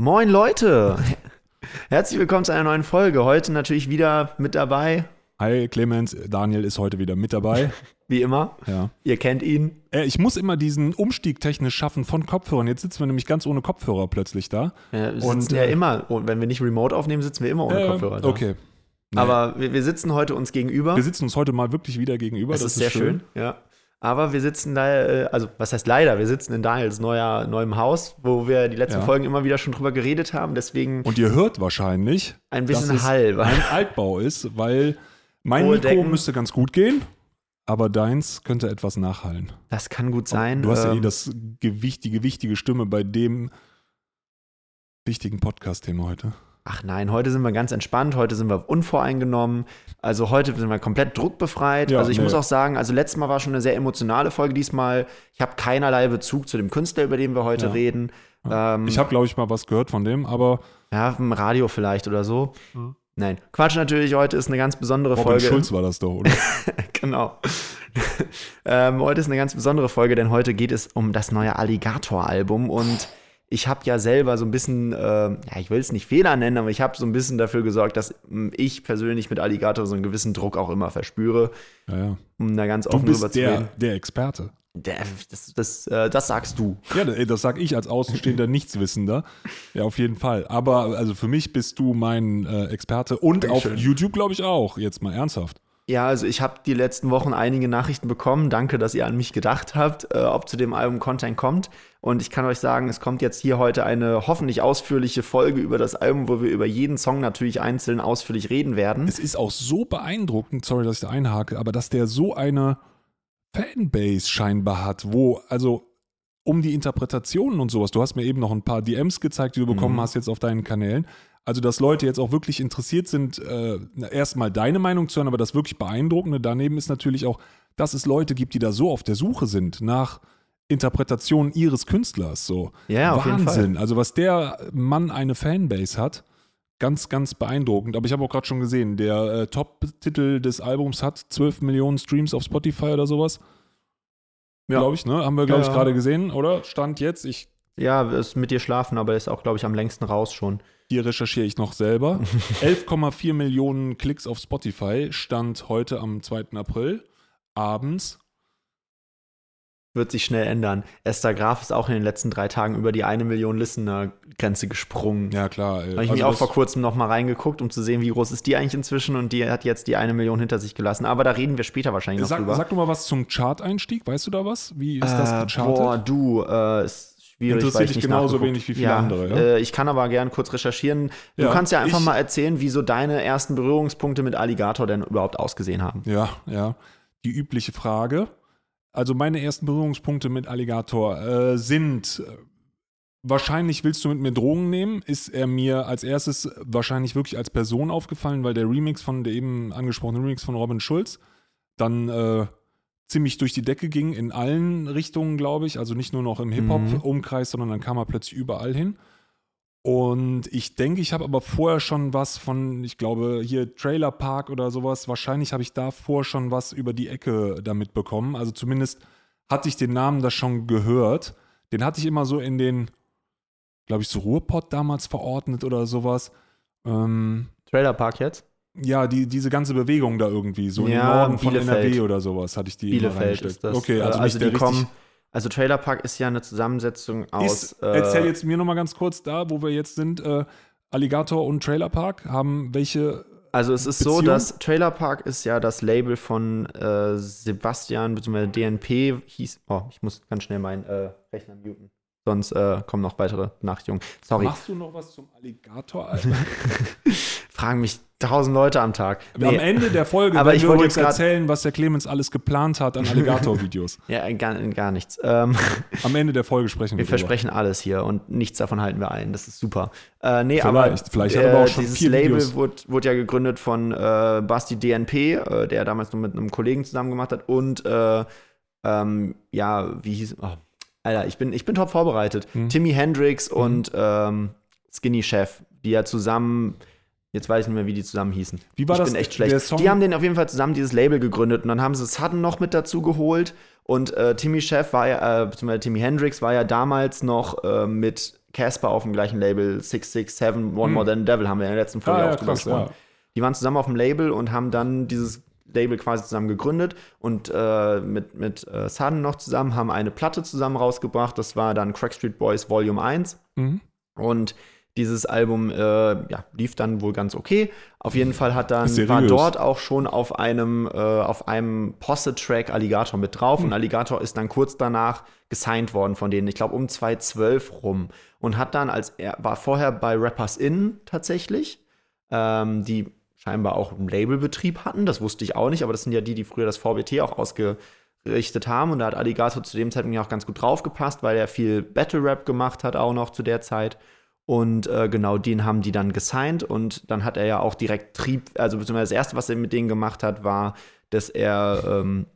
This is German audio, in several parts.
Moin Leute! Herzlich willkommen zu einer neuen Folge. Heute natürlich wieder mit dabei, Hi Clemens, Daniel ist heute wieder mit dabei. wie immer. Ja. Ihr kennt ihn. Äh, ich muss immer diesen Umstieg technisch schaffen von Kopfhörern. Jetzt sitzen wir nämlich ganz ohne Kopfhörer plötzlich da. Wir sitzen Und, ja äh, immer, und wenn wir nicht remote aufnehmen, sitzen wir immer ohne Äh, Kopfhörer. Da. Okay. Nee. Aber wir, wir sitzen heute uns gegenüber. wir sitzen uns heute mal wirklich wieder gegenüber. das, ist sehr schön. Ja. Aber wir sitzen da, äh, also was heißt leider, wir sitzen in Daniels neuer, neuem Haus, wo wir die letzten Ja. Folgen immer wieder schon drüber geredet haben. Deswegen Und ihr hört wahrscheinlich, ein dass bisschen Hall. weil- ein Altbau ist, weil mein Hohe Mikro Decken. müsste ganz gut gehen, aber deins könnte etwas nachhallen. Das kann gut sein. Du hast ja eh ähm, das gewichtige, wichtige Stimme bei dem wichtigen Podcast-Thema heute. Ach nein, heute sind wir ganz entspannt, heute sind wir unvoreingenommen. Also heute sind wir komplett druckbefreit. Ja, also ich nee. muss auch sagen, also letztes Mal war schon eine sehr emotionale Folge. Diesmal, ich habe keinerlei Bezug zu dem Künstler, über den wir heute Ja. reden. Ähm, Ich habe, glaube ich, mal was gehört von dem, aber ja, im Radio vielleicht oder so. Ja. Nein, Quatsch natürlich, heute ist eine ganz besondere Robin Folge. Schulz war das doch, oder? genau. ähm, heute ist eine ganz besondere Folge, denn heute geht es um das neue Alligator-Album und ich habe ja selber so ein bisschen, äh, ja, ich will es nicht Fehler nennen, aber ich habe so ein bisschen dafür gesorgt, dass mh, ich persönlich mit Alligator so einen gewissen Druck auch immer verspüre, Ja, ja. um da ganz offen drüber zu der, reden. der Experte. Der, das, das, äh, das sagst du. Ja, das sag ich als Außenstehender Nichtswissender. Ja, auf jeden Fall. Aber also für mich bist du mein äh, Experte und Dankeschön. auf YouTube, glaube ich, auch. Jetzt mal ernsthaft. Ja, also ich habe die letzten Wochen einige Nachrichten bekommen. Danke, dass ihr an mich gedacht habt, äh, ob zu dem Album Content kommt. Und ich kann euch sagen, es kommt jetzt hier heute eine hoffentlich ausführliche Folge über das Album, wo wir über jeden Song natürlich einzeln ausführlich reden werden. Es ist auch so beeindruckend, sorry, dass ich da einhake, aber dass der so eine Fanbase scheinbar hat, wo, also um die Interpretationen und sowas, du hast mir eben noch ein paar DMs gezeigt, die du bekommen Mhm. hast jetzt auf deinen Kanälen. Also, dass Leute jetzt auch wirklich interessiert sind, äh, erstmal deine Meinung zu hören, aber das wirklich Beeindruckende daneben ist natürlich auch, dass es Leute gibt, die da so auf der Suche sind nach Interpretationen ihres Künstlers. So. Ja, auf jeden Wahnsinn. Also, was der Mann eine Fanbase hat, ganz, ganz beeindruckend. Aber ich habe auch gerade schon gesehen, der äh, Top-Titel des Albums hat 12 Millionen Streams auf Spotify oder sowas. Ja. Glaube ich, ne? Haben wir, glaube Ja, ich, gerade gesehen, oder? Stand jetzt. Ich, Ja, ist mit dir schlafen, aber ist auch, glaube ich, am längsten raus schon. hier recherchiere ich noch selber. 11,4 Millionen Klicks auf Spotify stand heute am 2. April abends. Wird sich schnell ändern. Esther Graf ist auch in den letzten drei Tagen über die eine Million Listener-Grenze gesprungen. Ja, klar. äh, Habe ich also mich auch das- vor kurzem noch mal reingeguckt, um zu sehen, wie groß ist die eigentlich inzwischen und die hat jetzt die eine Million hinter sich gelassen. Aber da reden wir später wahrscheinlich noch Sag, drüber. sag du mal was zum Chart-Einstieg. Weißt du da was? Wie ist das Äh, gechartet? Boah, du, äh, ist schwierig, Interessiert dich genauso wenig wie viele andere, ja? Äh, ich kann aber gern kurz recherchieren. Du Ja, kannst ja einfach mal erzählen, wie so deine ersten Berührungspunkte mit Alligator denn überhaupt ausgesehen haben. Ja, ja. Die übliche Frage. Also meine ersten Berührungspunkte mit Alligator äh, sind, äh, wahrscheinlich willst du mit mir Drogen nehmen, ist er mir als erstes wahrscheinlich wirklich als Person aufgefallen, weil der Remix von, der eben angesprochene Remix von Robin Schulz, dann äh, ziemlich durch die Decke ging, in allen Richtungen, glaube ich. Also nicht nur noch im Hip-Hop-Umkreis, sondern dann kam er plötzlich überall hin. Und ich denke, ich habe aber vorher schon was von, ich glaube, hier Trailer Park oder sowas. Wahrscheinlich habe ich davor schon was über die Ecke damit bekommen. Also zumindest hatte ich den Namen da schon gehört. Den hatte ich immer so in den, glaube ich, so Ruhrpott damals verordnet oder sowas. Ähm, Trailer Park jetzt? ja, die, diese ganze Bewegung da irgendwie, so Ja, den Norden von Bielefeld. NRW oder sowas, hatte ich die Bielefeld ist das. Okay, also, Äh, nicht der die richtig kommen. Also Trailer Park ist ja eine Zusammensetzung aus. Ist, äh, erzähl jetzt mir nochmal ganz kurz da, wo wir jetzt sind. Äh, Alligator und Trailer Park haben welche. Also es ist so, Beziehung? dass Trailer Park ist ja das Label von äh, Sebastian bzw. DNP hieß. Oh, ich muss ganz schnell meinen äh, Rechner muten. Sonst äh, kommen noch weitere Benachrichtigungen. Sorry, Machst du noch was zum Alligator? Fragen mich tausend Leute am Tag. Am Nee, Ende der Folge Aber ich wir wollte uns erzählen, was der Clemens alles geplant hat an Alligator-Videos. ja, gar, gar nichts. Ähm, Am Ende der Folge sprechen wir wir versprechen alles hier und nichts davon halten wir ein. Das ist super. Äh, nee, Vielleicht. aber, Vielleicht hat er aber auch schon dieses Label wurde, wurde ja gegründet von äh, Basti DNP, äh, der damals noch mit einem Kollegen zusammen gemacht hat und äh, ähm, ja, wie hieß oh, Alter, ich bin, ich bin top vorbereitet. Hm. Timmy Hendrix und ähm, Skinny Chef, die ja zusammen, jetzt weiß ich nicht mehr, wie die zusammen hießen. Wie war ich das? bin echt schlecht. Die haben den auf jeden Fall zusammen dieses Label gegründet und dann haben sie Sudden noch mit dazu geholt und äh, Timmy Chef war ja, äh, beziehungsweise Timmy Hendrix war ja damals noch äh, mit Casper auf dem gleichen Label, 667, One More Than Devil, haben wir in der letzten Folge Hm. Ah, ja, auch drüber krass, ja. Die waren zusammen auf dem Label und haben dann dieses Label quasi zusammen gegründet und äh, mit, mit äh, Sudden noch zusammen, haben eine Platte zusammen rausgebracht. Das war dann Crack Street Boys Volume 1. Mhm. Und dieses Album äh, ja, lief dann wohl ganz okay. Auf jeden Fall hat dann Seriös. war dort auch schon auf einem äh, auf einem Posse-Track Alligator mit drauf und Alligator ist dann kurz danach gesigned worden von denen. Ich glaube um 2012 rum und hat dann als er war vorher bei Rappers In tatsächlich, ähm, die scheinbar auch einen Labelbetrieb hatten. Das wusste ich auch nicht, aber das sind ja die, die früher das VBT auch ausgerichtet haben. Und da hat Alligator zu dem Zeitpunkt ja auch ganz gut draufgepasst, weil er viel Battle Rap gemacht hat, auch noch zu der Zeit. Und äh, genau den haben die dann gesigned und dann hat er ja auch direkt Trieb, also beziehungsweise das erste, was er mit denen gemacht hat, war, dass er ähm,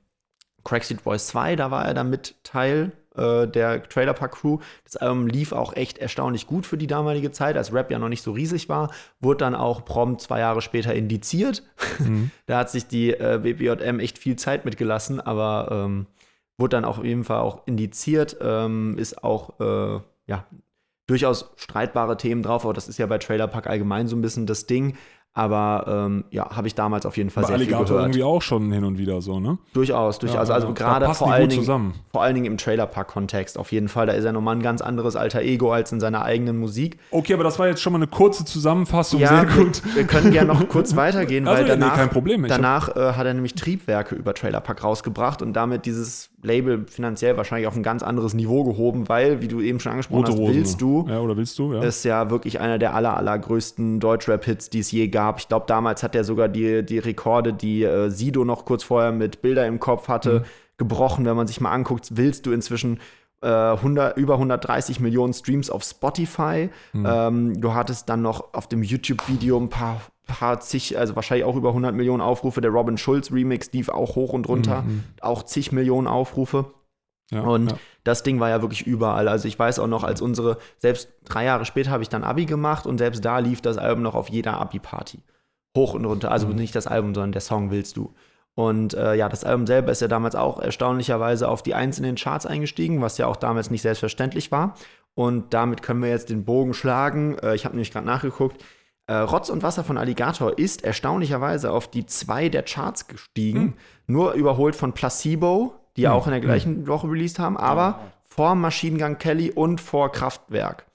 Crack Street Boys 2, da war er dann mit Teil äh, der Trailer Park Crew. Das Album lief auch echt erstaunlich gut für die damalige Zeit, als Rap ja noch nicht so riesig war. Wurde dann auch prompt zwei Jahre später indiziert. da hat sich die äh, BBJM echt viel Zeit mitgelassen, aber ähm, wurde dann auch auf jeden Fall auch indiziert. Ähm, ist auch, äh, ja, durchaus streitbare Themen drauf, aber das ist ja bei Trailer Park allgemein so ein bisschen das Ding. Aber ähm, ja, habe ich damals auf jeden Fall Bei sehr viel Alligator gehört. irgendwie auch schon hin und wieder so, ne? Durchaus, durchaus. Ja, also. Da gerade vor allen, Dingen, zusammen. vor allen Dingen im Trailerpark-Kontext auf jeden Fall. Da ist er nochmal ein ganz anderes alter Ego als in seiner eigenen Musik. Okay, aber das war jetzt schon mal eine kurze Zusammenfassung. Ja, Sehr gut. Wir, wir können gerne noch kurz weitergehen, Also, weil nee, danach, kein Problem. Danach äh, hat er nämlich Triebwerke über Trailerpark rausgebracht und damit dieses Label finanziell wahrscheinlich auf ein ganz anderes Niveau gehoben, weil, wie du eben schon angesprochen Rote hast, willst du, Ja, oder willst du? Ja. ist ja wirklich einer der aller, allergrößten Deutschrap-Hits, die es je gab. Ich glaube, damals hat er sogar die, die Rekorde, die äh, Sido noch kurz vorher mit Bilder im Kopf hatte, Mhm. gebrochen. Wenn man sich mal anguckt, willst du inzwischen äh, 100, über 130 Millionen Streams auf Spotify. Mhm. Ähm, du hattest dann noch auf dem YouTube-Video ein paar, paar zig, also wahrscheinlich auch über 100 Millionen Aufrufe. Der Robin Schulz Remix lief auch hoch und runter, auch zig Millionen Aufrufe. ja, Und ja. das Ding war ja wirklich überall. Also ich weiß auch noch, als unsere, selbst drei Jahre später habe ich dann Abi gemacht und selbst da lief das Album noch auf jeder Abi-Party. Hoch und runter. Also Mhm. nicht das Album, sondern der Song Willst du. Und äh, ja, das Album selber ist ja damals auch erstaunlicherweise auf die Eins in den Charts eingestiegen, was ja auch damals nicht selbstverständlich war. Und damit können wir jetzt den Bogen schlagen. Äh, ich habe nämlich gerade nachgeguckt. Äh, Rotz und Wasser von Alligator ist erstaunlicherweise auf die zwei der Charts gestiegen. Hm. Nur überholt von Placebo, die ja auch in der gleichen Woche released haben, aber vor Machine Gun Kelly und vor Kraftwerk.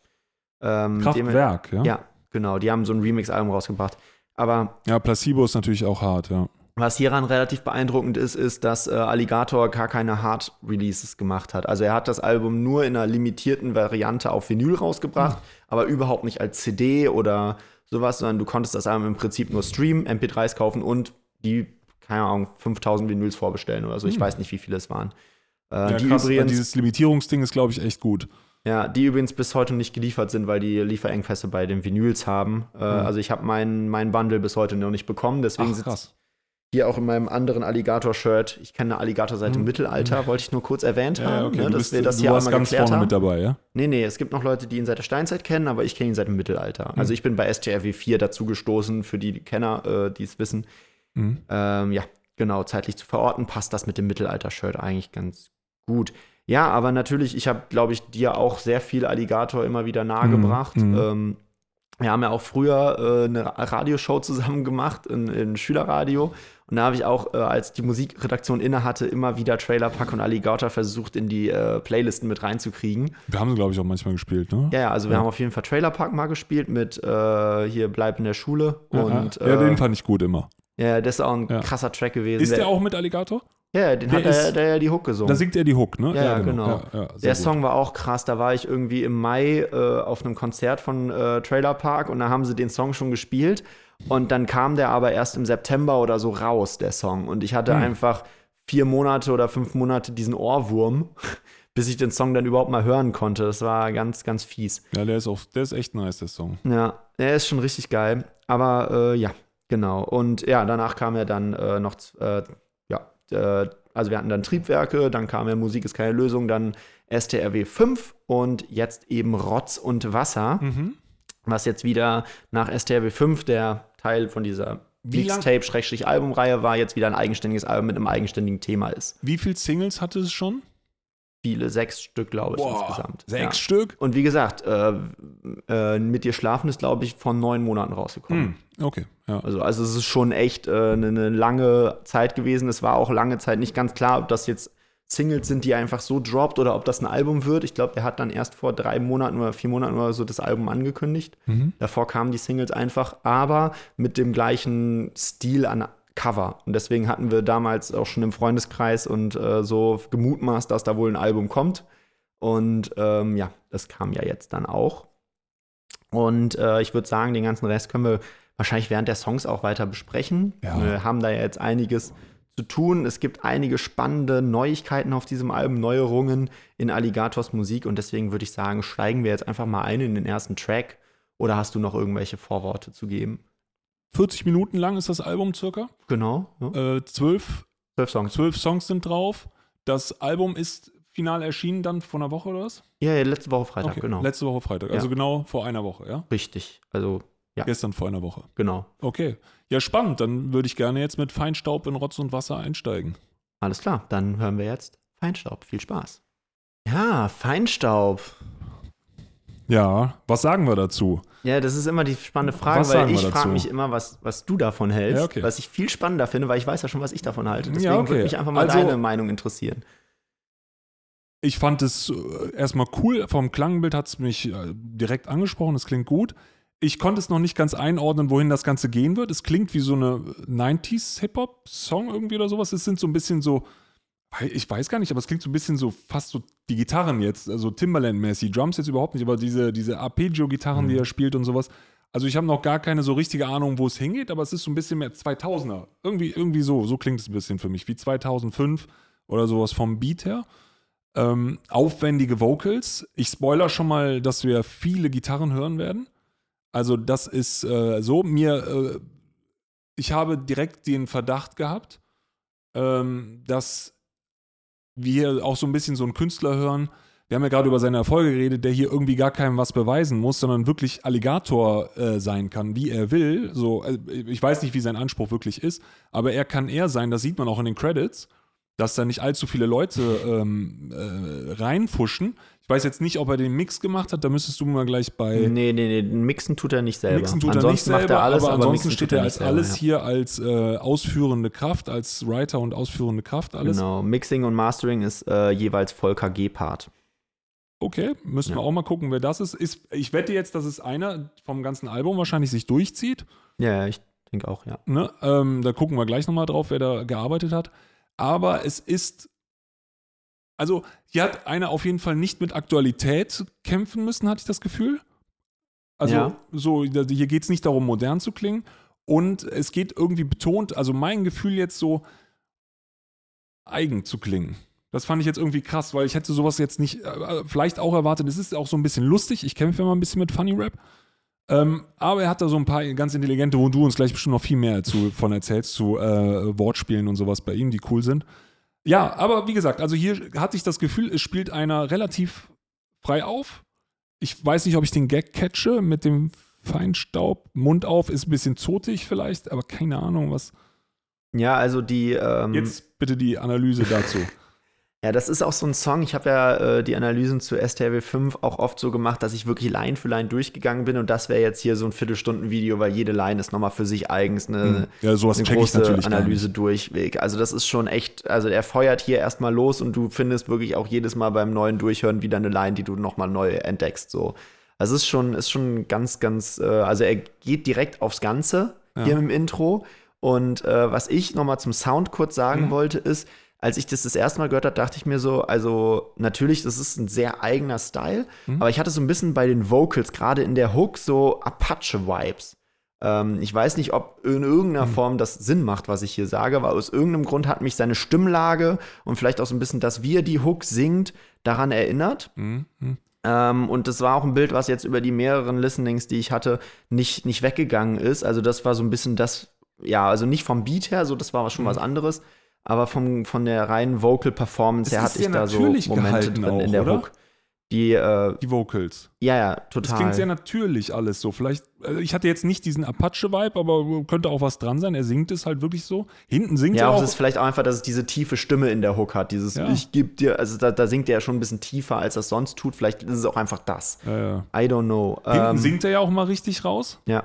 Ähm, Kraftwerk, ja? dem- Ja, genau. Die haben so ein Remix-Album rausgebracht. Aber Ja, Placebo ist natürlich auch hart, ja. was hieran relativ beeindruckend ist, ist, dass äh, Alligator gar keine Hard-Releases gemacht hat. Also er hat das Album nur in einer limitierten Variante auf Vinyl rausgebracht, aber überhaupt nicht als CD oder sowas, sondern du konntest das im Prinzip nur streamen, MP3s kaufen und die, keine Ahnung, 5000 Vinyls vorbestellen oder so. Ich weiß nicht, wie viele es waren. Äh, ja die krass, übrigens, dieses Limitierungsding ist, glaube ich, echt gut. ja, die übrigens bis heute nicht geliefert sind, weil die Lieferengpässe bei den Vinyls haben. Äh, Also ich habe meinen mein Bundle bis heute noch nicht bekommen, deswegen Ach, sitzt krass. Hier auch in meinem anderen Alligator-Shirt. Ich kenne eine Alligator seit dem Mittelalter, wollte ich nur kurz erwähnt Hm. Ja, haben, okay, ne, dass bist, wir das hier einmal ganz geklärt vorne haben. mit dabei, ja? Nee, nee, es gibt noch Leute, die ihn seit der Steinzeit kennen, aber ich kenne ihn seit dem Mittelalter. Hm. Also ich bin bei STRW 4 dazugestoßen, für die Kenner, äh, die es wissen. Mhm. Ähm, ja, genau, zeitlich zu verorten, passt das mit dem Mittelalter-Shirt eigentlich ganz gut. Ja, aber natürlich, ich habe, glaube ich, dir auch sehr viel Alligator immer wieder nahegebracht. Mhm. Ähm, wir haben ja auch früher äh, eine Radioshow zusammen gemacht, in, in Schülerradio. Und da habe ich auch, äh, als die Musikredaktion inne hatte, immer wieder Trailer Pack und Alligator versucht, in die äh, Playlisten mit reinzukriegen. Wir haben sie, glaube ich, auch manchmal gespielt, ne? Ja, ja, also wir Ja. haben auf jeden Fall Trailer Park mal gespielt mit äh, hier Bleib in der Schule. Ja, und ja, den äh, fand ich gut immer. ja, das ist auch ein Ja. krasser Track gewesen. Ist der auch mit Alligator? Ja, den der hat er, der ja die Hook gesungen. Da singt er die Hook, ne? Ja, ja, genau. Ja, ja, sehr der gut. Song war auch krass. Da war ich irgendwie im Mai äh, auf einem Konzert von äh, Trailer Park und da haben sie den Song schon gespielt. Und dann kam der aber erst im September oder so raus, der Song. Und ich hatte Hm. einfach vier Monate oder fünf Monate diesen Ohrwurm, bis ich den Song dann überhaupt mal hören konnte. Das war ganz, ganz fies. Ja, der ist, auch, der ist echt nice, der Song. Ja, er ist schon richtig geil. Aber äh, ja, genau. Und ja, danach kam ja dann äh, noch, äh, ja, äh, also wir hatten dann Triebwerke, dann kam ja Musik ist keine Lösung, dann STRW 5 und jetzt eben Rotz und Wasser, Mhm. was jetzt wieder nach STRW 5 der Teil von dieser Mixtape-Albumreihe war, jetzt wieder ein eigenständiges Album mit einem eigenständigen Thema ist. Wie viele Singles hatte es schon? viele, sechs Stück, glaube ich, Boah, insgesamt. Sechs ja. Stück? Und wie gesagt, äh, äh, mit dir schlafen ist, glaube ich, von neun Monaten rausgekommen. Hm, okay, ja. Also, also es ist schon echt äh, eine, eine lange Zeit gewesen. Es war auch lange Zeit nicht ganz klar, ob das jetzt Singles sind, die einfach so droppt oder ob das ein Album wird. Ich glaube, der hat dann erst vor drei Monaten oder vier Monaten oder so das Album angekündigt. Mhm. Davor kamen die Singles einfach, aber mit dem gleichen Stil an Cover. Und deswegen hatten wir damals auch schon im Freundeskreis und äh, so gemutmaßt, dass da wohl ein Album kommt. Und ähm, ja, das kam ja jetzt dann auch. Und äh, ich würde sagen, den ganzen Rest können wir wahrscheinlich während der Songs auch weiter besprechen. Ja. Wir haben da ja jetzt einiges zu tun. Es gibt einige spannende Neuigkeiten auf diesem Album, Neuerungen in Alligators Musik. Und deswegen würde ich sagen, steigen wir jetzt einfach mal ein in den ersten Track. Oder hast du noch irgendwelche Vorworte zu geben? 40 Minuten lang ist das Album circa. Genau. Ja. Äh, zwölf, Zwölf Songs. zwölf Songs sind drauf. Das Album ist final erschienen dann vor einer Woche oder was? Ja, ja, letzte Woche Freitag, okay. genau. Letzte Woche Freitag. Also Ja. genau vor einer Woche, ja? Richtig. Also, Ja. Gestern vor einer Woche. genau. Okay. Ja, spannend. Dann würde ich gerne jetzt mit Feinstaub in Rotz und Wasser einsteigen. Alles klar. Dann hören wir jetzt Feinstaub. Viel Spaß. Ja, Feinstaub. Ja, was sagen wir dazu? Ja, das ist immer die spannende Frage, Was weil ich frage mich immer, was, was du davon hältst. Ja, okay. Was ich viel spannender finde, weil ich weiß ja schon, was ich davon halte. Deswegen Ja, okay. würde mich einfach mal Also- deine Meinung interessieren. Ich fand es äh, erstmal cool. Vom Klangbild hat es mich äh, direkt angesprochen. Es klingt gut. Ich konnte es noch nicht ganz einordnen, wohin das Ganze gehen wird. Es klingt wie so eine 90s-Hip-Hop-Song irgendwie oder sowas. Es sind so ein bisschen so, ich weiß gar nicht, aber es klingt so ein bisschen so fast so die Gitarren jetzt, also Timbaland-mäßig. Drums jetzt überhaupt nicht, aber diese, diese Arpeggio-Gitarren, Mhm. die er spielt und sowas. Also ich habe noch gar keine so richtige Ahnung, wo es hingeht, aber es ist so ein bisschen mehr 2000er. Irgendwie, irgendwie so, so klingt es ein bisschen für mich, wie 2005 oder sowas vom Beat her. Ähm, aufwendige Vocals. Ich spoiler schon mal, dass wir viele Gitarren hören werden. Also das ist äh, so. Mir, äh, ich habe direkt den Verdacht gehabt, ähm, dass wir auch so ein bisschen so einen Künstler hören. Wir haben ja gerade über seine Erfolge geredet, der hier irgendwie gar keinem was beweisen muss, sondern wirklich Alligator äh, sein kann, wie er will. So, äh, ich weiß nicht, wie sein Anspruch wirklich ist, aber er kann er sein. Das sieht man auch in den Credits, dass da nicht allzu viele Leute ähm, äh, reinfuschen. Ich weiß jetzt nicht, ob er den Mix gemacht hat. Da müsstest du mal gleich bei Nee, nee, nee, mixen tut er nicht selber. Mixen tut er nicht ansonsten selber, macht er alles, aber aber, ansonsten mixen steht er als selber, alles ja. hier als äh, ausführende Kraft, als Writer und ausführende Kraft alles. Genau, Mixing und Mastering ist äh, jeweils Volker Gebhardt. Okay, müssen wir Ja. auch mal gucken, wer das ist. ist. Ich wette jetzt, dass es einer vom ganzen Album wahrscheinlich sich durchzieht. Ja, ja, ich denke auch, ja. Ne? Ähm, da gucken wir gleich nochmal drauf, wer da gearbeitet hat. Aber es ist. Also, hier hat einer auf jeden Fall nicht mit Aktualität kämpfen müssen, hatte ich das Gefühl. Also, Ja. so, hier geht es nicht darum, modern zu klingen. Und es geht irgendwie betont, also mein Gefühl jetzt so, eigen zu klingen. Das fand ich jetzt irgendwie krass, weil ich hätte sowas jetzt nicht, äh, vielleicht auch erwartet. Es ist auch so ein bisschen lustig. Ich kämpfe immer ein bisschen mit Funny Rap. Ähm, aber er hat da so ein paar ganz intelligente, wo du uns gleich bestimmt noch viel mehr zu, von erzählst, zu äh, Wortspielen und sowas bei ihm, die cool sind. Ja, aber wie gesagt, also hier hatte ich das Gefühl, es spielt einer relativ frei auf. Ich weiß nicht, ob ich den Gag catche mit dem Feinstaub. Mund auf ist ein bisschen zotig vielleicht, aber keine Ahnung, was. Ja, also die. Ähm, Jetzt bitte die Analyse dazu. Ja, das ist auch so ein Song. Ich habe ja äh, die Analysen zu STRW 5 auch oft so gemacht, dass ich wirklich Line für Line durchgegangen bin. Und das wäre jetzt hier so ein Viertelstunden-Video, weil jede Line ist nochmal für sich eigens eine, Hm. Ja, sowas eine große Analyse durchweg. Also das ist schon echt, also er feuert hier erstmal los und du findest wirklich auch jedes Mal beim neuen Durchhören wieder eine Line, die du nochmal neu entdeckst. So. Also es ist schon, ist schon ganz, ganz, äh, also er geht direkt aufs Ganze Ja. hier im Intro. Und äh, was ich nochmal zum Sound kurz sagen Mhm. wollte, ist, als ich das das erste Mal gehört habe, dachte ich mir so, also natürlich, das ist ein sehr eigener Style, Mhm. aber ich hatte so ein bisschen bei den Vocals, gerade in der Hook, so Apache-Vibes. Ähm, ich weiß nicht, ob in irgendeiner Mhm. Form das Sinn macht, was ich hier sage, aber aus irgendeinem Grund hat mich seine Stimmlage und vielleicht auch so ein bisschen, dass wie er die Hook singt, daran erinnert. Hm, hm. Ähm, und das war auch ein Bild, was jetzt über die mehreren Listenings, die ich hatte, nicht, nicht weggegangen ist. Also das war so ein bisschen das, ja, also nicht vom Beat her, so das war schon Mhm. was anderes, aber vom, von der reinen Vocal Performance Es her hatte ich da so natürlich Momente gehalten drin auch, in der oder? Hook. Die, äh, die Vocals. ja, ja, Das total. klingt sehr natürlich alles so. Vielleicht, also ich hatte jetzt nicht diesen Apache-Vibe, aber könnte auch was dran sein. Er singt es halt wirklich so. Hinten singt ja, er auch auch. das ist vielleicht auch einfach, dass es diese tiefe Stimme in der Hook hat. Dieses Ja. Ich geb dir, also da, da singt er ja schon ein bisschen tiefer, als er sonst tut. Vielleicht ist es auch einfach das. ja, ja. I don't know. Hinten Ähm, singt er ja auch mal richtig raus. Ja.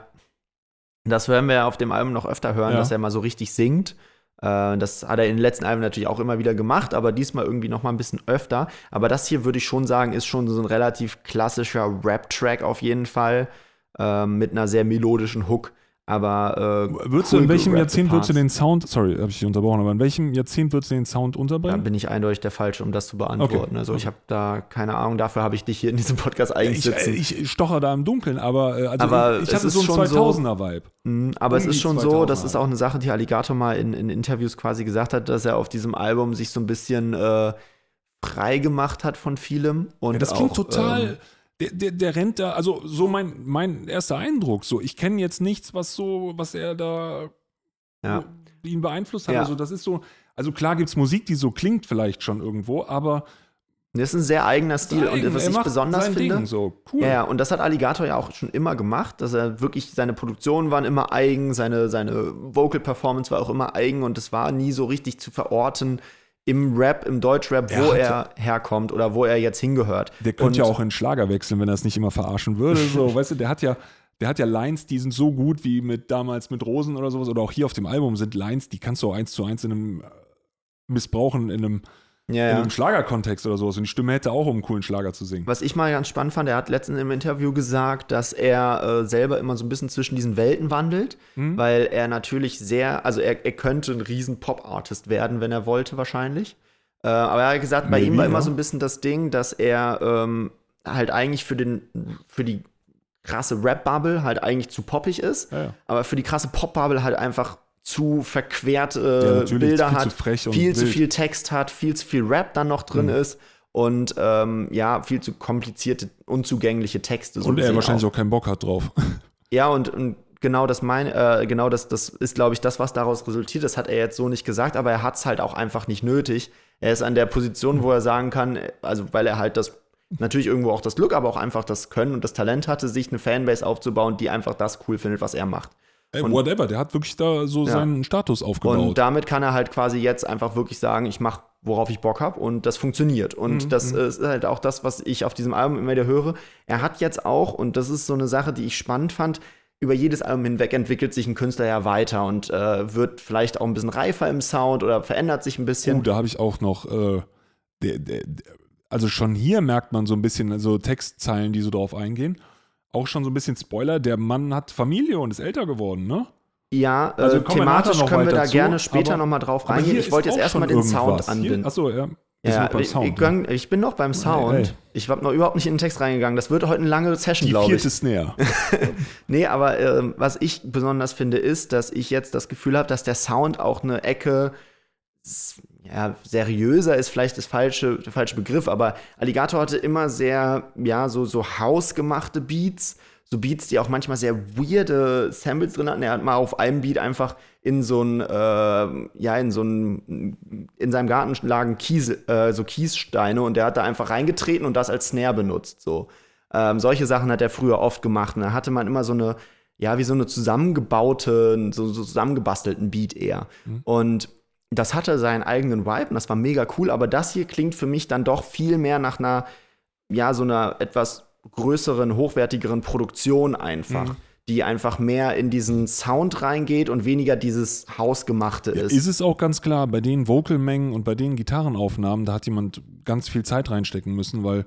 Das werden wir ja auf dem Album noch öfter hören, Ja. dass er mal so richtig singt. Äh, Das hat er in den letzten Alben natürlich auch immer wieder gemacht, aber diesmal irgendwie noch mal ein bisschen öfter. Aber das hier würde ich schon sagen, ist schon so ein relativ klassischer Rap-Track auf jeden Fall ähm, mit einer sehr melodischen Hook. Aber äh, Würdest du, cool in welchem Jahrzehnt würdest du den Sound, sorry, habe ich dich unterbrochen, aber in welchem Jahrzehnt würdest du den Sound Da unterbringen? bin ich eindeutig der Falsche, um das zu beantworten. Okay. Also ich habe da keine Ahnung, dafür habe ich dich hier in diesem Podcast eigentlich ich, äh, sitzen. ich stocher da im Dunkeln, aber, äh, also Aber ich, ich es hatte ist so einen schon so- 2000er-Vibe. Mhm, aber es ist schon so, das 2000er. ist auch eine Sache, die Alligator mal in, in Interviews quasi gesagt hat, dass er auf diesem Album sich so ein bisschen äh, frei gemacht hat von vielem. Und Ja, das klingt auch, total. Ähm, der, der, der rennt da, also so mein, mein erster Eindruck. So, ich kenne jetzt nichts, was so, was er da Ja. ihn beeinflusst hat. Ja. Also, das ist so, also klar gibt es Musik, die so klingt vielleicht schon irgendwo, aber das ist ein sehr eigener Stil. Eigen, und was er ich besonders finde. Ding, so cool. Ja, und das hat Alligator ja auch schon immer gemacht, dass er wirklich, seine Produktionen waren immer eigen, seine, seine Vocal Performance war auch immer eigen und es war nie so richtig zu verorten im Rap, im Deutschrap, Er wo hatte- er herkommt oder wo er jetzt hingehört. Der könnte ja auch in Schlager wechseln, wenn er es nicht immer verarschen würde. So, weißt du, der hat ja, der hat ja Lines, die sind so gut wie mit damals mit Rosen oder sowas. Oder auch hier auf dem Album sind Lines, die kannst du auch eins zu eins in einem äh, missbrauchen, in einem, Ja, in einem Schlagerkontext oder sowas. Und die Stimme hätte auch, um einen coolen Schlager zu singen. Was ich mal ganz spannend fand, er hat letztens im Interview gesagt, dass er äh, selber immer so ein bisschen zwischen diesen Welten wandelt, Mhm. weil er natürlich sehr, also er, er könnte ein riesen Pop-Artist werden, wenn er wollte, wahrscheinlich. Äh, aber er hat gesagt, bei Maybe, ihm war immer ja. so ein bisschen das Ding, dass er ähm, halt eigentlich für, den, für die krasse Rap-Bubble halt eigentlich zu poppig ist, Ja, ja. aber für die krasse Pop-Bubble halt einfach zu verquert Ja, äh, natürlich, Bilder viel hat, zu frech und viel zu wild. viel Text hat, viel zu viel Rap dann noch drin Mhm. ist und ähm, ja, viel zu komplizierte, unzugängliche Texte. so Und er wahrscheinlich auch. auch keinen Bock hat drauf. Ja, und, und genau das mein, äh, genau das, das ist, glaube ich, das, was daraus resultiert. Das hat er jetzt so nicht gesagt, aber er hat es halt auch einfach nicht nötig. Er ist an der Position, wo er sagen kann, also weil er halt das natürlich irgendwo auch das Glück, aber auch einfach das Können und das Talent hatte, sich eine Fanbase aufzubauen, die einfach das cool findet, was er macht. Ey, Und- whatever, der hat wirklich da so Ja. seinen Status aufgebaut. Und damit kann er halt quasi jetzt einfach wirklich sagen, ich mache, worauf ich Bock habe und das funktioniert. Und Mhm, das ist halt auch das, was ich auf diesem Album immer wieder höre. Er hat jetzt auch, und das ist so eine Sache, die ich spannend fand, über jedes Album hinweg entwickelt sich ein Künstler ja weiter und äh, wird vielleicht auch ein bisschen reifer im Sound oder verändert sich ein bisschen. Oh, da habe ich auch noch, äh, der, der, also schon hier merkt man so ein bisschen, also Textzeilen, die so drauf eingehen. Auch schon so ein bisschen Spoiler, der Mann hat Familie und ist älter geworden, ne? Ja, äh, Also thematisch können wir da zu, gerne später aber- noch mal drauf reingehen. Ich wollte jetzt erstmal den Sound anbinden. Achso, ja. Ja, ich, Sound. ich, gang- ich bin noch beim Sound. ey. Ich habe noch überhaupt nicht in den Text reingegangen. Das wird heute eine lange Session, Die glaube ich. vierte Snare. Nee, aber ähm, was ich besonders finde, ist, dass ich jetzt das Gefühl habe, dass der Sound auch eine Ecke ja, seriöser ist vielleicht das falsche, der falsche Begriff, aber Alligator hatte immer sehr, ja, so, so hausgemachte Beats, so Beats, die auch manchmal sehr weirde Samples drin hatten. Er hat mal auf einem Beat einfach in so ein, äh, ja, in so ein, in seinem Garten lagen Kies, äh, so Kiessteine und der hat da einfach reingetreten und das als Snare benutzt, so. Ähm, solche Sachen hat er früher oft gemacht. Und da hatte man immer so eine, ja, wie so eine zusammengebaute, so, so zusammengebastelten Beat eher. Und das hatte seinen eigenen Vibe und das war mega cool, aber das hier klingt für mich dann doch viel mehr nach einer, ja, so einer etwas größeren, hochwertigeren Produktion einfach, Mhm. die einfach mehr in diesen Sound reingeht und weniger dieses Hausgemachte ist. Ist es auch ganz klar, bei den Vocalmengen und bei den Gitarrenaufnahmen, da hat jemand ganz viel Zeit reinstecken müssen, weil,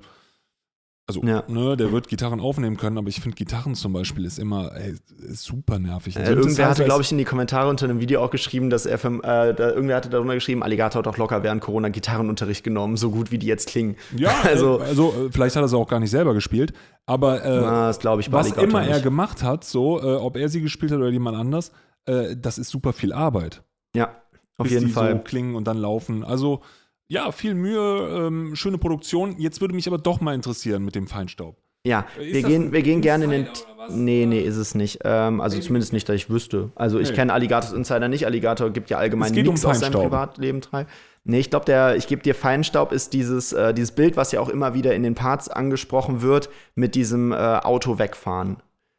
also, Ja. ne, der wird Gitarren aufnehmen können, aber ich finde, Gitarren zum Beispiel ist immer ey, ist super nervig. Äh, irgendwer hatte, glaube ich, in die Kommentare unter einem Video auch geschrieben, dass er, für, äh, da, irgendwer hatte darunter geschrieben, Alligator hat auch locker während Corona Gitarrenunterricht genommen, so gut wie die jetzt klingen. Ja, also, also, also äh, vielleicht hat er es auch gar nicht selber gespielt, aber äh, na, ich was immer er nicht. gemacht hat, so, äh, ob er sie gespielt hat oder jemand anders, äh, das ist super viel Arbeit. Ja, auf jeden die Fall. so klingen und dann laufen. Also, ja, viel Mühe, ähm, schöne Produktion. Jetzt würde mich aber doch mal interessieren mit dem Feinstaub. Ja, Ist wir gehen, wir gehen gerne in den. Nee, nee, ist es nicht. Ähm, also zumindest nicht, dass ich wüsste. Also ich Nee. kenne Alligators Insider nicht. Alligator gibt ja allgemein geht um nichts aus seinem. Privatleben frei. Nee, ich glaube, der, ich gebe dir Feinstaub ist dieses, äh, dieses Bild, was ja auch immer wieder in den Parts angesprochen wird, mit diesem äh, Auto wegfahren.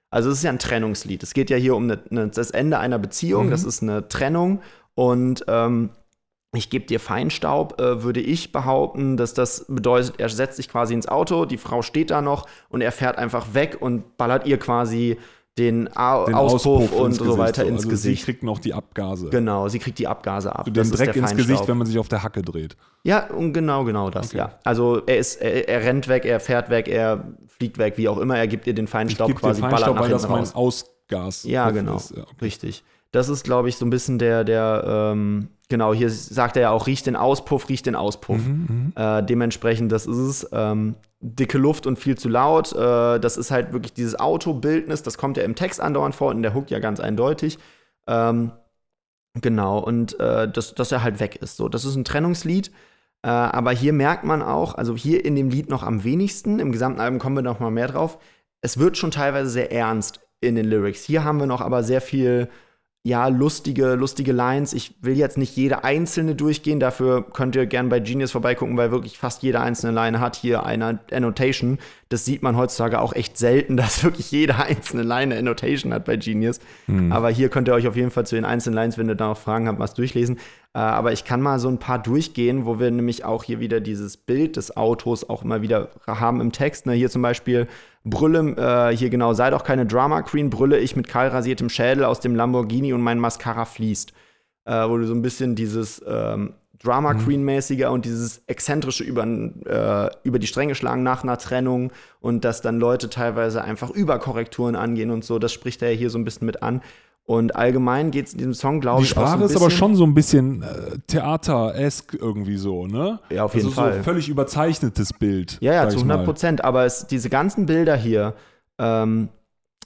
Also es ist ja ein Trennungslied. Es geht ja hier um ne, ne, das Ende einer Beziehung. Mhm. Das ist eine Trennung. Und ähm, ich gebe dir Feinstaub, äh, würde ich behaupten, dass das bedeutet, er setzt sich quasi ins Auto, die Frau steht da noch und er fährt einfach weg und ballert ihr quasi den, A Den Auspuff, und ins so Gesicht, weiter ins also Gesicht. Sie kriegt noch die Abgase. Genau, sie kriegt die Abgase ab. So Das den ist Dreck ins Gesicht, wenn man sich auf der Hacke dreht. Ja, und genau, genau das, Okay. ja. Also er ist, er, er rennt weg, er fährt weg, er fliegt weg, wie auch immer, er gibt ihr den Feinstaub quasi, ballert Feinstaub, nach weil das hinten raus. Ausgas Ja, genau. ist. Ja, okay. Richtig. Das ist, glaube ich, so ein bisschen der, der, ähm, genau, hier sagt er ja auch, riecht den Auspuff, riecht den Auspuff. Mhm, Äh, dementsprechend, das ist es. Ähm, dicke Luft und viel zu laut. Äh, das ist halt wirklich dieses Autobildnis, das kommt ja im Text andauernd vor und in der Hook ja ganz eindeutig. Ähm, genau, und äh, dass, dass er halt weg ist. So, das ist ein Trennungslied. Äh, aber hier merkt man auch, also hier in dem Lied noch am wenigsten, im gesamten Album kommen wir noch mal mehr drauf. Es wird schon teilweise sehr ernst in den Lyrics. Hier haben wir noch aber sehr viel ja, lustige, lustige Lines. Ich will jetzt nicht jede einzelne durchgehen, dafür könnt ihr gerne bei Genius vorbeigucken, weil wirklich fast jede einzelne Line hat hier eine Annotation. Das sieht man heutzutage auch echt selten, dass wirklich jede einzelne Line eine Annotation hat bei Genius. Aber hier könnt ihr euch auf jeden Fall zu den einzelnen Lines, wenn ihr da noch Fragen habt, was durchlesen. Äh, aber ich kann mal so ein paar durchgehen, wo wir nämlich auch hier wieder dieses Bild des Autos auch immer wieder haben im Text. Ne? Hier zum Beispiel Brülle, äh, hier genau, sei doch keine Drama Queen, brülle ich mit kahl rasiertem Schädel aus dem Lamborghini und mein Mascara fließt. Äh, wo du so ein bisschen dieses ähm, Drama Queen-mäßige und dieses exzentrische über, äh, über die Stränge schlagen nach einer Trennung und dass dann Leute teilweise einfach Überkorrekturen angehen und so, das spricht er ja hier so ein bisschen mit an. Und allgemein geht es in diesem Song, glaube Die ich, auch so Sprache ein ist aber schon so ein bisschen äh, Theater-esk irgendwie so, ne? Ja, auf jeden also Fall. So völlig überzeichnetes Bild. Ja, ja, zu ich mal. 100 Prozent. Aber es, diese ganzen Bilder hier ähm,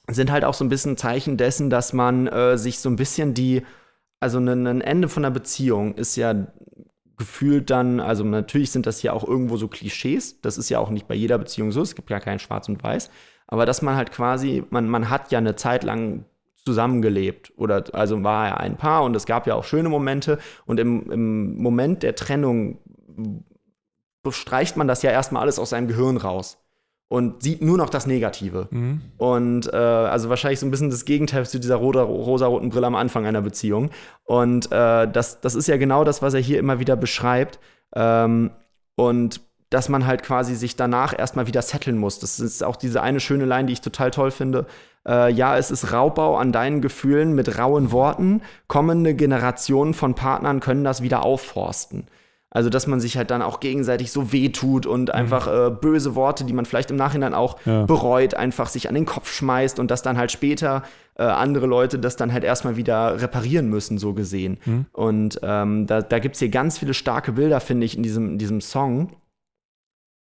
sind halt auch so ein bisschen Zeichen dessen, dass man äh, sich so ein bisschen die, also ein, ein Ende von einer Beziehung ist ja gefühlt dann, also natürlich sind das ja auch irgendwo so Klischees. Das ist ja auch nicht bei jeder Beziehung so. Es gibt ja kein Schwarz und Weiß. Aber dass man halt quasi, man, man hat ja eine Zeit lang zusammengelebt oder also war er ein Paar und es gab ja auch schöne Momente und im, im Moment der Trennung streicht man das ja erstmal alles aus seinem Gehirn raus und sieht nur noch das Negative. Mhm. Und äh, also wahrscheinlich so ein bisschen das Gegenteil zu dieser rosa, rosaroten Brille am Anfang einer Beziehung. Und äh, das, das ist ja genau das, was er hier immer wieder beschreibt. Ähm, und dass man halt quasi sich danach erstmal wieder setteln muss. Das ist auch diese eine schöne Line, die ich total toll finde. Äh, ja, es ist Raubbau an deinen Gefühlen mit rauen Worten. Kommende Generationen von Partnern können das wieder aufforsten. Also, dass man sich halt dann auch gegenseitig so wehtut und einfach äh, böse Worte, die man vielleicht im Nachhinein auch Ja. bereut, einfach sich an den Kopf schmeißt und dass dann halt später äh, andere Leute das dann halt erstmal wieder reparieren müssen, so gesehen. Und ähm, da, da gibt es hier ganz viele starke Bilder, finde ich, in diesem, in diesem Song.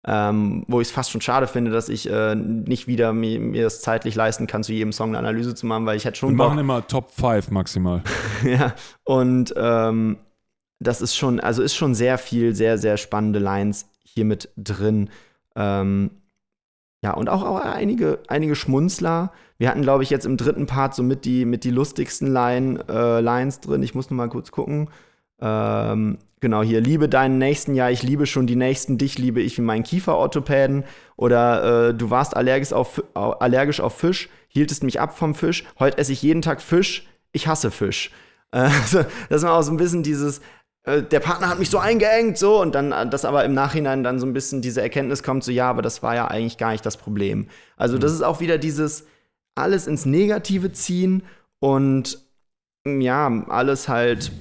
Ähm, wo ich es fast schon schade finde, dass ich äh, nicht wieder mir, mir das zeitlich leisten kann, zu jedem Song eine Analyse zu machen, weil ich hätte Wir schon Bock. machen immer Top 5 maximal. ja, und ähm, das ist schon, also ist schon sehr viel, sehr, sehr spannende Lines hier mit drin. Ähm, ja, und auch, auch einige, einige Schmunzler. Wir hatten, glaube ich, jetzt im dritten Part so mit die, mit die lustigsten Line, äh, Lines drin. Ich muss noch mal kurz gucken. Ähm, genau, hier, liebe deinen Nächsten, ja, ich liebe schon die Nächsten, dich liebe ich wie meinen Kieferorthopäden. Oder äh, du warst allergisch auf, allergisch auf Fisch, hieltest mich ab vom Fisch. Heute esse ich jeden Tag Fisch, ich hasse Fisch. Äh, also, das war auch so ein bisschen dieses, äh, der Partner hat mich so eingeengt, so, und dann, äh, dass aber im Nachhinein dann so ein bisschen diese Erkenntnis kommt, so, ja, aber das war ja eigentlich gar nicht das Problem. Also, das ist auch wieder dieses alles ins Negative ziehen und ja, alles halt,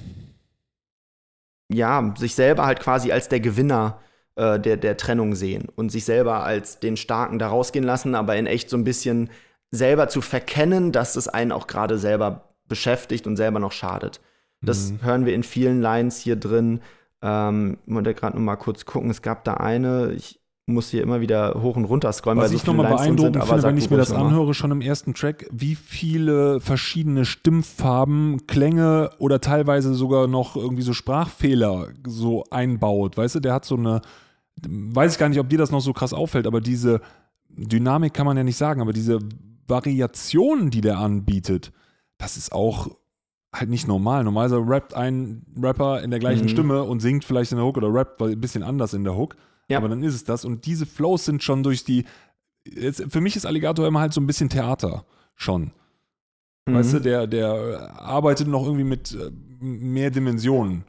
ja, sich selber halt quasi als der Gewinner äh, der, der Trennung sehen und sich selber als den Starken da rausgehen lassen, aber in echt so ein bisschen selber zu verkennen, dass es einen auch gerade selber beschäftigt und selber noch schadet. Das hören wir in vielen Lines hier drin. Ähm, ich wollte gerade noch mal kurz gucken. Es gab da eine, ich muss hier immer wieder hoch und runter scrollen, Was weil so ich viele nochmal Lines drin beeindruckend sind, aber finde, wenn ich mir das noch mal. anhöre, schon im ersten Track, wie viele verschiedene Stimmfarben, Klänge oder teilweise sogar noch irgendwie so Sprachfehler so einbaut. Weißt du, der hat so eine, weiß ich gar nicht, ob dir das noch so krass auffällt, aber diese Dynamik kann man ja nicht sagen, aber diese Variationen, die der anbietet, das ist auch halt nicht normal. Normalerweise rappt ein Rapper in der gleichen Mhm. Stimme und singt vielleicht in der Hook oder rappt ein bisschen anders in der Hook. Ja. Aber dann ist es das. Und diese Flows sind schon durch die. Jetzt, für mich ist Alligator immer halt so ein bisschen Theater schon. Weißt du, Mhm. der, der arbeitet noch irgendwie mit äh, mehr Dimensionen.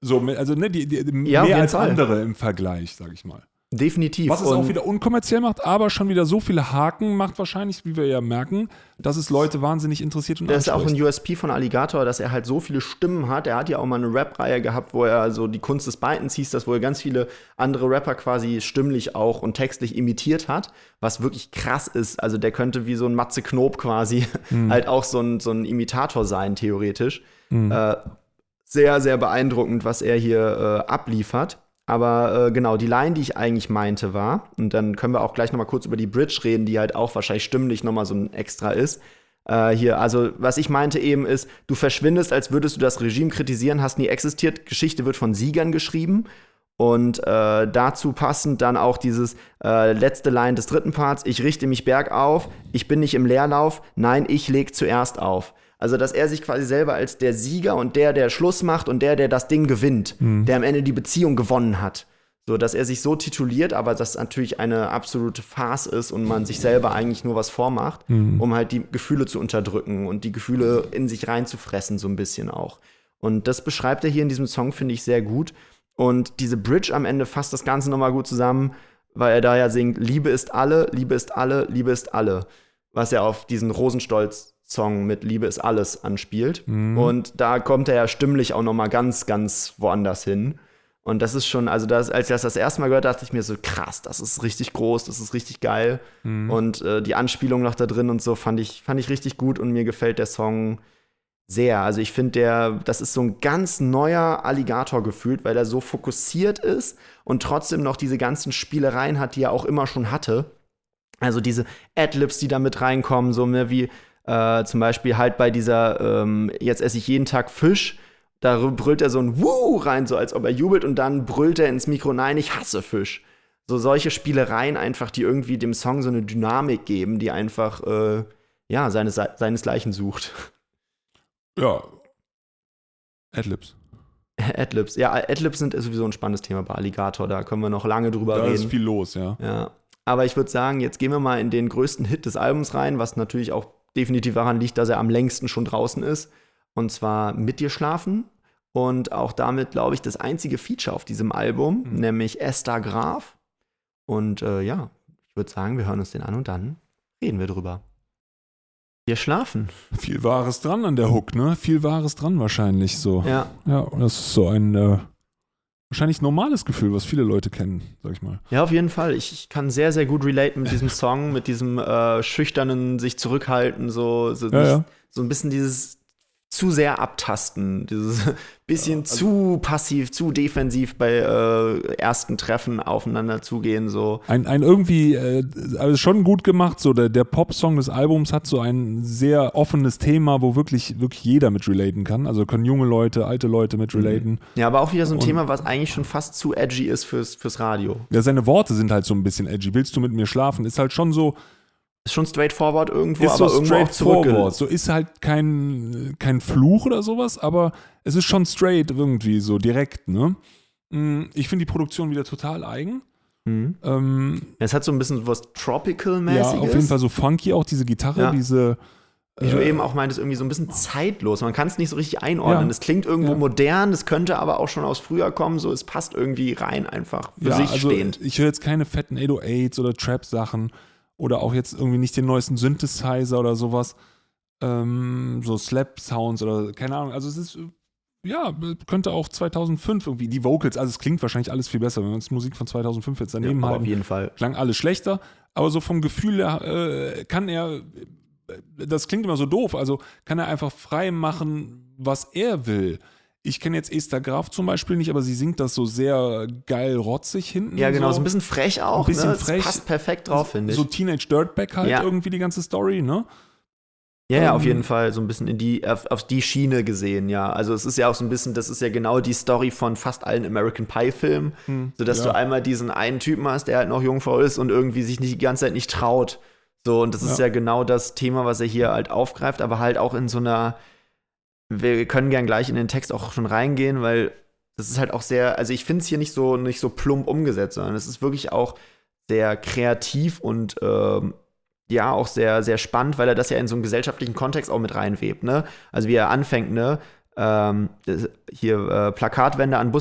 So, also ne, die, die, Ja, mehr als Fall. andere im Vergleich, sag ich mal. Definitiv. Was es Und- auch wieder unkommerziell macht, aber schon wieder so viele Haken macht wahrscheinlich, wie wir ja merken, dass es Leute wahnsinnig interessiert und Das ist auch ein anspricht. USP von Alligator, dass er halt so viele Stimmen hat. Er hat ja auch mal eine Rap-Reihe gehabt, wo er so die Kunst des Beitens hieß, das, wo er ganz viele andere Rapper quasi stimmlich auch und textlich imitiert hat, was wirklich krass ist. Also der könnte wie so ein Matze Knob quasi halt auch so ein, so ein Imitator sein, theoretisch. Äh, sehr, sehr beeindruckend, was er hier äh, abliefert. Aber äh, genau, die Line, die ich eigentlich meinte, war, und dann können wir auch gleich noch mal kurz über die Bridge reden, die halt auch wahrscheinlich stimmlich noch mal so ein Extra ist. Äh, hier, also was ich meinte eben ist, du verschwindest, als würdest du das Regime kritisieren, hast nie existiert, Geschichte wird von Siegern geschrieben. Und äh, dazu passend dann auch dieses äh, letzte Line des dritten Parts, ich richte mich bergauf, ich bin nicht im Leerlauf, nein, ich leg zuerst auf. Also, dass er sich quasi selber als der Sieger und der, der Schluss macht und der, der das Ding gewinnt, der am Ende die Beziehung gewonnen hat. So, dass er sich so tituliert, aber das natürlich eine absolute Farce ist und man sich selber eigentlich nur was vormacht, um halt die Gefühle zu unterdrücken und die Gefühle in sich reinzufressen, so ein bisschen auch. Und das beschreibt er hier in diesem Song, finde ich, sehr gut. Und diese Bridge am Ende fasst das Ganze nochmal gut zusammen, weil er da ja singt, Liebe ist alle, Liebe ist alle, Liebe ist alle. Was ja auf diesen Rosenstolz-Song mit Liebe ist alles anspielt. Und da kommt er ja stimmlich auch nochmal ganz, ganz woanders hin. Und das ist schon, also das, als ich das das erste Mal gehört, dachte ich mir so, krass, das ist richtig groß, das ist richtig geil. Und äh, die Anspielung noch da drin und so fand ich, fand ich richtig gut und mir gefällt der Song sehr. Also ich finde, der, das ist so ein ganz neuer Alligator gefühlt, weil er so fokussiert ist und trotzdem noch diese ganzen Spielereien hat, die er auch immer schon hatte. Also diese Adlibs, die da mit reinkommen, so mehr wie äh, zum Beispiel halt bei dieser ähm, Jetzt esse ich jeden Tag Fisch. Da brüllt er so ein Wuh rein, so als ob er jubelt und dann brüllt er ins Mikro, nein, ich hasse Fisch. So solche Spielereien einfach, die irgendwie dem Song so eine Dynamik geben, die einfach, äh, ja, seines, seinesgleichen sucht. Ja. Adlibs. Adlibs. Ja, Adlibs sind sowieso ein spannendes Thema bei Alligator, da können wir noch lange drüber Da reden. ist viel los, ja. Ja. Aber ich würde sagen, jetzt gehen wir mal in den größten Hit des Albums rein, was natürlich auch definitiv daran liegt, dass er am längsten schon draußen ist. Und zwar Mit dir schlafen. Und auch damit, glaube ich, das einzige Feature auf diesem Album, Mhm. nämlich Esther Graf. Und äh, ja, ich würde sagen, wir hören uns den an und dann reden wir drüber. Wir schlafen. Viel Wahres dran an der Hook, ne? Viel Wahres dran wahrscheinlich so. Ja. Ja, und das ist so ein äh, wahrscheinlich normales Gefühl, was viele Leute kennen, sag ich mal. Ja, auf jeden Fall. Ich, ich kann sehr, sehr gut relate mit diesem Song, mit diesem äh, schüchternen sich zurückhalten, so, so, Ja, nicht, ja. so ein bisschen dieses zu sehr abtasten, dieses bisschen also zu passiv, zu defensiv bei äh, ersten Treffen aufeinander zugehen, so. Ein, ein irgendwie, äh, also schon gut gemacht, so der, der Pop-Song des Albums hat so ein sehr offenes Thema, wo wirklich, wirklich jeder mit relaten kann. Also können junge Leute, alte Leute mit relaten. Ja, aber auch wieder so ein Und- Thema, was eigentlich schon fast zu edgy ist fürs, fürs Radio. Ja, seine Worte sind halt so ein bisschen edgy. Willst du mit mir schlafen? Ist halt schon so, Ist schon straightforward irgendwo, ist aber so irgendwo auch straightforward. zurückge... So ist halt kein, kein Fluch oder sowas, aber es ist schon straight irgendwie, so direkt, ne? Mm, Ich finde die Produktion wieder total eigen. Mhm. Ähm, Es hat so ein bisschen was ja, Tropical-mäßiges. auf jeden Fall so funky auch, diese Gitarre, Ja. diese. Wie du äh, eben auch meintest, irgendwie so ein bisschen zeitlos. Man kann es nicht so richtig einordnen. Ja. Es klingt irgendwo Ja. modern, es könnte aber auch schon aus früher kommen. So, es passt irgendwie rein, einfach für ja, sich also stehend. ich höre jetzt keine fetten 808s oder Trap-Sachen oder auch jetzt irgendwie nicht den neuesten Synthesizer oder sowas. Ähm, so Slap-Sounds oder keine Ahnung. Also es ist, äh, ja, könnte auch 2005 irgendwie, die Vocals, also es klingt wahrscheinlich alles viel besser, wenn wir uns Musik von 2005 jetzt daneben aber auf halten. jeden Fall. klang alles schlechter, aber so vom Gefühl her äh, kann er, das klingt immer so doof, also kann er einfach frei machen, was er will. Ich kenne jetzt Esther Graf zum Beispiel nicht, aber sie singt das so sehr geil rotzig hinten. Ja, genau, so so ein bisschen frech auch. Ein bisschen ne? frech. Es passt perfekt drauf, finde ich. So Teenage Dirtbag halt Ja. irgendwie die ganze Story, ne? Ja, ja, Ähm, auf jeden Fall so ein bisschen in die, auf, auf die Schiene gesehen, ja. Also es ist ja auch so ein bisschen, das ist ja genau die Story von fast allen American Pie-Filmen, Hm, sodass ja. du einmal diesen einen Typen hast, der halt noch Jungfrau ist und irgendwie sich nicht die ganze Zeit nicht traut. So, und das ist Ja. ja genau das Thema, was er hier halt aufgreift, aber halt auch in so einer, wir können gern gleich in den Text auch schon reingehen, weil das ist halt auch sehr, also ich finde es hier nicht so, nicht so plump umgesetzt, sondern es ist wirklich auch sehr kreativ und ähm, ja, auch sehr, sehr spannend, weil er das ja in so einen gesellschaftlichen Kontext auch mit reinwebt, ne? Also wie er anfängt, ne? Ähm, hier äh, Plakatwände an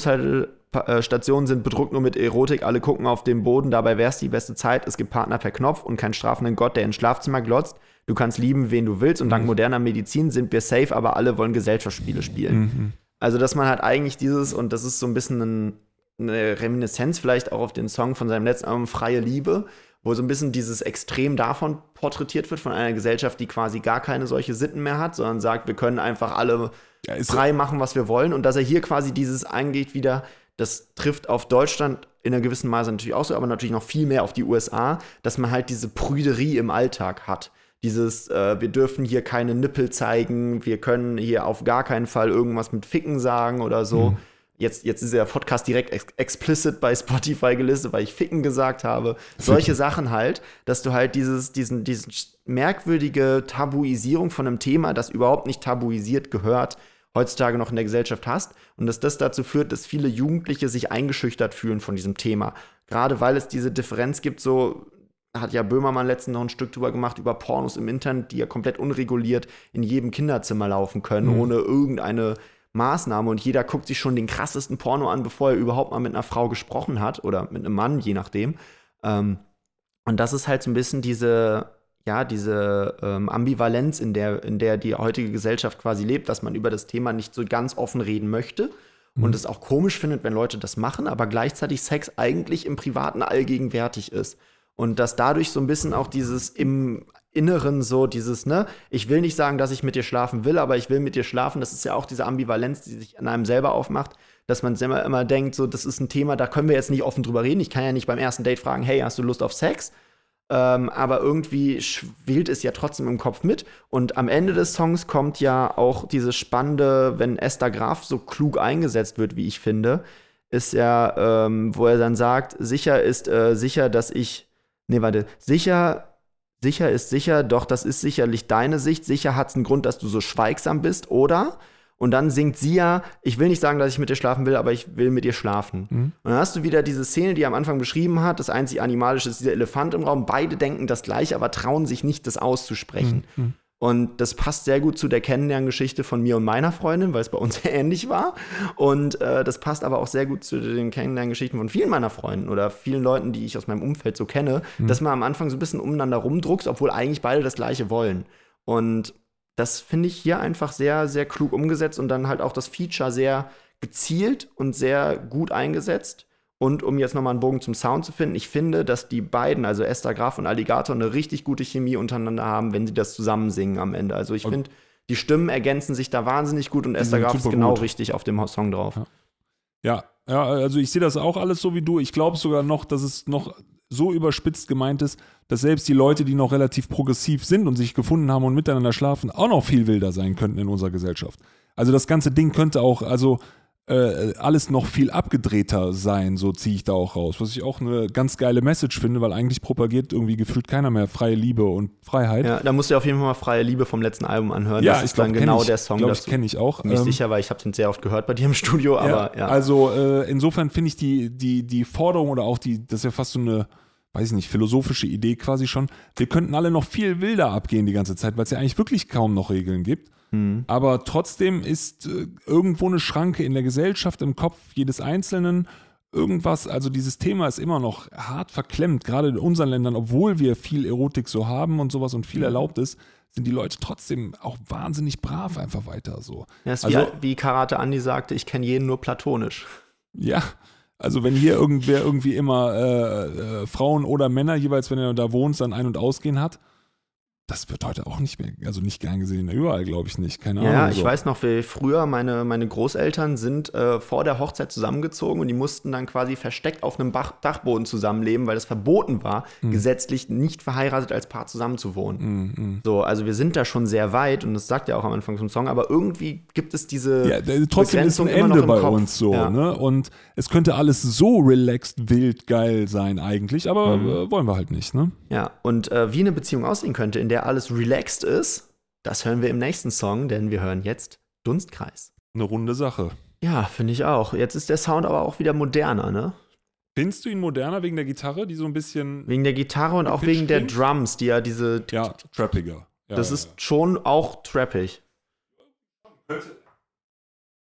Bushaltestationen sind bedruckt nur mit Erotik, alle gucken auf den Boden, dabei wär's die beste Zeit, es gibt Partner per Knopf und keinen strafenden Gott, der ins Schlafzimmer glotzt. Du kannst lieben, wen du willst und dank Mhm. moderner Medizin sind wir safe, aber alle wollen Gesellschaftsspiele spielen. Mhm. Also, dass man halt eigentlich dieses, und das ist so ein bisschen ein, eine Reminiszenz vielleicht auch auf den Song von seinem letzten Album Freie Liebe, wo so ein bisschen dieses Extrem davon porträtiert wird, von einer Gesellschaft, die quasi gar keine solche Sitten mehr hat, sondern sagt, wir können einfach alle Ja, frei machen, was wir wollen. Und dass er hier quasi dieses eingeht wieder, das trifft auf Deutschland in einer gewissen Maße natürlich auch so, aber natürlich noch viel mehr auf die USA, dass man halt diese Prüderie im Alltag hat. Dieses, äh, wir dürfen hier keine Nippel zeigen, wir können hier auf gar keinen Fall irgendwas mit Ficken sagen oder so. Mhm. Jetzt, jetzt ist der Podcast direkt ex explicit bei Spotify gelistet, weil ich Ficken gesagt habe. Solche Sachen halt, dass du halt dieses, diesen, diesen merkwürdige Tabuisierung von einem Thema, das überhaupt nicht tabuisiert gehört, heutzutage noch in der Gesellschaft hast und dass das dazu führt, dass viele Jugendliche sich eingeschüchtert fühlen von diesem Thema. Gerade weil es diese Differenz gibt, so hat ja Böhmermann letztens noch ein Stück drüber gemacht, über Pornos im Internet, die ja komplett unreguliert in jedem Kinderzimmer laufen können, Mhm. ohne irgendeine Maßnahme. Und jeder guckt sich schon den krassesten Porno an, bevor er überhaupt mal mit einer Frau gesprochen hat oder mit einem Mann, je nachdem. Ähm, und das ist halt so ein bisschen diese, ja, diese ähm, Ambivalenz, in der, in der die heutige Gesellschaft quasi lebt, dass man über das Thema nicht so ganz offen reden möchte Mhm. und es auch komisch findet, wenn Leute das machen, aber gleichzeitig Sex eigentlich im Privaten allgegenwärtig ist. Und dass dadurch so ein bisschen auch dieses im Inneren so dieses, ne, ich will nicht sagen, dass ich mit dir schlafen will, aber ich will mit dir schlafen. Das ist ja auch diese Ambivalenz, die sich an einem selber aufmacht, dass man immer, immer denkt, so, das ist ein Thema, da können wir jetzt nicht offen drüber reden. Ich kann ja nicht beim ersten Date fragen, hey, hast du Lust auf Sex? Ähm, aber irgendwie schwillt es ja trotzdem im Kopf mit. Und am Ende des Songs kommt ja auch dieses Spannende, wenn Esther Graf so klug eingesetzt wird, wie ich finde, ist ja, ähm, wo er dann sagt, sicher ist äh, sicher, dass ich, nee, warte, sicher, sicher ist sicher, doch das ist sicherlich deine Sicht, sicher hat es einen Grund, dass du so schweigsam bist, oder? Und dann singt sie ja, ich will nicht sagen, dass ich mit dir schlafen will, aber ich will mit dir schlafen. Mhm. Und dann hast du wieder diese Szene, die er am Anfang beschrieben hat. Das einzig Animalische ist dieser Elefant im Raum. Beide denken das gleiche, aber trauen sich nicht, das auszusprechen. Mhm. Und das passt sehr gut zu der Kennenlerngeschichte von mir und meiner Freundin, weil es bei uns ähnlich war. Und äh, das passt aber auch sehr gut zu den Kennenlerngeschichten von vielen meiner Freunden oder vielen Leuten, die ich aus meinem Umfeld so kenne, dass man am Anfang so ein bisschen umeinander rumdruckst, obwohl eigentlich beide das Gleiche wollen. Und das finde ich hier einfach sehr, sehr klug umgesetzt und dann halt auch das Feature sehr gezielt und sehr gut eingesetzt. Und um jetzt nochmal einen Bogen zum Sound zu finden, ich finde, dass die beiden, also Esther Graf und Alligator, eine richtig gute Chemie untereinander haben, wenn sie das zusammen singen am Ende. Also ich finde, die Stimmen ergänzen sich da wahnsinnig gut und Esther Graf ist genau gut. richtig auf dem Song drauf. Ja. Ja, ja, also ich sehe das auch alles so wie du. Ich glaube sogar noch, dass es noch so überspitzt gemeint ist, dass selbst die Leute, die noch relativ progressiv sind und sich gefunden haben und miteinander schlafen, auch noch viel wilder sein könnten in unserer Gesellschaft. Also das ganze Ding könnte auch, also äh, alles noch viel abgedrehter sein, so ziehe ich da auch raus. Was ich auch eine ganz geile Message finde, weil eigentlich propagiert irgendwie gefühlt keiner mehr freie Liebe und Freiheit. Ja, da musst du auf jeden Fall mal Freie Liebe vom letzten Album anhören. Ja, das ich ist dann glaube, genau ich, der Song glaub, ich dazu. kenne ich auch. Bin mir nicht Ähm, sicher, weil ich habe den sehr oft gehört bei dir im Studio, aber ja. Also äh, insofern finde ich die, die, die Forderung oder auch die, das ist ja fast so eine, weiß ich nicht, philosophische Idee quasi schon. Wir könnten alle noch viel wilder abgehen die ganze Zeit, weil es ja eigentlich wirklich kaum noch Regeln gibt. Hm. Aber trotzdem ist äh, irgendwo eine Schranke in der Gesellschaft, im Kopf jedes Einzelnen. Irgendwas, also dieses Thema ist immer noch hart verklemmt, gerade in unseren Ländern, obwohl wir viel Erotik so haben und sowas und viel Mhm. erlaubt ist, sind die Leute trotzdem auch wahnsinnig brav einfach weiter so. Ja, ist Also- wie, wie Karate Andi sagte, ich kenne jeden nur platonisch. Ja, also wenn hier irgendwer irgendwie immer äh, äh, Frauen oder Männer jeweils, wenn er da wohnt, dann ein- und ausgehen hat, das wird heute auch nicht mehr, also nicht gern gesehen, überall glaube ich nicht, keine Ahnung. ja, ich so. weiß noch, wie früher meine, meine Großeltern sind äh, vor der Hochzeit zusammengezogen und die mussten dann quasi versteckt auf einem Bach Dachboden zusammenleben, weil es verboten war, Hm. gesetzlich nicht verheiratet als Paar zusammenzuwohnen. Mm, mm. So, also wir sind da schon sehr weit und das sagt ja auch am Anfang vom Song, aber irgendwie gibt es diese Ja, trotzdem ist ein Begrenzung immer noch Ende bei Kopf. uns so, Ja. ne? Und es könnte alles so relaxed, wild, geil sein eigentlich, aber Mhm. äh, wollen wir halt nicht, ne? Ja, und äh, wie eine Beziehung aussehen könnte, in der alles relaxed ist, das hören wir im nächsten Song, denn wir hören jetzt Dunstkreis. Eine runde Sache. Ja, finde ich auch. Jetzt ist der Sound aber auch wieder moderner, ne? Findest du ihn moderner wegen der Gitarre, die so ein bisschen, Wegen der Gitarre und auch wegen der? Drums, die ja diese. ja, trappiger. Ja, das ja, ist schon auch trappig. ja.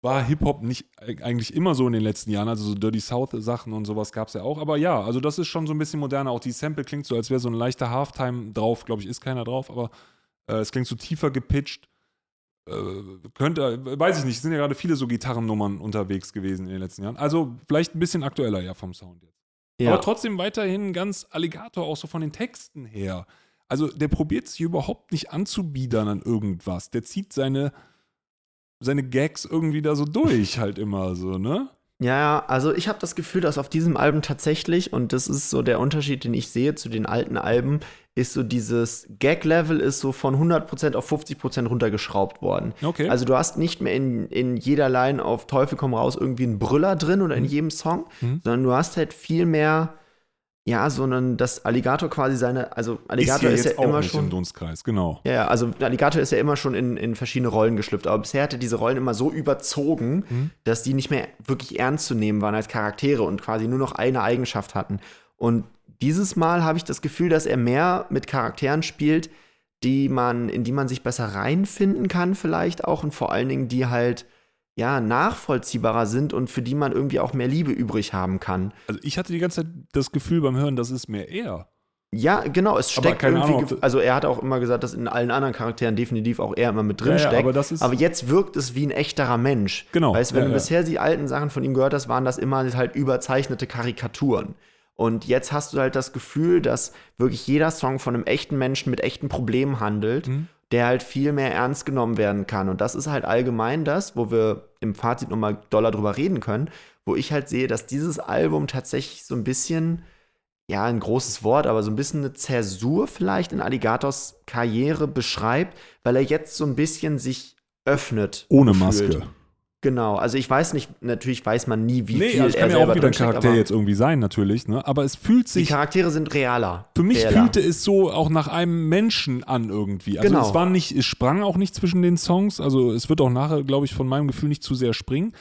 War Hip-Hop nicht eigentlich immer so in den letzten Jahren, also so Dirty South-Sachen und sowas gab es ja auch, aber ja, also das ist schon so ein bisschen moderner. Auch die Sample klingt so, als wäre so ein leichter Halftime drauf, glaube ich, ist keiner drauf, aber äh, es klingt so tiefer gepitcht. Äh, könnte, weiß ich nicht, es sind ja gerade viele so Gitarrennummern unterwegs gewesen in den letzten Jahren. Also vielleicht ein bisschen aktueller ja vom Sound jetzt. Ja. Aber trotzdem weiterhin ganz Alligator, auch so von den Texten her. Also der probiert sich überhaupt nicht anzubiedern an irgendwas. Der zieht seine, seine Gags irgendwie da so durch, halt immer so, ne? Ja, also ich habe das Gefühl, dass auf diesem Album tatsächlich, und das ist so der Unterschied, den ich sehe zu den alten Alben, ist so dieses Gag-Level ist so von 100% auf 50% runtergeschraubt worden. Okay. Also du hast nicht mehr in, in jeder Line auf Teufel komm raus irgendwie einen Brüller drin oder in jedem Song, Mhm. sondern du hast halt viel mehr, ja, so einen, dass Alligator quasi seine, also Alligator ist, ja, auch immer nicht schon. im Dunstkreis, genau. Ja, Ja, also Alligator ist ja immer schon in, in verschiedene Rollen geschlüpft, aber bisher hatte diese Rollen immer so überzogen, Mhm. dass die nicht mehr wirklich ernst zu nehmen waren als Charaktere und quasi nur noch eine Eigenschaft hatten. Und dieses Mal habe ich das Gefühl, dass er mehr mit Charakteren spielt, die man, in die man sich besser reinfinden kann, vielleicht auch und vor allen Dingen, die halt ja nachvollziehbarer sind und für die man irgendwie auch mehr Liebe übrig haben kann. Also ich hatte die ganze Zeit das Gefühl beim Hören, das ist mehr er. Ja, genau, es Aber steckt irgendwie. Ahnung, also er hat auch immer gesagt, dass in allen anderen Charakteren definitiv auch er immer mit drin Ja, ja, steckt. aber ist- jetzt wirkt es wie ein echterer Mensch. Genau, Weißt du, wenn ja, du bisher die alten Sachen von ihm gehört hast, waren das immer halt überzeichnete Karikaturen. Und jetzt hast du halt das Gefühl, dass wirklich jeder Song von einem echten Menschen mit echten Problemen handelt, Mhm. Der halt viel mehr ernst genommen werden kann. Und das ist halt allgemein das, wo wir im Fazit nochmal doller drüber reden können, wo ich halt sehe, dass dieses Album tatsächlich so ein bisschen ja, ein großes Wort, aber so ein bisschen eine Zäsur vielleicht in Alligators Karriere beschreibt, weil er jetzt so ein bisschen sich öffnet. Ohne. Maske. Genau, also ich weiß nicht, natürlich weiß man nie, wie Nee, viel also er kann ja selber auch wieder ein Charakter jetzt irgendwie sein, natürlich, ne? Aber es fühlt Die sich Charaktere sind realer. Für mich realer. fühlte es so auch nach einem Menschen an irgendwie. Also Genau. es war nicht, es sprang auch nicht zwischen den Songs. Also es wird auch nachher, glaube ich, von meinem Gefühl nicht zu sehr springen.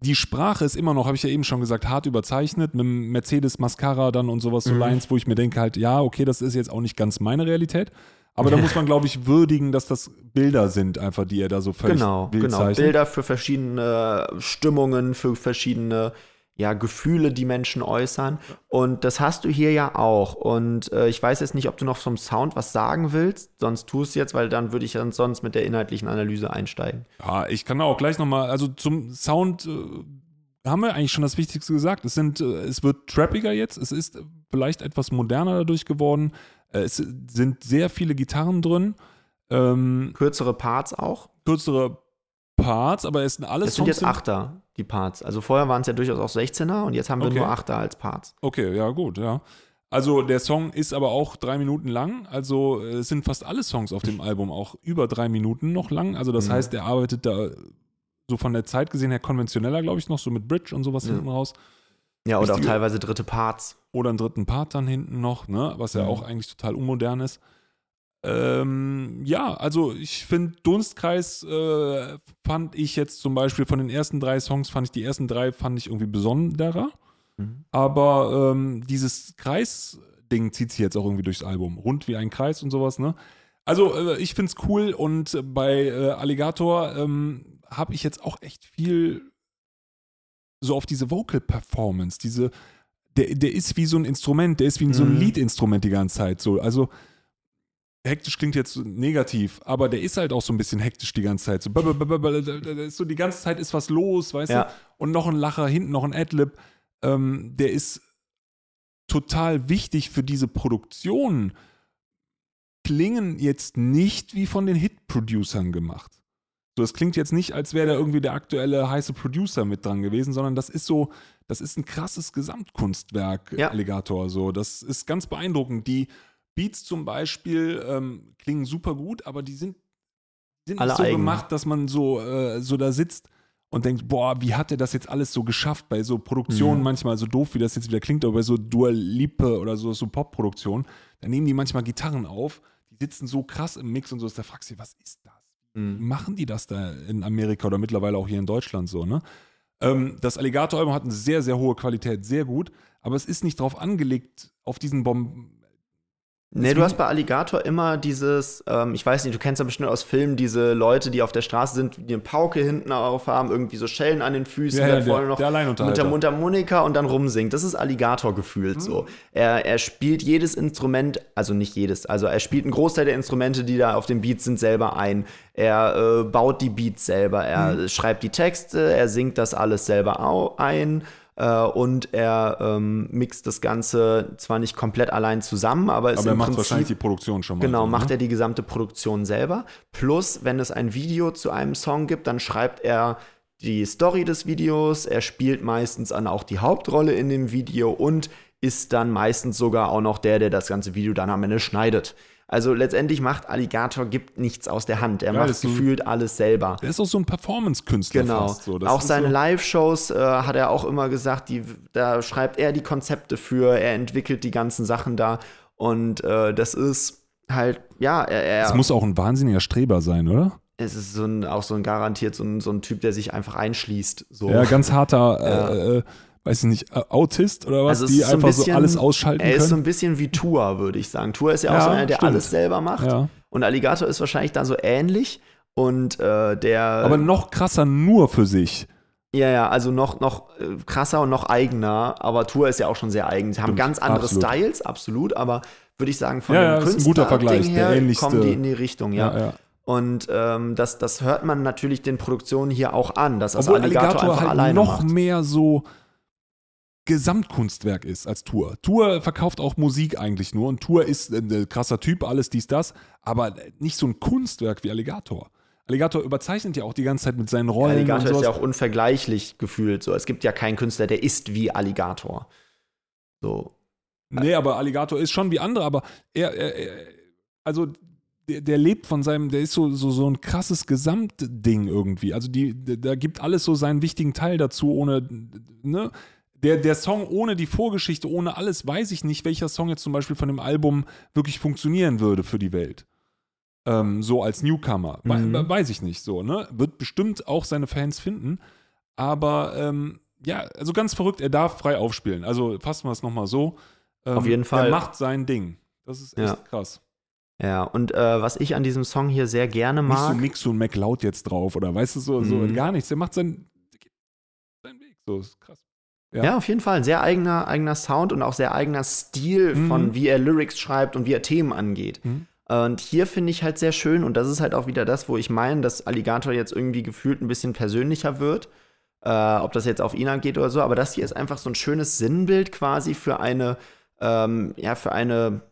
Die Sprache ist immer noch, habe ich ja eben schon gesagt, hart überzeichnet, mit dem Mercedes Mascara dann und sowas, so Mhm. Lines, wo ich mir denke halt, ja, okay, das ist jetzt auch nicht ganz meine Realität. Aber da muss man, glaube ich, würdigen, dass das Bilder sind, einfach, die er da so völlig Genau, genau. zeichnet. Bilder für verschiedene Stimmungen, für verschiedene ja, Gefühle, die Menschen äußern. Und das hast du hier ja auch. Und äh, ich weiß jetzt nicht, ob du noch vom Sound was sagen willst, sonst tu es jetzt, weil dann würde ich dann sonst mit der inhaltlichen Analyse einsteigen. Ja, ich kann auch gleich nochmal, also zum Sound äh, haben wir eigentlich schon das Wichtigste gesagt. Es, sind, äh, es wird trappiger jetzt, es ist vielleicht etwas moderner dadurch geworden. Äh, es sind sehr viele Gitarren drin, ähm, Kürzere Parts auch. kürzere Parts, aber es sind alles Es sind jetzt Achter, die Parts. Also vorher waren es ja durchaus auch 16er und jetzt haben wir Okay. nur Achter als Parts. Okay, ja, gut, ja. Also der Song ist aber auch drei Minuten lang. Also äh, es sind fast alle Songs auf dem Album auch über drei Minuten noch lang. Also das Mhm. heißt, er arbeitet da so von der Zeit gesehen her konventioneller, glaube ich, noch so mit Bridge und sowas Ja. hinten raus. Ja, oder auch teilweise dritte Parts. Oder einen dritten Part dann hinten noch, ne? was ja Mhm. auch eigentlich total unmodern ist. Ähm, ja, also ich finde, Dunstkreis äh, fand ich jetzt zum Beispiel von den ersten drei Songs, fand ich die ersten drei fand ich irgendwie besonderer. Mhm. Aber ähm, dieses Kreis-Ding zieht sich jetzt auch irgendwie durchs Album. Rund wie ein Kreis und sowas, ne? Also, äh, ich find's cool und bei äh, Alligator ähm, habe ich jetzt auch echt viel so auf diese Vocal Performance, diese, der, der ist wie so ein Instrument, der ist wie so ein Mhm. Liedinstrument die ganze Zeit. So, also hektisch klingt jetzt negativ, aber der ist halt auch so ein bisschen hektisch die ganze Zeit. So, so die ganze Zeit ist was los, weißt Ja. du? Und noch ein Lacher, hinten noch ein Adlib. Ähm, der ist total wichtig für diese Produktion, klingen jetzt nicht wie von den Hit-Producern gemacht. So, es klingt jetzt nicht, als wäre da irgendwie der aktuelle heiße Producer mit dran gewesen, sondern das ist so, das ist ein krasses Gesamtkunstwerk, Ja. Alligator. So, das ist ganz beeindruckend. Die Beats zum Beispiel ähm, klingen super gut, aber die sind, sind Alle nicht so eigen. gemacht, dass man so, äh, so da sitzt und denkt, boah, wie hat er das jetzt alles so geschafft? Bei so Produktionen Mhm. manchmal so doof, wie das jetzt wieder klingt, aber bei so Dua Lipe oder so, so Pop-Produktionen, da nehmen die manchmal Gitarren auf, die sitzen so krass im Mix und so, da fragst du was ist das? Mhm. machen die das da in Amerika oder mittlerweile auch hier in Deutschland so, ne? Ähm, das Alligator-Album hat eine sehr, sehr hohe Qualität, sehr gut, aber es ist nicht drauf angelegt, auf diesen Bomben. Nee, du hast bei Alligator immer dieses, ähm, ich weiß nicht, du kennst ja bestimmt aus Filmen diese Leute, die auf der Straße sind, die eine Pauke hinten auf haben, irgendwie so Schellen an den Füßen, Ja, ja, dann der- vorne noch der mit der Mundharmonika und dann rumsingt. Das ist Alligator gefühlt so. Er, er spielt jedes Instrument, also nicht jedes, also er spielt einen Großteil der Instrumente, die da auf dem Beat sind, selber ein. Er äh, baut die Beats selber, er schreibt die Texte, er singt das alles selber ein. Äh, und er ähm, mixt das Ganze zwar nicht komplett allein zusammen, aber ist Aber er im macht Prinzip wahrscheinlich die Produktion schon mal. Genau, macht ne? er die gesamte Produktion selber. Plus, wenn es ein Video zu einem Song gibt, dann schreibt er die Story des Videos. Er spielt meistens dann auch die Hauptrolle in dem Video und ist dann meistens sogar auch noch der, der das ganze Video dann am Ende schneidet. Also letztendlich macht Alligator gibt nichts aus der Hand. Er Ja, macht ist so- gefühlt alles selber. Der ist auch so ein Performance-Künstler Genau. fast. So. Auch seine so, Live-Shows äh, hat er auch immer gesagt, die, da schreibt er die Konzepte für, er entwickelt die ganzen Sachen da. Und äh, das ist halt, ja, er, er Das muss auch ein wahnsinniger Streber sein, oder? es ist so ein, auch so ein garantiert so ein, so ein Typ, der sich einfach einschließt. So. Ja, ganz harter, äh, äh, weiß ich nicht, Autist oder was, Also die so ein einfach so bisschen- alles ausschalten er ist so können. ein bisschen wie Tua, würde ich sagen. Tua ist ja, Ja, auch so einer, der stimmt. alles selber macht. ja. Und Alligator ist wahrscheinlich da so ähnlich. Und äh, der. Aber noch krasser nur für sich. Ja, ja, also noch, noch äh, krasser und noch eigener, aber Tour ist ja auch schon sehr eigen. Sie haben Stimmt, ganz andere absolut. Styles, absolut, aber würde ich sagen, von Ja, dem ja, ist ein guter Künstler-Ding Vergleich, der her kommen die in die Richtung, ja. ja. Und ähm, das, das hört man natürlich den Produktionen hier auch an, dass das Obwohl Alligator, Alligator, einfach halt alleine noch macht. mehr so Gesamtkunstwerk ist als Tour. Tour verkauft auch Musik eigentlich nur und Tour ist ein äh, krasser Typ, alles dies, das, aber nicht so ein Kunstwerk wie Alligator. Alligator überzeichnet ja auch die ganze Zeit mit seinen Rollen. Alligator ist ja auch unvergleichlich gefühlt. So, es gibt ja keinen Künstler, der ist wie Alligator. So. Nee, aber Alligator ist schon wie andere, aber er, er, er also der, der lebt von seinem, der ist so, so, so ein krasses Gesamtding irgendwie. Also die, da gibt alles so seinen wichtigen Teil dazu, ohne, ne? Der, der Song ohne die Vorgeschichte, ohne alles, weiß ich nicht, welcher Song jetzt zum Beispiel von dem Album wirklich funktionieren würde für die Welt. Ähm, so als Newcomer. Mhm. we- Weiß ich nicht so, ne? Wird bestimmt auch seine Fans finden. Aber ähm, ja, also ganz verrückt, er darf frei aufspielen. Also fassen wir es nochmal so. Ähm, Auf jeden Fall. Er macht sein Ding. Das ist echt Ja. krass. Ja, und äh, was ich an diesem Song hier sehr gerne Nicht so mag. Mix und McLeod jetzt drauf oder weißt du so, so Mhm. gar nichts. Er macht seinen, seinen Weg. So ist krass. Ja. Ja. auf jeden Fall. Ein sehr eigener, eigener Sound und auch sehr eigener Stil Mhm. von wie er Lyrics schreibt und wie er Themen angeht. Mhm. Und hier finde ich halt sehr schön, und das ist halt auch wieder das, wo ich meine, dass Alligator jetzt irgendwie gefühlt ein bisschen persönlicher wird. Äh, ob das jetzt auf ihn angeht oder so, aber das hier ist einfach so ein schönes Sinnbild quasi für eine, ähm, ja, für eine,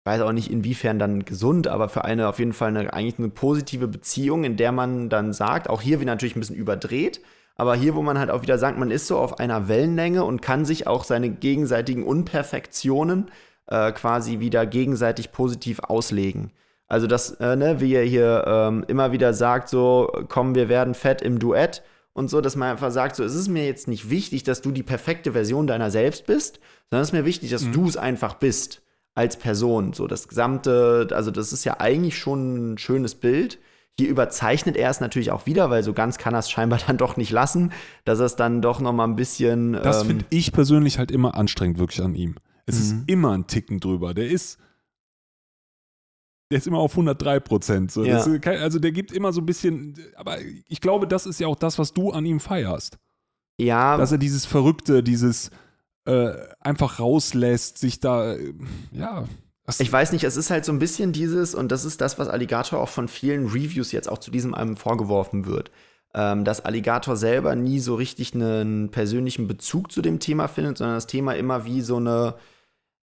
ich weiß auch nicht inwiefern dann gesund, aber für eine auf jeden Fall eine, eigentlich eine positive Beziehung, in der man dann sagt, auch hier wieder natürlich ein bisschen überdreht, aber hier, wo man halt auch wieder sagt, man ist so auf einer Wellenlänge und kann sich auch seine gegenseitigen Unperfektionen äh, quasi wieder gegenseitig positiv auslegen. Also das, äh, ne, wie er hier ähm, immer wieder sagt, so, komm, wir werden fett im Duett und so, dass man einfach sagt, so, es ist mir jetzt nicht wichtig, dass du die perfekte Version deiner selbst bist, sondern es ist mir wichtig, dass du es einfach bist als Person. So das gesamte, also das ist ja eigentlich schon ein schönes Bild. Hier überzeichnet er es natürlich auch wieder, weil so ganz kann er es scheinbar dann doch nicht lassen, dass er es dann doch noch mal ein bisschen Das ähm, finde ich persönlich halt immer anstrengend, wirklich an ihm. Es ist Mhm. immer ein Ticken drüber. Der ist, der ist immer auf 103 Prozent. So. Ja. ist kein- Also der gibt immer so ein bisschen, aber ich glaube, das ist ja auch das, was du an ihm feierst. ja, Dass er dieses Verrückte, dieses äh, einfach rauslässt, sich da, äh, ja. Das, Ich weiß nicht, es ist halt so ein bisschen dieses, und das ist das, was Alligator auch von vielen Reviews jetzt auch zu diesem Album vorgeworfen wird, ähm, dass Alligator selber nie so richtig einen persönlichen Bezug zu dem Thema findet, sondern das Thema immer wie so eine,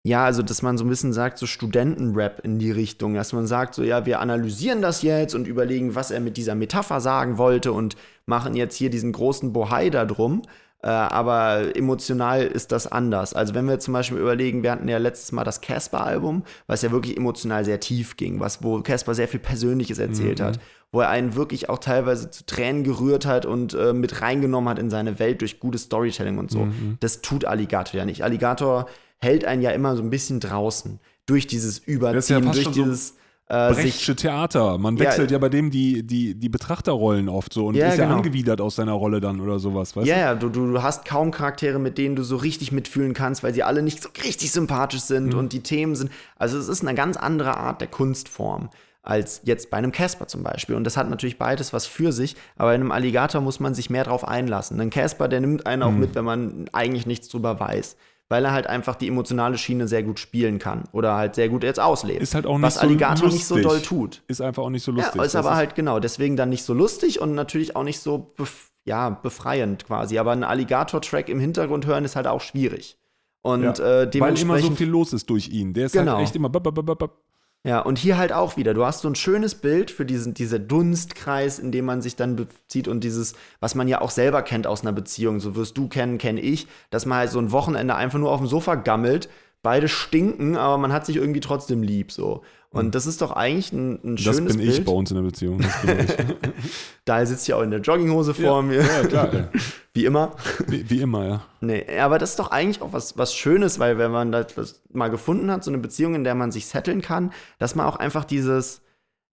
ja, also dass man so ein bisschen sagt, so Studentenrap in die Richtung, dass man sagt, so ja, wir analysieren das jetzt und überlegen, was er mit dieser Metapher sagen wollte und machen jetzt hier diesen großen Bohai da drum. Äh, aber emotional ist das anders. Also wenn wir zum Beispiel überlegen, wir hatten ja letztes Mal das Casper-Album, was ja wirklich emotional sehr tief ging, was wo Casper sehr viel Persönliches erzählt Mhm. hat, wo er einen wirklich auch teilweise zu Tränen gerührt hat und äh, mit reingenommen hat in seine Welt durch gutes Storytelling und so. Mhm. Das tut Alligator ja nicht. Alligator hält einen ja immer so ein bisschen draußen durch dieses ja Überziehen, fast durch schon so dieses äh, Brechtsche Theater. Man Ja. wechselt ja, bei dem die, die, die Betrachterrollen oft so und Ja, ist ja genau. angewidert aus seiner Rolle dann oder sowas, weißt Ja, du? ja, du, du, hast kaum Charaktere, mit denen du so richtig mitfühlen kannst, weil sie alle nicht so richtig sympathisch sind Mhm. und die Themen sind. Also es ist eine ganz andere Art der Kunstform als jetzt bei einem Casper zum Beispiel. Und das hat natürlich beides was für sich, aber bei einem Alligator muss man sich mehr drauf einlassen. Ein Casper, der nimmt einen auch Mhm. mit, wenn man eigentlich nichts drüber weiß. Weil er halt einfach die emotionale Schiene sehr gut spielen kann oder halt sehr gut jetzt auslebt. Ist halt auch nicht was so Alligator nicht so lustig. doll tut. Ist einfach auch nicht so lustig. Ja, ist aber halt genau, deswegen dann nicht so lustig und natürlich auch nicht so bef ja, befreiend quasi. Aber einen Alligator-Track im Hintergrund hören ist halt auch schwierig. Und Ja, äh, Weil dementsprechend. immer so viel los ist durch ihn. Der ist Genau. halt echt immer. bap, bap, bap, bap. Ja, und hier halt auch wieder. Du hast so ein schönes Bild für diesen dieser Dunstkreis, in dem man sich dann bezieht und dieses, was man ja auch selber kennt aus einer Beziehung, so wirst du kennen, kenne ich, dass man halt so ein Wochenende einfach nur auf dem Sofa gammelt, beide stinken, aber man hat sich irgendwie trotzdem lieb so. Und das ist doch eigentlich ein, ein Das schönes bin ich Bild. bei uns in der Beziehung. Das bin ich. Da sitzt ja auch in der Jogginghose vor ja, mir, ja, klar. ey. wie immer. Wie, wie immer, ja. Nee, aber das ist doch eigentlich auch was, was Schönes, weil wenn man das, das mal gefunden hat, so eine Beziehung, in der man sich setteln kann, dass man auch einfach dieses,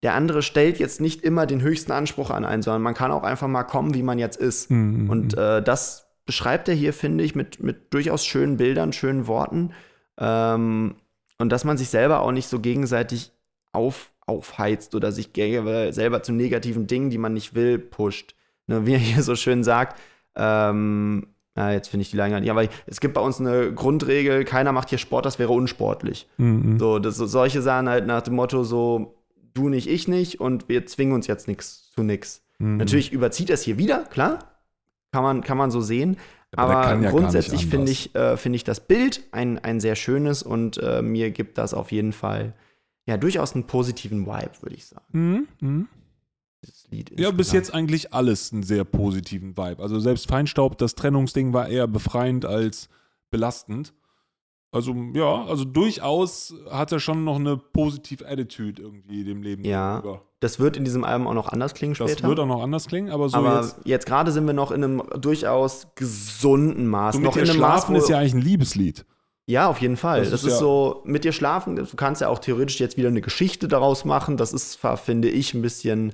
der andere stellt jetzt nicht immer den höchsten Anspruch an einen, sondern man kann auch einfach mal kommen, wie man jetzt ist. Mhm. Und äh, das beschreibt er hier, finde ich, mit, mit durchaus schönen Bildern, schönen Worten. Ähm, und dass man sich selber auch nicht so gegenseitig auf, aufheizt oder sich ge- selber zu negativen Dingen, die man nicht will, pusht. Ne, wie er hier so schön sagt, ähm, ja, jetzt finde ich die Leinwand. Ja, aber es gibt bei uns eine Grundregel, keiner macht hier Sport, das wäre unsportlich. Mhm. So, das, so solche Sachen halt nach dem Motto so, du nicht, ich nicht und wir zwingen uns jetzt nichts zu nix. Mhm. Natürlich überzieht er es hier wieder, klar. Kann man, kann man so sehen. Aber Aber, ja grundsätzlich finde ich, äh, finde ich das Bild ein, ein sehr schönes und äh, mir gibt das auf jeden Fall ja durchaus einen positiven Vibe, würde ich sagen. Mhm. Mhm. Ja, bis jetzt eigentlich alles einen sehr positiven Vibe. Also selbst Feinstaub, das Trennungsding war eher befreiend als belastend. Also ja, also durchaus hat er schon noch eine positive Attitude irgendwie dem Leben Ja, gegenüber. Das wird in diesem Album auch noch anders klingen Das später. wird auch noch anders klingen, aber so aber jetzt. jetzt, gerade sind wir noch in einem durchaus gesunden Maß. So noch mit in dir einem Maß, schlafen wo, ist ja eigentlich ein Liebeslied. Ja, auf jeden Fall. Das Das, ist ist, ja- so, mit dir schlafen, du kannst ja auch theoretisch jetzt wieder eine Geschichte daraus machen. Das ist, finde ich, ein bisschen,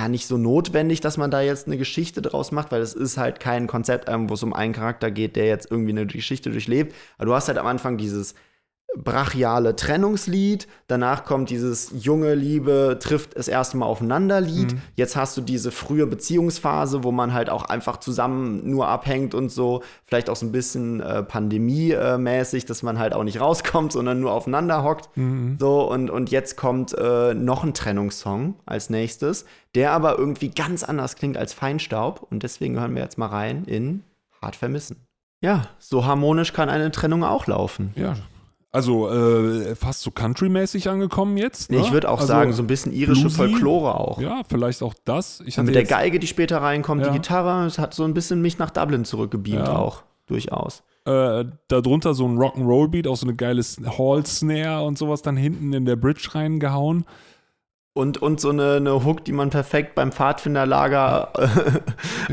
ja, nicht so notwendig, dass man da jetzt eine Geschichte daraus macht, weil es ist halt kein Konzeptalbum, wo es um einen Charakter geht, der jetzt irgendwie eine Geschichte durchlebt. Aber du hast halt am Anfang dieses brachiale Trennungslied, danach kommt dieses junge Liebe trifft das erste Mal aufeinander Lied. Mhm. Jetzt hast du diese frühe Beziehungsphase, wo man halt auch einfach zusammen nur abhängt und so, vielleicht auch so ein bisschen äh, pandemiemäßig, dass man halt auch nicht rauskommt, sondern nur aufeinander hockt. Mhm. So und und jetzt kommt äh, noch ein Trennungssong als nächstes, der aber irgendwie ganz anders klingt als Feinstaub und deswegen hören wir jetzt mal rein in Hart vermissen. Ja, so harmonisch kann eine Trennung auch laufen. Ja. Also äh, fast so country-mäßig angekommen jetzt. Ne? Ich würde auch also, sagen, so ein bisschen irische bluesy. Folklore auch. Ja, vielleicht auch das. Ich mit der Geige, die später reinkommt, Ja. die Gitarre, es hat so ein bisschen mich nach Dublin zurückgebeamt Ja. auch. Durchaus. äh, darunter so ein Rock'n'Roll-Beat, auch so eine geile Hall-Snare und sowas dann hinten in der Bridge reingehauen. Und, und so eine, eine Hook, die man perfekt beim Pfadfinderlager äh,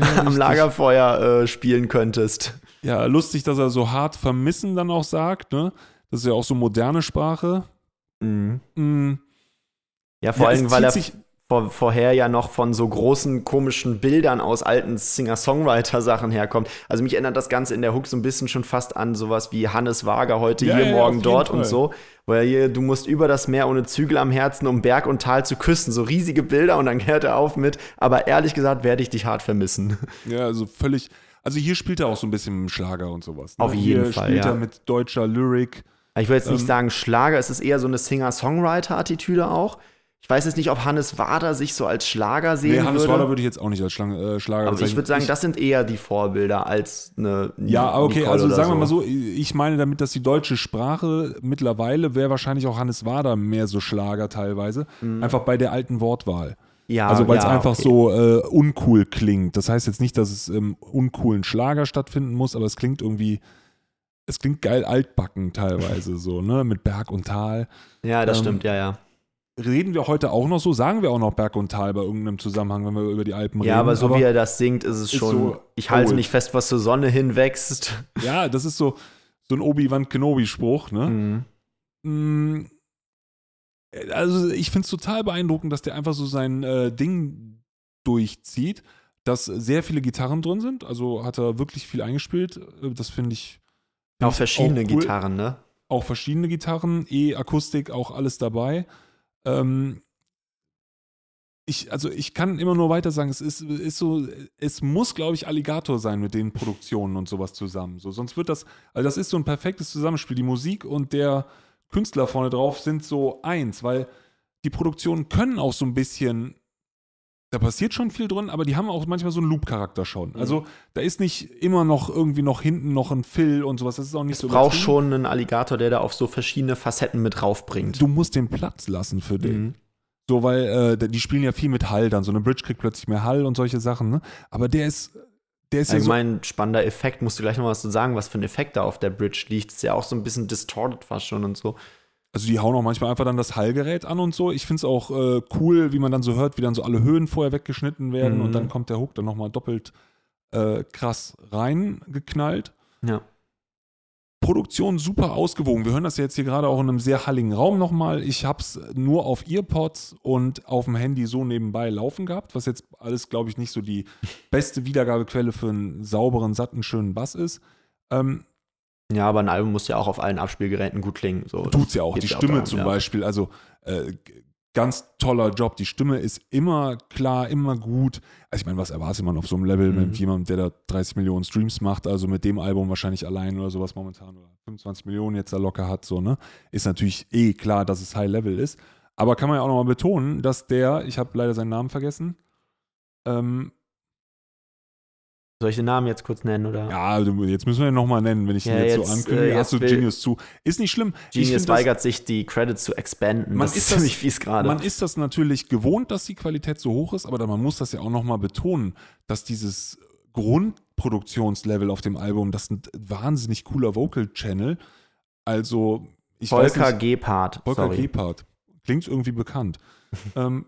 am richtig. Lagerfeuer äh, spielen könntest. Ja, lustig, dass er so hart vermissen dann auch sagt, ne? Das ist ja auch so moderne Sprache. Mhm. Mm, Ja, vor Ja, allem, weil er vor, vorher ja noch von so großen komischen Bildern aus alten Singer-Songwriter-Sachen herkommt. Also mich erinnert das Ganze in der Hook so ein bisschen schon fast an sowas wie Hannes Wager heute Ja, hier, ja, morgen dort Fall. und so. Er hier, du musst über das Meer ohne Zügel am Herzen, um Berg und Tal zu küssen. So riesige Bilder und dann hört er auf mit, aber ehrlich gesagt werde ich dich hart vermissen. ja, also völlig. Also hier spielt er auch so ein bisschen mit dem Schlager und sowas. Ne? Auf jeden hier Fall, spielt ja. er mit deutscher Lyrik. Ich will jetzt nicht Ähm, sagen Schlager, es ist eher so eine Singer-Songwriter-Attitüde auch. Ich weiß jetzt nicht, ob Hannes Wader sich so als Schlager sehen Nee, Hannes würde. Wader würde ich jetzt auch nicht als Schlang, äh, Schlager aber ich bezeichnen. würde sagen, das sind eher die Vorbilder als eine Ja, okay, Nicole also sagen wir mal so, ich meine damit, dass die deutsche Sprache mittlerweile wäre wahrscheinlich auch Hannes Wader mehr so Schlager teilweise, einfach bei der alten Wortwahl. Ja, also weil es ja, einfach okay. so äh, uncool klingt. Das heißt jetzt nicht, dass es im uncoolen Schlager stattfinden muss, aber es klingt irgendwie, es klingt geil altbacken teilweise so, ne, mit Berg und Tal. Ja, das ähm, stimmt, ja, ja. Reden wir heute auch noch so, sagen wir auch noch Berg und Tal bei irgendeinem Zusammenhang, wenn wir über die Alpen reden. Ja, aber so wie er das singt, ist es ist schon. so ich halte old. nicht fest, was zur Sonne hinwächst. Ja, das ist so, so ein Obi-Wan Kenobi-Spruch, ne? Mhm. Mm, Also ich finde es total beeindruckend, dass der einfach so sein äh, Ding durchzieht, dass sehr viele Gitarren drin sind. Also hat er wirklich viel eingespielt. Äh, Das finde ich. Auch verschiedene auch cool. Gitarren, ne? Auch verschiedene Gitarren, E-Akustik, auch alles dabei. Ähm, ich, also ich kann immer nur weiter sagen, es ist, ist so, es muss, glaube ich, Alligator sein mit den Produktionen und sowas zusammen. So, sonst wird das, also das ist so ein perfektes Zusammenspiel. Die Musik und der Künstler vorne drauf sind so eins, weil die Produktionen können auch so ein bisschen, da passiert schon viel drin, aber die haben auch manchmal so einen Loop-Charakter schon. Also da ist nicht immer noch irgendwie noch hinten noch ein Fill und sowas. Das ist auch nicht Es so braucht übertrieben. schon einen Alligator, der da auf so verschiedene Facetten mit draufbringt. Du musst den Platz lassen für den. Mhm. So, weil äh, die spielen ja viel mit Hall dann. So eine Bridge kriegt plötzlich mehr Hall und solche Sachen, ne? Aber der ist, der ist ja so. Allgemein spannender Effekt. Musst du gleich noch was zu sagen, was für ein Effekt da auf der Bridge liegt? Ist ja auch so ein bisschen distorted fast schon und so. Also die hauen auch manchmal einfach dann das Hallgerät an und so. Ich finde es auch äh, cool, wie man dann so hört, wie dann so alle Höhen vorher weggeschnitten werden Mhm. und dann kommt der Hook dann nochmal doppelt äh, krass reingeknallt. Ja. Produktion super ausgewogen. Wir hören das ja jetzt hier gerade auch in einem sehr halligen Raum nochmal. Ich habe es nur auf Earpods und auf dem Handy so nebenbei laufen gehabt, was jetzt alles, glaube ich, nicht so die beste Wiedergabequelle für einen sauberen, satten, schönen Bass ist. Ähm, Ja, aber ein Album muss ja auch auf allen Abspielgeräten gut klingen. So. tut's ja auch. Die ja auch Stimme darum, zum ja. Beispiel, also äh, ganz toller Job. Die Stimme ist immer klar, immer gut. Also ich meine, was erwartet man auf so einem Level Mhm. mit jemandem, der da 30 Millionen Streams macht, also mit dem Album wahrscheinlich allein oder sowas momentan oder 25 Millionen jetzt da locker hat, so, ne? Ist natürlich eh klar, dass es High Level ist. Aber kann man ja auch nochmal betonen, dass der, ich habe leider seinen Namen vergessen, ähm, Soll ich den Namen jetzt kurz nennen? Oder? ja, also jetzt müssen wir ihn nochmal nennen, wenn ich ihn Ja, jetzt, jetzt, so ankündige. äh, Hast du jetzt Genius zu. Ist nicht schlimm. Genius find das- weigert sich, die Credits zu expanden. Man das ist das- ziemlich fies gerade. Man ist das natürlich gewohnt, dass die Qualität so hoch ist, aber man muss das ja auch nochmal betonen, dass dieses Grundproduktionslevel auf dem Album, das ist ein wahnsinnig cooler Vocal-Channel. Also, ich weiß Volker nicht, Gebhardt. Volker sorry. Gebhardt. Klingt irgendwie bekannt. ähm,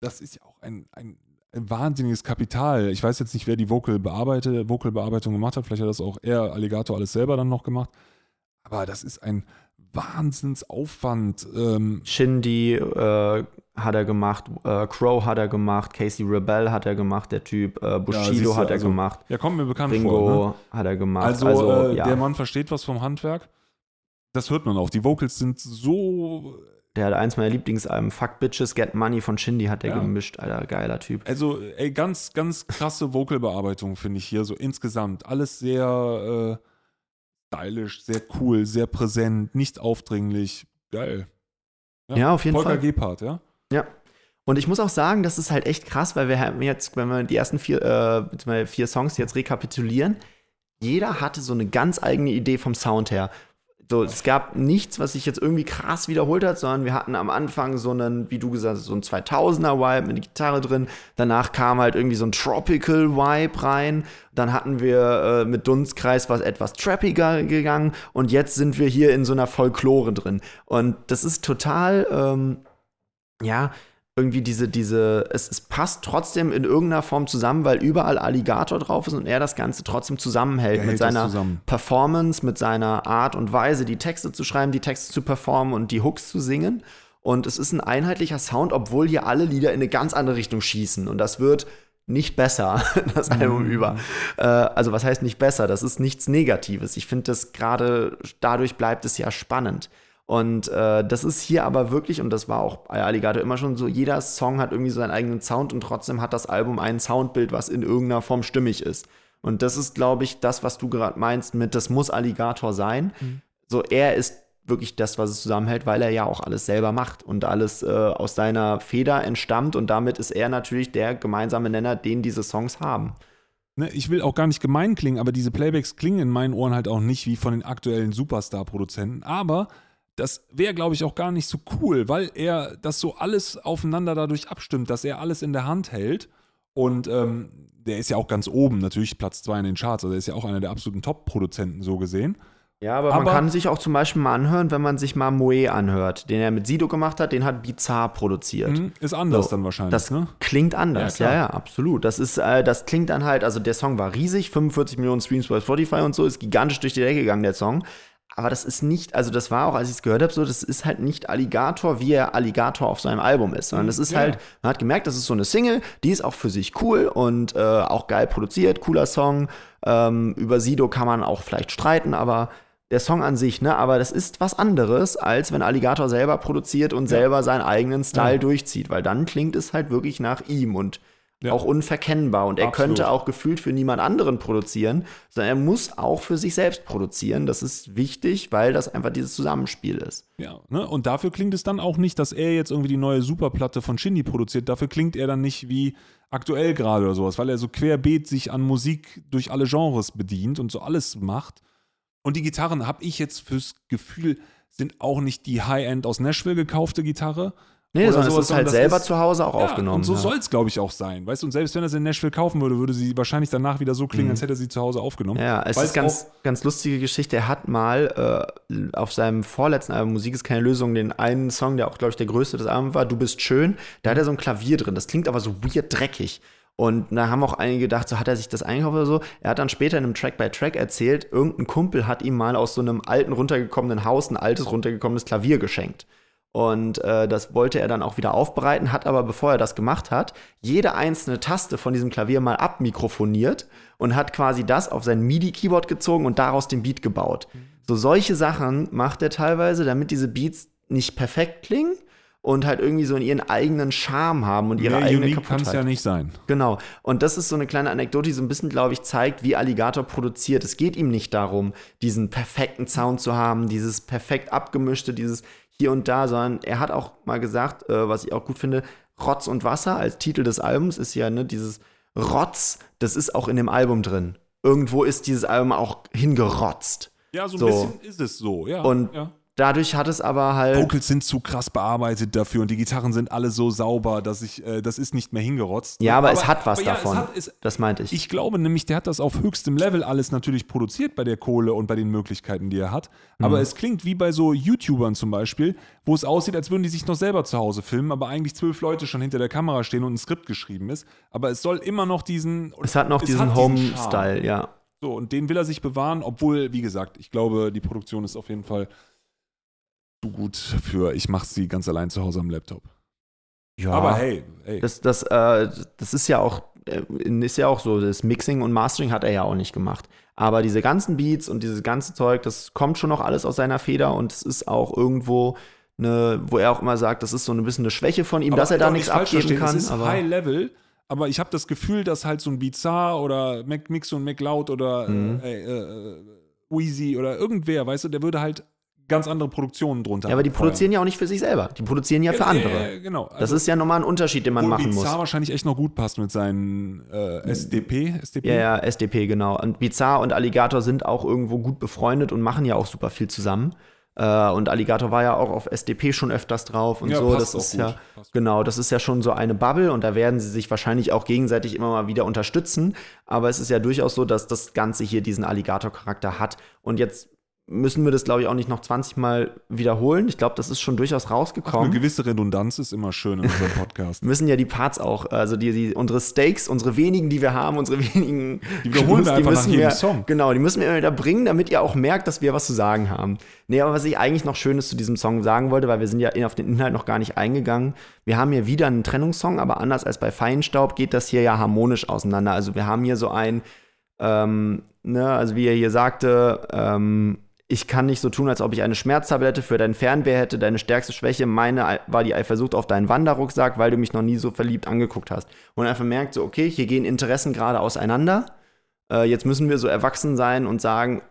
das ist ja auch ein, ein, ein wahnsinniges Kapital. Ich weiß jetzt nicht, wer die Vocal Vocal-Bearbeitung gemacht hat. Vielleicht hat das auch er, Alligator, alles selber dann noch gemacht. Aber das ist ein Wahnsinnsaufwand. Ähm, Shindy äh, hat er gemacht, äh, Crow hat er gemacht, Casey Rebel hat er gemacht, der Typ, äh, Bushido du, hat er also, gemacht, ja, kommt mir bekannt Ringo vor. Ne? hat er gemacht. Also, Also, äh, ja, der Mann versteht was vom Handwerk. Das hört man auch. Die Vocals sind so. Der hat eins meiner Lieblingsalben, Fuck Bitches, Get Money von Shindy hat er Ja. gemischt, Alter, geiler Typ. Also, ey, ganz, ganz krasse Vocalbearbeitung, finde ich hier so insgesamt. Alles sehr äh, stylisch, sehr cool, sehr präsent, nicht aufdringlich. Geil. Ja, auf jeden Volker Fall. Gebhardt, ja? Ja. Und ich muss auch sagen, das ist halt echt krass, weil wir haben jetzt, wenn wir die ersten vier, äh, vier Songs jetzt rekapitulieren, jeder hatte so eine ganz eigene Idee vom Sound her. So, es gab nichts, was sich jetzt irgendwie krass wiederholt hat, sondern wir hatten am Anfang so einen, wie du gesagt hast, so einen 2000er-Vibe mit Gitarre drin. Danach kam halt irgendwie so ein Tropical-Vibe rein. Dann hatten wir äh, mit Dunstkreis was etwas trappiger gegangen. Und jetzt sind wir hier in so einer Folklore drin. Und das ist total, ähm, ja, irgendwie diese, diese, es, es passt trotzdem in irgendeiner Form zusammen, weil überall Alligator drauf ist und er das Ganze trotzdem zusammenhält Er mit seiner zusammen. Performance, mit seiner Art und Weise, die Texte zu schreiben, die Texte zu performen und die Hooks zu singen. Und es ist ein einheitlicher Sound, obwohl hier alle Lieder in eine ganz andere Richtung schießen. Und das wird nicht besser, das Album über. Äh, also was heißt nicht besser? Das ist nichts Negatives. Ich finde das gerade, dadurch bleibt es ja spannend. Und äh, das ist hier aber wirklich, und das war auch bei Alligator immer schon so, jeder Song hat irgendwie so seinen eigenen Sound und trotzdem hat das Album ein Soundbild, was in irgendeiner Form stimmig ist. Und das ist, glaube ich, das, was du gerade meinst mit, das muss Alligator sein. So, er ist wirklich das, was es zusammenhält, weil er ja auch alles selber macht und alles äh, aus seiner Feder entstammt und damit ist er natürlich der gemeinsame Nenner, den diese Songs haben. Ne, ich will auch gar nicht gemein klingen, aber diese Playbacks klingen in meinen Ohren halt auch nicht wie von den aktuellen Superstar-Produzenten. Aber das wäre, glaube ich, auch gar nicht so cool, weil er das so alles aufeinander dadurch abstimmt, dass er alles in der Hand hält. Und ähm, der ist ja auch ganz oben, natürlich Platz 2 in den Charts. Also er ist ja auch einer der absoluten Top-Produzenten so gesehen. Ja, aber, aber, man kann sich auch zum Beispiel mal anhören, wenn man sich mal Moe anhört, den er mit Sido gemacht hat, den hat Bizarre produziert. Mhm, ist anders so, dann wahrscheinlich. Das ne? klingt anders, ja, ja, ja, absolut. Das ist, äh, das klingt dann halt, also der Song war riesig, 45 Millionen Streams bei Spotify und so, ist gigantisch durch die Decke gegangen, der Song. Aber das ist nicht, also das war auch, als ich es gehört habe, so, das ist halt nicht Alligator, wie er Alligator auf seinem Album ist, sondern das ist ja. halt, man hat gemerkt, das ist so eine Single, die ist auch für sich cool und äh, auch geil produziert, cooler Song. Ähm, über Sido kann man auch vielleicht streiten, aber der Song an sich, ne? Aber das ist was anderes, als wenn Alligator selber produziert und ja. selber seinen eigenen Style ja. durchzieht, weil dann klingt es halt wirklich nach ihm und ja. auch unverkennbar. Und er Absolut. könnte auch gefühlt für niemand anderen produzieren, sondern er muss auch für sich selbst produzieren. Das ist wichtig, weil das einfach dieses Zusammenspiel ist. Ja, ne? und dafür klingt es dann auch nicht, dass er jetzt irgendwie die neue Superplatte von Shindy produziert. Dafür klingt er dann nicht wie aktuell gerade oder sowas, weil er so querbeet sich an Musik durch alle Genres bedient und so alles macht. Und die Gitarren habe ich jetzt fürs Gefühl, sind auch nicht die High-End aus Nashville gekaufte Gitarre. Nee, sondern es ist halt selber ist, zu Hause auch ja, aufgenommen. Und so ja. soll es, glaube ich, auch sein. Weißt du, und selbst wenn er sie in Nashville kaufen würde, würde sie wahrscheinlich danach wieder so klingen, mhm. als hätte er sie zu Hause aufgenommen. Ja, es ist ganz, ganz lustige Geschichte. Er hat mal äh, auf seinem vorletzten Album Musik ist keine Lösung, den einen Song, der auch, glaube ich, der größte des Albums war, Du bist schön, da hat er so ein Klavier drin. Das klingt aber so weird dreckig. Und da haben auch einige gedacht, so hat er sich das eingekauft oder so. Er hat dann später in einem Track by Track erzählt, irgendein Kumpel hat ihm mal aus so einem alten runtergekommenen Haus ein altes runtergekommenes Klavier geschenkt. Und äh, das wollte er dann auch wieder aufbereiten, hat aber, bevor er das gemacht hat, jede einzelne Taste von diesem Klavier mal abmikrofoniert und hat quasi das auf sein MIDI-Keyboard gezogen und daraus den Beat gebaut. So solche Sachen macht er teilweise, damit diese Beats nicht perfekt klingen, und halt irgendwie so in ihren eigenen Charme haben und ihre Mehr eigene unique kann es ja nicht sein. Genau. Und das ist so eine kleine Anekdote, die so ein bisschen, glaube ich, zeigt, wie Alligator produziert. Es geht ihm nicht darum, diesen perfekten Sound zu haben, dieses perfekt abgemischte, dieses hier und da, sondern er hat auch mal gesagt, äh, was ich auch gut finde, Rotz und Wasser als Titel des Albums ist ja ne, dieses Rotz, das ist auch in dem Album drin. Irgendwo ist dieses Album auch hingerotzt. Ja, so ein so. bisschen ist es so, ja. Und ja. Dadurch hat es aber halt. Vocals sind zu krass bearbeitet dafür und die Gitarren sind alle so sauber, dass ich, äh, das ist nicht mehr hingerotzt. Ja, aber, aber es hat was ja, davon. Hat, es, das meinte ich. Ich glaube nämlich, der hat das auf höchstem Level alles natürlich produziert bei der Kohle und bei den Möglichkeiten, die er hat. Aber mhm. es klingt wie bei so YouTubern zum Beispiel, wo es aussieht, als würden die sich noch selber zu Hause filmen, aber eigentlich zwölf Leute schon hinter der Kamera stehen und ein Skript geschrieben ist. Aber es soll immer noch diesen. Es hat noch es diesen Home-Style, ja. So, und den will er sich bewahren, obwohl, wie gesagt, ich glaube, die Produktion ist auf jeden Fall zu gut für, ich mache sie ganz allein zu Hause am Laptop. Ja, aber hey, hey. Das, das, äh, das ist ja auch äh, ist ja auch so, das Mixing und Mastering hat er ja auch nicht gemacht. Aber diese ganzen Beats und dieses ganze Zeug, das kommt schon noch alles aus seiner Feder und es ist auch irgendwo eine, wo er auch immer sagt, das ist so ein bisschen eine Schwäche von ihm, aber dass er da nichts abgeben kann. Es ist aber High Level, aber ich habe das Gefühl, dass halt so ein Bizarre oder Mac Mix und Mac Loud oder mhm. äh, äh, Wheezy oder irgendwer, weißt du, der würde halt ganz andere Produktionen drunter. Ja, aber die produzieren ja auch nicht für sich selber. Die produzieren ja, ja für andere. Ja, genau. Also, das ist ja nochmal ein Unterschied, den man machen Bizarre muss. Bizarre wahrscheinlich echt noch gut passt mit seinen äh, SDP, SDP. Ja, ja, SDP, genau. Und Bizarre und Alligator sind auch irgendwo gut befreundet und machen ja auch super viel zusammen. Äh, und Alligator war ja auch auf SDP schon öfters drauf und ja, so. das ist ja, passt genau, das ist ja schon so eine Bubble und da werden sie sich wahrscheinlich auch gegenseitig immer mal wieder unterstützen. Aber es ist ja durchaus so, dass das Ganze hier diesen Alligator-Charakter hat. Und jetzt müssen wir das, glaube ich, auch nicht noch 20 Mal wiederholen. Ich glaube, das ist schon durchaus rausgekommen. Ach, eine gewisse Redundanz ist immer schön in unserem Podcast. müssen ja die Parts auch, also die, die, unsere Stakes, unsere wenigen, die wir haben, unsere wenigen Die wiederholen wir einfach nach jedem wir, Song. Genau, die müssen wir immer wieder bringen, damit ihr auch merkt, dass wir was zu sagen haben. Nee, aber was ich eigentlich noch Schönes zu diesem Song sagen wollte, weil wir sind ja auf den Inhalt noch gar nicht eingegangen. Wir haben hier wieder einen Trennungssong, aber anders als bei Feinstaub geht das hier ja harmonisch auseinander. Also wir haben hier so ein, ähm, ne, also wie er hier sagte, ähm, ich kann nicht so tun, als ob ich eine Schmerztablette für dein Fernweh hätte. Deine stärkste Schwäche, meine war die Eifersucht auf deinen Wanderrucksack, weil du mich noch nie so verliebt angeguckt hast. Und einfach merkt so, okay, hier gehen Interessen gerade auseinander. Äh, jetzt müssen wir so erwachsen sein und sagen,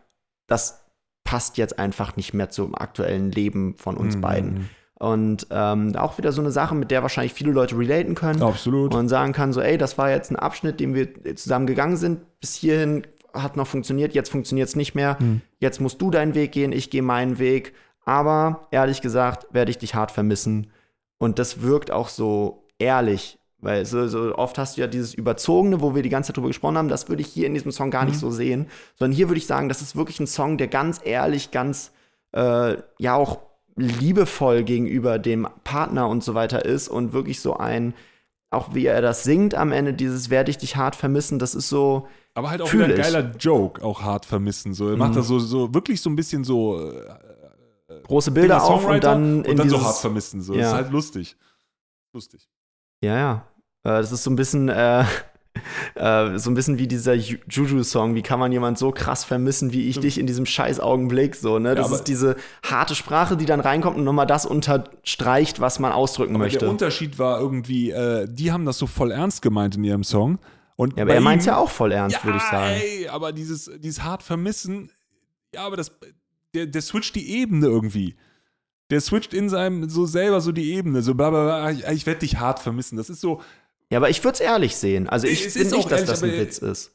das passt jetzt einfach nicht mehr zum aktuellen Leben von uns Mhm. beiden. Und ähm, auch wieder so eine Sache, mit der wahrscheinlich viele Leute relaten können. Absolut. Und sagen kann, so, ey, das war jetzt ein Abschnitt, den wir zusammen gegangen sind. Bis hierhin hat noch funktioniert, jetzt funktioniert es nicht mehr. Hm. Jetzt musst du deinen Weg gehen, ich gehe meinen Weg. Aber ehrlich gesagt, werde ich dich hart vermissen. Und das wirkt auch so ehrlich. Weil so, so oft hast du ja dieses Überzogene, wo wir die ganze Zeit drüber gesprochen haben, das würde ich hier in diesem Song gar nicht so sehen. Sondern hier würde ich sagen, das ist wirklich ein Song, der ganz ehrlich, ganz, äh, ja auch liebevoll gegenüber dem Partner und so weiter ist und wirklich so ein, auch wie er das singt am Ende, dieses werde ich dich hart vermissen, das ist so, Aber halt auch wieder ein ich. geiler Joke, auch hart vermissen. So, er macht Mhm. das so, so wirklich so ein bisschen so äh, große Bilder auf und dann und in dann dieses, so hart vermissen. So. Ja. Das ist halt lustig. Lustig. Ja, ja. Äh, das ist so ein bisschen, äh, äh, so ein bisschen wie dieser Ju- Juju-Song. Wie kann man jemand so krass vermissen wie ich dich in diesem scheiß Augenblick? So, ne? Das aber- ist diese harte Sprache, die dann reinkommt und nochmal das unterstreicht, was man ausdrücken möchte. der Unterschied war irgendwie, äh, die haben das so voll ernst gemeint in ihrem Song. Und ja, aber er meint ihm- ja auch voll ernst, ja, würde ich sagen. Ey, aber dieses, dieses hart vermissen, ja, aber das, der, der switcht die Ebene irgendwie. Der switcht in seinem so selber so die Ebene, so bla bla bla, ich, ich werde dich hart vermissen. Das ist so, Ja, aber ich würde es ehrlich sehen. Also ich Es finde nicht, auch dass ehrlich, das ein aber- Witz ist.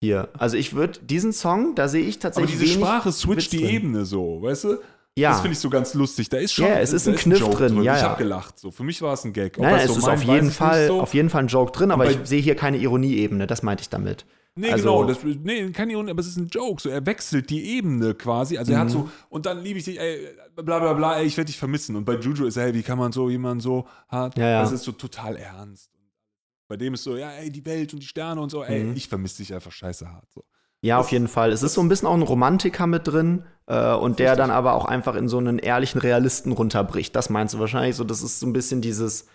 Hier. Also ich würde diesen Song, da sehe ich aber tatsächlich diese wenig Sprache switcht Witz die drin. Ebene so, weißt du? Ja. Das finde ich so ganz lustig. Da ist schon, Ja, es ist ein Kniff Joke drin, ja, Ich habe gelacht. So. Für mich war es ein Gag. Ob Nein, es so ist auf jeden Fall, so. auf jeden Fall ein Joke drin, aber ich sehe hier keine Ironieebene, das meinte ich damit. Nee, Also- genau, das, nee, keine Ironie, aber es ist ein Joke. So, er wechselt die Ebene quasi. Also er Mhm. hat so, und dann liebe ich dich, ey, bla bla bla, ey, ich werde dich vermissen. Und bei Juju ist er, hey, wie kann man so jemanden so hart? Ja, ja. Das ist so total ernst. Bei dem ist so, ja, ey, die Welt und die Sterne und so, ey, Mhm. ich vermisse dich einfach scheiße hart. So. Ja, auf jeden Fall. Es ist so ein bisschen auch ein Romantiker mit drin äh, und der dann aber auch einfach in so einen ehrlichen Realisten runterbricht. Das meinst du wahrscheinlich so. Das ist so ein bisschen dieses,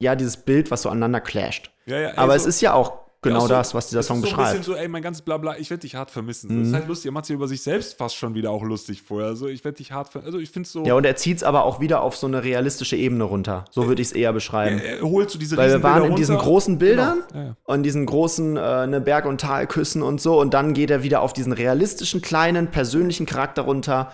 ja, dieses Bild, was so aneinander clasht. Ja, ja, Aber so, es ist ja auch genau ja, so- das, was dieser es Song ist so ein beschreibt. bisschen so, ey, mein ganzes Blabla, ich werde dich hart vermissen. Mhm. Das ist halt lustig. Er macht sich über sich selbst fast schon wieder auch lustig vorher. Also ich werde dich hart vermissen. Also ich finde es so, Ja, und er zieht es aber auch wieder auf so eine realistische Ebene runter. So würde ich es eher beschreiben. er, er holt so diese Weil wir waren in diesen großen Bildern Genau. Ja, ja. und diesen großen äh, ne Berg- und Talküssen und so und dann geht er wieder auf diesen realistischen, kleinen, persönlichen Charakter runter.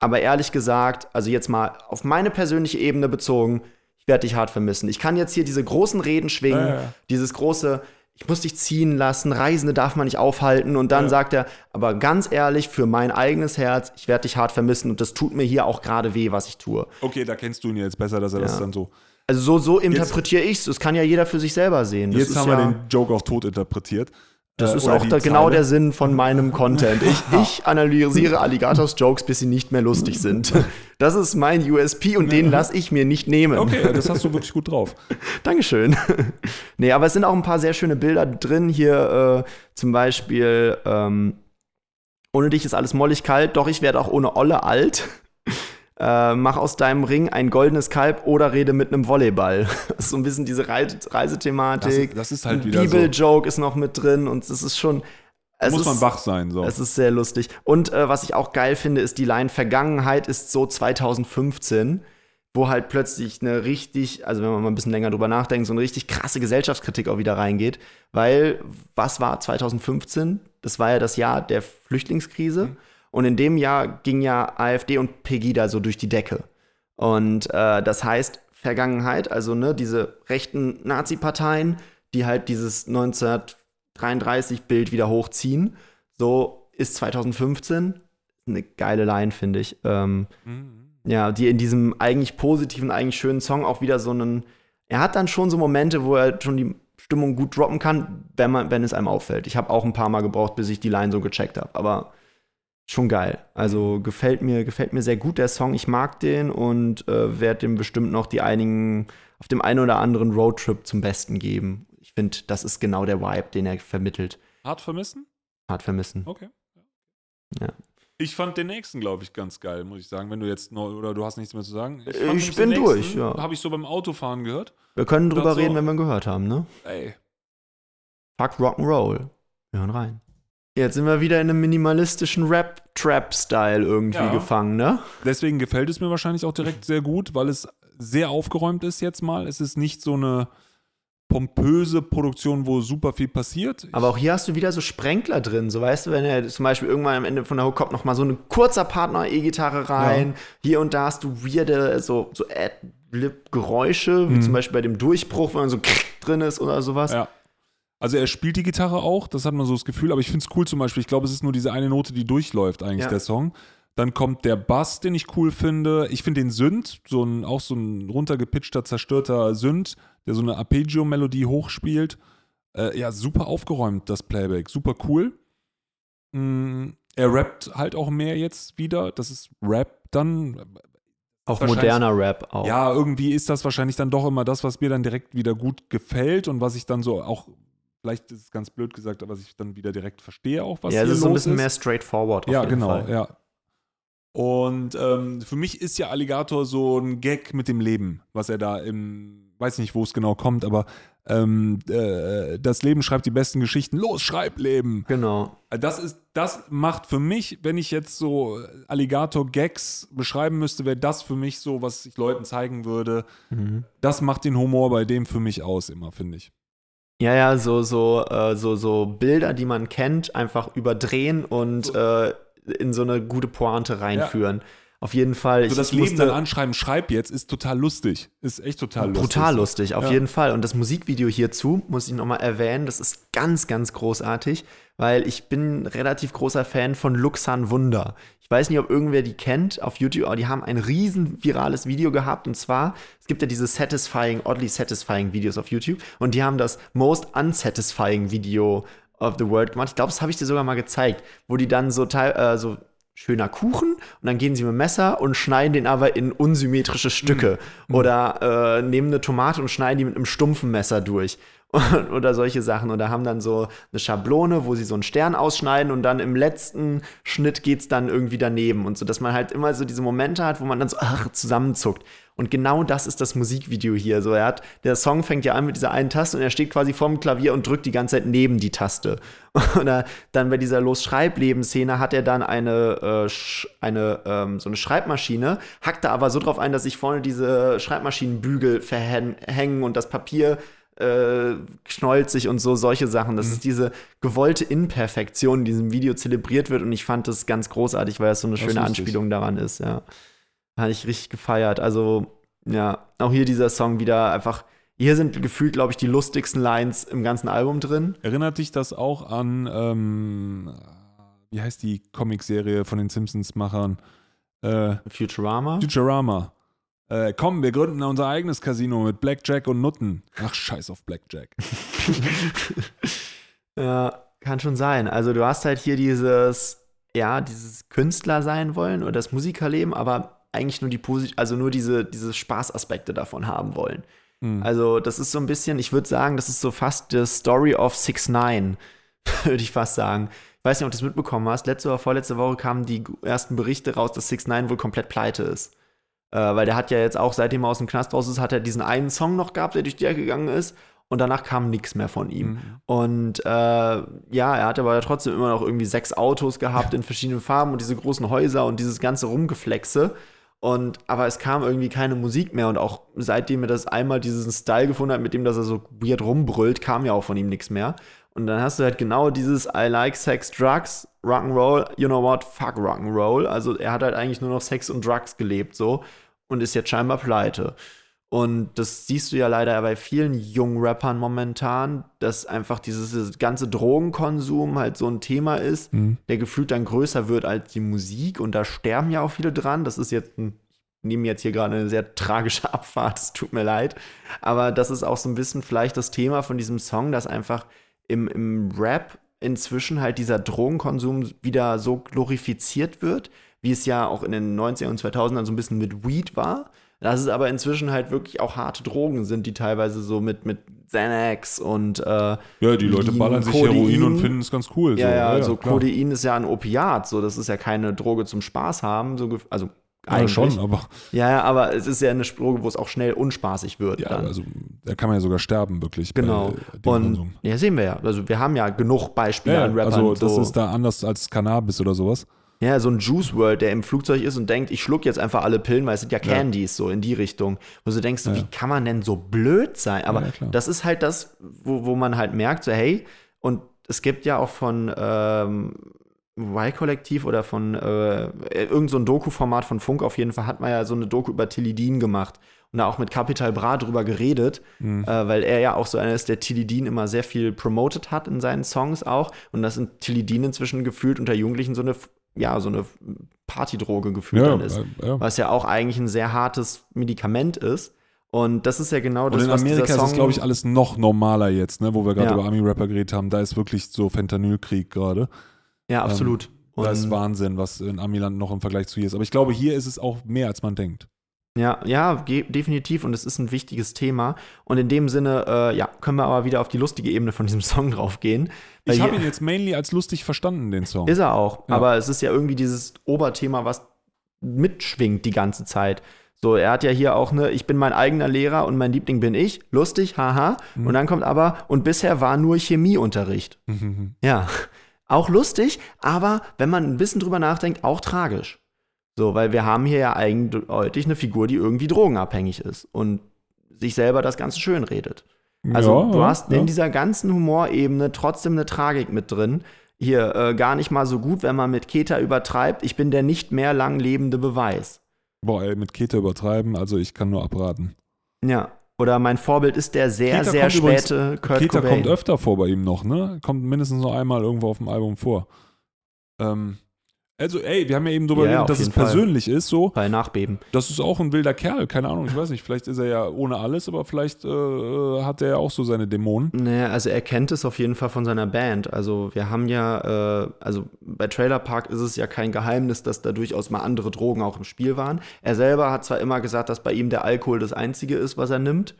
Aber ehrlich gesagt, also jetzt mal auf meine persönliche Ebene bezogen, ich werde dich hart vermissen. Ich kann jetzt hier diese großen Reden schwingen, dieses große, ich muss dich ziehen lassen, Reisende darf man nicht aufhalten und dann Ja. sagt er, aber ganz ehrlich, für mein eigenes Herz, ich werde dich hart vermissen und das tut mir hier auch gerade weh, was ich tue. Okay, da kennst du ihn jetzt besser, dass er das Ja. dann so. Also so, so interpretiere ich es. Das kann ja jeder für sich selber sehen. Das Jetzt haben ja wir den Joke auch tot interpretiert. Das Äh, ist auch da genau der Sinn von meinem Content. Ich, ich analysiere Alligators Jokes, bis sie nicht mehr lustig sind. Das ist mein USP und den lasse ich mir nicht nehmen. Okay, das hast du wirklich gut drauf. Dankeschön. nee, aber es sind auch ein paar sehr schöne Bilder drin. Hier äh, zum Beispiel, ähm, ohne dich ist alles mollig kalt, doch ich werde auch ohne Olle alt. Äh, mach aus deinem Ring ein goldenes Kalb oder rede mit einem Volleyball. Das ist so ein bisschen diese Reise Reisethematik. Das- das ist halt Ein wieder so. Bibel-Joke ist noch mit drin und es ist schon. Es Muss ist, man wach sein. So. es ist sehr lustig. Und äh, was ich auch geil finde, ist die Line Vergangenheit ist so 2015, wo halt plötzlich eine richtig, also wenn man mal ein bisschen länger drüber nachdenkt, so eine richtig krasse Gesellschaftskritik auch wieder reingeht. Weil, was war 2015? Das war ja das Jahr der Flüchtlingskrise. Mhm. Und in dem Jahr ging ja AfD und Pegida so durch die Decke. Und äh, das heißt, Vergangenheit, also ne, diese rechten Nazi-Parteien, die halt dieses 1933-Bild wieder hochziehen, so ist 2015 eine geile Line, finde ich. Ähm, Mhm. ja, die in diesem eigentlich positiven, eigentlich schönen Song auch wieder so einen. Er hat dann schon so Momente, wo er schon die Stimmung gut droppen kann, wenn, man, wenn es einem auffällt. Ich habe auch ein paar Mal gebraucht, bis ich die Line so gecheckt habe. Aber schon geil. Also gefällt mir, gefällt mir sehr gut der Song. Ich mag den und äh, werde dem bestimmt noch die einigen auf dem einen oder anderen Roadtrip zum Besten geben. Ich finde, das ist genau der Vibe, den er vermittelt. Hart vermissen? Hart vermissen. Okay. Ja. Ich fand den nächsten, glaube ich, ganz geil, muss ich sagen. Wenn du jetzt noch, oder du hast nichts mehr zu sagen. Ich nämlich bin durch, ja. Habe ich so beim Autofahren gehört. Wir können drüber Das so- reden, wenn wir ihn gehört haben, ne? Ey. Fuck Rock'n'Roll. Wir hören rein. Jetzt sind wir wieder in einem minimalistischen Rap-Trap-Style irgendwie Ja. gefangen, ne? Deswegen gefällt es mir wahrscheinlich auch direkt sehr gut, weil es sehr aufgeräumt ist jetzt mal. Es ist nicht so eine pompöse Produktion, wo super viel passiert. Aber auch hier hast du wieder so Sprenkler drin. So weißt du, wenn er zum Beispiel irgendwann am Ende von der Hook kommt noch mal so ein kurzer Partner E-Gitarre rein. Ja. Hier und da hast du weirde so, so Ad-Lib-Geräusche, wie mhm. zum Beispiel bei dem Durchbruch, wenn man so drin ist oder sowas. Ja. Also er spielt die Gitarre auch, das hat man so das Gefühl, aber ich finde es cool zum Beispiel. Ich glaube, es ist nur diese eine Note, die durchläuft eigentlich, ja. der Song. Dann kommt der Bass, den ich cool finde. Ich finde den Synth, so ein, auch so ein runtergepitchter, zerstörter Synth, der so eine Arpeggio-Melodie hochspielt. Äh, ja, super aufgeräumt, das Playback. Super cool. Mm, er rappt halt auch mehr jetzt wieder. Das ist Rap dann. Auch moderner Rap auch. Ja, irgendwie ist das wahrscheinlich dann doch immer das, was mir dann direkt wieder gut gefällt und was ich dann so auch, vielleicht ist es ganz blöd gesagt, aber was ich dann wieder direkt verstehe auch, was ja, hier es ist so ein bisschen ist. mehr straightforward. ja, genau, Fall. ja. Und ähm, für mich ist ja Alligator so ein Gag mit dem Leben, was er da im, weiß nicht, wo es genau kommt, aber ähm, äh, das Leben schreibt die besten Geschichten. Los, schreib Leben. Genau. Das ist, das macht für mich, wenn ich jetzt so Alligator-Gags beschreiben müsste, wäre das für mich so, was ich Leuten zeigen würde. Mhm. Das macht den Humor bei dem für mich aus, immer, finde ich. Ja, ja, so, so, äh, so, so Bilder, die man kennt, einfach überdrehen und so. äh, in so eine gute Pointe reinführen. Ja. Auf jeden Fall. So das Leben musste, dann anschreiben, schreib jetzt, ist total lustig. Ist echt total lustig. Brutal lustig, auf ja. jeden Fall. Und das Musikvideo hierzu, muss ich nochmal erwähnen, das ist ganz, ganz großartig, weil ich bin relativ großer Fan von Luxan Wunder. Ich weiß nicht, ob irgendwer die kennt auf YouTube, aber die haben ein riesen virales Video gehabt. Und zwar, es gibt ja diese satisfying, oddly satisfying Videos auf YouTube. Und die haben das most unsatisfying Video of the World gemacht. Ich glaube, das habe ich dir sogar mal gezeigt, wo die dann so, äh, so schöner Kuchen und dann gehen sie mit dem Messer und schneiden den aber in unsymmetrische Stücke mhm. oder äh, nehmen eine Tomate und schneiden die mit einem stumpfen Messer durch oder solche Sachen oder haben dann so eine Schablone, wo sie so einen Stern ausschneiden und dann im letzten Schnitt geht es dann irgendwie daneben und so, dass man halt immer so diese Momente hat, wo man dann so ach, zusammenzuckt. Und genau das ist das Musikvideo hier. So, er hat, der Song fängt ja an mit dieser einen Taste und er steht quasi vorm Klavier und drückt die ganze Zeit neben die Taste. Oder dann bei dieser Los-Schreibleben-Szene hat er dann eine, äh, eine ähm, so eine Schreibmaschine, hackt da aber so drauf ein, dass sich vorne diese Schreibmaschinenbügel verhängen und das Papier äh, schnollt sich und so solche Sachen. Das mhm. ist diese gewollte Imperfektion, die in diesem Video zelebriert wird und ich fand das ganz großartig, weil es so eine das schöne Anspielung daran ist, ja. Habe ich richtig gefeiert. Also, ja, auch hier dieser Song wieder einfach. Hier sind gefühlt, glaube ich, die lustigsten Lines im ganzen Album drin. Erinnert dich das auch an, ähm, wie heißt die Comicserie von den Simpsons-Machern? Äh, Futurama? Futurama. Äh, komm, wir gründen unser eigenes Casino mit Blackjack und Nutten. Ach, scheiß auf Blackjack. ja, kann schon sein. Also du hast halt hier dieses, ja, dieses Künstler sein wollen oder das Musikerleben, aber eigentlich nur die Posit also nur diese, diese Spaßaspekte davon haben wollen. Mhm. Also, das ist so ein bisschen, ich würde sagen, das ist so fast the Story of 6 9 würde ich fast sagen. Ich weiß nicht, ob du das mitbekommen hast. Letzte oder vorletzte Woche kamen die ersten Berichte raus, dass 6 9 wohl komplett pleite ist. Äh, weil der hat ja jetzt auch, seitdem er aus dem Knast raus ist, hat er diesen einen Song noch gehabt, der durch die Ecke gegangen ist und danach kam nichts mehr von ihm. Mhm. Und äh, ja, er hat aber trotzdem immer noch irgendwie sechs Autos gehabt in verschiedenen Farben und diese großen Häuser und dieses ganze Rumgeflexe. Und, aber es kam irgendwie keine Musik mehr und auch seitdem er das einmal diesen Style gefunden hat, mit dem, dass er so weird rumbrüllt, kam ja auch von ihm nichts mehr. Und dann hast du halt genau dieses I like Sex, Drugs, Rock'n'Roll, you know what, fuck Rock'n'Roll. Also er hat halt eigentlich nur noch Sex und Drugs gelebt so und ist jetzt scheinbar pleite. Und das siehst du ja leider bei vielen jungen Rappern momentan, dass einfach dieses ganze Drogenkonsum halt so ein Thema ist, mhm. der gefühlt dann größer wird als die Musik. Und da sterben ja auch viele dran. Das ist jetzt ein ich nehme jetzt hier gerade eine sehr tragische Abfahrt, es tut mir leid. Aber das ist auch so ein bisschen vielleicht das Thema von diesem Song, dass einfach im, im Rap inzwischen halt dieser Drogenkonsum wieder so glorifiziert wird, wie es ja auch in den 90er und 2000ern so ein bisschen mit Weed war dass es aber inzwischen halt wirklich auch harte Drogen sind, die teilweise so mit, mit Xanax und äh, Ja, die Leute Lean, ballern sich Codein. Heroin und finden es ganz cool. Ja, so. ja, ja, also klar. Codein ist ja ein Opiat, so das ist ja keine Droge zum Spaß haben, so also ja, schon, aber. Ja, ja, aber es ist ja eine Droge, wo es auch schnell unspaßig wird. Ja, dann. also da kann man ja sogar sterben, wirklich. Genau. und Konsum. ja, sehen wir ja. Also wir haben ja genug Beispiele ja, an Rappern. Also das so. ist da anders als Cannabis oder sowas. Ja, so ein Juice World, der im Flugzeug ist und denkt, ich schluck jetzt einfach alle Pillen, weil es sind ja Ja. Candies, so in die Richtung. Wo du denkst, Ja. wie kann man denn so blöd sein? Aber Ja, das ist halt das, wo, wo man halt merkt, so hey, und es gibt ja auch von ähm, Y-Kollektiv oder von äh, irgend so Doku-Format von Funk auf jeden Fall, hat man ja so eine Doku über Tilidin gemacht und da auch mit Capital Bra drüber geredet, Mhm. äh, weil er ja auch so einer ist, der Tilidin immer sehr viel promoted hat in seinen Songs auch. Und das sind Tilidin inzwischen gefühlt unter Jugendlichen so eine, ja, so eine Partydroge gefühlt Ja, ist. äh, ja. Was ja auch eigentlich ein sehr hartes Medikament ist. Und das ist ja genau Und das, in was Amerika dieser ist Song es, glaube ich, alles noch normaler jetzt, ne? wo wir gerade Ja. über Army-Rapper geredet haben. Da ist wirklich so Fentanylkrieg gerade. Ja, absolut. Da ist Und- Wahnsinn, was in Amiland noch im Vergleich zu hier ist. Aber ich glaube, hier ist es auch mehr, als man denkt. Ja, ja, definitiv. Und es ist ein wichtiges Thema. Und in dem Sinne, äh, ja, können wir aber wieder auf die lustige Ebene von diesem Song draufgehen. Ich habe ihn jetzt mainly als lustig verstanden, den Song. Ist er auch. Ja. Aber es ist ja irgendwie dieses Oberthema, was mitschwingt die ganze Zeit. So, er hat ja hier auch eine, ich bin mein eigener Lehrer und mein Liebling bin ich. Lustig, haha. Mhm. Und dann kommt aber, und bisher war nur Chemieunterricht. Ja, auch lustig, aber wenn man ein bisschen drüber nachdenkt, auch tragisch. So, weil wir haben hier ja eindeutig eine Figur, die irgendwie drogenabhängig ist und sich selber das Ganze schön redet. Also Ja, du hast ja. in dieser ganzen Humorebene trotzdem eine Tragik mit drin. Hier äh, gar nicht mal so gut, wenn man mit Keta übertreibt. Ich bin der nicht mehr lang lebende Beweis. Boah, ey, mit Kete übertreiben, also ich kann nur abraten. Ja. Oder mein Vorbild ist der sehr, Keta sehr kommt übrigens- späte Kurt Keta Cobain. kommt öfter vor bei ihm noch, ne? Kommt mindestens noch einmal irgendwo auf dem Album vor. Ähm, also, ey, wir haben ja eben darüber Ja, geredet, dass es jeden Fall. persönlich ist, so. bei Nachbeben. Das ist auch ein wilder Kerl, keine Ahnung, ich weiß nicht, vielleicht ist er ja ohne alles, aber vielleicht äh, hat er ja auch so seine Dämonen. Naja, also er kennt es auf jeden Fall von seiner Band. Also wir haben ja, äh, also bei Trailer Park ist es ja kein Geheimnis, dass da durchaus mal andere Drogen auch im Spiel waren. Er selber hat zwar immer gesagt, dass bei ihm der Alkohol das Einzige ist, was er nimmt.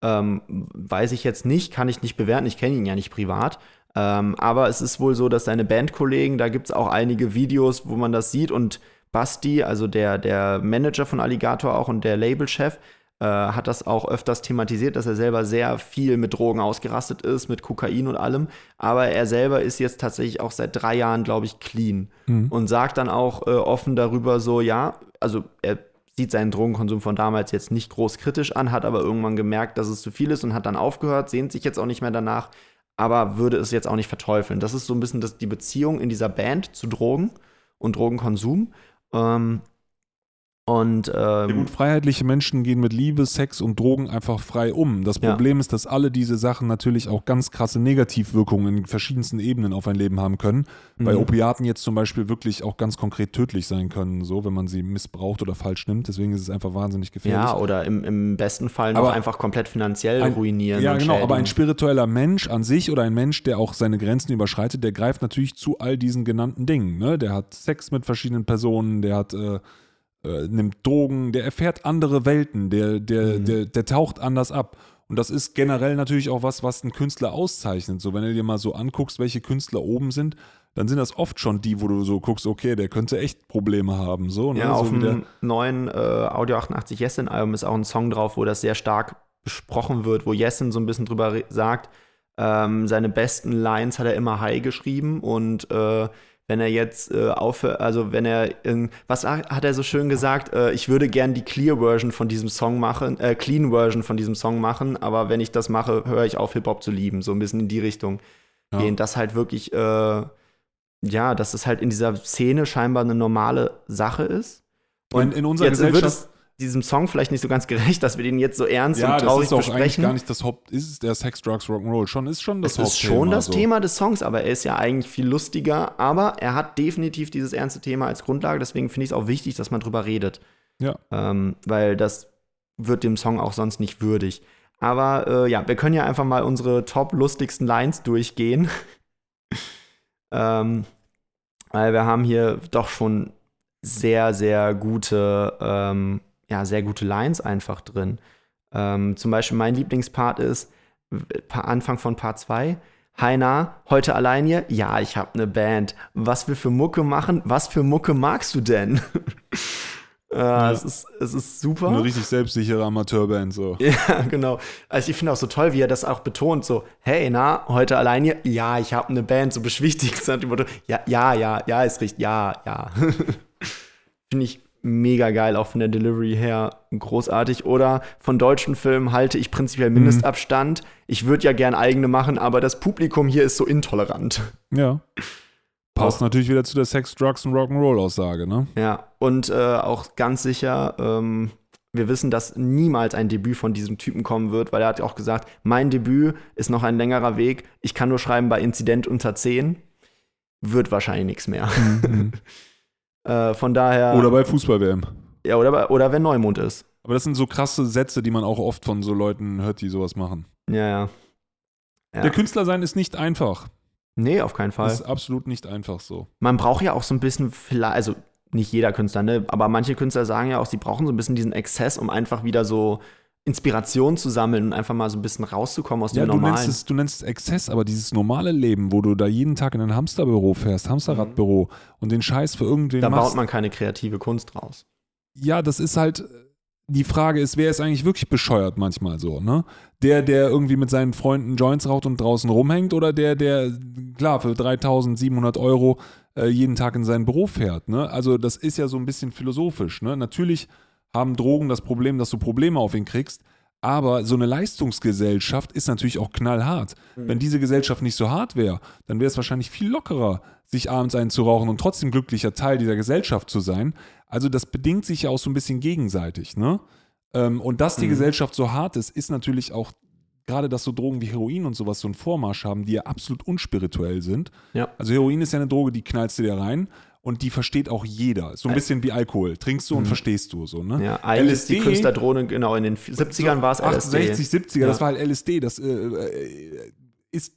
Ähm, weiß ich jetzt nicht, kann ich nicht bewerten, ich kenne ihn ja nicht privat. Ähm, aber es ist wohl so, dass seine Bandkollegen, da gibt es auch einige Videos, wo man das sieht und Basti, also der, der Manager von Alligator auch und der Labelchef, äh, hat das auch öfters thematisiert, dass er selber sehr viel mit Drogen ausgerastet ist, mit Kokain und allem. Aber er selber ist jetzt tatsächlich auch seit drei Jahren, glaube ich, clean. Und sagt dann auch äh, offen darüber so, ja, also er sieht seinen Drogenkonsum von damals jetzt nicht groß kritisch an, hat aber irgendwann gemerkt, dass es zu viel ist und hat dann aufgehört, sehnt sich jetzt auch nicht mehr danach, aber würde es jetzt auch nicht verteufeln. Das ist so ein bisschen das, die Beziehung in dieser Band zu Drogen und Drogenkonsum. Ähm, und Ja, ähm, gut, freiheitliche Menschen gehen mit Liebe, Sex und Drogen einfach frei um. Das Ja. Problem ist, dass alle diese Sachen natürlich auch ganz krasse Negativwirkungen in verschiedensten Ebenen auf ein Leben haben können. Bei Mhm. Opiaten jetzt zum Beispiel wirklich auch ganz konkret tödlich sein können, so wenn man sie missbraucht oder falsch nimmt. Deswegen ist es einfach wahnsinnig gefährlich. ja, oder im, im besten Fall noch Aber einfach komplett finanziell Ein- ruinieren. Ja, genau, aber ein spiritueller Mensch an sich oder ein Mensch, der auch seine Grenzen überschreitet, der greift natürlich zu all diesen genannten Dingen. Ne? Der hat Sex mit verschiedenen Personen, der hat äh, äh, nimmt Drogen, der erfährt andere Welten, der, der, Mhm. der, der taucht anders ab. Und das ist generell natürlich auch was, was einen Künstler auszeichnet. So, wenn du dir mal so anguckst, welche Künstler oben sind, dann sind das oft schon die, wo du so guckst, okay, der könnte echt Probleme haben. So, ne? Ja, auf so der- dem neuen äh, Audio 88 Jessen-Album ist auch ein Song drauf, wo das sehr stark besprochen wird, wo Jessen so ein bisschen drüber sagt, ähm, seine besten Lines hat er immer high geschrieben und äh, wenn er jetzt äh, aufhört, also wenn er, in, was hat er so schön gesagt, äh, ich würde gern die Clear Version von diesem Song machen, äh, Clean Version von diesem Song machen, aber wenn ich das mache, höre ich auf Hip-Hop zu lieben, so ein bisschen in die Richtung Ja. gehen, das halt wirklich, äh, ja, dass es halt in dieser Szene scheinbar eine normale Sache ist. in, in unserer Gesellschaft. Es diesem Song vielleicht nicht so ganz gerecht, dass wir den jetzt so ernst ja, und das traurig ist auch eigentlich besprechen. gar nicht das Haupt. Ist es der Sex, Drugs, Rock'n'Roll? Schon ist schon das es ist Hauptthema. schon das so. Thema des Songs, aber er ist ja eigentlich viel lustiger. Aber er hat definitiv dieses ernste Thema als Grundlage. Deswegen finde ich es auch wichtig, dass man drüber redet. Ja. Ähm, weil das wird dem Song auch sonst nicht würdig. Aber äh, ja, wir können ja einfach mal unsere top lustigsten Lines durchgehen. ähm, weil wir haben hier doch schon sehr, sehr gute, ähm, ja, sehr gute Lines einfach drin. Ähm, zum Beispiel mein Lieblingspart ist Anfang von Part 2. Heiner, heute allein hier? Ja, ich hab ne Band. Was wir für Mucke machen? Was für Mucke magst du denn? Ja, es, ist, es ist super. Eine richtig selbstsichere Amateurband, so. Ja, genau. Also ich finde auch so toll, wie er das auch betont, so, hey, na, heute allein hier? Ja, ich habe eine Band, so beschwichtigt. Ja, ja, ja, ja, ist richtig, ja, ja. finde ich mega geil, auch von der Delivery her großartig. Oder von deutschen Filmen halte ich prinzipiell Mindestabstand. Ich würde ja gern eigene machen, aber das Publikum hier ist so intolerant. Ja. Passt natürlich wieder zu der Sex, Drugs und Rock'n'Roll-Aussage, ne? Ja, und äh, auch ganz sicher, ähm, wir wissen, dass niemals ein Debüt von diesem Typen kommen wird, weil er hat ja auch gesagt, mein Debüt ist noch ein längerer Weg. Ich kann nur schreiben bei Inzident unter 10. Wird wahrscheinlich nichts mehr. Mhm. äh, von daher. Oder bei Fußball-WM. Ja, oder, bei, oder wenn Neumond ist. Aber das sind so krasse Sätze, die man auch oft von so Leuten hört, die sowas machen. Ja, ja. Ja. Der Künstler sein ist nicht einfach. Nee, auf keinen Fall. Das ist absolut nicht einfach so. Man braucht ja auch so ein bisschen, vielleicht, also nicht jeder Künstler, ne? aber manche Künstler sagen ja auch, sie brauchen so ein bisschen diesen Exzess, um einfach wieder so Inspiration zu sammeln und einfach mal so ein bisschen rauszukommen aus Ja, dem du Normalen. nennst, es, du nennst es Exzess, aber dieses normale Leben, wo du da jeden Tag in ein Hamsterbüro fährst, Hamsterradbüro und den Scheiß für irgendwen da machst. baut man keine kreative Kunst raus. ja, das ist halt, die Frage ist, wer ist eigentlich wirklich bescheuert manchmal so, ne? Der, der irgendwie mit seinen Freunden Joints raucht und draußen rumhängt oder der, der, klar, für 3700 Euro äh, jeden Tag in sein Büro fährt, ne? Also das ist ja so ein bisschen philosophisch, ne? Natürlich haben Drogen das Problem, dass du Probleme auf ihn kriegst, aber so eine Leistungsgesellschaft ist natürlich auch knallhart. Wenn diese Gesellschaft nicht so hart wäre, dann wäre es wahrscheinlich viel lockerer, sich abends einen zu rauchen und trotzdem glücklicher Teil dieser Gesellschaft zu sein. Also das bedingt sich ja auch so ein bisschen gegenseitig, ne? Ähm, und dass die Mhm. Gesellschaft so hart ist, ist natürlich auch gerade, dass so Drogen wie Heroin und sowas so einen Vormarsch haben, die ja absolut unspirituell sind. Ja. Also Heroin ist ja eine Droge, die knallst du dir rein und die versteht auch jeder. So ein bisschen wie Alkohol. Trinkst du und verstehst du so, ne? Mhm. Ja, eigentlich ist die Künstlerdrohne, genau, in den 70ern war es LSD. 68, 70er, Ja. das war halt LSD. Das äh, äh, ist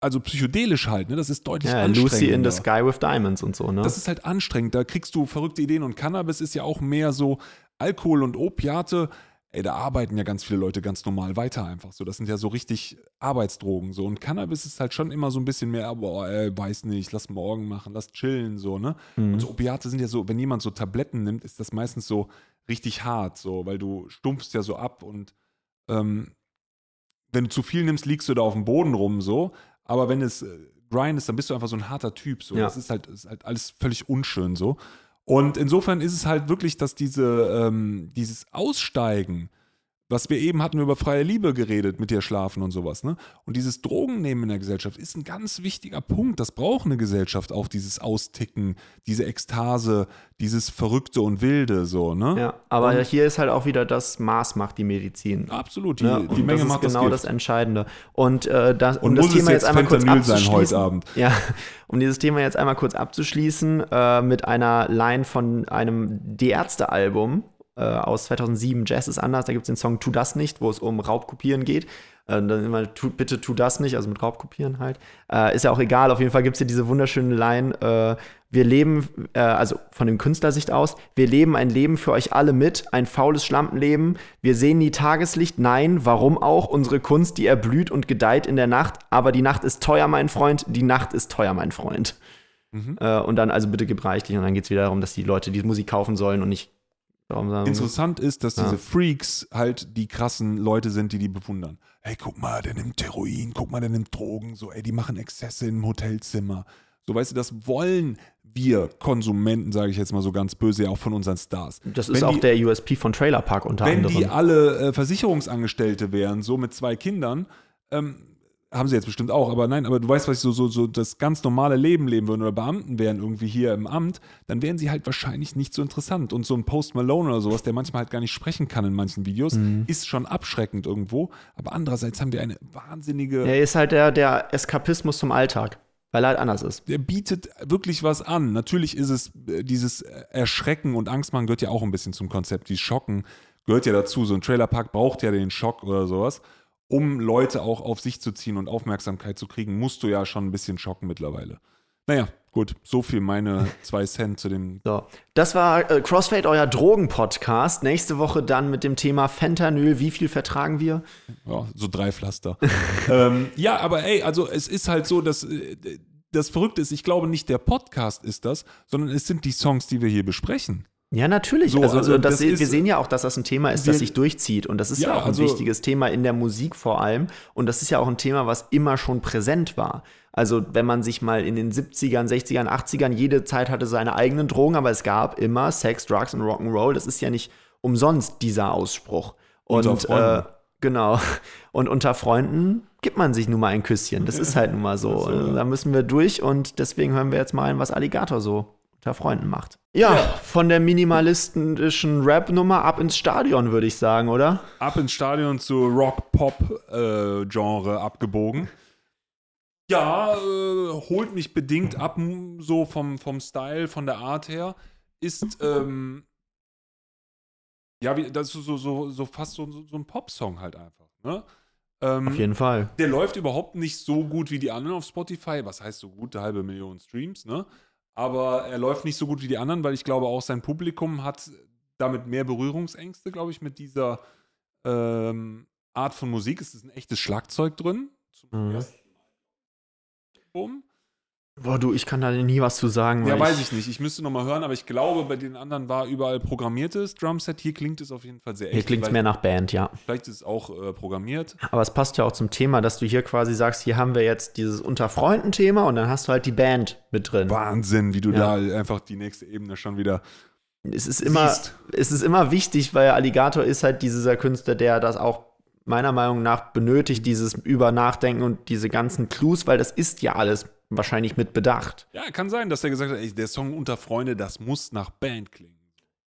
also psychedelisch halt, ne? Das ist deutlich Ja, anstrengender. Lucy in the Sky with Diamonds und so, ne? Das ist halt anstrengend. Da kriegst du verrückte Ideen und Cannabis ist ja auch mehr so Alkohol und Opiate. Ey, da arbeiten ja ganz viele Leute ganz normal weiter einfach so. Das sind ja so richtig Arbeitsdrogen so. Und Cannabis ist halt schon immer so ein bisschen mehr, boah, ey, weiß nicht, lass morgen machen, lass chillen so, ne? Mhm. Und so Opiate sind ja so, wenn jemand so Tabletten nimmt, ist das meistens so richtig hart, so, weil du stumpfst ja so ab und ähm, wenn du zu viel nimmst, liegst du da auf dem Boden rum so. Aber wenn es äh, Grind ist, dann bist du einfach so ein harter Typ. So. Ja. Das ist halt, ist halt alles völlig unschön so. Und insofern ist es halt wirklich, dass diese, ähm, dieses Aussteigen, was wir eben hatten wir über freie Liebe geredet, mit dir schlafen und sowas, ne? Und dieses Drogennehmen in der Gesellschaft ist ein ganz wichtiger Punkt. Das braucht eine Gesellschaft auch, dieses Austicken, diese Ekstase, dieses Verrückte und Wilde, so, ne? ja, aber Und- hier ist halt auch wieder das Maß macht die Medizin. Absolut, die, Ne? die Menge das ist macht genau das das. Entscheidende. Und, äh, das, um Und das muss es Thema jetzt jetzt einmal kurz Fentanyl sein heute abzuschließen. Abend? Ja, um dieses Thema jetzt einmal kurz abzuschließen, äh, mit einer Line von einem Die Ärzte-Album äh, aus 2007, Jazz ist anders, da gibt es den Song Tu das nicht, wo es um Raubkopieren geht. Äh, dann immer, tu, bitte tu das nicht, also mit Raubkopieren halt. Äh, ist ja auch egal, auf jeden Fall gibt es hier diese wunderschöne Line, äh, wir leben, äh, also von dem Künstlersicht aus, wir leben ein Leben für euch alle mit, ein faules Schlampenleben. Wir sehen nie Tageslicht, nein, warum auch? Unsere Kunst, die erblüht und gedeiht in der Nacht, aber die Nacht ist teuer, mein Freund, die Nacht ist teuer, mein Freund. Mhm. Äh, und dann also bitte gib reichlich und dann geht es wieder darum, dass die Leute die Musik kaufen sollen und nicht. Interessant ist, dass Ja. diese Freaks halt die krassen Leute sind, die die bewundern. Hey, guck mal, der nimmt Heroin, guck mal, der nimmt Drogen, so, ey, die machen Exzesse im Hotelzimmer. So, weißt du, das wollen wir Konsumenten, sage ich jetzt mal so ganz böse, ja auch von unseren Stars. Das ist Wenn auch die- der USP von Trailer Park unter Wenn anderem. die alle äh, Versicherungsangestellte wären, so mit zwei Kindern, ähm, haben sie jetzt bestimmt auch, aber nein, aber du weißt, was ich so, so, so das ganz normale Leben leben würden oder Beamten wären irgendwie hier im Amt, dann wären sie halt wahrscheinlich nicht so interessant. Und so ein Post Malone oder sowas, der manchmal halt gar nicht sprechen kann in manchen Videos, Mhm. ist schon abschreckend irgendwo. Aber andererseits haben wir eine wahnsinnige. er ist halt der, der Eskapismus zum Alltag, weil er halt anders ist. der bietet wirklich was an. Natürlich ist es äh, dieses Erschrecken und Angstmachen gehört ja auch ein bisschen zum Konzept. Die Schocken gehört ja dazu. So ein Trailerpark braucht ja den Schock oder sowas. Um Leute auch auf sich zu ziehen und Aufmerksamkeit zu kriegen, musst du ja schon ein bisschen schocken mittlerweile. Naja, gut, so viel meine zwei Cent zu dem. So, das war äh, Crossfade, euer Drogen-Podcast. Nächste Woche dann mit dem Thema Fentanyl. Wie viel vertragen wir? Ja, so drei Pflaster. ähm, ja, aber ey, also es ist halt so, dass äh, das Verrückte ist, ich glaube nicht der Podcast ist das, sondern es sind die Songs, die wir hier besprechen. Ja, natürlich. So, also, also das das ist- wir sehen ja auch, dass das ein Thema ist, Wir- das sich durchzieht. Und das ist ja, Ja, auch ein also- wichtiges Thema in der Musik vor allem. Und das ist ja auch ein Thema, was immer schon präsent war. Also, wenn man sich mal in den 70ern, 60ern, 80ern, jede Zeit hatte seine eigenen Drogen, aber es gab immer Sex, Drugs und Rock'n'Roll. Das ist ja nicht umsonst dieser Ausspruch. Und Unter Freunden. äh, genau. Und unter Freunden gibt man sich nun mal ein Küsschen. Das ist halt nun mal so. Ach so, ja. Da müssen wir durch und deswegen hören wir jetzt mal ein, was Alligator so unter Freunden macht. Ja, von der minimalistischen Rap-Nummer ab ins Stadion, würde ich sagen, oder? ab ins Stadion zu Rock-Pop-Genre abgebogen. Ja, äh, holt mich bedingt ab, so vom, vom Style, von der Art her. Ist, ähm, ja, wie, das ist so, so, so fast so, so, so ein Popsong halt einfach. Ne? Ähm, Auf jeden Fall. der läuft überhaupt nicht so gut wie die anderen auf Spotify. Was heißt so gut? Eine halbe Million Streams, ne? Aber er läuft nicht so gut wie die anderen, weil ich glaube, auch sein Publikum hat damit mehr Berührungsängste, glaube ich, mit dieser ähm, Art von Musik. Es ist ein echtes Schlagzeug drin. Zum Mhm. ersten Album. Boah, du, ich kann da nie was zu sagen. Ja, weiß ich nicht. Ich müsste nochmal hören, aber ich glaube, bei den anderen war überall programmiertes Drumset. Hier klingt es auf jeden Fall sehr echt. Hier klingt es mehr nach Band, ja. vielleicht ist es auch äh, programmiert. Aber es passt ja auch zum Thema, dass du hier quasi sagst, hier haben wir jetzt dieses Unter-Freunden-Thema und dann hast du halt die Band mit drin. Wahnsinn, wie du Ja. da einfach die nächste Ebene schon wieder es ist immer, Siehst. es ist immer wichtig, weil Alligator ist halt dieser Künstler, der das auch meiner Meinung nach benötigt, dieses Über-Nachdenken und diese ganzen Clues, weil das ist ja alles wahrscheinlich mit Bedacht. Ja, kann sein, dass er gesagt hat, ey, der Song unter Freunde, das muss nach Band klingen.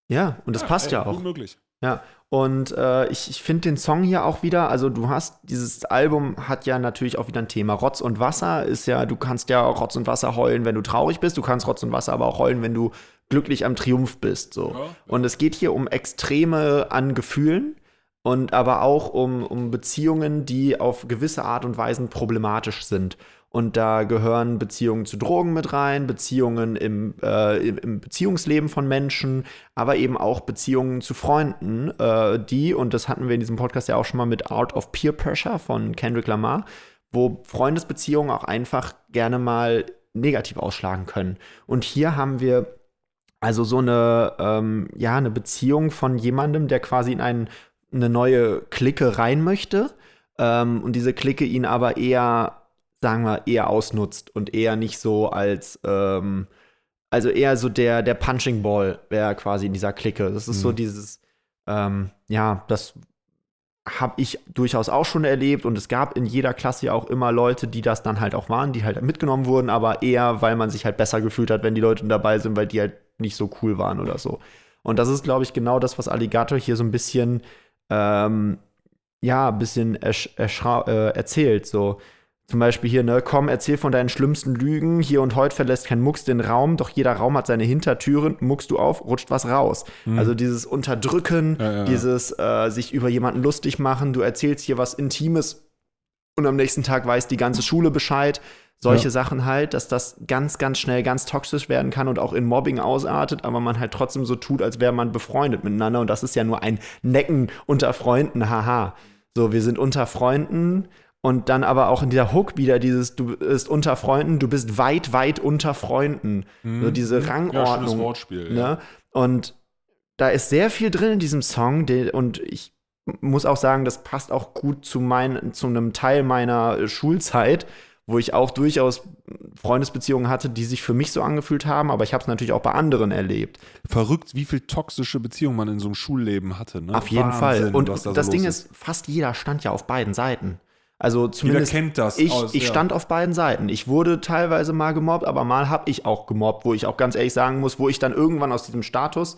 Ja, und das passt ey, ja auch. Gut möglich. Ja, und äh, ich, ich finde den Song hier auch wieder, also du hast, dieses Album hat ja natürlich auch wieder ein Thema. Rotz und Wasser ist ja, du kannst ja auch Rotz und Wasser heulen, wenn du traurig bist, du kannst Rotz und Wasser aber auch heulen, wenn du glücklich am Triumph bist. So. Ja, ja. Und es geht hier um Extreme an Gefühlen und aber auch um, um Beziehungen, die auf gewisse Art und Weisen problematisch sind. Und da gehören Beziehungen zu Drogen mit rein, Beziehungen im, äh, im, Beziehungsleben von Menschen, aber eben auch Beziehungen zu Freunden, äh, die, und das hatten wir in diesem Podcast ja auch schon mal mit Art of Peer Pressure von Kendrick Lamar, wo Freundesbeziehungen auch einfach gerne mal negativ ausschlagen können. Und hier haben wir also so eine, ähm, ja, eine Beziehung von jemandem, der quasi in ein, eine neue Clique rein möchte ähm, und diese Clique ihn aber eher, sagen wir, eher ausnutzt und eher nicht so als, ähm, also eher so der, der Punching Ball wäre quasi in dieser Clique. Das ist so Mhm. dieses, ähm, ja, das habe ich durchaus auch schon erlebt und es gab in jeder Klasse ja auch immer Leute, die das dann halt auch waren, die halt mitgenommen wurden, aber eher, weil man sich halt besser gefühlt hat, wenn die Leute dabei sind, weil die halt nicht so cool waren oder so. Und das ist, glaube ich, genau das, was Alligator hier so ein bisschen, ähm, ja, ein bisschen äh, erzählt. So zum Beispiel hier, ne, komm, erzähl von deinen schlimmsten Lügen. Hier und heute verlässt kein Mucks den Raum, doch jeder Raum hat seine Hintertüren. Muckst du auf, rutscht was raus. Also dieses Unterdrücken, ja, ja. dieses äh, sich über jemanden lustig machen. Du erzählst hier was Intimes und am nächsten Tag weiß die ganze Schule Bescheid. Solche Ja. Sachen halt, dass das ganz, ganz schnell ganz toxisch werden kann und auch in Mobbing ausartet, aber man halt trotzdem so tut, als wäre man befreundet miteinander. Und das ist ja nur ein Necken unter Freunden, haha. So, wir sind unter Freunden und dann aber auch in dieser Hook wieder dieses, du bist unter Freunden, du bist weit, weit unter Freunden. So diese Ja, schönes Rangordnung. Wortspiel. Ne? Ja. Und da ist sehr viel drin in diesem Song und ich muss auch sagen, das passt auch gut zu, mein, zu einem Teil meiner Schulzeit, wo ich auch durchaus Freundesbeziehungen hatte, die sich für mich so angefühlt haben, aber ich habe es natürlich auch bei anderen erlebt. Verrückt, wie viel toxische Beziehungen man in so einem Schulleben hatte. Ne? Auf jeden Wahnsinn, Fall. Und da das Ding ist, fast jeder stand ja auf beiden Seiten. Also zumindest kennt das Ich, aus- ich ja. stand auf beiden Seiten. Ich wurde teilweise mal gemobbt, aber mal habe ich auch gemobbt, wo ich auch ganz ehrlich sagen muss, wo ich dann irgendwann aus diesem Status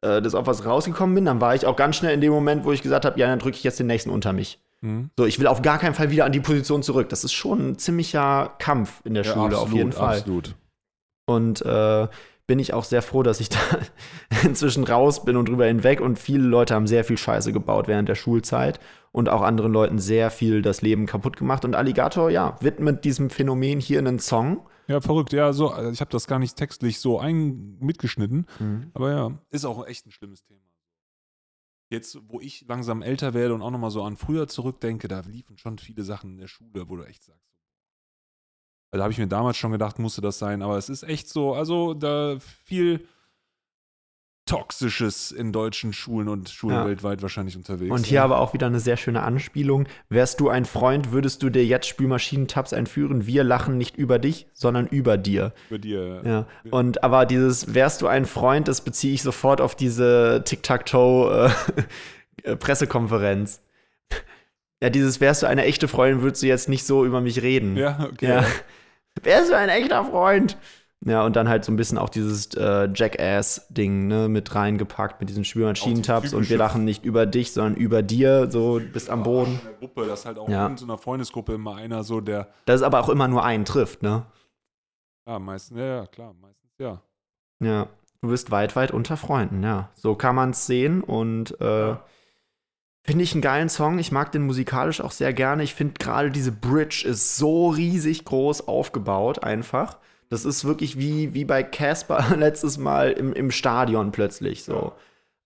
äh, des Opfers rausgekommen bin, dann war ich auch ganz schnell in dem Moment, wo ich gesagt habe, ja, dann drücke ich jetzt den nächsten unter mich. Mhm. So, ich will auf gar keinen Fall wieder an die Position zurück. Das ist schon ein ziemlicher Kampf in der Ja, Schule, absolut, auf jeden Fall. Absolut. Und äh, bin ich auch sehr froh, dass ich da inzwischen raus bin und drüber hinweg. Und viele Leute haben sehr viel Scheiße gebaut während der Schulzeit und auch anderen Leuten sehr viel das Leben kaputt gemacht. Und Alligator, ja, widmet diesem Phänomen hier einen Song. Ja, verrückt. Ja, so, also ich habe das gar nicht textlich so ein mitgeschnitten. Aber ja, ist auch echt ein schlimmes Thema. Jetzt, wo ich langsam älter werde und auch nochmal so an früher zurückdenke, da liefen schon viele Sachen in der Schule, wo du echt sagst, so, also da habe ich mir damals schon gedacht, musste das sein, aber es ist echt so, also da viel, Toxisches in deutschen Schulen und Schulen Ja. weltweit wahrscheinlich unterwegs. Und hier aber auch wieder eine sehr schöne Anspielung. Wärst du ein Freund, würdest du dir jetzt Spülmaschinentabs einführen? Wir lachen nicht über dich, sondern über dir. Bei dir. Ja. Und aber dieses wärst du ein Freund, das beziehe ich sofort auf diese Tic-Tac-Toe-Pressekonferenz. ja, dieses wärst du eine echte Freundin, würdest du jetzt nicht so über mich reden. Ja, okay. Ja. Wärst du ein echter Freund? Ja, und dann halt so ein bisschen auch dieses äh, Jackass-Ding ne, mit reingepackt, mit diesen Spülmaschinentabs und wir lachen nicht über dich, sondern über dir, so bist am Boden. In der Gruppe, dass halt auch Ja. in so einer Freundesgruppe immer einer so, der, Das ist aber auch immer nur einen trifft, ne? ja, meistens, ja, ja, klar, meistens, ja. Ja. Du bist weit, weit unter Freunden, ja. So kann man es sehen und äh, Ja. finde ich einen geilen Song. Ich mag den musikalisch auch sehr gerne. Ich finde gerade diese Bridge ist so riesig groß aufgebaut, einfach. Das ist wirklich wie, wie bei Casper letztes Mal im, im Stadion plötzlich so.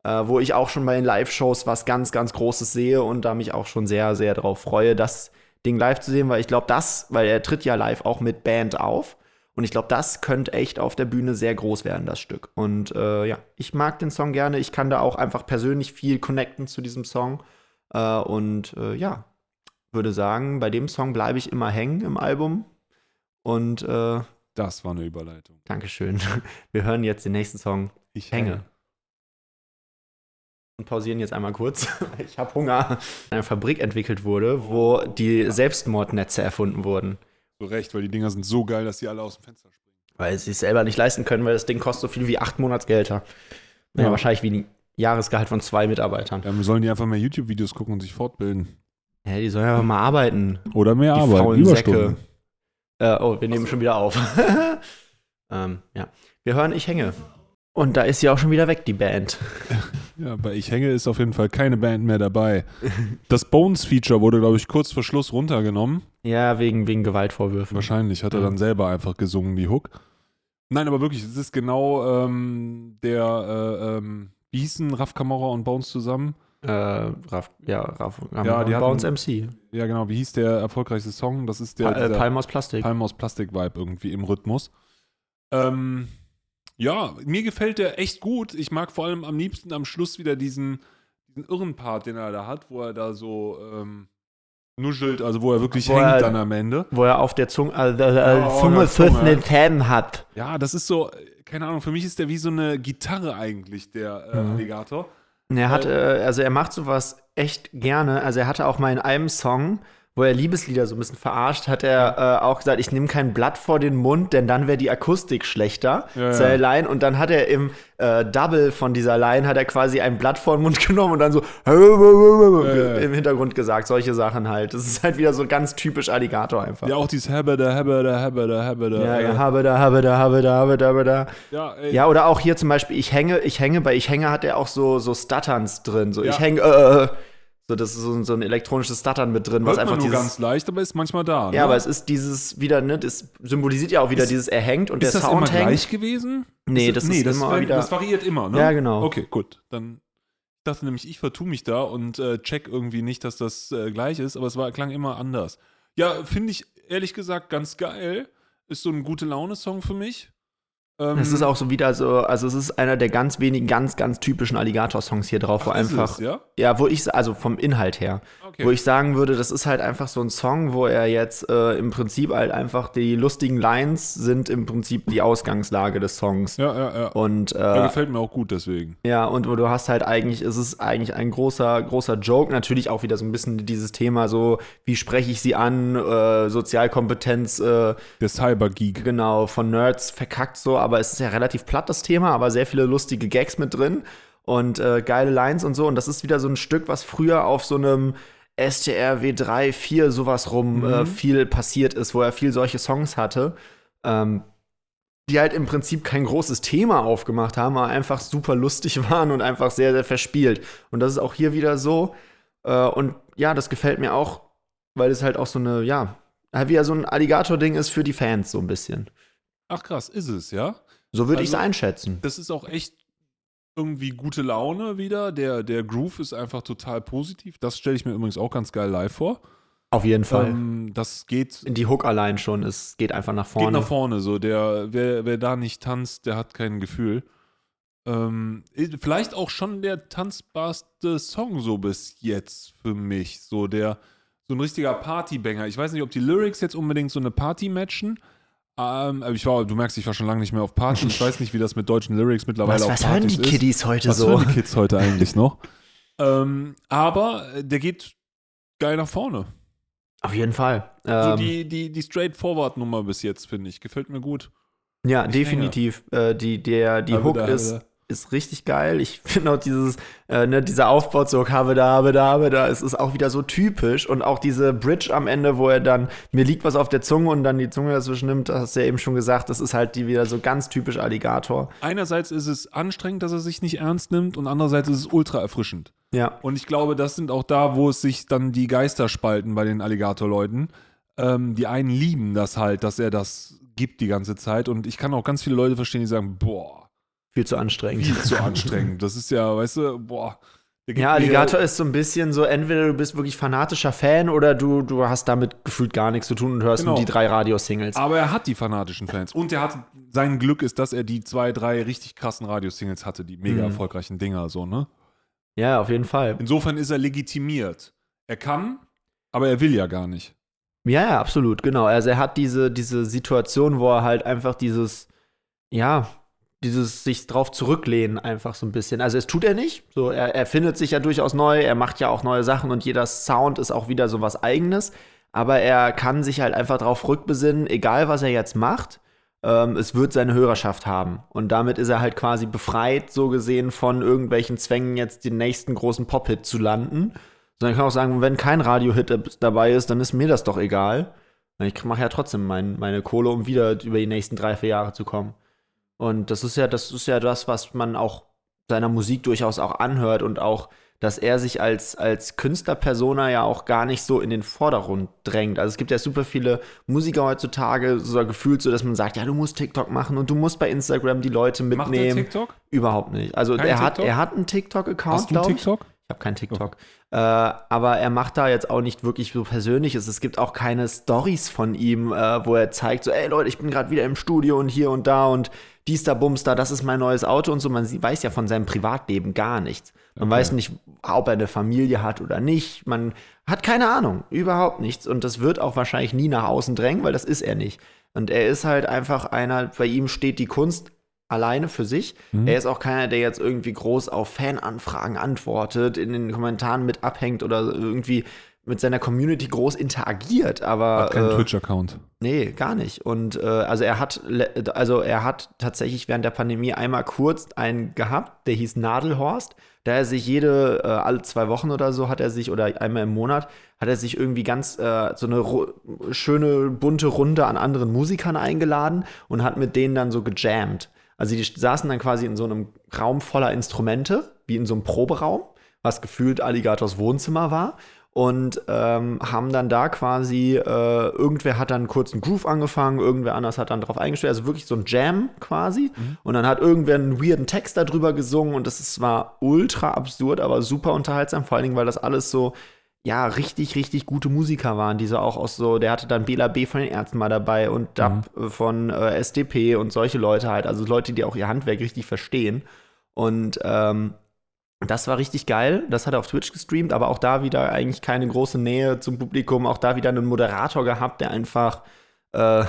Äh, wo ich auch schon bei den Live-Shows was ganz, ganz Großes sehe und da mich auch schon sehr, sehr drauf freue, das Ding live zu sehen, weil ich glaube, das, weil er tritt ja live auch mit Band auf. Und ich glaube, das könnte echt auf der Bühne sehr groß werden, das Stück. Und äh, ja, ich mag den Song gerne. Ich kann da auch einfach persönlich viel connecten zu diesem Song. Äh, und äh, ja, würde sagen, bei dem Song bleibe ich immer hängen im Album. Und äh, Das war eine Überleitung. Dankeschön. Wir hören jetzt den nächsten Song Ich Hänge. und pausieren jetzt einmal kurz. Ich habe Hunger. Eine Fabrik entwickelt wurde, wo die Selbstmordnetze erfunden wurden. So recht, weil die Dinger sind so geil, dass die alle aus dem Fenster springen. Weil sie es selber nicht leisten können, weil das Ding kostet so viel wie acht Monatsgelder. Ja, Ja. wahrscheinlich wie ein Jahresgehalt von zwei Mitarbeitern. Dann sollen die einfach mehr YouTube-Videos gucken und sich fortbilden. Ja, die sollen ja mal arbeiten. Oder mehr Die Arbeit, faulen Überstunden. Äh, oh, wir nehmen schon wieder auf. ähm, ja. Wir hören Ich hänge. Und da ist sie auch schon wieder weg, die Band. Ja, bei Ich hänge ist auf jeden Fall keine Band mehr dabei. Das Bones-Feature wurde, glaube ich, kurz vor Schluss runtergenommen. Ja, wegen, wegen Gewaltvorwürfen. Wahrscheinlich hat er dann selber einfach gesungen, die Hook. Nein, aber wirklich, es ist genau ähm, der, äh, ähm, wie hießen Raf Kamora und Bones zusammen? Äh, Raff, ja, Raff, Ja, die bei uns MC. Ja, genau, wie hieß der erfolgreichste Song? Das ist der, Pa äh, Palm aus Plastik. Palm aus Plastik-Vibe irgendwie im Rhythmus. Ähm, ja, mir gefällt der echt gut. Ich mag vor allem am liebsten am Schluss wieder diesen, diesen irren Part, den er da hat, wo er da so ähm, nuschelt, also wo er wirklich Wo hängt er- dann am Ende. Wo er auf der Zunge, äh, äh, Ja, auf Zunge der zwischen Zunge. den Zähnen hat. Ja, das ist so, äh, keine Ahnung, für mich ist der wie so eine Gitarre eigentlich, der äh, Mhm. Alligator. Er hat, äh, also er macht sowas echt gerne. Also er hatte auch mal in einem Song, wo er Liebeslieder so ein bisschen verarscht, hat er äh, auch gesagt, ich nehme kein Blatt vor den Mund, denn dann wäre die Akustik schlechter. Ja, ja. Line. Und dann hat er im äh, Double von dieser Line hat er quasi ein Blatt vor den Mund genommen und dann so ja. im Hintergrund gesagt, solche Sachen halt. Das ist halt wieder so ganz typisch Alligator einfach. Ja, auch dieses Habada, Habada, Habada, Habada. Ja, äh, ja, habe da, habe da, habe da, habe da, habe da. ja, ey, Ja, oder auch hier zum Beispiel, ich hänge, ich hänge, bei ich hänge hat er auch so, so Stutterns drin. So, Ja. ich hänge, äh, äh. So, das ist so, ein- so ein elektronisches Stuttern mit drin, was hört einfach man nur dieses. ganz leicht, aber ist manchmal da. ja, ne? aber es ist dieses wieder, ne, das symbolisiert ja auch wieder Ist- dieses, er hängt und ist der das Sound immer hängt. gleich gewesen? Nee, das ist das, immer war- wieder- das variiert immer, ne? Ja, genau. Okay, gut. Dann ich dachte nämlich, ich vertue mich da und äh, check irgendwie nicht, dass das äh, gleich ist, aber es war, klang immer anders. Ja, finde ich ehrlich gesagt ganz geil. Ist so ein gute Laune-Song für mich. Ähm, Es ist auch so wieder so, also es ist einer der ganz wenigen, ganz, ganz typischen Alligator-Songs hier drauf, wo ach, einfach, Es, ja? ja, wo ich, also vom Inhalt her, Okay. wo ich sagen würde, das ist halt einfach so ein Song, wo er jetzt äh, im Prinzip halt einfach, die lustigen Lines sind im Prinzip die Ausgangslage des Songs. ja, ja, ja. Und äh, ja. Gefällt mir auch gut deswegen. Ja, und wo du hast halt eigentlich, es ist eigentlich ein großer, großer Joke. Natürlich auch wieder so ein bisschen dieses Thema, so, wie spreche ich sie an, äh, Sozialkompetenz, äh, Der Cyber-Geek. genau, von Nerds verkackt so, aber es ist ja relativ platt, das Thema, aber sehr viele lustige Gags mit drin und äh, geile Lines und so. Und das ist wieder so ein Stück, was früher auf so einem STR W3, 4 sowas rum äh, Mhm. viel passiert ist, wo er viel solche Songs hatte. Ähm, die halt im Prinzip kein großes Thema aufgemacht haben, aber einfach super lustig waren und einfach sehr, sehr verspielt. Und das ist auch hier wieder so. Äh, und ja, das gefällt mir auch, weil es halt auch so eine, ja, halt wieder so ein Alligator-Ding ist für die Fans, so ein bisschen. Ach krass, ist es, ja? So würde ich es Also- einschätzen. Das ist auch echt irgendwie gute Laune wieder. Der, der Groove ist einfach total positiv. Das stelle ich mir übrigens auch ganz geil live vor. Auf jeden Fall. Ähm, das geht, Die Hook allein schon, es geht einfach nach geht vorne. nach vorne. So, der, wer, wer da nicht tanzt, der hat kein Gefühl. Ähm, vielleicht auch schon der tanzbarste Song so bis jetzt für mich. So der, so ein richtiger Partybanger. Ich weiß nicht, ob die Lyrics jetzt unbedingt so eine Party matchen. Ähm, aber ich war, du merkst, ich war schon lange nicht mehr auf Party. Ich weiß nicht, wie das mit deutschen Lyrics mittlerweile Was, auf was Partys hören die ist. Kiddies heute Was so? hören die Kids heute eigentlich noch? ähm, aber äh, der geht geil nach vorne. Auf jeden Fall. So Ähm, die, die, die Straightforward-Nummer bis jetzt, finde ich. Gefällt mir gut. ja, ich definitiv. Äh, die der, die Hook da, ist, habe ist richtig geil. Ich finde auch dieses, äh, ne, dieser Aufbau zu habe da, habe da, habe da, es ist auch wieder so typisch. Und auch diese Bridge am Ende, wo er dann, mir liegt was auf der Zunge und dann die Zunge dazwischen nimmt, das hast du ja eben schon gesagt, das ist halt die wieder so ganz typisch Alligator. Einerseits ist es anstrengend, dass er sich nicht ernst nimmt und andererseits ist es ultra erfrischend. Ja. Und ich glaube, das sind auch da, wo es sich dann die Geister spalten bei den Alligator-Leuten. Ähm, die einen lieben das halt, dass er das gibt die ganze Zeit. Und ich kann auch ganz viele Leute verstehen, die sagen, boah, Viel zu anstrengend. viel zu anstrengend. Das ist ja, weißt du, boah. Ja, Alligator ist so ein bisschen so, entweder du bist wirklich fanatischer Fan oder du, du hast damit gefühlt gar nichts zu tun und hörst Genau. nur die drei Radiosingles. Aber er hat die fanatischen Fans. Und er hat, sein Glück ist, dass er die zwei, drei richtig krassen Radiosingles hatte, die mega Mhm. erfolgreichen Dinger, so, ne? Ja, auf jeden Fall. Insofern ist er legitimiert. Er kann, aber er will ja gar nicht. Ja, ja, absolut, genau. Also er hat diese, diese Situation, wo er halt einfach dieses, ja, dieses sich drauf zurücklehnen einfach so ein bisschen. Also es tut er nicht. So, er, er findet sich ja durchaus neu, er macht ja auch neue Sachen und jeder Sound ist auch wieder so was eigenes. Aber er kann sich halt einfach drauf rückbesinnen, egal was er jetzt macht, ähm, es wird seine Hörerschaft haben. Und damit ist er halt quasi befreit, so gesehen, von irgendwelchen Zwängen, jetzt den nächsten großen Pop-Hit zu landen. Sondern ich kann auch sagen, wenn kein Radio-Hit dabei ist, dann ist mir das doch egal. Ich mache ja trotzdem mein, meine Kohle, um wieder über die nächsten drei, vier Jahre zu kommen. Und das ist ja, das ist ja das, was man auch seiner Musik durchaus auch anhört und auch, dass er sich als, als Künstlerpersona ja auch gar nicht so in den Vordergrund drängt. Also es gibt ja super viele Musiker heutzutage, so gefühlt so, dass man sagt, ja, du musst TikTok machen und du musst bei Instagram die Leute Macht er mitnehmen. TikTok? Überhaupt nicht. Also Kein er hat, TikTok? er hat einen TikTok-Account, glaube ich. TikTok? Ich habe keinen TikTok. Äh, aber er macht da jetzt auch nicht wirklich so Persönliches. Es gibt auch keine Stories von ihm, äh, wo er zeigt, so, ey Leute, ich bin gerade wieder im Studio und hier und da und dies da, bums da, das ist mein neues Auto und so. Man weiß ja von seinem Privatleben gar nichts. Man Okay. weiß nicht, ob er eine Familie hat oder nicht. Man hat keine Ahnung, überhaupt nichts. Und das wird auch wahrscheinlich nie nach außen drängen, weil das ist er nicht. Und er ist halt einfach einer, bei ihm steht die Kunst alleine für sich. Mhm. Er ist auch keiner, der jetzt irgendwie groß auf Fananfragen antwortet, in den Kommentaren mit abhängt oder irgendwie mit seiner Community groß interagiert, aber Hat keinen äh, Twitch-Account. nee, gar nicht. Und äh, also er hat also er hat tatsächlich während der Pandemie einmal kurz einen gehabt, der hieß Nadelhorst, da er sich jede äh, alle zwei Wochen oder so hat er sich oder einmal im Monat hat er sich irgendwie ganz äh, so eine schöne bunte Runde an anderen Musikern eingeladen und hat mit denen dann so gejammt. Also die saßen dann quasi in so einem Raum voller Instrumente, wie in so einem Proberaum, was gefühlt Alligators Wohnzimmer war. Und ähm, haben dann da quasi, äh, irgendwer hat dann kurz einen Groove angefangen, irgendwer anders hat dann drauf eingestellt, also wirklich so ein Jam quasi. Und dann hat irgendwer einen weirden Text darüber gesungen und das ist, war ultra absurd, aber super unterhaltsam, vor allen Dingen, weil das alles so, ja, richtig, richtig gute Musiker waren, die so auch aus so, der hatte dann Bela B von den Ärzten mal dabei und Dub äh, von äh, SDP und solche Leute halt, also Leute, die auch ihr Handwerk richtig verstehen. Und ähm, das war richtig geil. Das hat er auf Twitch gestreamt, aber auch da wieder eigentlich keine große Nähe zum Publikum. Auch da wieder einen Moderator gehabt, der einfach, äh,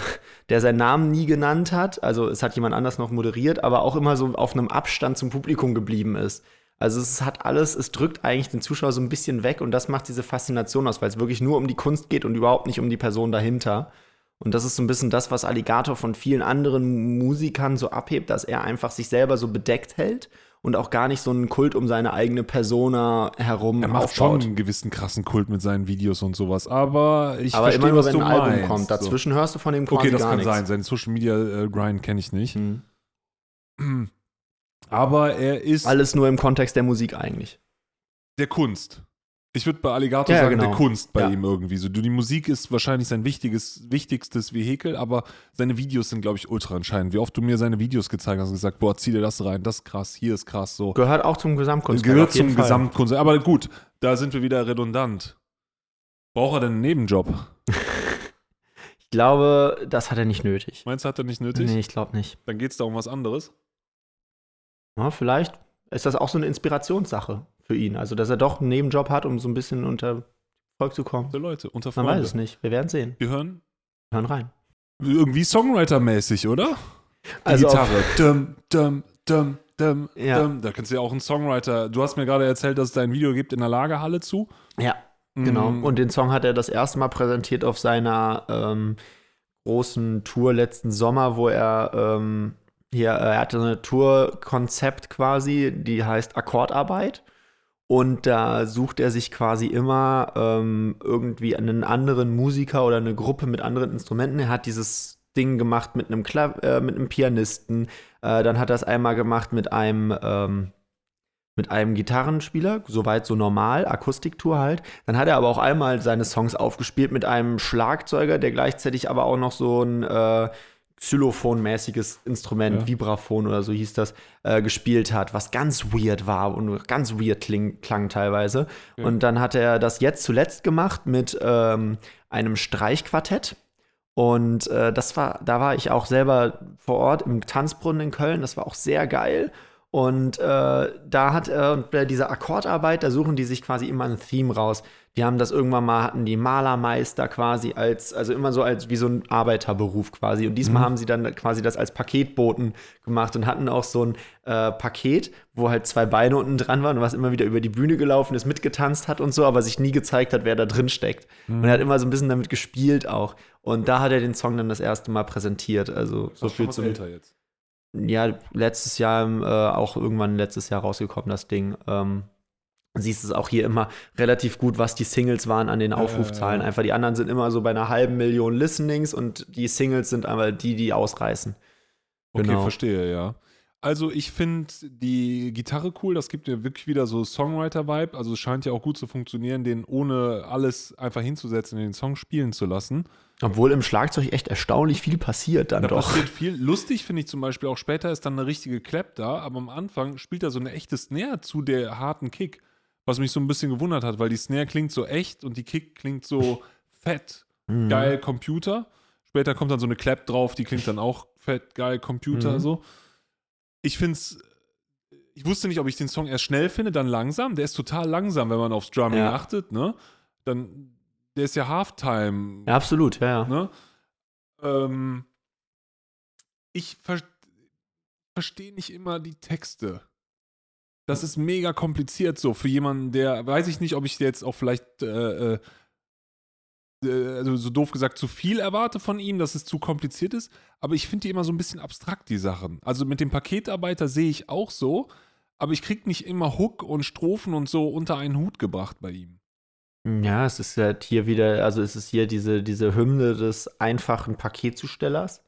der seinen Namen nie genannt hat. Also es hat jemand anders noch moderiert, aber auch immer so auf einem Abstand zum Publikum geblieben ist. Also es hat alles, es drückt eigentlich den Zuschauer so ein bisschen weg und das macht diese Faszination aus, weil es wirklich nur um die Kunst geht und überhaupt nicht um die Person dahinter. Und das ist so ein bisschen das, was Alligator von vielen anderen Musikern so abhebt, dass er einfach sich selber so bedeckt hält und auch gar nicht so einen Kult um seine eigene Persona herum Er macht aufbaut. schon einen gewissen krassen Kult mit seinen Videos und sowas, aber ich Aber verstehe, immer nur, was wenn du ein Album meinst. kommt. Dazwischen hörst du von dem So. quasi Okay, das kann nichts. sein. Seinen Social Media äh, Grind kenne ich nicht. Mhm. Aber er ist Alles nur im Kontext der Musik eigentlich. der Kunst. Ich würde bei Alligator Ja, sagen, genau. der Kunst bei Ja. ihm irgendwie. So, die Musik ist wahrscheinlich sein wichtiges, wichtigstes Vehikel, aber seine Videos sind, glaube ich, ultra entscheidend. Wie oft du mir seine Videos gezeigt hast und gesagt, boah, zieh dir das rein, das ist krass, hier ist krass, so. Gehört auch zum Gesamtkunstwerk. Gehört zum Fall. Gesamtkunst. Aber gut, da sind wir wieder redundant. Braucht er denn einen Nebenjob? Ich glaube, das hat er nicht nötig. Meinst du, hat er nicht nötig? Nee, ich glaube nicht. Dann geht es da um was anderes. Ja, vielleicht ist das auch so eine Inspirationssache für ihn. Also, dass er doch einen Nebenjob hat, um so ein bisschen unter Volk zu kommen. So Leute, unter Man Freunde. weiß es nicht. Wir werden sehen. Wir hören Wir hören rein. irgendwie Songwriter-mäßig, oder? Die Also Gitarre. Dum, dum, dum, dum, Ja. dum. Da kannst du ja auch einen Songwriter. Du hast mir gerade erzählt, dass es da ein Video gibt in der Lagerhalle zu. Ja, genau. Mm, Und den Song hat er das erste Mal präsentiert auf seiner ähm, großen Tour letzten Sommer, wo er ähm, hier, er hatte eine Tour-Konzept quasi, die heißt Akkordarbeit. Und da sucht er sich quasi immer ähm, irgendwie einen anderen Musiker oder eine Gruppe mit anderen Instrumenten. Er hat dieses Ding gemacht mit einem, Klav äh, mit einem Pianisten. Äh, dann hat er es einmal gemacht mit einem, ähm, mit einem Gitarrenspieler, soweit so normal, Akustiktour halt. Dann hat er aber auch einmal seine Songs aufgespielt mit einem Schlagzeuger, der gleichzeitig aber auch noch so ein äh, Xylophon-mäßiges Instrument, Ja. Vibraphon oder so hieß das, äh, gespielt hat, was ganz weird war und ganz weird kling, klang teilweise. Ja. Und dann hat er das jetzt zuletzt gemacht mit ähm, einem Streichquartett. Und äh, das war, da war ich auch selber vor Ort im Tanzbrunnen in Köln. Das war auch sehr geil. Und äh, da hat er und bei dieser Akkordarbeit, da suchen die sich quasi immer ein Theme raus. Die haben das irgendwann mal, hatten die Malermeister quasi als, also immer so als wie so ein Arbeiterberuf quasi. Und diesmal Mhm. haben sie dann quasi das als Paketboten gemacht und hatten auch so ein äh, Paket, wo halt zwei Beine unten dran waren und was immer wieder über die Bühne gelaufen ist, mitgetanzt hat und so, aber sich nie gezeigt hat, wer da drin steckt. Mhm. Und er hat immer so ein bisschen damit gespielt auch. Und da hat er den Song dann das erste Mal präsentiert. Also so Ach, viel zum älter jetzt. ja, letztes Jahr, ähm, äh, auch irgendwann letztes Jahr rausgekommen, das Ding. Ähm, siehst es auch hier immer relativ gut, was die Singles waren an den Aufrufzahlen. Einfach die anderen sind immer so bei einer halben Million Listenings und die Singles sind aber die, die ausreißen. Okay, Genau. verstehe, ja. Also ich finde die Gitarre cool, das gibt mir wirklich wieder so Songwriter-Vibe. Also es scheint ja auch gut zu funktionieren, den ohne alles einfach hinzusetzen, den Song spielen zu lassen. Obwohl im Schlagzeug echt erstaunlich viel passiert dann Da doch. passiert viel. Lustig finde ich zum Beispiel auch später ist dann eine richtige Clap da, aber am Anfang spielt er so eine echte Snare zu der harten Kick, was mich so ein bisschen gewundert hat, weil die Snare klingt so echt und die Kick klingt so fett, Mhm. geil Computer. Später kommt dann so eine Clap drauf, die klingt dann auch fett, geil Computer Mhm. so. Ich finde es, ich wusste nicht, ob ich den Song erst schnell finde, dann langsam. Der ist total langsam, wenn man aufs Drumming Ja. achtet, ne? Dann, der ist ja Halftime. Ja, absolut, ja, ja. Ne? Ähm, ich ver verstehe nicht immer die Texte. Das ist mega kompliziert so für jemanden, der, weiß ich nicht, ob ich jetzt auch vielleicht, äh, äh, äh, also so doof gesagt, zu viel erwarte von ihm, dass es zu kompliziert ist, aber ich finde die immer so ein bisschen abstrakt, die Sachen. Also mit dem Paketarbeiter sehe ich auch so, aber ich kriege nicht immer Hook und Strophen und so unter einen Hut gebracht bei ihm. Ja, es ist halt hier wieder, also es ist hier diese, diese Hymne des einfachen Paketzustellers.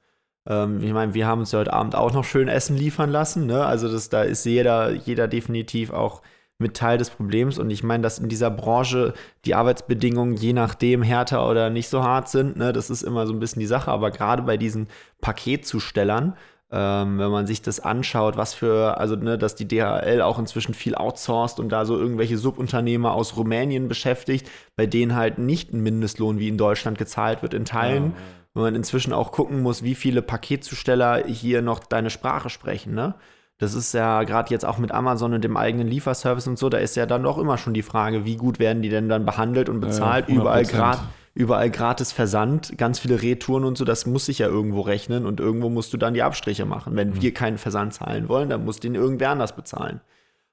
Ähm, ich meine, wir haben uns ja heute Abend auch noch schön Essen liefern lassen, ne? Also das, da ist jeder, jeder definitiv auch mit Teil des Problems. Und ich meine, dass in dieser Branche die Arbeitsbedingungen je nachdem härter oder nicht so hart sind, ne? Das ist immer so ein bisschen die Sache. Aber gerade bei diesen Paketzustellern, ähm, wenn man sich das anschaut, was für, also ne, dass die DHL auch inzwischen viel outsourced und da so irgendwelche Subunternehmer aus Rumänien beschäftigt, bei denen halt nicht ein Mindestlohn wie in Deutschland gezahlt wird in Teilen. Wenn man inzwischen auch gucken muss, wie viele Paketzusteller hier noch deine Sprache sprechen, ne? Das ist ja gerade jetzt auch mit Amazon und dem eigenen Lieferservice und so, da ist ja dann doch immer schon die Frage, wie gut werden die denn dann behandelt und bezahlt? ja, überall, 100%. grad, überall gratis Versand, ganz viele Retouren und so, das muss sich ja irgendwo rechnen und irgendwo musst du dann die Abstriche machen. Wenn Mhm. wir keinen Versand zahlen wollen, dann muss den irgendwer anders bezahlen.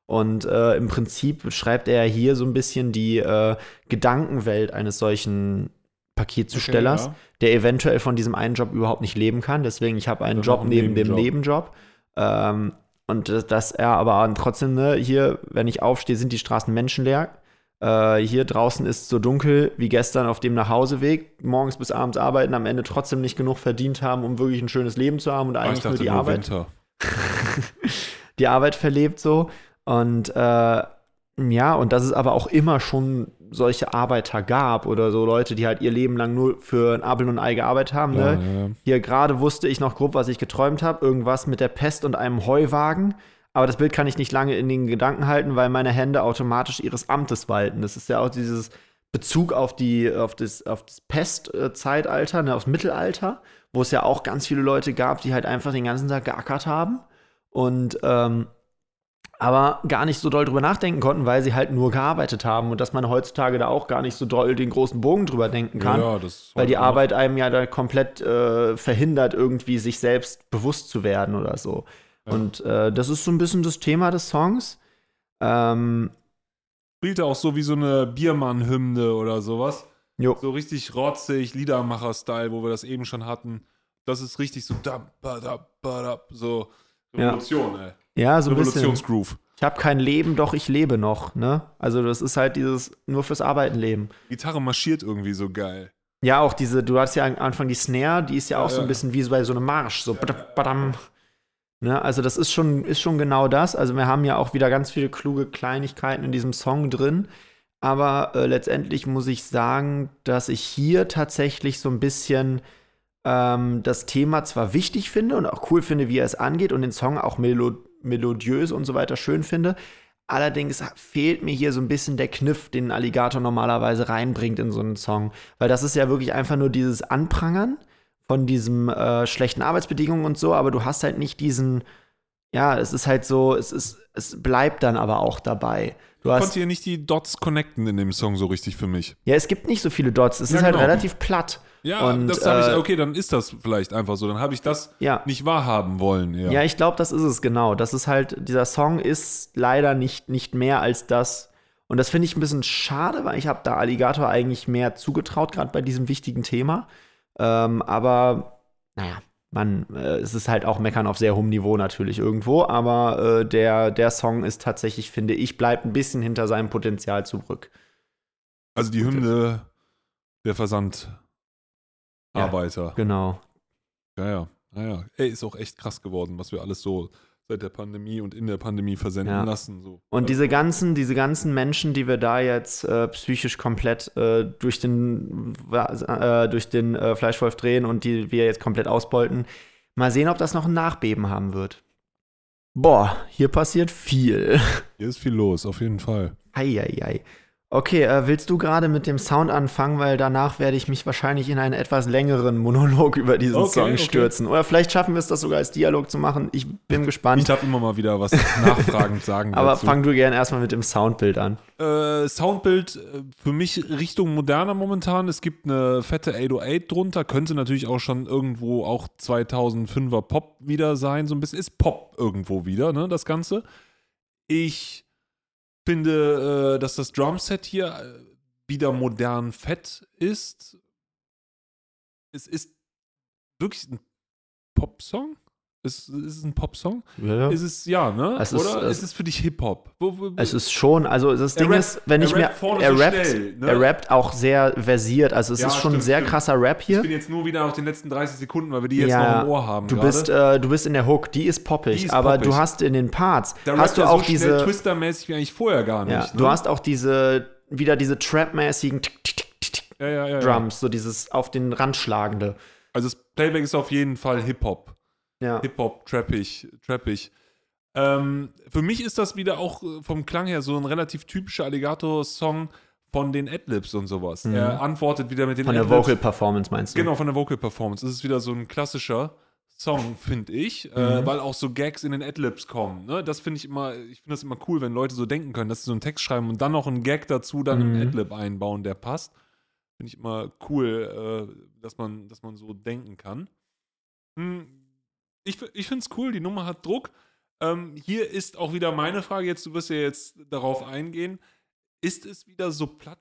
Und äh, im Prinzip beschreibt er hier so ein bisschen die äh, Gedankenwelt eines solchen Paketzustellers, Okay, ja. der eventuell von diesem einen Job überhaupt nicht leben kann. Deswegen, ich habe einen Das ist Job auch ein neben dem Nebenjob. Nebenjob. Ähm, und dass- er aber trotzdem, ne, hier, wenn ich aufstehe, sind die Straßen menschenleer. Äh, hier draußen ist so dunkel wie gestern auf dem Nachhauseweg. Morgens bis abends arbeiten, am Ende trotzdem nicht genug verdient haben, um wirklich ein schönes Leben zu haben und Ah, ich eigentlich nur die nur Arbeit die Arbeit verlebt so. Und äh, ja, und dass es aber auch immer schon solche Arbeiter gab oder so Leute, die halt ihr Leben lang nur für ein Apfel und ein Ei gearbeitet haben. Ja, ne? ja, ja. Hier gerade wusste ich noch grob, was ich geträumt habe. Irgendwas mit der Pest und einem Heuwagen. Aber das Bild kann ich nicht lange in den Gedanken halten, weil meine Hände automatisch ihres Amtes walten. Das ist ja auch dieses Bezug auf, die, auf das, auf das Pestzeitalter, ne, aufs Mittelalter, wo es ja auch ganz viele Leute gab, die halt einfach den ganzen Tag geackert haben. Und ähm, aber gar nicht so doll drüber nachdenken konnten, weil sie halt nur gearbeitet haben und dass man heutzutage da auch gar nicht so doll den großen Bogen drüber denken kann, Ja, das weil die. Arbeit einem ja da komplett äh, verhindert, irgendwie sich selbst bewusst zu werden oder so. Ja. Und äh, das ist so ein bisschen das Thema des Songs. Ähm, Spielte auch so wie so eine Biermann-Hymne oder sowas. jo. So richtig rotzig, Liedermacher-Style, wo wir das eben schon hatten. Das ist richtig so da, ba, da, ba, da, so Ja. Revolution, ey. Ja, so ein bisschen. Revolutionsgroove. Ich habe kein Leben, doch ich lebe noch, ne? Also das ist halt dieses nur fürs Arbeiten leben. Gitarre marschiert irgendwie so geil. Ja, auch diese, du hast ja am Anfang die Snare, die ist ja auch Ja, so ein bisschen wie so bei so einem Marsch, so badam. Ne, also das ist schon, ist schon genau das. Also wir haben ja auch wieder ganz viele kluge Kleinigkeiten in diesem Song drin. Aber äh, letztendlich muss ich sagen, dass ich hier tatsächlich so ein bisschen ähm, das Thema zwar wichtig finde und auch cool finde, wie er es angeht und den Song auch melo melodiös und so weiter schön finde. Allerdings fehlt mir hier so ein bisschen der Kniff, den Alligator normalerweise reinbringt in so einen Song. Weil das ist ja wirklich einfach nur dieses Anprangern von diesem äh, schlechten Arbeitsbedingungen und so, aber du hast halt nicht diesen, ja, es ist halt so, es ist, es bleibt dann aber auch dabei. Du Ich hast, konnte hier nicht die Dots connecten in dem Song so richtig für mich. ja, es gibt nicht so viele Dots, es Ja, ist halt genau. relativ platt. Ja, Und, das habe ich, äh, okay, dann ist das vielleicht einfach so. Dann habe ich das Ja. nicht wahrhaben wollen. Ja. Ja, ich glaube, das ist es genau. Das ist halt, dieser Song ist leider nicht, nicht mehr als das. Und das finde ich ein bisschen schade, weil ich habe da Alligator eigentlich mehr zugetraut, gerade bei diesem wichtigen Thema. Ähm, aber, naja, man, äh, es ist halt auch Meckern auf sehr hohem Niveau natürlich irgendwo. Aber äh, der, der Song ist tatsächlich, finde ich, bleibt ein bisschen hinter seinem Potenzial zurück. also die Hymne der Versandarbeiter. Genau. Ja, ja, ja, ja. Ey, ist auch echt krass geworden, was wir alles so seit der Pandemie und in der Pandemie versenden Ja. lassen. So. Und diese ganzen, diese ganzen Menschen, die wir da jetzt äh, psychisch komplett äh, durch den, äh, durch den äh, Fleischwolf drehen und die wir jetzt komplett ausbeuten, mal sehen, ob das noch ein Nachbeben haben wird. Boah, hier passiert viel. Hier ist viel los, auf jeden Fall. Eieiei. Okay, äh, willst du gerade mit dem Sound anfangen, weil danach werde ich mich wahrscheinlich in einen etwas längeren Monolog über diesen Okay, Song okay. stürzen. Oder vielleicht schaffen wir es, das sogar als Dialog zu machen. Ich bin gespannt. Ich darf immer mal wieder was nachfragend sagen. Aber dazu. fang du gerne erstmal mit dem Soundbild an. Äh, Soundbild äh, für mich Richtung moderner momentan. Es gibt eine fette 808 drunter. Könnte natürlich auch schon irgendwo auch 2005er Pop wieder sein. So ein bisschen ist Pop irgendwo wieder, ne, das Ganze. Ich finde, äh, dass das Drumset hier äh, wieder modern fett ist. Es ist wirklich ein Popsong. Ist, ist es ein Popsong? Ja. Ist es, ja, ne? Es ist, Oder äh, ist es für dich Hip-Hop? Es ist schon, also das Ding rappt- ist, wenn ich mir, rappt er so rappt, schnell, ne? er rappt auch sehr versiert, also es Ja, ist schon ein stimmt, sehr stimmt. krasser Rap Ich hier. bin jetzt nur wieder auf den letzten 30 Sekunden, weil wir die jetzt Ja, noch im Ohr haben. Du bist, äh, du bist in der Hook, die ist poppig, Die ist aber poppig. du hast in den Parts, da hast du auch so schnell diese, Twister-mäßig wie eigentlich vorher gar nicht. ja, ne? du hast auch diese, wieder diese Trap-mäßigen ja, ja, ja, ja. Drums, so dieses auf den Rand schlagende. Also das Playback ist auf jeden Fall Hip-Hop. Ja. Hip-Hop, trappig, trappig. Ähm, für mich ist das wieder auch äh, vom Klang her so ein relativ typischer Alligator-Song von den Adlibs und sowas. Er antwortet wieder mit den Mhm. Von der Adlibs. Vocal Performance meinst du? Genau, von der Vocal Performance. Es ist wieder so ein klassischer Song, finde ich, äh, Mhm. weil auch so Gags in den Adlibs kommen. Ne? Das finde ich immer, ich finde das immer cool, wenn Leute so denken können, dass sie so einen Text schreiben und dann noch einen Gag dazu, dann Mhm. einen Adlib einbauen, der passt. Finde ich immer cool, äh, dass, man, dass man so denken kann. Hm, ich ich finde es cool, die Nummer hat Druck. Ähm, hier ist auch wieder meine Frage, jetzt, du wirst ja jetzt darauf eingehen. Ist es wieder so platt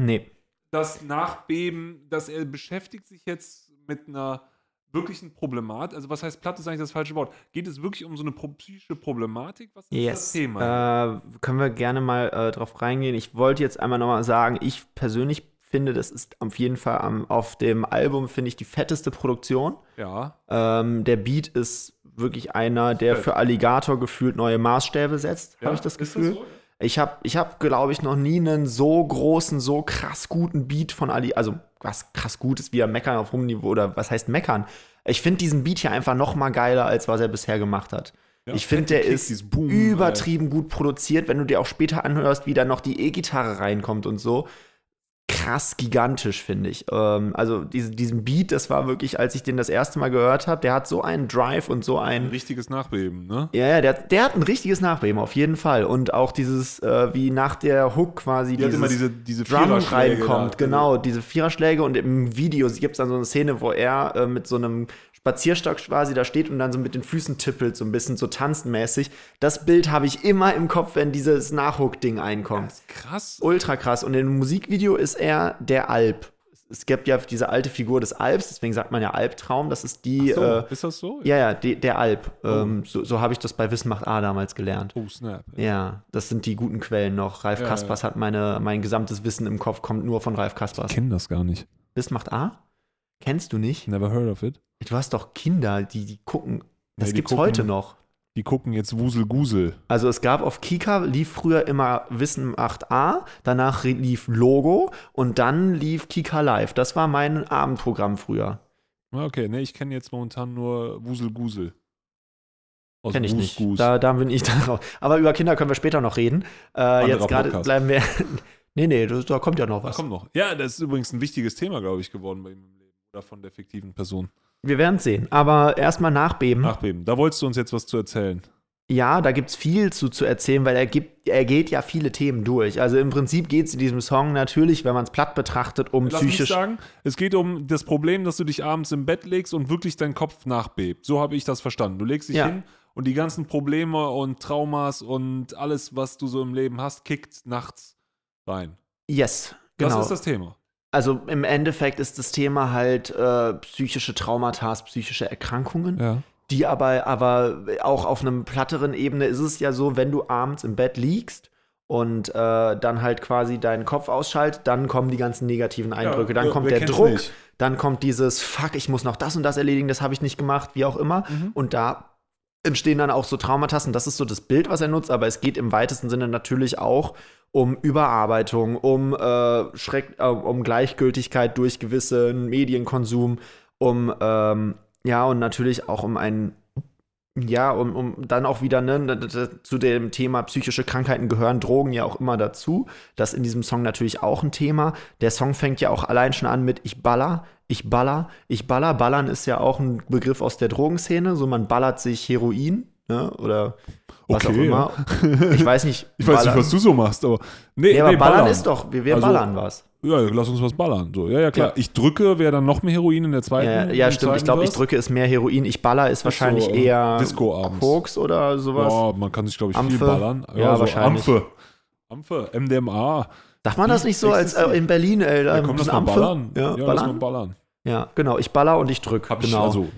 Nee. das Nachbeben, dass er beschäftigt sich jetzt mit einer wirklichen Problematik. Also was heißt platt ist eigentlich das falsche Wort. Geht es wirklich um so eine psychische Problematik? Was ist das Yes. Thema? Äh, können wir gerne mal äh, drauf reingehen. Ich wollte jetzt einmal nochmal sagen, ich persönlich finde, das ist auf jeden Fall am, auf dem Album, finde ich, die fetteste Produktion. ja. Ähm, der Beat ist wirklich einer, der für Alligator gefühlt neue Maßstäbe setzt, ja? habe ich das Gefühl. so? Ich habe, ich hab, glaube ich, noch nie einen so großen, so krass guten Beat von Ali, also was krass gut ist, wie er meckern auf hohem Niveau oder was heißt meckern. Ich finde diesen Beat hier einfach noch mal geiler, als was er bisher gemacht hat. Ja, ich finde, der Kicks, ist Boom, übertrieben gut produziert, wenn du dir auch später anhörst, wie da noch die E-Gitarre reinkommt und so. Krass gigantisch, finde ich. Ähm, also diese, diesen Beat, das war wirklich, als ich den das erste Mal gehört habe, der hat so einen Drive und so Ein ein. richtiges Nachbeben, ne? Ja, ja, der, der hat ein richtiges Nachbeben, auf jeden Fall. Und auch dieses, äh, wie nach der Hook quasi Die dieses immer diese, diese Drum reinkommt, da. genau, diese Viererschläge und im Video gibt es dann so eine Szene, wo er äh, mit so einem Spazierstock quasi da steht und dann so mit den Füßen tippelt, so ein bisschen so tanzenmäßig. Das Bild habe ich immer im Kopf, wenn dieses Nachhook-Ding einkommt. Krass. Ultra krass. Und im Musikvideo ist er der Alp. Es gibt ja diese alte Figur des Alps, deswegen sagt man ja Albtraum. Das ist die, So, äh, ist das so? ja, ja, die, der Alp. Ähm, so so habe ich das bei Wissen macht A damals gelernt. Oh, snap. Ja, das sind die guten Quellen noch. Ralf Ja, Kaspers hat meine, mein gesamtes Wissen im Kopf, kommt nur von Ralf Kaspers. Ich kenne das gar nicht. Wissen macht A? Kennst du nicht? Never heard of it. Du hast doch Kinder, die, die gucken. Das die gibt's gucken- heute noch. Die gucken jetzt Wusel Gusel. Also es gab auf Kika, lief früher immer Wissen 8a, danach lief Logo und dann lief Kika Live. Das war mein Abendprogramm früher. Ah, Okay, ne, ich kenne jetzt momentan nur Wusel Gusel. Aus Kenn ich nicht. Da, da bin ich darauf. Aber über Kinder können wir später noch reden. Äh, jetzt gerade bleiben wir. nee, nee, das, da kommt ja noch Was was. kommt noch? Ja, das ist übrigens ein wichtiges Thema, glaube ich, geworden bei ihm im Leben. Oder von der fiktiven Person. Wir werden sehen. Aber erstmal nachbeben. Nachbeben. Da wolltest du uns jetzt was zu erzählen. Ja, da gibt's viel zu, zu erzählen, weil er, gibt, er geht ja viele Themen durch. Also im Prinzip geht es in diesem Song natürlich, wenn man es platt betrachtet, um Lass mich psychisch. sagen, es geht um das Problem, dass du dich abends im Bett legst und wirklich dein Kopf nachbebt. So habe ich das verstanden. Du legst dich Ja. hin und die ganzen Probleme und Traumas und alles, was du so im Leben hast, kickt nachts rein. Yes, Das genau. ist das Thema. Also im Endeffekt ist das Thema halt äh, psychische Traumata, psychische Erkrankungen. Ja. Die aber, aber auch auf einem platteren Ebene ist es ja so, wenn du abends im Bett liegst und äh, dann halt quasi deinen Kopf ausschaltet, dann kommen die ganzen negativen Eindrücke, dann wer- kommt der Druck, nicht? dann kommt dieses Fuck, ich muss noch das und das erledigen, das habe ich nicht gemacht, wie auch immer. Mhm. Und da entstehen dann auch so Traumata und das ist so das Bild, was er nutzt, aber es geht im weitesten Sinne natürlich auch um Überarbeitung, um, äh, Schreck, äh, um Gleichgültigkeit durch gewissen Medienkonsum, um ähm, ja und natürlich auch um einen ja, um, um dann auch wieder, ne, zu dem Thema psychische Krankheiten gehören Drogen ja auch immer dazu. Das in diesem Song natürlich auch ein Thema. Der Song fängt ja auch allein schon an mit Ich baller, ich baller, ich baller. Ballern ist ja auch ein Begriff aus der Drogenszene. So, man ballert sich Heroin, ne, oder was Okay, auch immer. Ich weiß nicht. Ich weiß nicht, ballern- was du so machst, aber. Nee, Nee, aber nee, ballern, ist doch, wir, wir Also- ballern was. Ja, lass uns was ballern. So, ja, ja, klar. Ja. Ich drücke, wäre dann noch mehr Heroin in der zweiten. Ja, ja im stimmt. Ich zweiten glaube, ich drücke ist mehr Heroin. Ich baller ist wahrscheinlich so, eher Disco abends. Koks oder sowas. Ja, man kann sich, glaube ich, Ampfe. viel ballern. Ja, so wahrscheinlich. Ampfe. Ampfe, MDMA. Sagt man das nicht so als äh, in Berlin? Äh, Ja, ein komm, lass bisschen mal Ampfe? ballern. Ja, lass mal ballern. ballern. Ja, genau. Ich baller und ich drück. Hab ich, genau. also,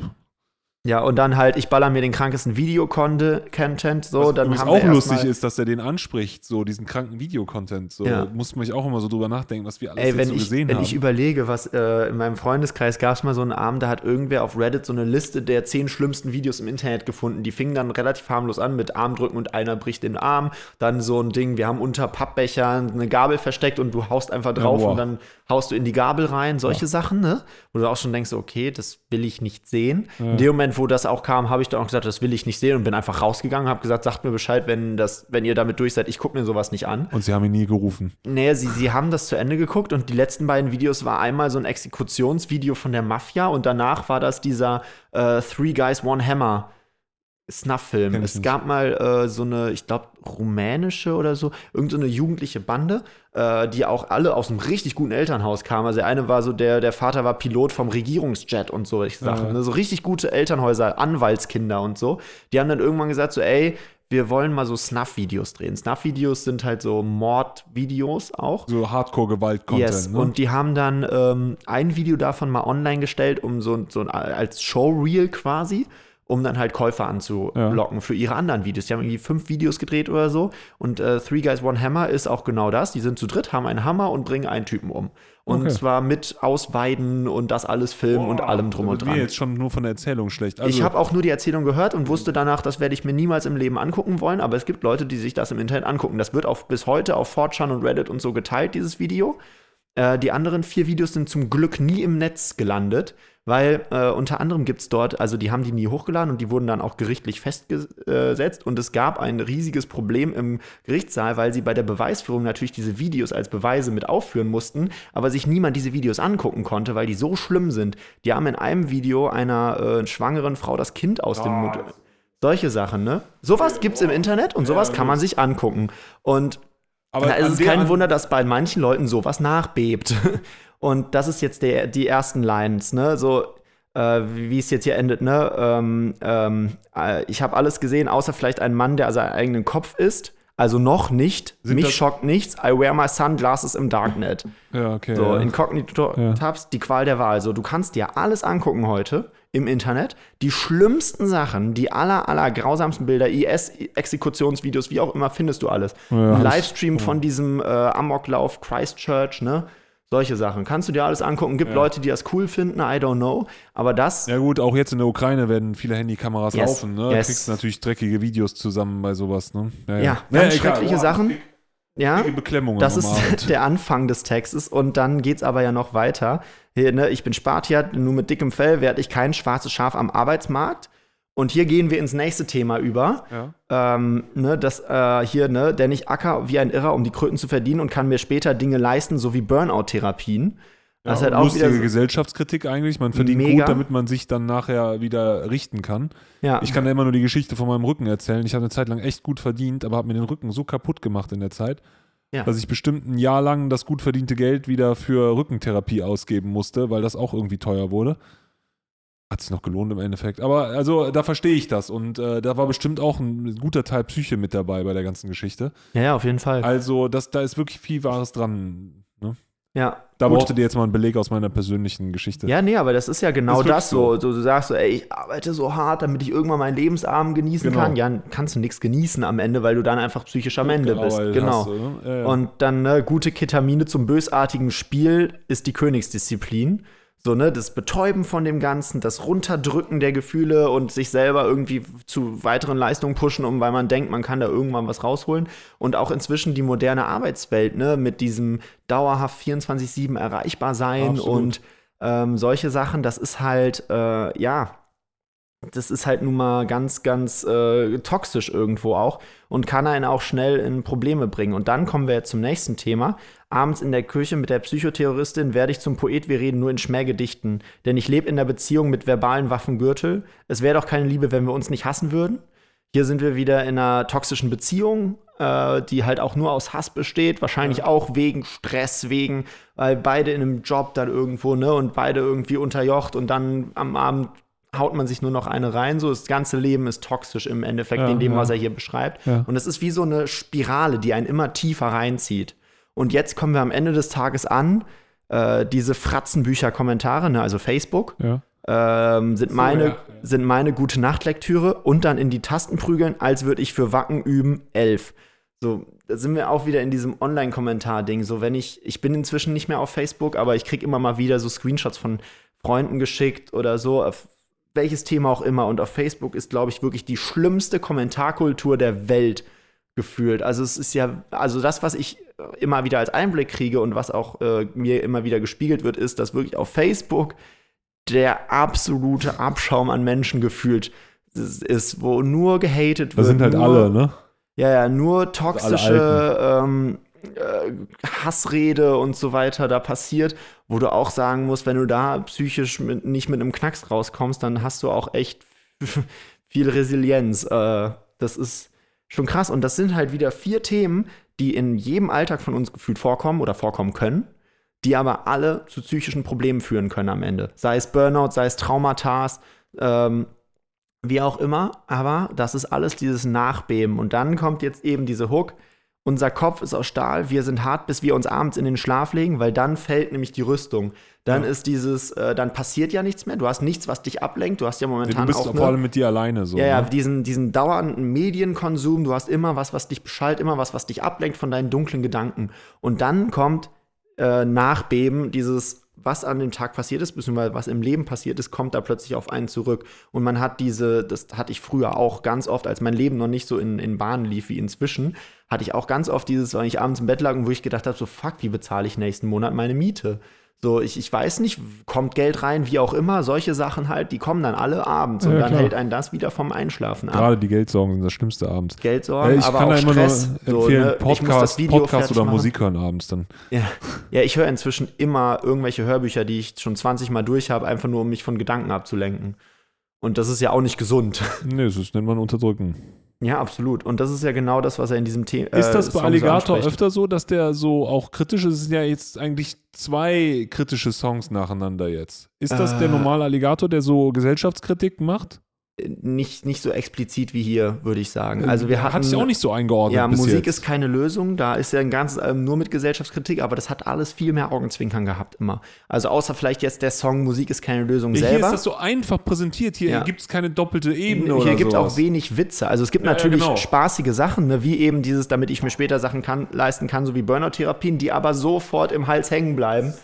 ja, und dann halt, ich baller mir den krankesten Video-Content. So, was dann haben auch lustig ist, dass er den anspricht, so diesen kranken Videocontent. So, Ja. muss man sich auch immer so drüber nachdenken, was wir alles Ey, wenn, so ich, gesehen wenn haben. ich überlege, was äh, in meinem Freundeskreis gab es mal so einen Abend, da hat irgendwer auf Reddit so eine Liste der zehn schlimmsten Videos im Internet gefunden. Die fingen dann relativ harmlos an mit Armdrücken und einer bricht den Arm. Dann so ein Ding, wir haben unter Pappbechern eine Gabel versteckt und du haust einfach drauf boah. und dann haust du in die Gabel rein. Solche Sachen, ne? Wo du auch schon denkst, okay, das will ich nicht sehen. In dem Moment, wo das auch kam, habe ich dann auch gesagt, das will ich nicht sehen und bin einfach rausgegangen, habe gesagt, sagt mir Bescheid, wenn, das, wenn ihr damit durch seid. Ich gucke mir sowas nicht an. Und sie haben ihn nie gerufen. Nee, sie, sie haben das zu Ende geguckt und die letzten beiden Videos war einmal so ein Exekutionsvideo von der Mafia und danach war das dieser äh, Three Guys, One Hammer Snuff-Film. Es nicht. gab mal äh, so eine, ich glaube, rumänische oder so, irgendeine so jugendliche Bande, äh, die auch alle aus einem richtig guten Elternhaus kamen. Also der eine war so, der, der Vater war Pilot vom Regierungsjet und so, ich Sachen. Ja. Ne? So richtig gute Elternhäuser, Anwaltskinder und so. Die haben dann irgendwann gesagt, so, ey, wir wollen mal so Snuff-Videos drehen. Snuff-Videos sind halt so Mord-Videos auch. So Hardcore-Gewalt-Content. Yes, ne? und die haben dann ähm, ein Video davon mal online gestellt, um so, so ein, als Showreel quasi, um dann halt Käufer anzulocken für ihre anderen Videos. Die haben irgendwie fünf Videos gedreht oder so. Und äh, Three Guys One Hammer ist auch genau das. Die sind zu dritt, haben einen Hammer und bringen einen Typen um. Und Okay. zwar mit Ausweiden und das alles filmen und allem drum und Mir dran. jetzt schon nur von der Erzählung schlecht. Also, ich habe auch nur die Erzählung gehört und wusste danach, das werde ich mir niemals im Leben angucken wollen, aber es gibt Leute, die sich das im Internet angucken. Das wird auch bis heute auf 4chan und Reddit und so geteilt, dieses Video. Äh, die anderen vier Videos sind zum Glück nie im Netz gelandet, weil äh, unter anderem gibt es dort, also die haben die nie hochgeladen und die wurden dann auch gerichtlich festgesetzt und es gab ein riesiges Problem im Gerichtssaal, weil sie bei der Beweisführung natürlich diese Videos als Beweise mit aufführen mussten, aber sich niemand diese Videos angucken konnte, weil die so schlimm sind. Die haben in einem Video einer äh, schwangeren Frau das Kind aus dem Mund. Solche Sachen, ne? Sowas gibt's im Internet und sowas kann man sich angucken. Und Aber da ist es kein Wunder, dass bei manchen Leuten sowas nachbebt. Und das ist jetzt der, die ersten Lines, ne? So, äh, wie es jetzt hier endet, ne? Ähm, ähm, äh, ich habe alles gesehen, außer vielleicht einen Mann, der seinen eigenen Kopf isst. Also noch nicht. Sind Mich schockt nichts. I wear my sunglasses im Darknet. Ja, okay. So, ja. Inkognito-Tabs, die Qual der Wahl. So, du kannst dir alles angucken heute im Internet. Die schlimmsten Sachen, die aller, aller grausamsten Bilder, IS-Exekutionsvideos, wie auch immer, findest du alles. Ja, Ein Livestream von diesem äh, Amoklauf Christchurch, ne? Solche Sachen. Kannst du dir alles angucken. Gibt Ja. Leute, die das cool finden, I don't know. Aber das, Ja gut, auch jetzt in der Ukraine werden viele Handykameras Yes, laufen, ne? yes. Du kriegst natürlich dreckige Videos zusammen bei sowas, ne? ja, ganz schreckliche Sachen. Ja. Das ist Abend. der Anfang des Textes und dann geht's aber ja noch weiter. Hier, ne, ich bin Spartier, nur mit dickem Fell werde ich kein schwarzes Schaf am Arbeitsmarkt. Und hier gehen wir ins nächste Thema über. Ja. Ähm, ne, das äh, hier, ne, denn ich acker wie ein Irrer, um die Kröten zu verdienen und kann mir später Dinge leisten, so wie Burnout-Therapien. Das ist Ja, halt auch lustige so, Gesellschaftskritik eigentlich. Man verdient Mega. gut, damit man sich dann nachher wieder richten kann. ja, Ich kann ja immer nur die Geschichte von meinem Rücken erzählen. Ich habe eine Zeit lang echt gut verdient, aber habe mir den Rücken so kaputt gemacht in der Zeit, Ja. dass ich bestimmt ein Jahr lang das gut verdiente Geld wieder für Rückentherapie ausgeben musste, weil das auch irgendwie teuer wurde. Hat sich noch gelohnt im Endeffekt. Aber also da verstehe ich das. Und äh, da war bestimmt auch ein guter Teil Psyche mit dabei bei der ganzen Geschichte. ja, ja, auf jeden Fall. Also das, da ist wirklich viel Wahres dran. Ne? ja, Da gut. brauchtet ihr jetzt mal einen Beleg aus meiner persönlichen Geschichte. Ja, nee, aber das ist ja genau Ist das so. so. Du sagst so, ey, ich arbeite so hart, damit ich irgendwann meinen Lebensabend genießen Genau. kann. Ja, kannst du nichts genießen am Ende, weil du dann einfach psychisch am Ende bist. Grauer Genau. du, ne? ja, ja. Und dann ne, gute Ketamine zum bösartigen Spiel ist die Königsdisziplin. So, ne, das Betäuben von dem Ganzen, das Runterdrücken der Gefühle und sich selber irgendwie zu weiteren Leistungen pushen, um weil man denkt, man kann da irgendwann was rausholen. Und auch inzwischen die moderne Arbeitswelt, ne, mit diesem dauerhaft 24-7 erreichbar sein Absolut. und ähm, solche Sachen, das ist halt, äh, ja, das ist halt nun mal ganz, ganz äh, toxisch irgendwo auch und kann einen auch schnell in Probleme bringen. Und dann kommen wir jetzt zum nächsten Thema. Abends in der Küche mit der Psychoterroristin werde ich zum Poet, wir reden nur in Schmähgedichten. Denn ich lebe in der Beziehung mit verbalen Waffengürtel. Es wäre doch keine Liebe, wenn wir uns nicht hassen würden. Hier sind wir wieder in einer toxischen Beziehung, äh, die halt auch nur aus Hass besteht. Wahrscheinlich auch wegen Stress, wegen, weil beide in einem Job dann irgendwo, ne, und beide irgendwie unterjocht und dann am Abend haut man sich nur noch eine rein. So, das ganze Leben ist toxisch im Endeffekt Ja, in dem, ja. was er hier beschreibt. Ja. Und es ist wie so eine Spirale, die einen immer tiefer reinzieht. Und jetzt kommen wir am Ende des Tages an, äh, diese Fratzenbücher-Kommentare, ne, also Facebook ja. ähm, sind, meine, ja, ja. sind meine gute Nachtlektüre und dann in die Tasten prügeln, als würde ich für Wacken üben, elf. So, da sind wir auch wieder in diesem Online-Kommentar-Ding. So, wenn ich, ich bin inzwischen nicht mehr auf Facebook, aber ich kriege immer mal wieder so Screenshots von Freunden geschickt oder so, auf welches Thema auch immer. Und auf Facebook ist, glaube ich, wirklich die schlimmste Kommentarkultur der Welt gefühlt. Also es ist ja, also das, was ich äh, immer wieder als Einblick kriege und was auch äh, mir immer wieder gespiegelt wird, ist, dass wirklich auf Facebook der absolute Abschaum an Menschen gefühlt ist, wo nur gehatet wird. sind halt nur, alle, ne? Ja, ja, nur toxische ähm, äh, Hassrede und so weiter da passiert, wo du auch sagen musst, wenn du da psychisch mit, nicht mit einem Knacks rauskommst, dann hast du auch echt viel Resilienz. Äh, das ist schon krass. Und das sind halt wieder vier Themen, die in jedem Alltag von uns gefühlt vorkommen oder vorkommen können, die aber alle zu psychischen Problemen führen können am Ende. Sei es Burnout, sei es Traumata, ähm, wie auch immer, aber das ist alles dieses Nachbeben. Und dann kommt jetzt eben diese Hook. Unser Kopf ist aus Stahl, wir sind hart, bis wir uns abends in den Schlaf legen, weil dann fällt nämlich die Rüstung. Dann Ja. ist dieses, äh, dann passiert ja nichts mehr. Du hast nichts, was dich ablenkt. Du hast ja Du momentan bist auch vor allem mit dir alleine so. ja, ja, ne? diesen, diesen dauernden Medienkonsum, du hast immer was, was dich beschallt, immer was, was dich ablenkt von deinen dunklen Gedanken. Und dann kommt äh, Nachbeben, dieses, was an dem Tag passiert ist, beziehungsweise was im Leben passiert ist, kommt da plötzlich auf einen zurück. Und man hat diese, das hatte ich früher auch ganz oft, als mein Leben noch nicht so in, in Bahnen lief wie inzwischen, hatte ich auch ganz oft dieses, wenn ich abends im Bett lag und wo ich gedacht habe, so fuck, wie bezahle ich nächsten Monat meine Miete? So, ich, ich weiß nicht, kommt Geld rein, wie auch immer, solche Sachen halt, die kommen dann alle abends und Ja, dann klar. hält einen das wieder vom Einschlafen ab. Gerade die Geldsorgen sind das Schlimmste abends. Geldsorgen, Äh, ich aber kann auch immer Stress. nur so, empfehlen, ne? Podcast, Podcast oder machen. Musik hören abends dann. Ja, ja ich höre inzwischen immer irgendwelche Hörbücher, die ich schon 20 Mal durch habe, einfach nur um mich von Gedanken abzulenken. Und das ist ja auch nicht gesund. Nee, das nennt man unterdrücken. Ja, absolut. Und das ist ja genau das, was er in diesem Thema. Ist das bei Alligator öfter? öfter so, dass der so auch kritisch ist? Es sind ja jetzt eigentlich zwei kritische Songs nacheinander jetzt. Ist das der Äh. normale Alligator, der so Gesellschaftskritik macht? Nicht, nicht so explizit wie hier, würde ich sagen. Also wir hatten. Hat sich auch nicht so eingeordnet Ja, Musik jetzt. ist keine Lösung. Da ist ja ein ganzes Album nur mit Gesellschaftskritik, aber das hat alles viel mehr Augenzwinkern gehabt immer. Also außer vielleicht jetzt der Song Musik ist keine Lösung Hier selber. ist das so einfach präsentiert. Hier Ja. gibt es keine doppelte Ebene Hier oder gibt es auch wenig Witze. Also es gibt Ja, ja, natürlich genau. spaßige Sachen, ne, wie eben dieses, damit ich mir später Sachen kann, leisten kann, so wie Burnout-Therapien, die aber sofort im Hals hängen bleiben.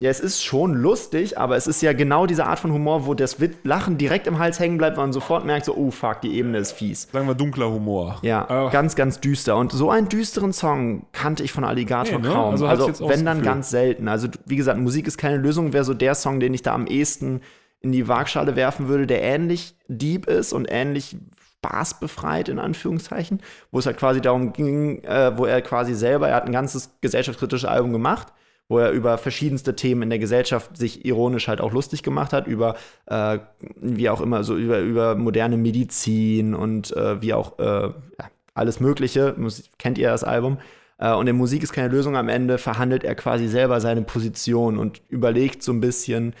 Ja, es ist schon lustig, aber es ist ja genau diese Art von Humor, wo das Lachen direkt im Hals hängen bleibt, weil man sofort merkt, so, oh fuck, die Ebene ist fies. Sagen wir dunkler Humor. Ja, Äh, ganz, ganz düster. Und so einen düsteren Song kannte ich von Alligator Nee, ne? kaum. Also Also, wenn dann Gefühl. ganz selten. Also, wie gesagt, Musik ist keine Lösung, wäre so der Song, den ich da am ehesten in die Waagschale werfen würde, der ähnlich deep ist und ähnlich spaßbefreit, in Anführungszeichen, wo es halt quasi darum ging, äh, wo er quasi selber, er hat ein ganzes gesellschaftskritisches Album gemacht, wo er über verschiedenste Themen in der Gesellschaft sich ironisch halt auch lustig gemacht hat, über äh, wie auch immer, so über, über moderne Medizin und äh, wie auch äh, alles Mögliche. Muss, kennt ihr das Album? Äh, und in Musik ist keine Lösung. Am Ende verhandelt er quasi selber seine Position und überlegt so ein bisschen,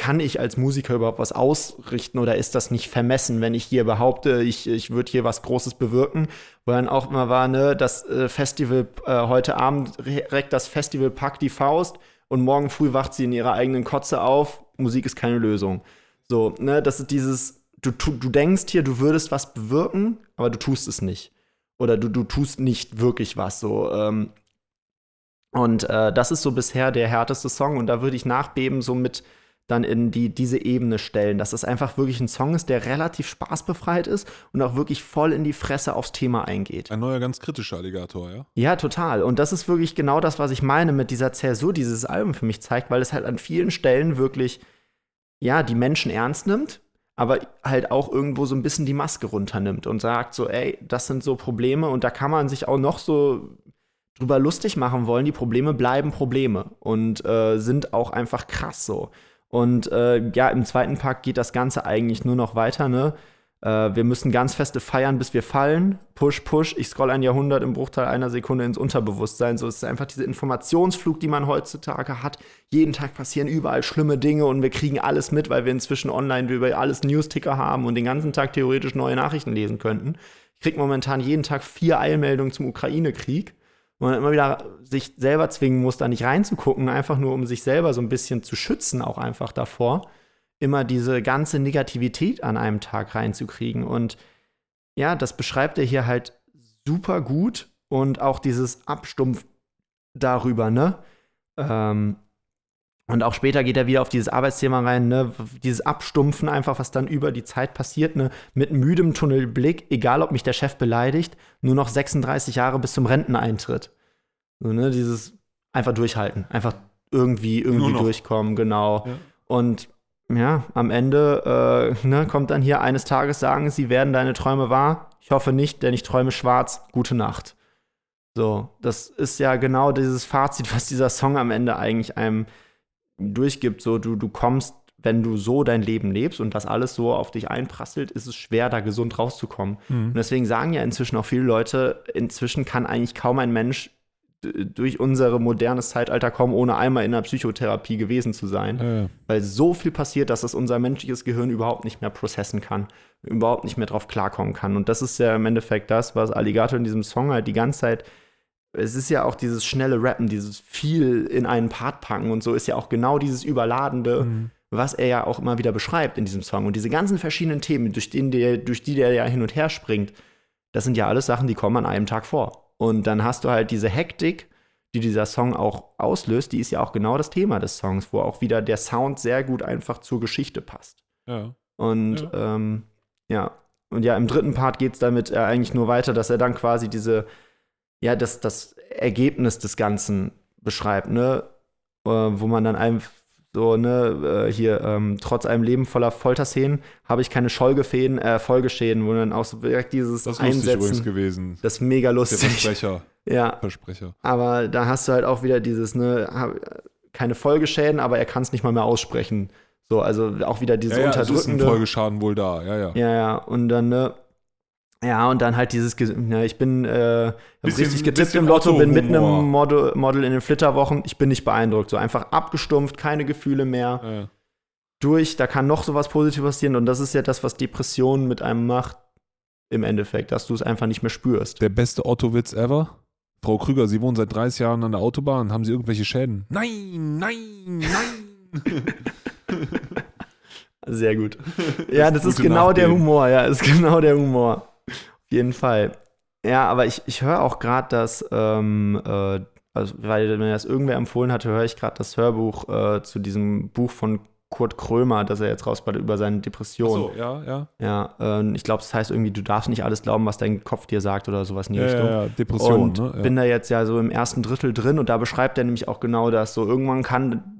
kann ich als Musiker überhaupt was ausrichten oder ist das nicht vermessen, wenn ich hier behaupte, ich, ich würde hier was Großes bewirken? Wo dann auch immer war, ne, das äh, Festival äh, heute Abend reckt das Festival packt die Faust und morgen früh wacht sie in ihrer eigenen Kotze auf. Musik ist keine Lösung. So, ne, das ist dieses, du, du denkst hier, du würdest was bewirken, aber du tust es nicht. Oder du, du tust nicht wirklich was. So, ähm, und äh, das ist so bisher der härteste Song und da würde ich nachbeben so mit dann in die, diese Ebene stellen, dass es einfach wirklich ein Song ist, der relativ spaßbefreit ist und auch wirklich voll in die Fresse aufs Thema eingeht. Ein neuer, ganz kritischer Alligator, ja? Ja, total. Und das ist wirklich genau das, was ich meine mit dieser Zäsur, die dieses Album für mich zeigt, weil es halt an vielen Stellen wirklich, ja, die Menschen ernst nimmt, aber halt auch irgendwo so ein bisschen die Maske runternimmt und sagt so, ey, das sind so Probleme und da kann man sich auch noch so drüber lustig machen wollen. Die Probleme bleiben Probleme und äh, sind auch einfach krass so. Und äh, ja, im zweiten Part geht das Ganze eigentlich nur noch weiter, ne? Äh, wir müssen ganz feste feiern, bis wir fallen. Push, push. Ich scroll ein Jahrhundert im Bruchteil einer Sekunde ins Unterbewusstsein. So es ist einfach diese Informationsflug, die man heutzutage hat. Jeden Tag passieren überall schlimme Dinge und wir kriegen alles mit, weil wir inzwischen online über alles Newsticker haben und den ganzen Tag theoretisch neue Nachrichten lesen könnten. Ich krieg momentan jeden Tag vier Eilmeldungen zum Ukraine-Krieg wo man immer wieder sich selber zwingen muss, da nicht reinzugucken, einfach nur um sich selber so ein bisschen zu schützen, auch einfach davor, immer diese ganze Negativität an einem Tag reinzukriegen. Und ja, das beschreibt er hier halt super gut und auch dieses Abstumpf darüber, ne? Ähm, und auch später geht er wieder auf dieses Arbeitsthema rein, ne? Dieses Abstumpfen einfach, was dann über die Zeit passiert, ne? Mit müdem Tunnelblick, egal ob mich der Chef beleidigt, nur noch 36 Jahre bis zum Renteneintritt. So, ne? Dieses einfach durchhalten, einfach irgendwie, irgendwie durchkommen, genau. Ja. Und ja, am Ende äh, ne, kommt dann hier eines Tages sagen, sie werden deine Träume wahr. Ich hoffe nicht, denn ich träume schwarz. Gute Nacht. So, das ist ja genau dieses Fazit, was dieser Song am Ende eigentlich einem durchgibt. So, du, du kommst, wenn du so dein Leben lebst und das alles so auf dich einprasselt, ist es schwer, da gesund rauszukommen. Und deswegen sagen ja inzwischen auch viele Leute, inzwischen kann eigentlich kaum ein Mensch durch unser modernes Zeitalter kommen, ohne einmal in einer Psychotherapie gewesen zu sein ja. weil so viel passiert, dass das unser menschliches Gehirn überhaupt nicht mehr processen kann, überhaupt nicht mehr drauf klarkommen kann. Und das ist ja im Endeffekt das, was Alligator in diesem Song halt die ganze Zeit. Es ist ja auch dieses schnelle Rappen, dieses viel in einen Part packen und so ist ja auch genau dieses Überladende, was er ja auch immer wieder beschreibt in diesem Song. Und diese ganzen verschiedenen Themen, durch, den der, durch die der ja hin und her springt, das sind ja alles Sachen, die kommen an einem Tag vor. Und dann hast du halt diese Hektik, die dieser Song auch auslöst, die ist ja auch genau das Thema des Songs, wo auch wieder der Sound sehr gut einfach zur Geschichte passt. ja. Und ja, ähm, ja. und ja, im dritten Part geht es damit äh, eigentlich nur weiter, dass er dann quasi diese, ja, das, das Ergebnis des Ganzen beschreibt, ne? äh, wo man dann einfach so, ne, äh, hier, ähm, trotz einem Leben voller Folterszenen habe ich keine Scholgefäden, äh, Folgeschäden, wo dann auch so direkt dieses Das ist lustig übrigens gewesen. Das ist mega Der lustig. Versprecher. Ja, Versprecher. aber da hast du halt auch wieder dieses, ne, hab- keine Folgeschäden, aber er kann es nicht mal mehr aussprechen. So, also auch wieder dieses Ja, ja, es ist ein unterdrückende. Folgeschaden wohl da. Ja, ja. Ja, ja, und dann, ne, ja, und dann halt dieses, ja, ich bin äh, Bisschen- richtig getippt im Lotto, bin mit einem Model, Model in den Flitterwochen, ich bin nicht beeindruckt, so einfach abgestumpft, keine Gefühle mehr, Ja, durch, da kann noch sowas Positives passieren und das ist ja das, was Depressionen mit einem macht, im Endeffekt, dass du es einfach nicht mehr spürst. Der beste Otto-Witz ever. Frau Krüger, Sie wohnen seit 30 Jahren an der Autobahn. Haben Sie irgendwelche Schäden? Nein, nein, nein. Sehr gut. Ja, das ist gute genau der Nachgeben. Humor, ja, ist genau der Humor. Auf jeden Fall. Ja, aber ich, ich höre auch gerade das, ähm, äh, also, weil mir das irgendwer empfohlen hatte, höre ich gerade das Hörbuch äh, zu diesem Buch von Kurt Krömer, das er jetzt rausbringt über seine Depression. so, ja, ja. Ja, ähm, ich glaube, das heißt irgendwie, du darfst nicht alles glauben, was dein Kopf dir sagt oder sowas in die Ja, Richtung. ja, ja. Depression, und ne? Ja. bin da jetzt ja so im ersten Drittel drin und da beschreibt er nämlich auch genau das. So irgendwann kann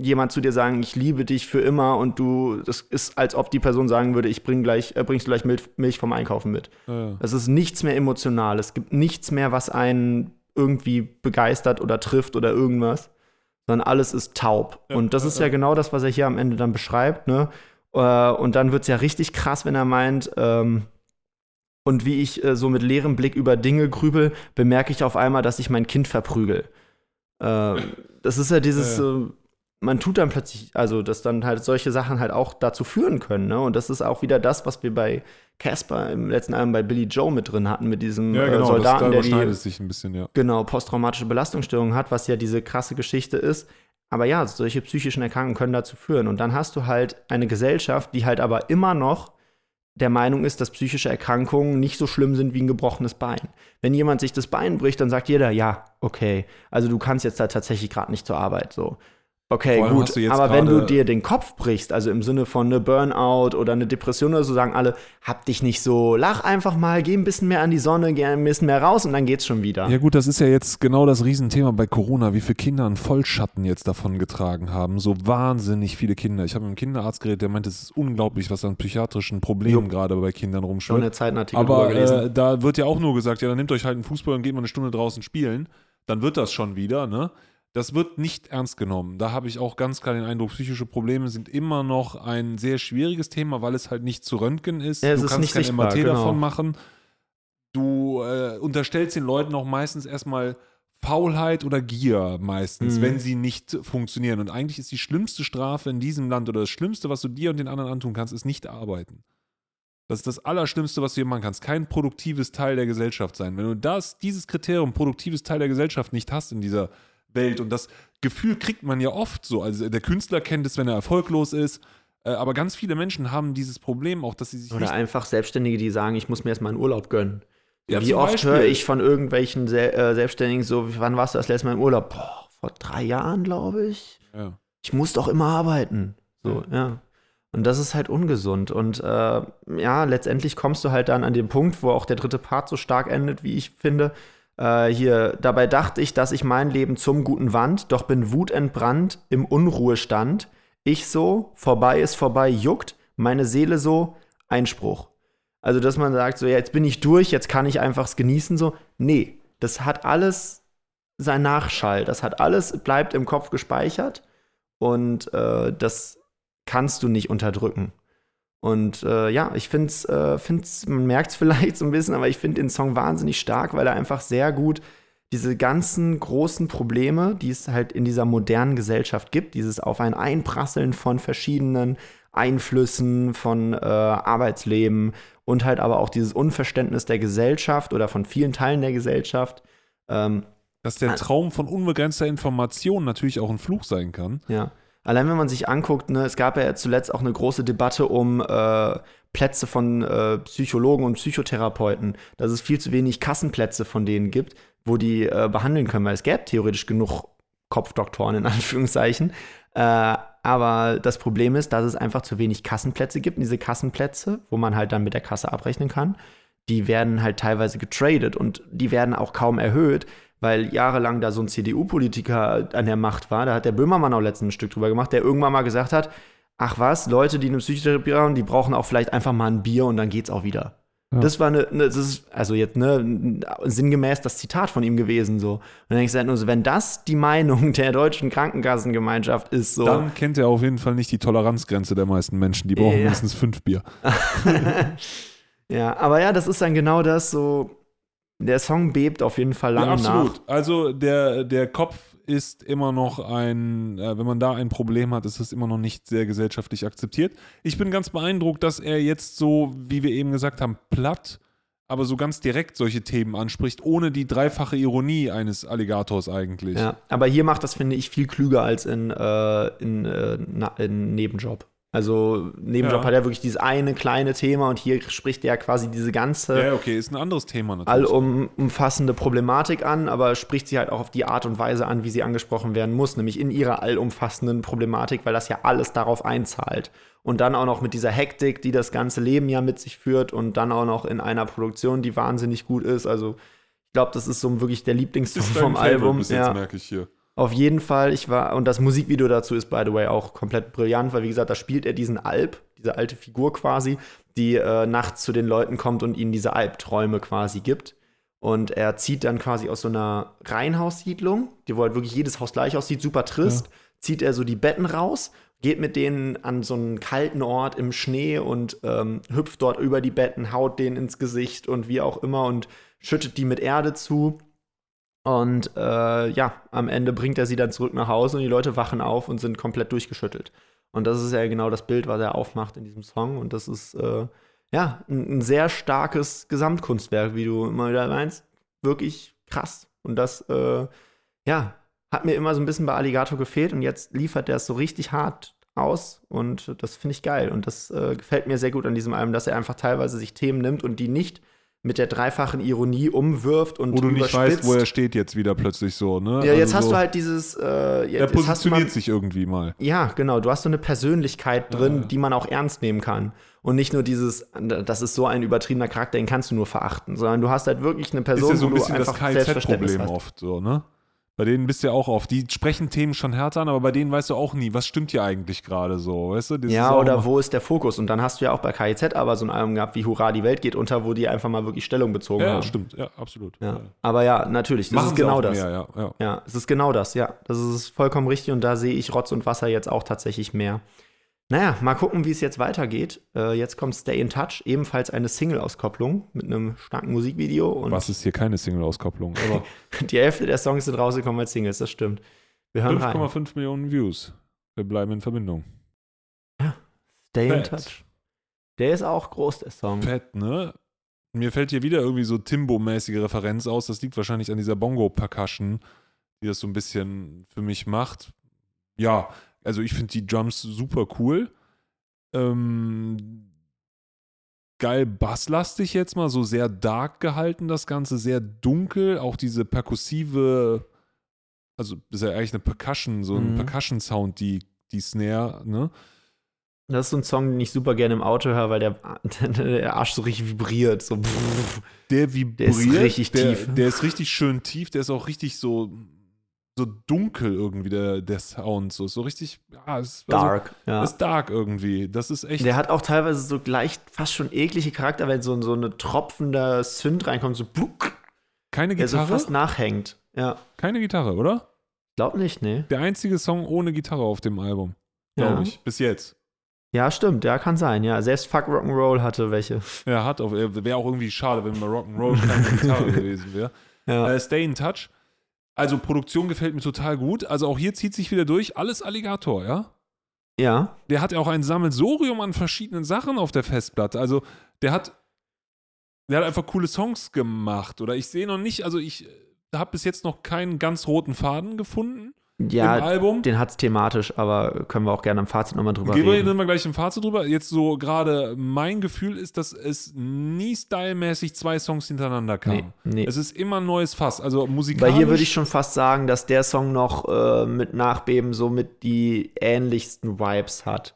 jemand zu dir sagen, ich liebe dich für immer und du, das ist, als ob die Person sagen würde, ich bring gleich, äh, bringst du gleich Milch, Milch vom Einkaufen mit. ja, ja. Es ist nichts mehr emotional. Es gibt nichts mehr, was einen irgendwie begeistert oder trifft oder irgendwas, sondern alles ist taub. Ja, und das ja, ist ja, ja. genau das, was er hier am Ende dann beschreibt. Ne? Äh, und dann wird es ja richtig krass, wenn er meint, ähm, und wie ich äh, so mit leerem Blick über Dinge grübel, bemerke ich auf einmal, dass ich mein Kind verprügel. Äh, das ist ja dieses, Ja, man tut dann plötzlich, also dass dann halt solche Sachen halt auch dazu führen können. Ne? Und das ist auch wieder das, was wir bei Casper im letzten Album bei Billy Joe mit drin hatten, mit diesem ja, äh, genau. Soldaten, das, da der die sich ein bisschen, ja. genau posttraumatische Belastungsstörung hat, was ja diese krasse Geschichte ist. Aber ja, solche psychischen Erkrankungen können dazu führen. Und dann hast du halt eine Gesellschaft, die halt aber immer noch der Meinung ist, dass psychische Erkrankungen nicht so schlimm sind wie ein gebrochenes Bein. Wenn jemand sich das Bein bricht, dann sagt jeder, ja, okay, also du kannst jetzt da tatsächlich gerade nicht zur Arbeit so. Okay, gut, aber wenn du dir den Kopf brichst, also im Sinne von eine Burnout oder eine Depression oder so, sagen alle, hab dich nicht so, lach einfach mal, geh ein bisschen mehr an die Sonne, geh ein bisschen mehr raus und dann geht's schon wieder. Ja gut, das ist ja jetzt genau das Riesenthema bei Corona, wie viele Kinder einen Vollschatten jetzt davon getragen haben. So wahnsinnig viele Kinder. Ich habe mit einem Kinderarzt geredet, der meinte, es ist unglaublich, was an psychiatrischen Problemen Jo. gerade bei Kindern Schon rumschwirrt. eine Zeit einen Artikel Aber äh, da wird ja auch nur gesagt, ja, dann nehmt euch halt einen Fußball und geht mal eine Stunde draußen spielen. Dann wird das schon wieder, ne? Das wird nicht ernst genommen. Da habe ich auch ganz klar den Eindruck, psychische Probleme sind immer noch ein sehr schwieriges Thema, weil es halt nicht zu röntgen ist. Ja, du ist kannst nicht kein sichtbar, MRT genau. davon machen. Du äh, unterstellst den Leuten auch meistens erstmal Faulheit oder Gier meistens, Mhm. wenn sie nicht funktionieren. Und eigentlich ist die schlimmste Strafe in diesem Land oder das Schlimmste, was du dir und den anderen antun kannst, ist nicht arbeiten. Das ist das Allerschlimmste, was du hier machen kannst. Kein produktives Teil der Gesellschaft sein. Wenn du das, dieses Kriterium, produktives Teil der Gesellschaft nicht hast in dieser Welt und das Gefühl kriegt man ja oft so. Also der Künstler kennt es, wenn er erfolglos ist. Äh, aber ganz viele Menschen haben dieses Problem auch, dass sie sich Oder einfach Selbstständige, die sagen, ich muss mir erstmal einen Urlaub gönnen. Ja, Wie oft Beispiel. höre ich von irgendwelchen äh, Selbstständigen so, wann warst du das letzte Mal im Urlaub? Boah, vor drei Jahren, glaube ich. Ja. Ich muss doch immer arbeiten. So, ja. Und das ist halt ungesund. Und äh, ja, letztendlich kommst du halt dann an den Punkt, wo auch der dritte Part so stark endet, wie ich finde. Äh, hier, dabei dachte ich, dass ich mein Leben zum Guten wand, doch bin wutentbrannt im Unruhestand. Ich so, vorbei ist vorbei, juckt, meine Seele so, Einspruch. Also, dass man sagt, so, ja, jetzt bin ich durch, jetzt kann ich einfach's genießen, so. Nee, das hat alles sein Nachschall. Das hat alles, bleibt im Kopf gespeichert und äh, das kannst du nicht unterdrücken. Und äh, ja, ich finde es, äh, find's, man merkt es vielleicht so ein bisschen, aber ich finde den Song wahnsinnig stark, weil er einfach sehr gut diese ganzen großen Probleme, die es halt in dieser modernen Gesellschaft gibt, dieses auf ein Einprasseln von verschiedenen Einflüssen, von äh, Arbeitsleben und halt aber auch dieses Unverständnis der Gesellschaft oder von vielen Teilen der Gesellschaft, ähm, Dass der Traum von unbegrenzter Information natürlich auch ein Fluch sein kann. Ja. Allein wenn man sich anguckt, ne, es gab ja zuletzt auch eine große Debatte um äh, Plätze von äh, Psychologen und Psychotherapeuten, dass es viel zu wenig Kassenplätze von denen gibt, wo die äh, behandeln können, weil es gäbe theoretisch genug Kopfdoktoren in Anführungszeichen. Äh, aber das Problem ist, dass es einfach zu wenig Kassenplätze gibt. Und diese Kassenplätze, wo man halt dann mit der Kasse abrechnen kann, die werden halt teilweise getradet und die werden auch kaum erhöht, weil jahrelang da so ein CDU-Politiker an der Macht war. Da hat der Böhmermann auch letztens ein Stück drüber gemacht, der irgendwann mal gesagt hat, ach was, Leute, die eine Psychotherapie haben, die brauchen auch vielleicht einfach mal ein Bier und dann geht's auch wieder. Ja. Das war eine, ne, das ist, also jetzt, ne, sinngemäß das Zitat von ihm gewesen, so. Und dann denkst du halt nur so, wenn das die Meinung der deutschen Krankenkassengemeinschaft ist, so. Dann kennt er auf jeden Fall nicht die Toleranzgrenze der meisten Menschen. Die brauchen ja. mindestens fünf Bier. ja, aber ja, das ist dann genau das, so. Der Song bebt auf jeden Fall lange ja, absolut. Nach. Also der, der Kopf ist immer noch ein, äh, wenn man da ein Problem hat, ist es immer noch nicht sehr gesellschaftlich akzeptiert. Ich bin ganz beeindruckt, dass er jetzt so, wie wir eben gesagt haben, platt, aber so ganz direkt solche Themen anspricht, ohne die dreifache Ironie eines Alligators eigentlich. Ja, aber hier macht das, finde ich, viel klüger als in, äh, in, äh, in Nebenjob. Also Nebenjob ja. hat ja wirklich dieses eine kleine Thema und hier spricht er quasi diese ganze Ja, okay, ist ein anderes Thema natürlich. allumfassende Problematik an, aber spricht sie halt auch auf die Art und Weise an, wie sie angesprochen werden muss, nämlich in ihrer allumfassenden Problematik, weil das ja alles darauf einzahlt. Und dann auch noch mit dieser Hektik, die das ganze Leben ja mit sich führt und dann auch noch in einer Produktion, die wahnsinnig gut ist. Also ich glaube, das ist so wirklich der Lieblingssong vom Album. Bis jetzt, ja. merke ich hier. Auf jeden Fall, ich war, und das Musikvideo dazu ist, by the way, auch komplett brillant, weil, wie gesagt, da spielt er diesen Alp, diese alte Figur quasi, die äh, nachts zu den Leuten kommt und ihnen diese Albträume quasi gibt. Und er zieht dann quasi aus so einer Reihenhaussiedlung, die wo halt wirklich jedes Haus gleich aussieht, super trist, ja. zieht er so die Betten raus, geht mit denen an so einen kalten Ort im Schnee und ähm, hüpft dort über die Betten, haut denen ins Gesicht und wie auch immer und schüttet die mit Erde zu und äh, ja, am Ende bringt er sie dann zurück nach Hause und die Leute wachen auf und sind komplett durchgeschüttelt. Und das ist ja genau das Bild, was er aufmacht in diesem Song. Und das ist äh, ja ein, ein, sehr starkes Gesamtkunstwerk, wie du immer wieder meinst. Wirklich krass. Und das, äh, ja, hat mir immer so ein bisschen bei Alligator gefehlt und jetzt liefert er es so richtig hart aus und das finde ich geil. Und das äh, gefällt mir sehr gut an diesem Album, dass er einfach teilweise sich Themen nimmt und die nicht mit der dreifachen Ironie umwirft und Wo du nicht weißt, wo er steht jetzt wieder plötzlich so, ne? Ja, jetzt also hast so, du halt dieses. Äh, jetzt, er positioniert mal, sich irgendwie mal. Ja, genau. Du hast so eine Persönlichkeit drin, ja. die man auch ernst nehmen kann. Und nicht nur dieses, das ist so ein übertriebener Charakter, den kannst du nur verachten, sondern du hast halt wirklich eine Person, ist ja so ein bisschen wo du einfach das KZ-Problem oft so, ne? Bei denen bist du ja auch oft. Die sprechen Themen schon härter an, aber bei denen weißt du auch nie, was stimmt hier eigentlich gerade so, weißt du? Das ja, oder wo ist der Fokus? Und dann hast du ja auch bei KIZ aber so ein Album gehabt wie Hurra, die Welt geht unter, wo die einfach mal wirklich Stellung bezogen ja, haben. Ja, stimmt, ja, absolut. Ja. ja. Aber ja, natürlich, das Machen ist genau das. Mehr, ja, ja. ja, es ist genau das, ja. Das ist vollkommen richtig und da sehe ich Rotz und Wasser jetzt auch tatsächlich mehr. Naja, mal gucken, wie es jetzt weitergeht. Äh, jetzt kommt Stay in Touch, ebenfalls eine Single-Auskopplung mit einem starken Musikvideo. Und Was ist hier keine Single-Auskopplung? die Hälfte der Songs sind rausgekommen als Singles, das stimmt. Wir hören 5,5 Millionen Views. Wir bleiben in Verbindung. Ja, Stay Fett. in Touch. Der ist auch groß, der Song. Fett, ne? Mir fällt hier wieder irgendwie so Timbo-mäßige Referenz aus. Das liegt wahrscheinlich an dieser Bongo-Percussion, die das so ein bisschen für mich macht. Ja, also ich finde die Drums super cool. Ähm, geil basslastig jetzt mal, so sehr dark gehalten das Ganze, sehr dunkel, auch diese perkussive, also ist ja eigentlich eine Percussion, so ein mhm. Percussion-Sound, die, die Snare, ne? Das ist so ein Song, den ich super gerne im Auto höre, weil der, der Arsch so richtig vibriert. So. Der vibriert. Der ist richtig der, tief. Der ist richtig schön tief, der ist auch richtig so so dunkel irgendwie, der, der Sound. So, so richtig, ja, ist, also dark. Also, ja. Ist dark irgendwie. Das ist echt. Der hat auch teilweise so gleich fast schon eklige Charakter, wenn so, so eine tropfender Synth reinkommt, so buck. Keine Gitarre? Der so fast nachhängt. Ja. Keine Gitarre, oder? Glaub nicht, nee. Der einzige Song ohne Gitarre auf dem Album. Glaube ja. ich. Bis jetzt. Ja, stimmt, ja, kann sein, ja. Selbst Fuck Rock'n'Roll hatte welche. Ja, hat auch. Wäre auch irgendwie schade, wenn mal Rock'n'Roll keine Gitarre gewesen wäre. Ja. Äh, Stay in Touch also Produktion gefällt mir total gut. Also auch hier zieht sich wieder durch. Alles Alligator, ja? Ja. Der hat ja auch ein Sammelsorium an verschiedenen Sachen auf der Festplatte. Also der hat, der hat einfach coole Songs gemacht. Oder ich sehe noch nicht, also ich habe bis jetzt noch keinen ganz roten Faden gefunden ja, im Album. Den hat es thematisch, aber können wir auch gerne im Fazit nochmal drüber Gehen reden. Gehen wir gleich im Fazit drüber. Jetzt so gerade mein Gefühl ist, dass es nie stylmäßig zwei Songs hintereinander kam. Nee, nee. Es ist immer ein neues Fass, also musikalisch. Weil hier würde ich schon fast sagen, dass der Song noch äh, mit Nachbeben so mit die ähnlichsten Vibes hat.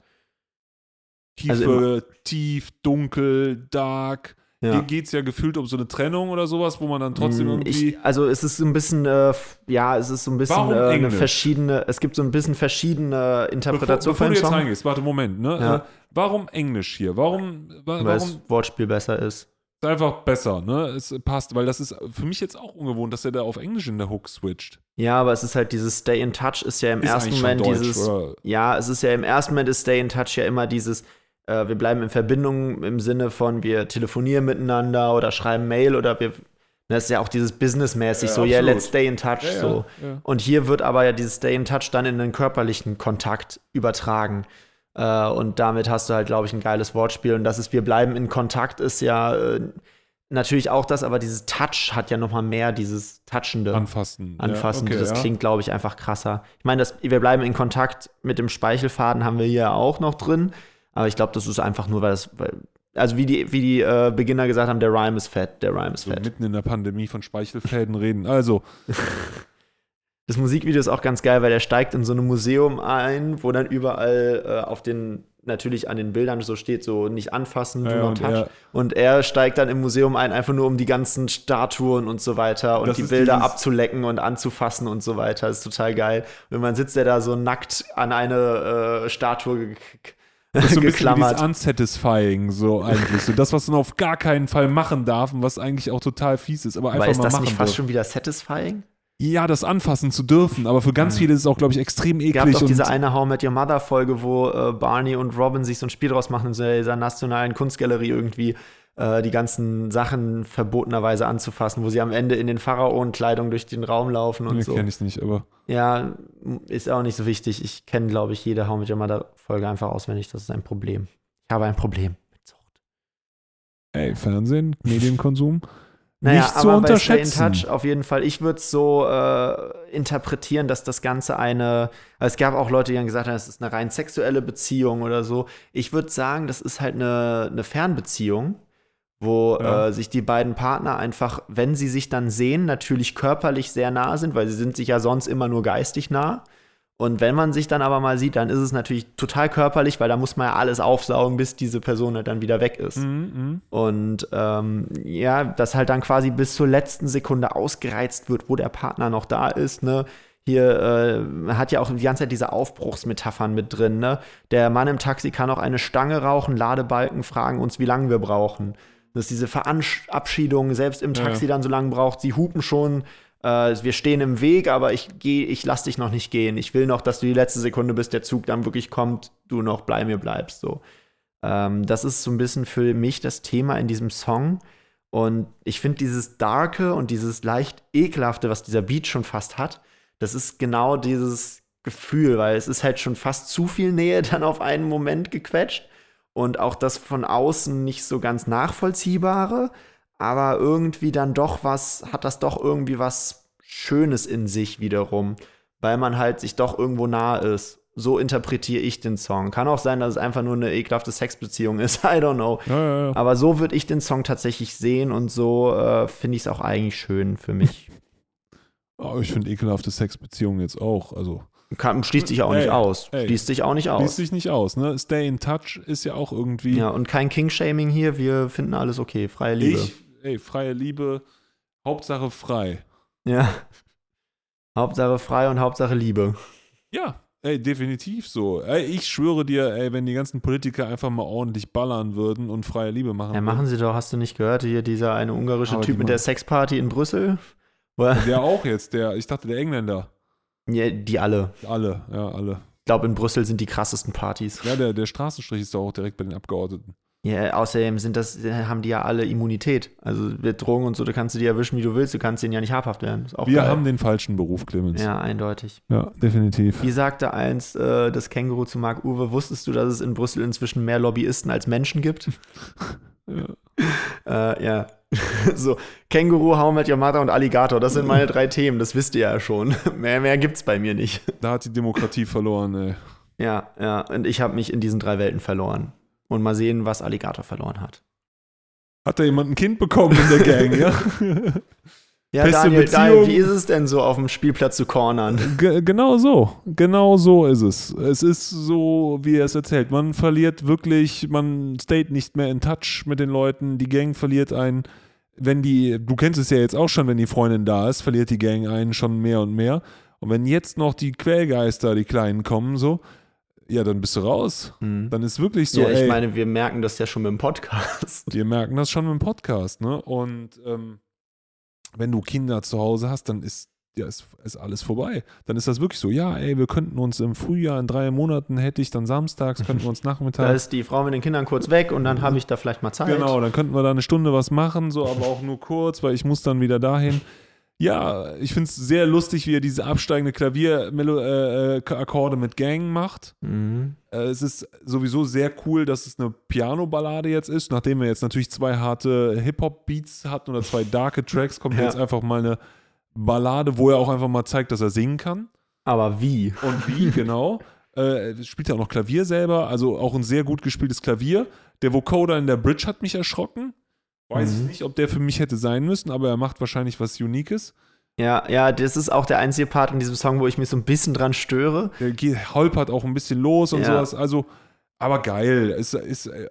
Tiefe, also tief, dunkel, dark. Ja. Hier geht es ja gefühlt um so eine Trennung oder sowas, wo man dann trotzdem irgendwie. Ich, also es ist so ein bisschen, äh, ja, es ist so ein bisschen äh, eine verschiedene, es gibt so ein bisschen verschiedene bevor, Interpretationen bevor von du dem jetzt Song, reingehst, warte, Moment, ne? Ja. Äh, warum Englisch hier? Warum, wa weil warum das Wortspiel besser ist. ist einfach besser, ne? Es passt, weil das ist für mich jetzt auch ungewohnt, dass er da auf Englisch in der Hook switcht. Ja, aber es ist halt dieses Stay in Touch ist ja im Ist ersten Moment Deutsch, dieses, oder? ja, es ist ja im ersten Moment ist Stay in Touch ja immer dieses, äh, wir bleiben in Verbindung im Sinne von wir telefonieren miteinander oder schreiben Mail oder wir, das ist ja auch dieses Businessmäßig Ja, so, ja, absolut. let's stay in touch, Ja, ja, so. ja. Und hier wird aber ja dieses Stay in Touch dann in den körperlichen Kontakt übertragen. Äh, und damit hast du halt, glaube ich, ein geiles Wortspiel. Und das ist, wir bleiben in Kontakt, ist ja äh, natürlich auch das, aber dieses Touch hat ja noch mal mehr dieses Touchende. Anfassen. Anfassen, ja, okay, das ja. klingt, glaube ich, einfach krasser. Ich meine, das- wir bleiben in Kontakt mit dem Speichelfaden, haben wir hier auch noch drin. Aber ich glaube, das ist einfach nur, weil das, weil, also wie die, wie die äh, Beginner gesagt haben, der Rhyme ist fett, der Rhyme ist So fett. mitten in der Pandemie von Speichelfäden reden. Also, Das Musikvideo ist auch ganz geil, weil er steigt in so ein Museum ein, wo dann überall äh, auf den, natürlich an den Bildern so steht, so nicht anfassen, do Ja, not und touch. er- und er steigt dann im Museum ein, einfach nur um die ganzen Statuen und so weiter und die Bilder abzulecken und anzufassen und so weiter. Das ist total geil. Und man sitzt er da so nackt an eine äh, Statue das ist so ein bisschen geklammert. dieses unsatisfying, so eigentlich. So das, was man auf gar keinen Fall machen darf und was eigentlich auch total fies ist, aber einfach Aber ist mal das machen nicht fast dürfen. schon wieder satisfying? Ja, das anfassen zu dürfen, aber für ganz viele ist es auch, glaube ich, extrem Es gab eklig. doch diese eine How Met Your Mother Folge, wo äh, Barney und Robin sich so ein Spiel draus machen in so dieser nationalen Kunstgalerie irgendwie die ganzen Sachen verbotenerweise anzufassen, wo sie am Ende in den Pharaonenkleidung durch den Raum laufen und nee, so. kenne ich nicht, aber Ja, ist auch nicht so wichtig. Ich kenne, glaube ich, jede How Met Your Mother Folge einfach auswendig. Das ist ein Problem. Ich habe ein Problem mit Sucht. ey, Fernsehen, Medienkonsum, Naja, nicht zu aber bei Stay in unterschätzen. Touch auf jeden Fall. Ich würde es so äh, interpretieren, dass das Ganze eine. Also es gab auch Leute, die haben gesagt haben, es ist eine rein sexuelle Beziehung oder so. Ich würde sagen, das ist halt eine, eine Fernbeziehung, wo Ja. äh, sich die beiden Partner einfach, wenn sie sich dann sehen, natürlich körperlich sehr nah sind, weil sie sind sich ja sonst immer nur geistig nah. Und wenn man sich dann aber mal sieht, dann ist es natürlich total körperlich, weil da muss man ja alles aufsaugen, bis diese Person halt dann wieder weg ist. Mhm, Und ähm, ja, dass halt dann quasi bis zur letzten Sekunde ausgereizt wird, wo der Partner noch da ist, ne? Hier äh, hat ja auch die ganze Zeit diese Aufbruchsmetaphern mit drin, ne? Der Mann im Taxi kann auch eine Stange rauchen, Ladebalken fragen uns, wie lange wir brauchen. Dass diese Verabschiedung selbst im Ja. Taxi dann so lange braucht, sie hupen schon, äh, wir stehen im Weg, aber ich gehe, ich lass dich noch nicht gehen. Ich will noch, dass du die letzte Sekunde, bis der Zug dann wirklich kommt, du noch bei mir bleibst. So. Ähm, das ist so ein bisschen für mich das Thema in diesem Song. Und ich finde dieses Darke und dieses leicht Ekelhafte, was dieser Beat schon fast hat, das ist genau dieses Gefühl, weil es ist halt schon fast zu viel Nähe dann auf einen Moment gequetscht. Und auch das von außen nicht so ganz nachvollziehbare, aber irgendwie dann doch was, hat das doch irgendwie was Schönes in sich wiederum, weil man halt sich doch irgendwo nah ist. So interpretiere ich den Song. Kann auch sein, dass es einfach nur eine ekelhafte Sexbeziehung ist. I don't know. Ja, ja, ja. Aber so würde ich den Song tatsächlich sehen und so äh, finde ich es auch eigentlich schön für mich. Oh, ich finde ekelhafte Sexbeziehungen jetzt auch. Also, Kann, schließt sich auch Ey, nicht aus. ey. Schließt sich auch nicht schließt aus. sich nicht aus, ne? Stay in touch ist ja auch irgendwie. Ja, und kein King-Shaming hier. Wir finden alles okay. Freie Liebe. Ich, ey, freie Liebe, Hauptsache frei. Ja. Hauptsache frei und Hauptsache Liebe. Ja, ey, definitiv so. Ey, ich schwöre dir, ey, wenn die ganzen Politiker einfach mal ordentlich ballern würden und freie Liebe machen Ja, machen sie doch. Hast du nicht gehört? Hier dieser eine ungarische Aber Typ mit der Sexparty in Brüssel? Er, würden. Der auch jetzt, der, ich dachte, der Engländer. Ja, die alle. Alle, ja, alle. Ich glaube, in Brüssel sind die krassesten Partys. Ja, der, der Straßenstrich ist doch auch direkt bei den Abgeordneten. Ja, außerdem sind das, haben die ja alle Immunität. Also mit Drogen und so, du kannst du die erwischen, wie du willst. Du kannst denen ja nicht habhaft werden. Wir geil. haben den falschen Beruf, Clemens. Ja, eindeutig. Ja, definitiv. Wie sagte einst äh, das Känguru zu Marc Uwe, wusstest du, dass es in Brüssel inzwischen mehr Lobbyisten als Menschen gibt? Ja. äh, ja. so, Känguru, How Met Your Mother und Alligator, das sind meine drei Themen, das wisst ihr ja schon. mehr, mehr gibt's bei mir nicht. Da hat die Demokratie verloren, ey. Ja, ja, und ich habe mich in diesen drei Welten verloren. Und mal sehen, was Alligator verloren hat. Hat da jemand ein Kind bekommen in der Gang, ja? Ja, Beste Daniel, Daniel, Beziehung. wie ist es denn so, auf dem Spielplatz zu cornern? Ge genau so. Genau so ist es. Es ist so, wie er es erzählt. Man verliert wirklich, man steht nicht mehr in touch mit den Leuten. Die Gang verliert einen, wenn die, du kennst es ja jetzt auch schon, wenn die Freundin da ist, verliert die Gang einen schon mehr und mehr. Und wenn jetzt noch die Quellgeister, die Kleinen kommen, so, ja, dann bist du raus. Dann ist wirklich so, ja, ich ey, meine, wir merken das ja schon mit dem Podcast. wir merken das schon im Podcast, ne? Und ähm, wenn du Kinder zu Hause hast, dann ist ja, ist, ist alles vorbei. Dann ist das wirklich so, ja, ey, wir könnten uns im Frühjahr, in drei Monaten hätte ich dann samstags, könnten wir uns Da nachmittags. ist die Frau mit den Kindern kurz weg und dann habe ich da vielleicht mal Zeit. Genau, dann könnten wir da eine Stunde was machen, so, aber auch nur kurz, weil ich muss dann wieder dahin. Ja, ich finde es sehr lustig, wie er diese absteigende Klavier-Akkorde mit Gang macht. Mhm. Äh, es ist sowieso sehr cool, dass es eine Piano-Ballade jetzt ist. Nachdem wir jetzt natürlich zwei harte Hip-Hop-Beats hatten oder zwei darke Tracks, kommt Ja. jetzt einfach mal eine Ballade, wo er auch einfach mal zeigt, dass er singen kann. Aber wie? Und wie, genau. Äh, spielt ja auch noch Klavier selber, also auch ein sehr gut gespieltes Klavier. Der Vocoder in der Bridge hat mich erschrocken. Weiß Mhm. ich nicht, ob der für mich hätte sein müssen, aber er macht wahrscheinlich was Uniques. Ja, ja, das ist auch der einzige Part in diesem Song, wo ich mich so ein bisschen dran störe. Der geht, holpert auch ein bisschen los und Ja. sowas. Also, aber geil. Es ist äh,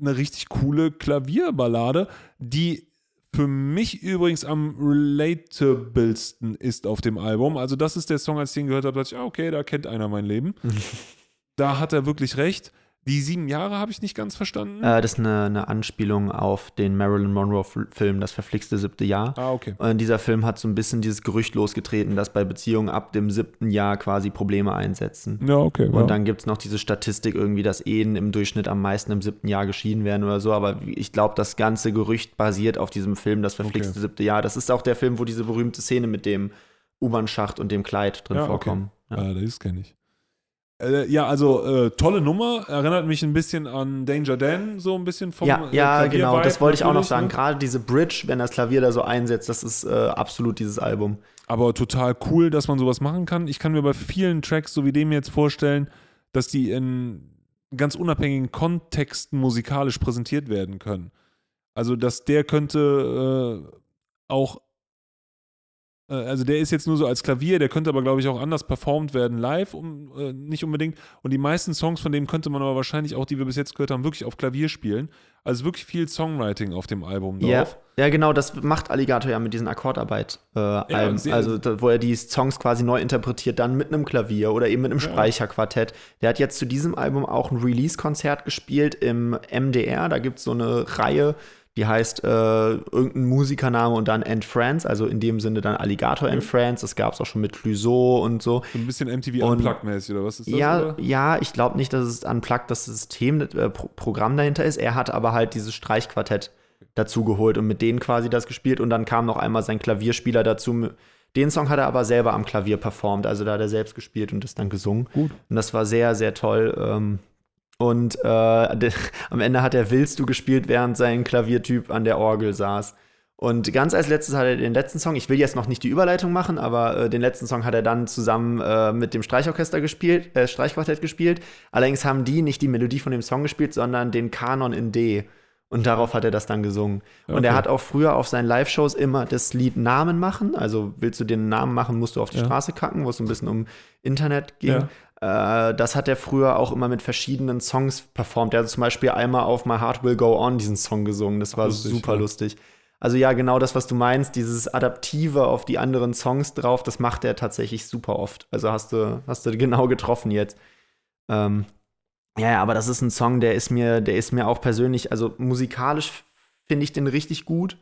eine richtig coole Klavierballade, die für mich übrigens am relatablesten ist auf dem Album. Also, das ist der Song, als ich den gehört habe, dachte ich, ah, okay, da kennt einer mein Leben. da hat er wirklich recht. Die sieben Jahre habe ich nicht ganz verstanden. Äh, das ist eine, eine Anspielung auf den Marilyn Monroe-Film, das verflixte siebte Jahr. ah, okay. Und dieser Film hat so ein bisschen dieses Gerücht losgetreten, dass bei Beziehungen ab dem siebten Jahr quasi Probleme einsetzen. Ja, okay. ja. Und dann gibt es noch diese Statistik irgendwie, dass Ehen im Durchschnitt am meisten im siebten Jahr geschieden werden oder so. Aber ich glaube, das ganze Gerücht basiert auf diesem Film, das verflixte Okay. siebte Jahr. Das ist auch der Film, wo diese berühmte Szene mit dem U-Bahn-Schacht und dem Kleid drin Ja, okay. vorkommen. Ja. Ah, das kenne ich. Äh, ja, also äh, tolle Nummer. Erinnert mich ein bisschen an Danger Dan, so ein bisschen vom ja, äh, ja genau, das wollte ich auch noch sagen. ne? Gerade diese Bridge, wenn das Klavier da so einsetzt, das ist äh, absolut dieses Album. Aber total cool, dass man sowas machen kann. Ich kann mir bei vielen Tracks, so wie dem jetzt vorstellen, dass die in ganz unabhängigen Kontexten musikalisch präsentiert werden können. Also, dass der könnte äh, auch, also der ist jetzt nur so als Klavier, der könnte aber, glaube ich, auch anders performt werden live, um, äh, nicht unbedingt. Und die meisten Songs von dem könnte man aber wahrscheinlich auch, die wir bis jetzt gehört haben, wirklich auf Klavier spielen. Also wirklich viel Songwriting auf dem Album Ja, drauf. ja, genau, das macht Alligator ja mit diesen Akkordarbeit. Äh, sehr- also, da, wo er die Songs quasi neu interpretiert, dann mit einem Klavier oder eben mit einem Ja. Speicherquartett. Der hat jetzt zu diesem Album auch ein Release-Konzert gespielt im MDR. Da gibt es so eine Reihe, die heißt äh, irgendein Musikername und dann And Friends, also in dem Sinne dann Alligator and Friends. Das gab es auch schon mit Clouseau und so. So ein bisschen MTV Unplugged-mäßig, oder was ist das? Ja, oder? ja, ich glaube nicht, dass es unplugged das System, äh, Pro Programm dahinter ist. Er hat aber halt dieses Streichquartett dazu geholt und mit denen quasi das gespielt und dann kam noch einmal sein Klavierspieler dazu. Den Song hat er aber selber am Klavier performt, also da hat er selbst gespielt und das dann gesungen. Gut. Und das war sehr, sehr toll. Ähm, und äh, am Ende hat er Willst du gespielt, während sein Klaviertyp an der Orgel saß. Und ganz als letztes hat er den letzten Song, ich will jetzt noch nicht die Überleitung machen, aber äh, den letzten Song hat er dann zusammen äh, mit dem Streichorchester gespielt, äh, Streichquartett gespielt. Allerdings haben die nicht die Melodie von dem Song gespielt, sondern den Kanon in D. Und darauf hat er das dann gesungen. Und er Okay. hat auch früher auf seinen Live-Shows immer das Lied Namen machen. Also willst du den Namen machen, musst du auf die Ja. Straße kacken, wo es ein bisschen um Internet ging. Äh, das hat er früher auch immer mit verschiedenen Songs performt. Er hat zum Beispiel einmal auf My Heart Will Go On diesen Song gesungen. Das war lustig, super ja. lustig. Also ja, genau das, was du meinst, dieses Adaptive auf die anderen Songs drauf, das macht er tatsächlich super oft. Also hast du, hast du genau getroffen jetzt. Ähm, ja, ja, aber das ist ein Song, der ist mir, der ist mir auch persönlich, also musikalisch finde ich den richtig gut.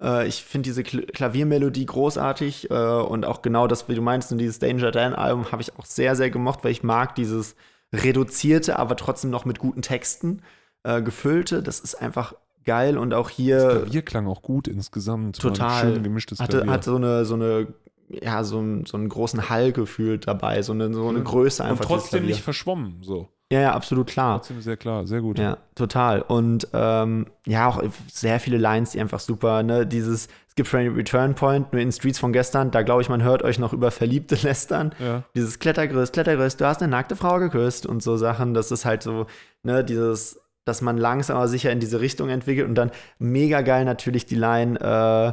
Äh, ich finde diese Kl Klaviermelodie großartig äh, und auch genau das, wie du meinst, und dieses Danger Dan Album habe ich auch sehr, sehr gemocht, weil ich mag dieses reduzierte, aber trotzdem noch mit guten Texten äh, gefüllte. Das ist einfach geil und auch Das hier Klavier klang auch gut insgesamt. Total. Schön gemischtes hatte, Klavier. hat so eine, so eine, ja, so, einen- so einen großen Hall gefühlt dabei, so eine, so eine Größe Und einfach. dieses trotzdem nicht verschwommen. So. Ja, ja, absolut klar. Trotzdem sehr klar, sehr gut. Ja, total. Und ähm, ja, auch sehr viele Lines, die einfach super, ne? Dieses, es gibt schon Return Point, nur in Streets von gestern, da glaube ich, man hört euch noch über Verliebte lästern. Ja. Dieses Klettergerüst, Klettergerüst, du hast eine nackte Frau geküsst und so Sachen. Das ist halt so, ne, dieses, dass man langsam aber sicher in diese Richtung entwickelt und dann mega geil natürlich die Line, äh,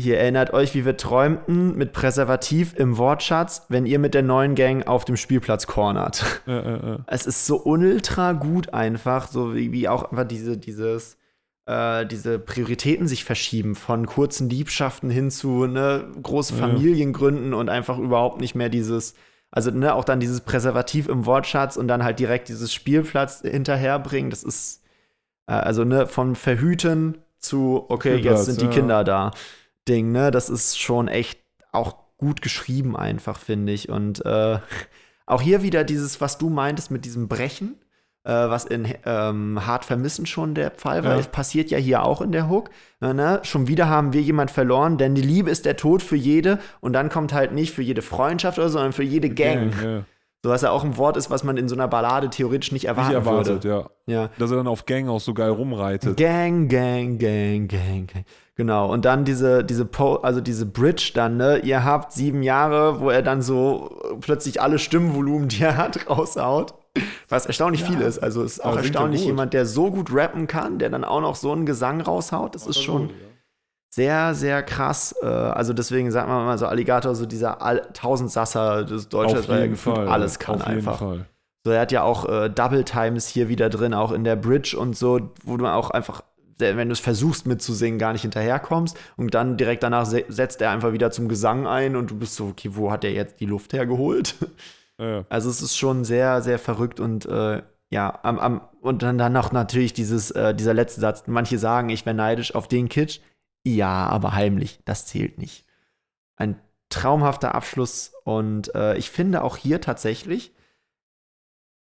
Hier erinnert euch, wie wir träumten mit Präservativ im Wortschatz, wenn ihr mit der neuen Gang auf dem Spielplatz cornert. Äh, äh, äh. Es ist so ultra gut einfach, so wie, wie auch einfach diese, dieses, äh, diese Prioritäten sich verschieben von kurzen Liebschaften hin zu ne, große. Familiengründen und einfach überhaupt nicht mehr dieses, also ne, auch dann dieses Präservativ im Wortschatz und dann halt direkt dieses Spielplatz hinterherbringen. Das ist äh, also ne, von Verhüten zu, okay, Spielplatz, jetzt sind die ja. Kinder da. Ding, ne? Das ist schon echt auch gut geschrieben, einfach, finde ich. Und äh, auch hier wieder dieses, was du meintest mit diesem Brechen, äh, was in ähm, Hart vermissen schon der Fall war. Ja. Es passiert ja hier auch in der Hook. Äh, ne? Schon wieder haben wir jemand verloren, denn die Liebe ist der Tod für jede und dann kommt halt nicht für jede Freundschaft oder so, sondern für jede Gang. Ja, So was ja auch ein Wort ist, was man in so einer Ballade theoretisch nicht erwarten Nicht erwartet, würde. ja. Ja. Dass er dann auf Gang auch so geil rumreitet. Gang, Gang, Gang, Gang, Gang. Genau. Und dann diese, diese, po also diese Bridge dann, ne? Ihr habt sieben Jahre, wo er dann so äh, plötzlich alle Stimmvolumen, die er hat, raushaut. Was erstaunlich Ja. viel ist. Also es ist auch er erstaunlich gut. jemand, der so gut rappen kann, der dann auch noch so einen Gesang raushaut. Das ist schon sehr, sehr krass. Äh, also deswegen sagt man mal so Alligator, so dieser Al Tausendsasser des Deutschen, Auf weil er gefühlt alles kann auf jeden einfach. Fall. So, er hat ja auch äh, Double Times hier wieder drin, auch in der Bridge und so, wo du auch einfach, wenn du es versuchst mitzusingen, gar nicht hinterherkommst. Und dann direkt danach se setzt er einfach wieder zum Gesang ein und du bist so, okay, wo hat er jetzt die Luft hergeholt? Ja, ja. Also es ist schon sehr, sehr verrückt und äh, ja, am, am, und dann, dann noch natürlich dieses, äh, dieser letzte Satz. Manche sagen, ich wäre neidisch auf den Kitsch. Ja, aber heimlich, das zählt nicht. Ein traumhafter Abschluss und äh, ich finde auch hier tatsächlich,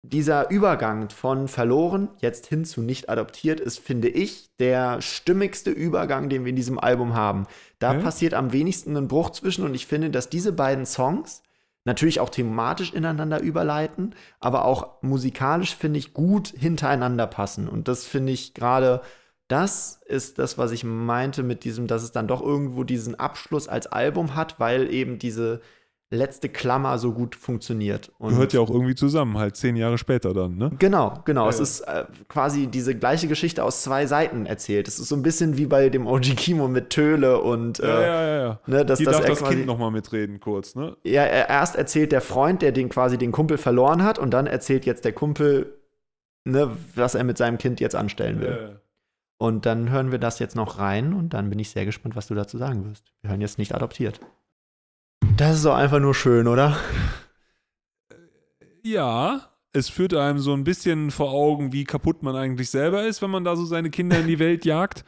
dieser Übergang von verloren jetzt hin zu nicht adoptiert ist, finde ich, der stimmigste Übergang, den wir in diesem Album haben. Da Ja. passiert am wenigsten ein Bruch zwischen und ich finde, dass diese beiden Songs natürlich auch thematisch ineinander überleiten, aber auch musikalisch finde ich gut hintereinander passen und das finde ich gerade das ist das, was ich meinte mit diesem, dass es dann doch irgendwo diesen Abschluss als Album hat, weil eben diese letzte Klammer so gut funktioniert. Und Gehört ja auch irgendwie zusammen, halt zehn Jahre später dann, ne? Genau, genau. Ja, es ist äh, quasi diese gleiche Geschichte aus zwei Seiten erzählt. Es ist so ein bisschen wie bei dem OG Kimo mit Töle und äh, Ja, ja, ja, ne, dass, Hier dass darf das quasi, Kind nochmal mitreden, kurz, ne? Ja, er, erst erzählt der Freund, der den quasi den Kumpel verloren hat, und dann erzählt jetzt der Kumpel, ne, was er mit seinem Kind jetzt anstellen will. Ja. Und dann hören wir das jetzt noch rein und dann bin ich sehr gespannt, was du dazu sagen wirst. Wir hören jetzt nicht adoptiert. Das ist doch einfach nur schön, oder? Ja, es führt einem so ein bisschen vor Augen, wie kaputt man eigentlich selber ist, wenn man da so seine Kinder in die Welt jagt.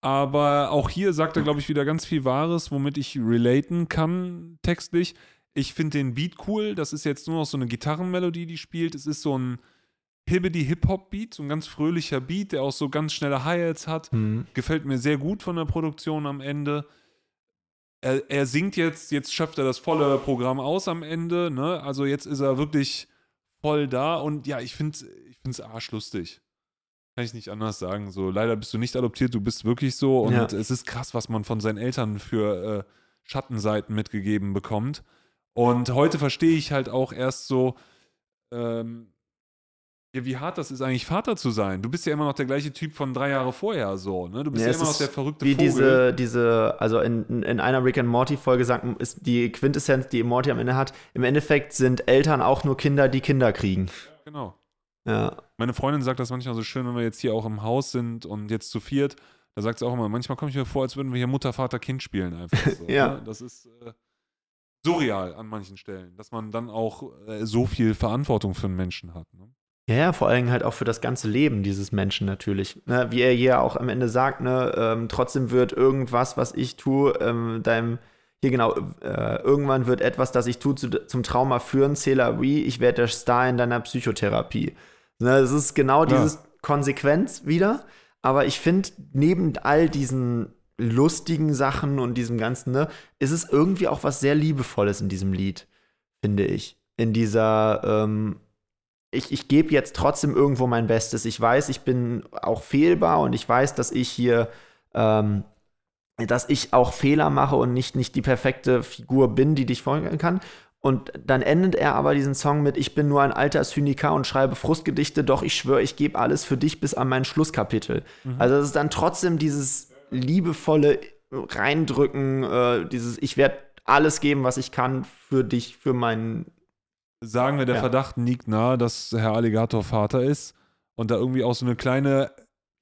Aber auch hier sagt er, glaube ich, wieder ganz viel Wahres, womit ich relaten kann textlich. Ich finde den Beat cool. Das ist jetzt nur noch so eine Gitarrenmelodie, die spielt. Es ist so ein Hibbidi-Hip-Hop-Beat, so ein ganz fröhlicher Beat, der auch so ganz schnelle Hi-Hats hat. Hm. Gefällt mir sehr gut von der Produktion am Ende. Er, er singt jetzt, jetzt schöpft er das volle Programm aus am Ende, ne? Also jetzt ist er wirklich voll da und ja, ich finde ich es arschlustig. Kann ich nicht anders sagen. So, leider bist du nicht adoptiert, du bist wirklich so und Ja. es ist krass, was man von seinen Eltern für äh, Schattenseiten mitgegeben bekommt. Und heute verstehe ich halt auch erst so, ähm, ja, wie hart das ist, eigentlich Vater zu sein. Du bist ja immer noch der gleiche Typ von drei Jahre vorher so, ne? Du bist ja, Ja, immer noch der verrückte Wie Vogel. diese, diese, also in, in einer Rick and Morty-Folge sagt, ist die Quintessenz, die Morty am Ende hat, im Endeffekt sind Eltern auch nur Kinder, die Kinder kriegen. Genau. Ja. Meine Freundin sagt das manchmal so schön, wenn wir jetzt hier auch im Haus sind und jetzt zu viert. Da sagt sie auch immer, manchmal komme ich mir vor, als würden wir hier Mutter, Vater, Kind spielen einfach. So, Ja. Ne? Das ist äh, surreal an manchen Stellen, dass man dann auch äh, so viel Verantwortung für einen Menschen hat. Ne? Ja, ja, vor allem halt auch für das ganze Leben dieses Menschen natürlich. Ne, wie er hier auch am Ende sagt, ne, ähm, trotzdem wird irgendwas, was ich tue, ähm, deinem, hier genau, äh, irgendwann wird etwas, das ich tue, zu, zum Trauma führen, Cela wie, ich werde der Star in deiner Psychotherapie. Ne, es ist genau Ja. dieses Konsequenz wieder, aber ich finde, neben all diesen lustigen Sachen und diesem Ganzen, ne, ist es irgendwie auch was sehr Liebevolles in diesem Lied, finde ich. In dieser, ähm, ich, ich gebe jetzt trotzdem irgendwo mein Bestes. Ich weiß, ich bin auch fehlbar und ich weiß, dass ich hier, ähm, dass ich auch Fehler mache und nicht, nicht die perfekte Figur bin, die dich folgen kann. Und dann endet er aber diesen Song mit Ich bin nur ein alter Zyniker und schreibe Frustgedichte, doch ich schwöre, ich gebe alles für dich bis an mein Schlusskapitel. Also es ist dann trotzdem dieses liebevolle reindrücken, äh, dieses, ich werde alles geben, was ich kann für dich, für meinen. Sagen wir, der Ja. Verdacht liegt nahe, dass Herr Alligator Vater ist und da irgendwie auch so eine kleine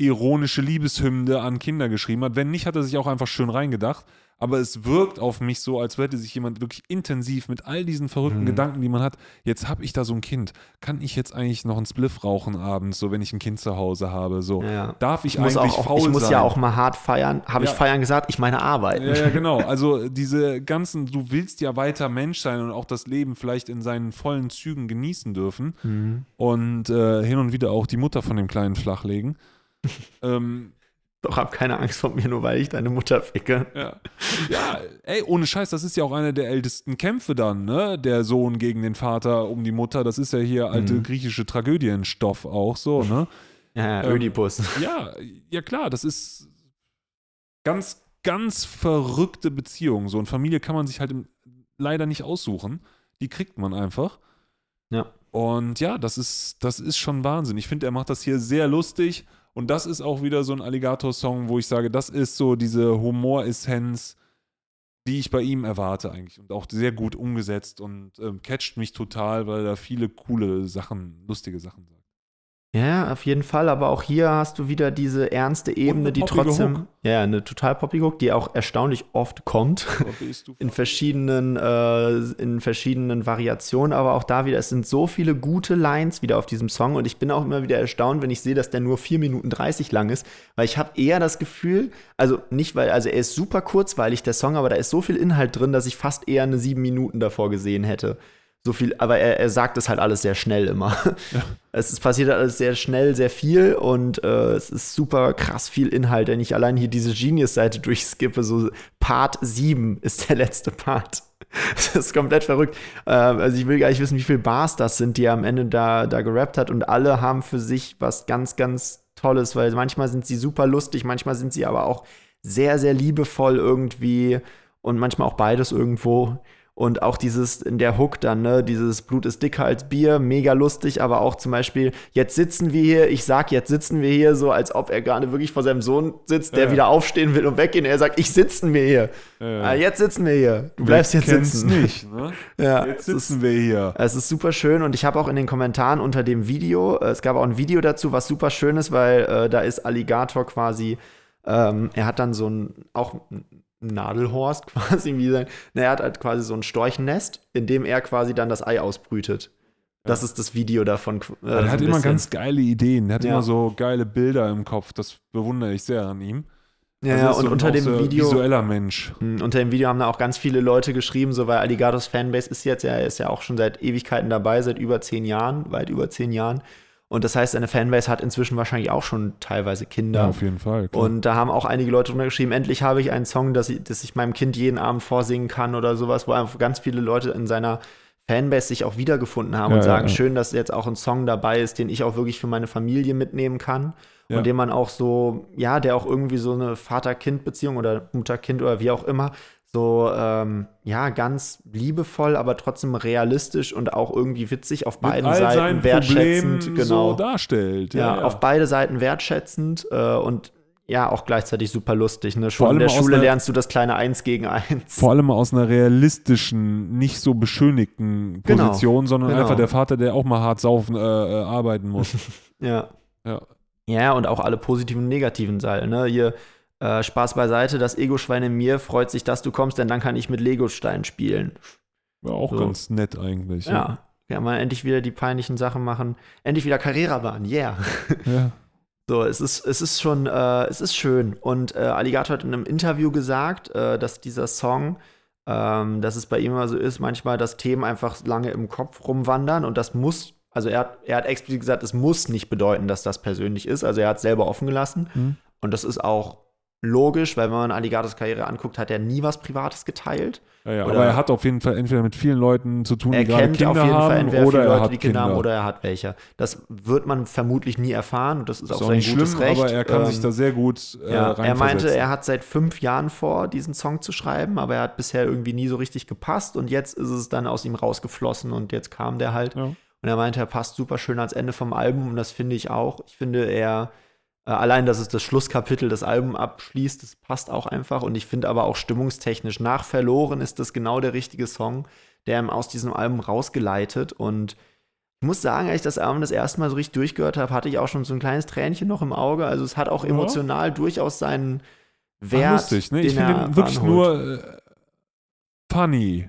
ironische Liebeshymne an Kinder geschrieben hat. Wenn nicht, hat er sich auch einfach schön reingedacht. Aber es wirkt auf mich so, als hätte sich jemand wirklich intensiv mit all diesen verrückten Mhm. Gedanken, die man hat, jetzt habe ich da so ein Kind. Kann ich jetzt eigentlich noch einen Spliff rauchen abends, so wenn ich ein Kind zu Hause habe? So, Ja. darf ich, Ich eigentlich auch, faul ich muss sein? ja auch mal hart feiern. Habe Ja. ich feiern gesagt? Ich meine arbeiten. Ja, ja, genau. Also diese ganzen, du willst ja weiter Mensch sein und auch das Leben vielleicht in seinen vollen Zügen genießen dürfen Mhm. und äh, hin und wieder auch die Mutter von dem Kleinen flachlegen. ähm, Doch hab keine Angst vor mir, nur weil ich deine Mutter ficke. ja. ja, ey, ohne Scheiß, das ist ja auch einer der ältesten Kämpfe dann, ne? Der Sohn gegen den Vater um die Mutter. Das ist ja hier alte Mhm. griechische Tragödienstoff auch so, ne? Ja, ja Ähm, Ödipus. Ja, ja klar, das ist ganz, ganz verrückte Beziehung. So eine Familie kann man sich halt im, leider nicht aussuchen. Die kriegt man einfach. Ja. Und ja, das ist, das ist schon Wahnsinn. Ich finde, er macht das hier sehr lustig. Und das ist auch wieder so ein Alligator-Song, wo ich sage, das ist so diese Humoressenz, die ich bei ihm erwarte eigentlich. Und auch sehr gut umgesetzt und ähm, catcht mich total, weil er viele coole Sachen, lustige Sachen sagt. Ja, auf jeden Fall. Aber auch hier hast du wieder diese ernste Ebene, die trotzdem. Hook. Ja, eine total poppige Hook, die auch erstaunlich oft kommt. In verschiedenen, äh, in verschiedenen Variationen, aber auch da wieder, es sind so viele gute Lines wieder auf diesem Song und ich bin auch immer wieder erstaunt, wenn ich sehe, dass der nur 4 Minuten 30 lang ist, weil ich habe eher das Gefühl, also nicht, weil, also er ist super kurzweilig, der Song, aber da ist so viel Inhalt drin, dass ich fast eher eine 7 Minuten davor gesehen hätte. So viel, aber er, er sagt es halt alles sehr schnell immer. Es ist passiert alles sehr schnell, sehr viel und äh, es ist super krass viel Inhalt. Wenn ich allein hier diese Genius-Seite durchskippe, so Part 7 ist der letzte Part. Das ist komplett verrückt. Ähm, also ich will gar nicht wissen, wie viele Bars das sind, die er am Ende da, da gerappt hat und alle haben für sich was ganz, ganz Tolles, weil manchmal sind sie super lustig, manchmal sind sie aber auch sehr, sehr liebevoll irgendwie und manchmal auch beides irgendwo. Und auch dieses in der Hook dann, ne, dieses Blut ist dicker als Bier, mega lustig, aber auch zum Beispiel, jetzt sitzen wir hier, ich sag, jetzt sitzen wir hier, so als ob er gerade wirklich vor seinem Sohn sitzt, der Ja. wieder aufstehen will und weggehen. Er sagt, ich sitzen wir hier. Ja. Ah, jetzt sitzen wir hier. Du bleibst jetzt sitzen. nicht, ne? Ja, Jetzt es ist- sitzen wir hier. es ist super schön und ich habe auch in den Kommentaren unter dem Video, äh, es gab auch ein Video dazu, was super schön ist, weil äh, da ist Alligator quasi, ähm, er hat dann so ein, auch ein Nadelhorst quasi, wie sein, na, er hat halt quasi so ein Storchennest, in dem er quasi dann das Ei ausbrütet. Das ist das Video davon. Äh, er hat immer ganz geile Ideen. Er hat Ja. immer so geile Bilder im Kopf. Das bewundere ich sehr an ihm. Ja, Also ja, und so unter dem so Video. Visueller Mensch. Hm, Unter dem Video haben da auch ganz viele Leute geschrieben, so weil Alligators Fanbase ist jetzt, er ist ja auch schon seit Ewigkeiten dabei, seit über zehn Jahren, weit über zehn Jahren. Und das heißt, seine Fanbase hat inzwischen wahrscheinlich auch schon teilweise Kinder. Ja, auf jeden Fall. klar. Und da haben auch einige Leute drunter geschrieben, endlich habe ich einen Song, dass ich, dass ich meinem Kind jeden Abend vorsingen kann oder sowas, wo einfach ganz viele Leute in seiner Fanbase sich auch wiedergefunden haben Ja, und sagen, ja. schön, dass jetzt auch ein Song dabei ist, den ich auch wirklich für meine Familie mitnehmen kann. Und den man auch so, ja, der auch irgendwie so eine Vater-Kind-Beziehung oder Mutter-Kind oder wie auch immer, so, ähm, ja, ganz liebevoll, aber trotzdem realistisch und auch irgendwie witzig auf beiden Seiten wertschätzend, Problemen genau so darstellt. ja, auf beide Seiten wertschätzend äh, und ja, auch gleichzeitig super lustig. Ne? Schon in der Schule einer- lernst du das kleine Eins gegen Eins. Vor allem aus einer realistischen, nicht so beschönigten Genau, Position, sondern genau. einfach der Vater, der auch mal hart saufen äh, äh, arbeiten muss. Ja. ja. ja, und auch alle positiven und negativen Seiten. Ne? Hier, äh, Spaß beiseite, das Ego-Schwein in mir freut sich, dass du kommst, denn dann kann ich mit Lego-Steinen spielen. War auch So. ganz nett eigentlich. Ja. Ja, mal endlich wieder die peinlichen Sachen machen. Endlich wieder Carrera-Bahn, yeah. ja. So, es ist, es ist schon, äh, es ist schön. Und äh, Alligator hat in einem Interview gesagt, äh, dass dieser Song, ähm, dass es bei ihm immer so ist, manchmal, dass Themen einfach lange im Kopf rumwandern und das muss, also er hat, er hat explizit gesagt, es muss nicht bedeuten, dass das persönlich ist. Also er hat es selber offen gelassen. Mhm. Und das ist auch logisch, weil wenn man Alligators Karriere anguckt, hat er nie was Privates geteilt. Ja, ja, aber er hat auf jeden Fall entweder mit vielen Leuten zu tun, die gerade Kinder auf jeden haben, Fall entweder oder viele er Leute, hat die Kinder haben, oder er hat welche. Das wird man vermutlich nie erfahren. und Das ist, ist auch sein nicht gutes schlimm, Recht. aber er kann Ähm, sich da sehr gut äh, Ja, er meinte, er hat seit fünf Jahren vor, diesen Song zu schreiben, aber er hat bisher irgendwie nie so richtig gepasst und jetzt ist es dann aus ihm rausgeflossen und jetzt kam der halt. Ja. Und er meinte, er passt super schön als Ende vom Album und das finde ich auch. Ich finde, er allein, dass es das Schlusskapitel des Albums abschließt, das passt auch einfach. Und ich finde aber auch stimmungstechnisch nach Verloren ist das genau der richtige Song, der ihm aus diesem Album rausgeleitet. Und ich muss sagen, als ich das Album das erste Mal so richtig durchgehört habe, hatte ich auch schon so ein kleines Tränchen noch im Auge. Also es hat auch Ja. emotional durchaus seinen Ach, Wert. lustig, ne? Ich finde ihn wirklich ranholt. nur äh, funny.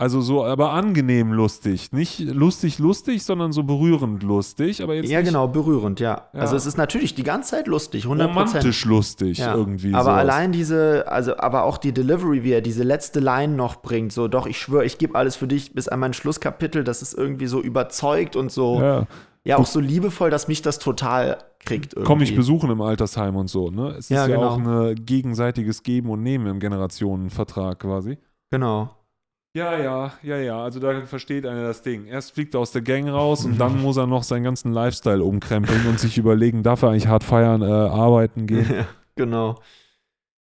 Also so, aber angenehm lustig. Nicht lustig, lustig, sondern so berührend lustig. Aber jetzt Ja, nicht genau, berührend, ja. Ja. Also es ist natürlich die ganze Zeit lustig, 100 romantisch lustig Ja. irgendwie. Aber sowas. allein diese, also aber auch die Delivery, wie er diese letzte Line noch bringt, so doch, ich schwöre, ich gebe alles für dich bis an mein Schlusskapitel, das ist irgendwie so überzeugt und so, ja, Ja, auch so liebevoll, dass mich das total kriegt irgendwie. komm ich besuchen im Altersheim und so, ne? Es ist Ja, ja, genau. auch ein gegenseitiges Geben und Nehmen im Generationenvertrag quasi. Genau. Ja, ja, ja, ja. Also da versteht einer das Ding. Erst fliegt er aus der Gang raus und dann muss er noch seinen ganzen Lifestyle umkrempeln und sich überlegen, darf er eigentlich hart feiern, äh, arbeiten gehen. Ja, genau.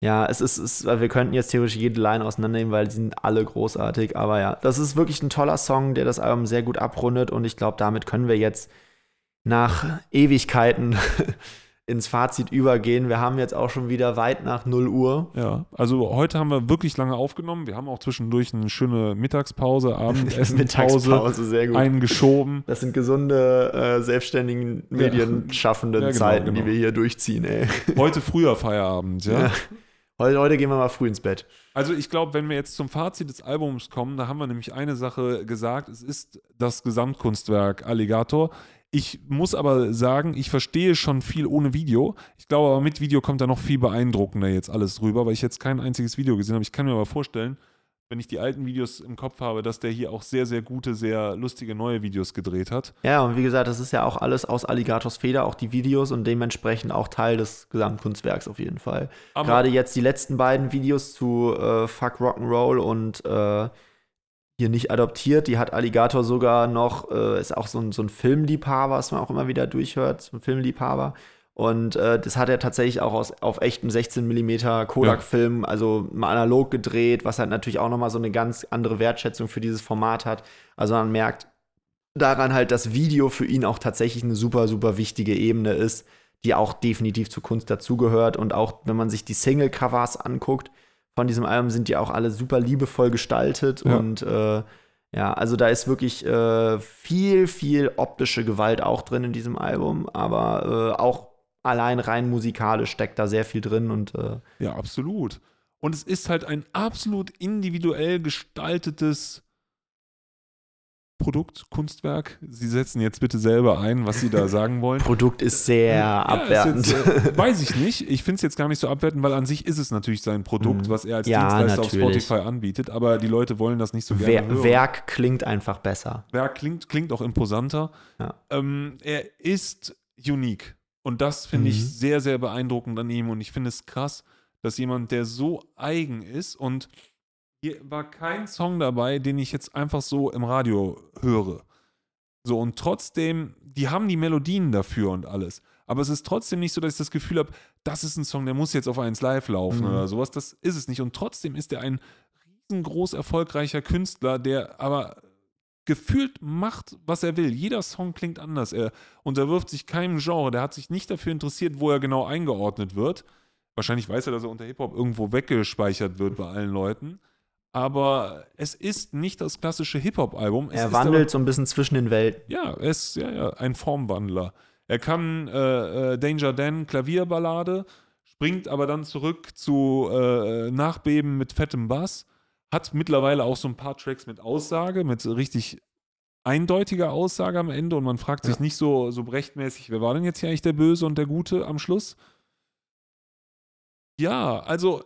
Ja, es ist, es, wir könnten jetzt theoretisch jede Line auseinandernehmen, weil die sind alle großartig. Aber ja, das ist wirklich ein toller Song, der das Album sehr gut abrundet. Und ich glaube, damit können wir jetzt nach Ewigkeiten ins Fazit übergehen. Wir haben jetzt auch schon wieder weit nach 0 Uhr. Ja, also heute haben wir wirklich lange aufgenommen. Wir haben auch zwischendurch eine schöne Mittagspause, Abendessenpause Mittagspause, sehr gut. eingeschoben. das sind gesunde, äh, selbstständigen, medienschaffenden Ja, genau, Zeiten, genau. die wir hier durchziehen, ey. Heute früher Feierabend, ja. Ja. Heute, heute gehen wir mal früh ins Bett. Also ich glaube, wenn wir jetzt zum Fazit des Albums kommen, da haben wir nämlich eine Sache gesagt. Es ist das Gesamtkunstwerk Alligator. Ich muss aber sagen, ich verstehe schon viel ohne Video. Ich glaube aber mit Video kommt da noch viel beeindruckender jetzt alles drüber, weil ich jetzt kein einziges Video gesehen habe. Ich kann mir aber vorstellen, wenn ich die alten Videos im Kopf habe, dass der hier auch sehr, sehr gute, sehr lustige neue Videos gedreht hat. Ja, und wie gesagt, das ist ja auch alles aus Alligators Feder, auch die Videos und dementsprechend auch Teil des Gesamtkunstwerks auf jeden Fall. Aber- Gerade jetzt die letzten beiden Videos zu äh, Fuck Rock'n'Roll und äh, hier nicht adoptiert, die hat Alligator sogar noch, äh, ist auch so ein, so ein Filmliebhaber, was man auch immer wieder durchhört, so ein Filmliebhaber. Und äh, das hat er tatsächlich auch aus, auf echtem 16 mm Kodak-Film, also mal analog gedreht, was halt natürlich auch nochmal so eine ganz andere Wertschätzung für dieses Format hat. Also man merkt daran halt, dass Video für ihn auch tatsächlich eine super, super wichtige Ebene ist, die auch definitiv zur Kunst dazugehört. Und auch wenn man sich die Single-Covers anguckt von diesem Album, sind die auch alle super liebevoll gestaltet. Ja. Und äh, ja, also da ist wirklich äh, viel, viel optische Gewalt auch drin in diesem Album, aber äh, auch allein rein musikalisch steckt da sehr viel drin und äh, Ja, absolut. Und es ist halt ein absolut individuell gestaltetes Produkt, Kunstwerk. Sie setzen jetzt bitte selber ein, was Sie da sagen wollen. Produkt ist sehr Ja, abwertend. Ist jetzt, äh, weiß ich nicht. Ich finde es jetzt gar nicht so abwertend, weil an sich ist es natürlich sein Produkt, Mhm. was er als Ja, Dienstleister natürlich. auf Spotify anbietet. Aber die Leute wollen das nicht so gerne Wer hören. Werk klingt einfach besser. Werk klingt, klingt auch imposanter. Ja. Ähm, er ist unique. Und das finde Mhm. ich sehr, sehr beeindruckend an ihm. Und ich finde es krass, dass jemand, der so eigen ist und hier war kein Song dabei, den ich jetzt einfach so im Radio höre. So, und trotzdem, die haben die Melodien dafür und alles. Aber es ist trotzdem nicht so, dass ich das Gefühl habe, das ist ein Song, der muss jetzt auf 1 Live laufen Mhm. oder sowas. Das ist es nicht. Und trotzdem ist er ein riesengroß erfolgreicher Künstler, der aber gefühlt macht, was er will. Jeder Song klingt anders. Er unterwirft sich keinem Genre. Der hat sich nicht dafür interessiert, wo er genau eingeordnet wird. Wahrscheinlich weiß er, dass er unter Hip-Hop irgendwo weggespeichert wird bei allen Leuten. Aber es ist nicht das klassische Hip-Hop-Album. Er wandelt so ein bisschen zwischen den Welten. ja, er ist ja, ja, ein Formwandler. Er kann äh, äh, Danger Dan Klavierballade, springt aber dann zurück zu äh, Nachbeben mit fettem Bass, hat mittlerweile auch so ein paar Tracks mit Aussage, mit richtig eindeutiger Aussage am Ende und man fragt sich Ja. nicht so, so brechtmäßig, wer war denn jetzt hier eigentlich der Böse und der Gute am Schluss? Ja, also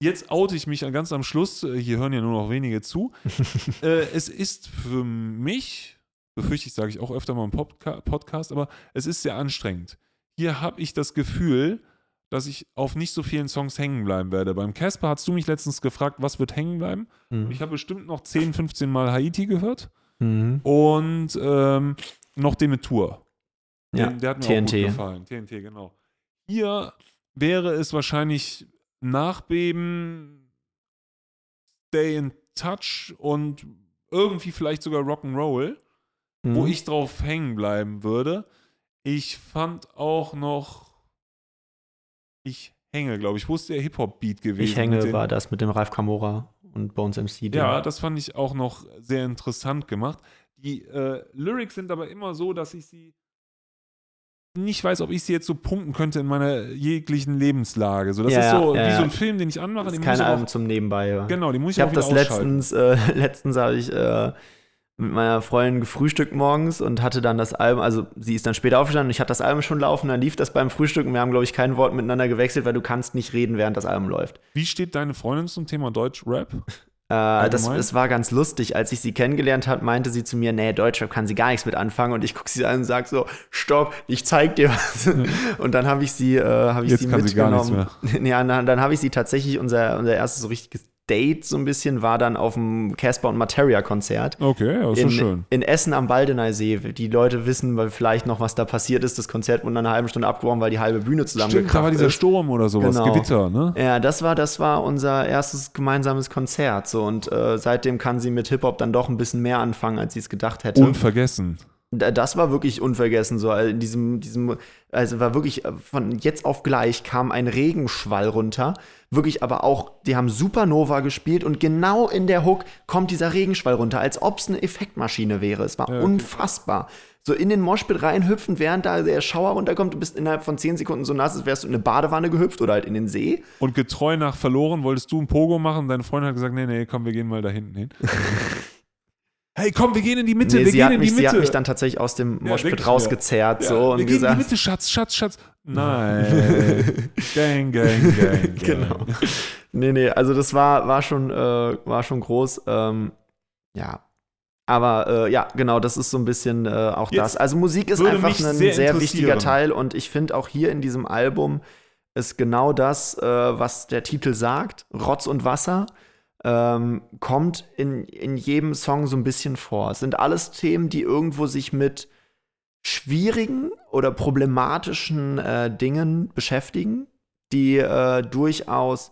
jetzt oute ich mich ganz am Schluss, äh, hier hören ja nur noch wenige zu. äh, es ist für mich, befürchte ich, sage ich auch öfter mal im Podca Podcast, aber es ist sehr anstrengend. Hier habe ich das Gefühl, dass ich auf nicht so vielen Songs hängen bleiben werde. Beim Casper hast du mich letztens gefragt, was wird hängen bleiben? Mhm. Ich habe bestimmt noch 10, 15 Mal Haiti gehört Mhm. und ähm, noch Tour. Ja, Den, der hat mir auch gut TNT. gefallen. TNT, genau. Hier wäre es wahrscheinlich Nachbeben, Stay in Touch und irgendwie vielleicht sogar Rock'n'Roll, wo Mhm. ich drauf hängen bleiben würde. Ich fand auch noch, ich hänge, glaube ich. Wo ist der Hip-Hop-Beat gewesen? Ich hänge war das mit dem Ralf Kamora und Bones MC. Ja, das fand ich auch noch sehr interessant gemacht. Die äh, Lyrics sind aber immer so, dass ich sie nicht weiß, ob ich sie jetzt so punkten könnte in meiner jeglichen Lebenslage. So, das Ja, ist so ja, wie ja. so ein Film, den ich anmache. das ist kein Album zum Nebenbei. Genau, den muss ich, Ich auch habe wieder das letztens, äh, letztens habe ich äh, mit meiner Freundin gefrühstückt morgens und hatte dann das Album, also sie ist dann später aufgestanden und ich hatte das Album schon laufen, dann lief das beim Frühstück und wir haben, glaube ich, kein Wort miteinander gewechselt, weil du kannst nicht reden, während das Album läuft. Wie steht deine Freundin zum Thema Deutsch-Rap? Äh, das, es war ganz lustig, als ich sie kennengelernt habe, meinte sie zu mir, nee, Deutschrap kann sie gar nichts mit anfangen. Und ich gucke sie an und sage so, stopp, ich zeig dir was. Und dann habe ich sie, äh, habe ich Jetzt sie kann sie gar nichts mitgenommen. ja, dann, dann habe ich sie tatsächlich, unser, unser erstes so richtiges Date so ein bisschen war dann auf dem Casper und Materia Konzert. Okay, ja, ist in, schön. in Essen am Baldeneysee. Die Leute wissen weil vielleicht noch, was da passiert ist. Das Konzert wurde nach einer halben Stunde abgebrochen, weil die halbe Bühne Stimmt, da war zusammengekracht dieser ist. Sturm oder sowas, Genau. Gewitter, ne? Ja, das war, das war unser erstes gemeinsames Konzert. So, und äh, seitdem kann sie mit Hip-Hop dann doch ein bisschen mehr anfangen, als sie es gedacht hätte. Unvergessen. Da- das war wirklich unvergessen. So, in diesem, diesem, also war wirklich äh, von jetzt auf gleich kam ein Regenschwall runter. Wirklich, aber auch, die haben Supernova gespielt und genau in der Hook kommt dieser Regenschwall runter, als ob es eine Effektmaschine wäre. Es war Ja, okay. unfassbar. So in den Moshpit reinhüpfen, während da der Schauer runterkommt, du bist innerhalb von 10 Sekunden so nass, als wärst du in eine Badewanne gehüpft oder halt in den See. Und getreu nach verloren wolltest du ein Pogo machen. Deine Freundin hat gesagt, nee, nee, komm, wir gehen mal da hinten hin. hey, komm, wir gehen in die Mitte, Nee, wir sie, gehen hat in die mich, sie Mitte. hat mich dann tatsächlich aus dem Ja, Moshpit mir. rausgezerrt ja, so, wir und gehen in die gesagt, Mitte, Schatz, Schatz, Schatz. Nein. gang, gang, gang, gang. Genau. Nee, nee, also das war, war, schon, äh, war schon groß. Ähm, ja. Aber äh, ja, genau, das ist so ein bisschen äh, auch Jetzt das. Also Musik ist einfach ein sehr sehr, wichtiger. Teil und ich finde auch hier in diesem Album ist genau das, äh, was der Titel sagt, Rotz und Wasser. Ähm, kommt in, in jedem Song so ein bisschen vor. Es sind alles Themen, die irgendwo sich mit schwierigen oder problematischen äh, Dingen beschäftigen, die äh, durchaus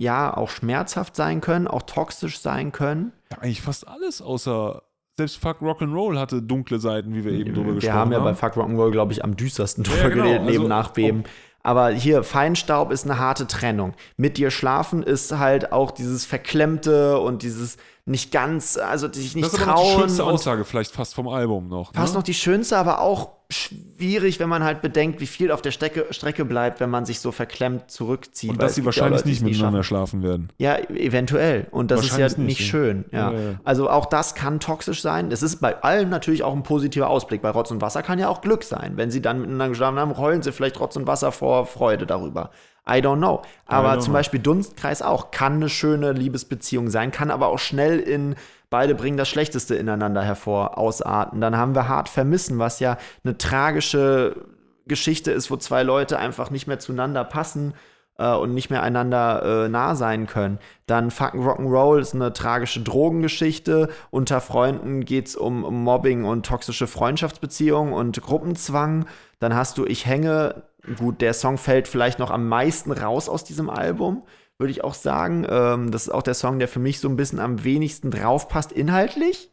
ja auch schmerzhaft sein können, auch toxisch sein können. Ja, eigentlich fast alles außer selbst Fuck Rock'n'Roll hatte dunkle Seiten, wie wir eben drüber Wir gesprochen haben haben. ja bei Fuck Rock'n'Roll, glaube ich, am düstersten drüber Ja, genau. geredet, neben Also, Nachbeben. Aber hier, Feinstaub ist eine harte Trennung. Mit dir schlafen ist halt auch dieses Verklemmte und dieses nicht ganz, also sich nicht das ist aber noch die trauen. schönste Aussage vielleicht fast vom Album noch. Fast ne? noch die schönste, aber auch schwierig, wenn man halt bedenkt, wie viel auf der Strecke, Strecke bleibt, wenn man sich so verklemmt zurückzieht. Und dass sie wahrscheinlich nicht miteinander schlafen werden. Ja, eventuell. Und das ist ja nicht, nicht, schön. Ja. Ja, ja. Also auch das kann toxisch sein. Es ist bei allem natürlich auch ein positiver Ausblick. Bei Rotz und Wasser kann ja auch Glück sein. Wenn sie dann miteinander geschlafen haben, heulen sie vielleicht Rotz und Wasser vor Freude darüber. I don't know. Aber don't zum know. Beispiel Dunstkreis auch. Kann eine schöne Liebesbeziehung sein, kann aber auch schnell in beide bringen das Schlechteste ineinander hervor, ausarten. Dann haben wir hart vermissen, was ja eine tragische Geschichte ist, wo zwei Leute einfach nicht mehr zueinander passen äh, und nicht mehr einander äh, nah sein können. Dann Fucking Rock'n'Roll ist eine tragische Drogengeschichte. Unter Freunden geht es um, um Mobbing und toxische Freundschaftsbeziehungen und Gruppenzwang. Dann hast du Ich hänge. Gut, der Song fällt vielleicht noch am meisten raus aus diesem Album, würde ich auch sagen. Ähm, das ist auch der Song, der für mich so ein bisschen am wenigsten draufpasst, inhaltlich.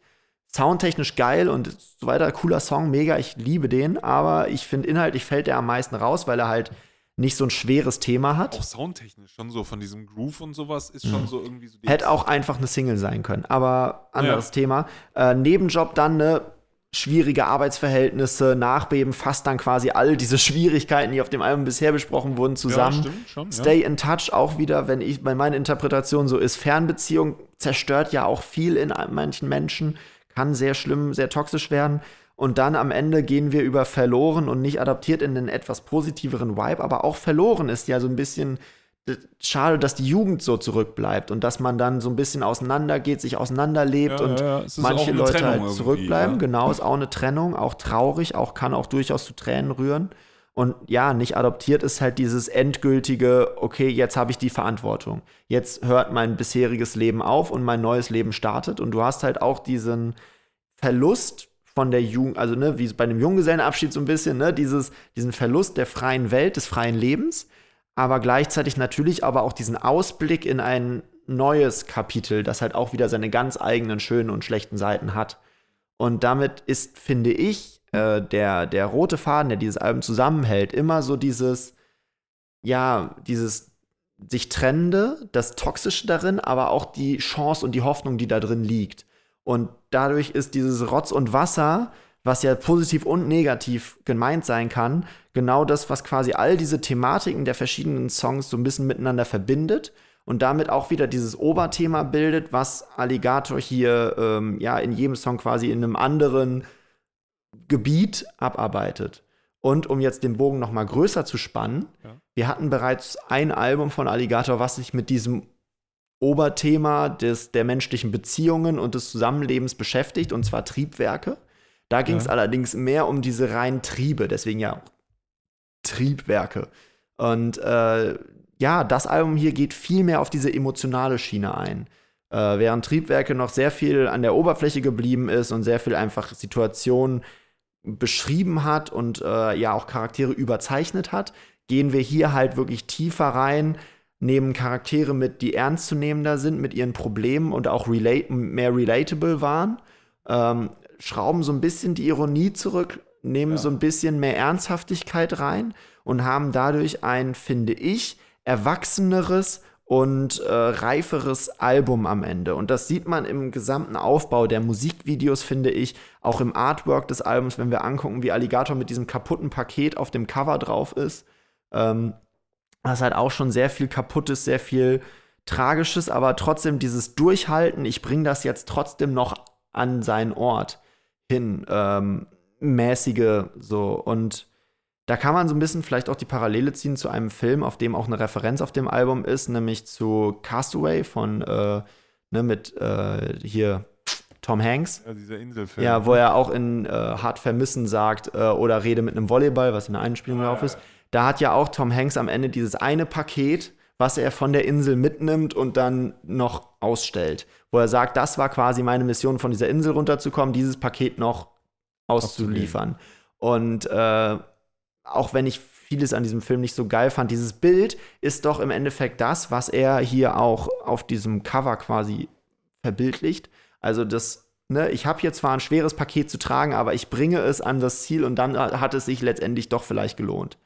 Soundtechnisch geil und so weiter, cooler Song, mega, ich liebe den, aber ich finde, inhaltlich fällt er am meisten raus, weil er halt nicht so ein schweres Thema hat. Auch soundtechnisch schon so von diesem Groove und sowas ist schon so irgendwie so. Hätte auch einfach eine Single sein können, aber anderes Ja. Thema. Äh, Nebenjob dann ne schwierige Arbeitsverhältnisse, Nachbeben, fasst dann quasi all diese Schwierigkeiten, die auf dem Album bisher besprochen wurden, zusammen. Ja, stimmt schon. Ja. Stay in touch auch wieder, wenn ich bei meiner Interpretation so ist, Fernbeziehung zerstört ja auch viel in manchen Menschen, kann sehr schlimm, sehr toxisch werden. Und dann am Ende gehen wir über verloren und nicht adaptiert in einen etwas positiveren Vibe, aber auch verloren ist ja so ein bisschen schade, dass die Jugend so zurückbleibt und dass man dann so ein bisschen auseinandergeht, sich auseinanderlebt Ja, und ja, manche Leute halt zurückbleiben. ja. Genau, ist auch eine Trennung, auch traurig, auch kann auch durchaus zu Tränen rühren. Und ja, nicht adoptiert ist halt dieses endgültige, okay, jetzt habe ich die Verantwortung. Jetzt hört mein bisheriges Leben auf und mein neues Leben startet. Und du hast halt auch diesen Verlust von der Jugend, also ne, wie bei einem Junggesellenabschied so ein bisschen, ne, dieses, diesen Verlust der freien Welt, des freien Lebens, aber gleichzeitig natürlich aber auch diesen Ausblick in ein neues Kapitel, das halt auch wieder seine ganz eigenen schönen und schlechten Seiten hat. Und damit ist, finde ich, äh, der, der rote Faden, der dieses Album zusammenhält, immer so dieses, ja, dieses sich trennende, das Toxische darin, aber auch die Chance und die Hoffnung, die da drin liegt. Und dadurch ist dieses Rotz und Wasser, was ja positiv und negativ gemeint sein kann, genau das, was quasi all diese Thematiken der verschiedenen Songs so ein bisschen miteinander verbindet und damit auch wieder dieses Oberthema bildet, was Alligator hier ähm, ja in jedem Song quasi in einem anderen Gebiet abarbeitet. Und um jetzt den Bogen noch mal größer zu spannen, ja. wir hatten bereits ein Album von Alligator, was sich mit diesem Oberthema des, der menschlichen Beziehungen und des Zusammenlebens beschäftigt, und zwar Triebwerke. Da ging es ja. allerdings mehr um diese reinen Triebe, deswegen ja Triebwerke. Und äh, ja, das Album hier geht viel mehr auf diese emotionale Schiene ein. Äh, während Triebwerke noch sehr viel an der Oberfläche geblieben ist und sehr viel einfach Situationen beschrieben hat und äh, ja auch Charaktere überzeichnet hat, gehen wir hier halt wirklich tiefer rein, nehmen Charaktere mit, die ernstzunehmender sind mit ihren Problemen und auch relate mehr relatable waren, ähm, schrauben so ein bisschen die Ironie zurück, nehmen ja. so ein bisschen mehr Ernsthaftigkeit rein und haben dadurch ein, finde ich, erwachseneres und äh, reiferes Album am Ende. Und das sieht man im gesamten Aufbau der Musikvideos, finde ich, auch im Artwork des Albums, wenn wir angucken, wie Alligator mit diesem kaputten Paket auf dem Cover drauf ist. Ähm, das halt auch schon sehr viel kaputtes, sehr viel Tragisches, aber trotzdem dieses Durchhalten, ich bringe das jetzt trotzdem noch an seinen Ort hin, ähm, mäßige so und da kann man so ein bisschen vielleicht auch die Parallele ziehen zu einem Film, auf dem auch eine Referenz auf dem Album ist, nämlich zu Castaway von, äh, ne, mit äh, hier Tom Hanks. Ja, dieser Inselfilm. Ja, wo er auch in äh, Hart Vermissen sagt, äh, oder Rede mit einem Volleyball, was in der Einspielung ah, drauf ist. Da hat ja auch Tom Hanks am Ende dieses eine Paket, was er von der Insel mitnimmt und dann noch ausstellt. Wo er sagt, das war quasi meine Mission, von dieser Insel runterzukommen, dieses Paket noch auszuliefern. Und äh, auch wenn ich vieles an diesem Film nicht so geil fand, dieses Bild ist doch im Endeffekt das, was er hier auch auf diesem Cover quasi verbildlicht. Also das, ne, ich habe hier zwar ein schweres Paket zu tragen, aber ich bringe es an das Ziel und dann hat es sich letztendlich doch vielleicht gelohnt.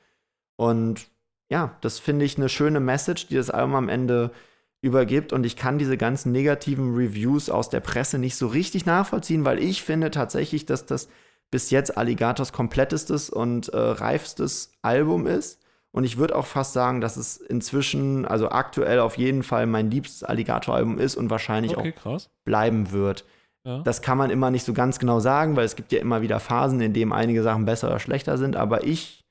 Und ja, das finde ich eine schöne Message, die das Album am Ende übergibt und ich kann diese ganzen negativen Reviews aus der Presse nicht so richtig nachvollziehen, weil ich finde tatsächlich, dass das bis jetzt Alligators komplettestes und äh, reifstes Album ist. Und ich würde auch fast sagen, dass es inzwischen, also aktuell auf jeden Fall mein liebstes Alligator-Album ist und wahrscheinlich okay, auch krass. bleiben wird. Ja. Das kann man immer nicht so ganz genau sagen, weil es gibt ja immer wieder Phasen, in denen einige Sachen besser oder schlechter sind. Aber ich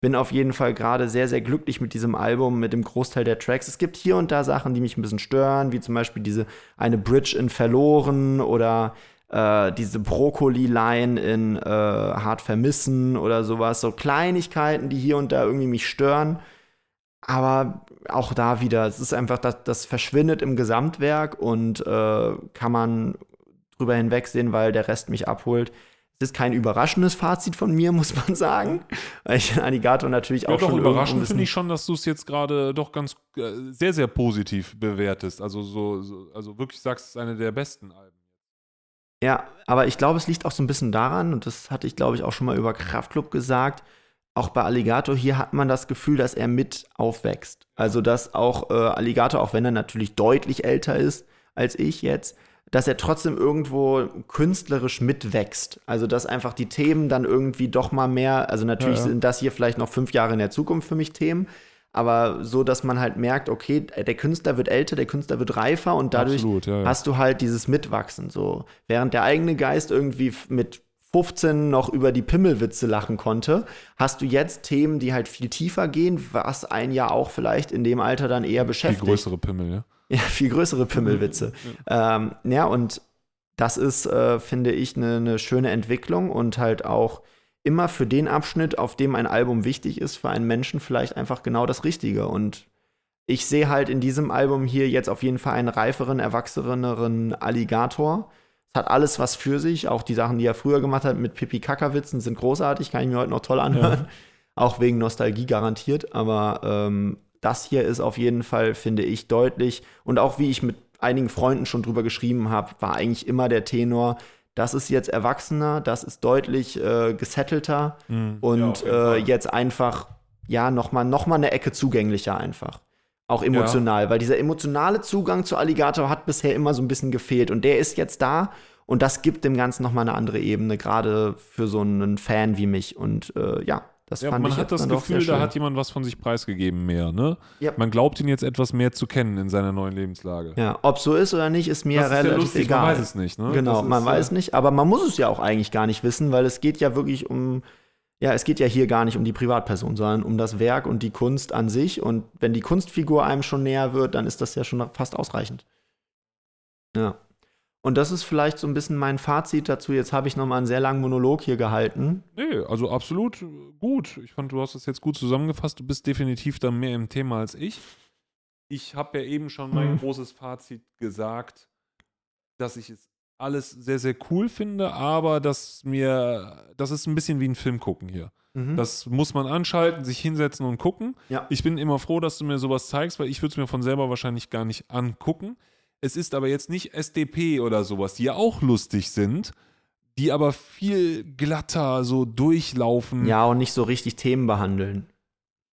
bin auf jeden Fall gerade sehr, sehr glücklich mit diesem Album, mit dem Großteil der Tracks. Es gibt hier und da Sachen, die mich ein bisschen stören, wie zum Beispiel diese eine Bridge in Verloren oder äh, diese Brokkoli-Line in äh, Hart vermissen oder sowas. So Kleinigkeiten, die hier und da irgendwie mich stören. Aber auch da wieder, es ist einfach, das, das verschwindet im Gesamtwerk und äh, kann man drüber hinwegsehen, weil der Rest mich abholt. Es ist kein überraschendes Fazit von mir, muss man sagen. Weil ich Alligator natürlich auch ja, schon. Doch, überraschend finde ich schon, dass du es jetzt gerade doch ganz äh, sehr, sehr positiv bewertest. Also, so, so, also wirklich sagst, es ist eine der besten Alben. Ja, aber ich glaube, es liegt auch so ein bisschen daran, und das hatte ich, glaube ich, auch schon mal über Kraftclub gesagt, auch bei Alligator hier hat man das Gefühl, dass er mit aufwächst. Also, dass auch äh, Alligator, auch wenn er natürlich deutlich älter ist als ich jetzt, dass er trotzdem irgendwo künstlerisch mitwächst. Also, dass einfach die Themen dann irgendwie doch mal mehr, also natürlich ja, ja. sind das hier vielleicht noch fünf Jahre in der Zukunft für mich Themen, aber so, dass man halt merkt, okay, der Künstler wird älter, der Künstler wird reifer und dadurch Absolut, ja, hast du halt dieses Mitwachsen. So, während der eigene Geist irgendwie mit 15 noch über die Pimmelwitze lachen konnte, hast du jetzt Themen, die halt viel tiefer gehen, was ein ja auch vielleicht in dem Alter dann eher beschäftigt. Viel größere Pimmel, ja. Ja, viel größere Pimmelwitze. ja. Ähm, ja, und das ist, äh, finde ich, eine ne schöne Entwicklung und halt auch immer für den Abschnitt, auf dem ein Album wichtig ist, für einen Menschen vielleicht einfach genau das Richtige. Und ich sehe halt in diesem Album hier jetzt auf jeden Fall einen reiferen, erwachseneren Alligator. Es hat alles was für sich. Auch die Sachen, die er früher gemacht hat mit Pipi Kackerwitzen, sind großartig. Kann ich mir heute noch toll anhören. Ja. Auch wegen Nostalgie garantiert. Aber ähm, das hier ist auf jeden Fall, finde ich, deutlich. Und auch wie ich mit einigen Freunden schon drüber geschrieben habe, war eigentlich immer der Tenor, das ist jetzt erwachsener, das ist deutlich äh, gesettelter Mhm. und Ja, äh, jetzt einfach, ja, nochmal noch mal eine Ecke zugänglicher einfach. Auch emotional, weil dieser emotionale Zugang zu Alligator hat bisher immer so ein bisschen gefehlt und der ist jetzt da und das gibt dem Ganzen nochmal eine andere Ebene, gerade für so einen Fan wie mich und äh, ja, das Ja, fand man ich hat das Gefühl, da hat jemand was von sich preisgegeben mehr, ne? Ja. Man glaubt ihn jetzt etwas mehr zu kennen in seiner neuen Lebenslage. Ja, ob so ist oder nicht, ist mir das ist ja relativ lustig, egal. man weiß es nicht, ne? Genau, Das man ist, weiß äh, nicht, aber man muss es ja auch eigentlich gar nicht wissen, weil es geht ja wirklich um, ja, es geht ja hier gar nicht um die Privatperson, sondern um das Werk und die Kunst an sich. Und wenn die Kunstfigur einem schon näher wird, dann ist das ja schon fast ausreichend. Ja. Und das ist vielleicht so ein bisschen mein Fazit dazu. Jetzt habe ich noch mal einen sehr langen Monolog hier gehalten. Nee, also absolut gut. Ich fand, du hast das jetzt gut zusammengefasst. Du bist definitiv da mehr im Thema als ich. Ich habe ja eben schon mein Mhm. großes Fazit gesagt, dass ich es alles sehr, sehr cool finde, aber dass mir, das ist ein bisschen wie ein Film gucken hier. Mhm. Das muss man anschalten, sich hinsetzen und gucken. Ja. Ich bin immer froh, dass du mir sowas zeigst, weil ich würde es mir von selber wahrscheinlich gar nicht angucken. Es ist aber jetzt nicht SDP oder sowas, die ja auch lustig sind, die aber viel glatter so durchlaufen, ja, und nicht so richtig Themen behandeln.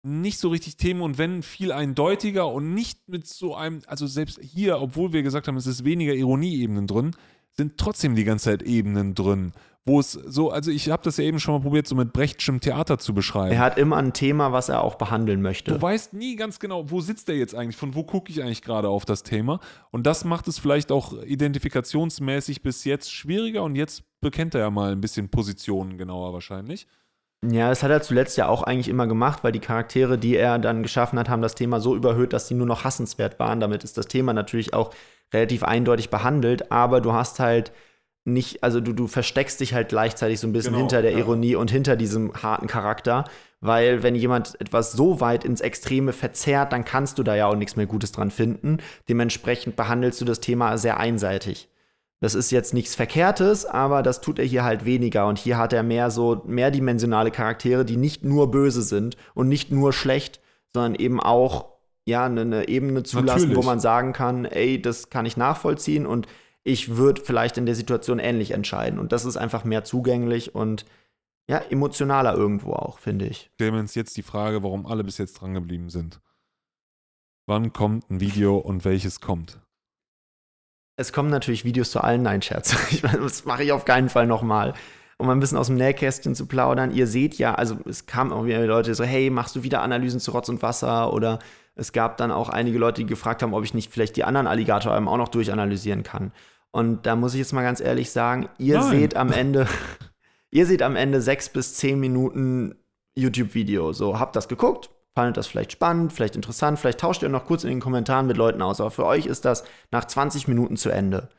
nicht so richtig Themen und wenn viel eindeutiger und nicht mit so einem, also selbst hier, obwohl wir gesagt haben, es ist weniger Ironieebenen drin, sind trotzdem die ganze Zeit Ebenen drin, wo es so, also ich habe das ja eben schon mal probiert, so mit Brechtschem Theater zu beschreiben. Er hat immer ein Thema, was er auch behandeln möchte. Du weißt nie ganz genau, wo sitzt der jetzt eigentlich, von wo gucke ich eigentlich gerade auf das Thema. Und das macht es vielleicht auch identifikationsmäßig bis jetzt schwieriger und jetzt bekennt er ja mal ein bisschen Positionen genauer wahrscheinlich. Ja, das hat er zuletzt ja auch eigentlich immer gemacht, weil die Charaktere, die er dann geschaffen hat, haben das Thema so überhöht, dass sie nur noch hassenswert waren. Damit ist das Thema natürlich auch relativ eindeutig behandelt, aber du hast halt nicht, also du, du versteckst dich halt gleichzeitig so ein bisschen Genau, hinter der ja. Ironie und hinter diesem harten Charakter, weil wenn jemand etwas so weit ins Extreme verzerrt, dann kannst du da ja auch nichts mehr Gutes dran finden. Dementsprechend behandelst du das Thema sehr einseitig. Das ist jetzt nichts Verkehrtes, aber das tut er hier halt weniger. Und hier hat er mehr so mehrdimensionale Charaktere, die nicht nur böse sind und nicht nur schlecht, sondern eben auch ja eine, eine Ebene zulassen, Natürlich. wo man sagen kann, ey, das kann ich nachvollziehen und ich würde vielleicht in der Situation ähnlich entscheiden. Und das ist einfach mehr zugänglich und ja, emotionaler irgendwo auch, finde ich. Clemens, jetzt die Frage, warum alle bis jetzt dran geblieben sind. Wann kommt ein Video und welches kommt? Es kommen natürlich Videos zu allen, nein, Scherz. Meine, das mache ich auf keinen Fall nochmal. Um ein bisschen aus dem Nähkästchen zu plaudern. Ihr seht ja, also es kamen auch wieder Leute so, hey, machst du wieder Analysen zu Rotz und Wasser? Oder es gab dann auch einige Leute, die gefragt haben, ob ich nicht vielleicht die anderen Alligator-Alben auch noch durchanalysieren kann. Und da muss ich jetzt mal ganz ehrlich sagen, ihr Nein. seht am Ende, ihr seht am Ende sechs bis zehn Minuten YouTube-Video. So, habt das geguckt, fandet das vielleicht spannend, vielleicht interessant, vielleicht tauscht ihr noch kurz in den Kommentaren mit Leuten aus. Aber für euch ist das nach 20 Minuten zu Ende.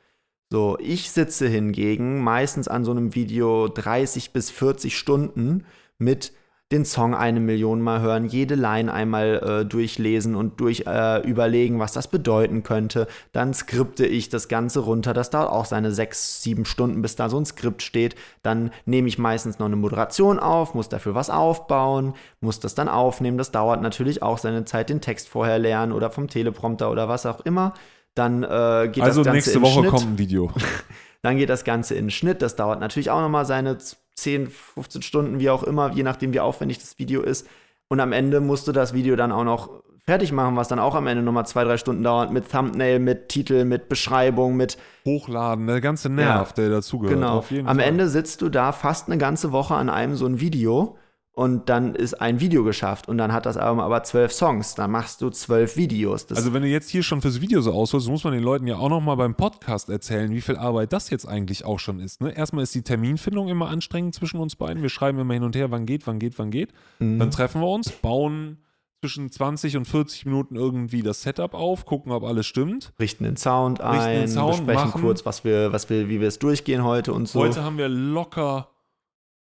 So, ich sitze hingegen meistens an so einem Video 30 bis 40 Stunden mit den Song eine Million Mal hören, jede Line einmal äh, durchlesen und durch äh, überlegen, was das bedeuten könnte. Dann skripte ich das Ganze runter. Das dauert auch seine sechs, sieben Stunden, bis da so ein Skript steht. Dann nehme ich meistens noch eine Moderation auf, muss dafür was aufbauen, muss das dann aufnehmen. Das dauert natürlich auch seine Zeit, den Text vorher lernen oder vom Teleprompter oder was auch immer. Dann äh, geht also das Ganze nächste in Woche Schnitt. kommt ein Video. Dann geht das Ganze in den Schnitt. Das dauert natürlich auch nochmal seine 10, 15 Stunden, wie auch immer, je nachdem, wie aufwendig das Video ist. Und am Ende musst du das Video dann auch noch fertig machen, was dann auch am Ende nochmal zwei, drei Stunden dauert, mit Thumbnail, mit Titel, mit Beschreibung, mit Hochladen, der ganze Nerv, der dazugehört. Genau. Auf jeden Am Fall. Ende sitzt du da fast eine ganze Woche an einem so ein Video und dann ist ein Video geschafft und dann hat das Album aber zwölf Songs. Dann machst du zwölf Videos. Das Also wenn du jetzt hier schon fürs Video so ausholst, muss man den Leuten ja auch noch mal beim Podcast erzählen, wie viel Arbeit das jetzt eigentlich auch schon ist. Ne? Erstmal ist die Terminfindung immer anstrengend zwischen uns beiden. Wir schreiben immer hin und her, wann geht, wann geht, wann geht. Mhm. Dann treffen wir uns, bauen zwischen 20 und 40 Minuten irgendwie das Setup auf, gucken, ob alles stimmt. richten den Sound Richten den ein, Sound, besprechen machen. kurz, was wir, was wir, wie wir es durchgehen heute und so. Heute haben wir locker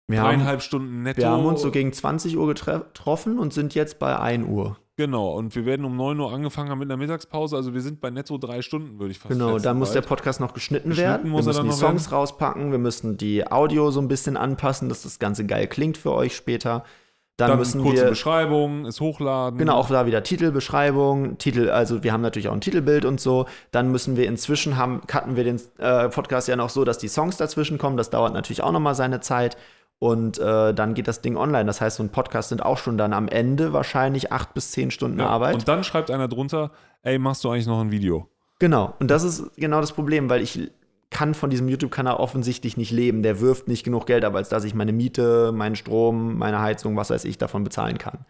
wir haben, dreieinhalb Stunden netto. wir haben uns so gegen 20 Uhr getroffen und sind jetzt bei 1 Uhr. Genau, und wir werden um 9 Uhr angefangen haben mit einer Mittagspause. Also wir sind bei netto drei Stunden, würde ich fast Genau, schätzen. dann muss der. Podcast noch geschnitten, Geschnitten werden. muss wir müssen die Songs rauspacken, wir müssen die Audio so ein bisschen anpassen, dass das Ganze geil klingt für euch später. Dann, Dann, müssen kurze wir Beschreibung, es hochladen. Genau, auch da wieder Titelbeschreibung, Titel, also wir haben natürlich auch ein Titelbild und so. Dann müssen wir inzwischen haben, cutten wir den äh, Podcast ja noch so, dass die Songs dazwischen kommen. Das dauert natürlich auch nochmal seine Zeit. Und äh, dann geht das Ding online. Das heißt, so ein Podcast sind auch schon dann am Ende wahrscheinlich acht bis zehn Stunden Ja, Arbeit. Und dann schreibt einer drunter, ey, machst du eigentlich noch ein Video? Genau, und das ist genau das Problem, weil ich kann von diesem YouTube-Kanal offensichtlich nicht leben. Der wirft nicht genug Geld ab, als dass ich meine Miete, meinen Strom, meine Heizung, was weiß ich, davon bezahlen kann.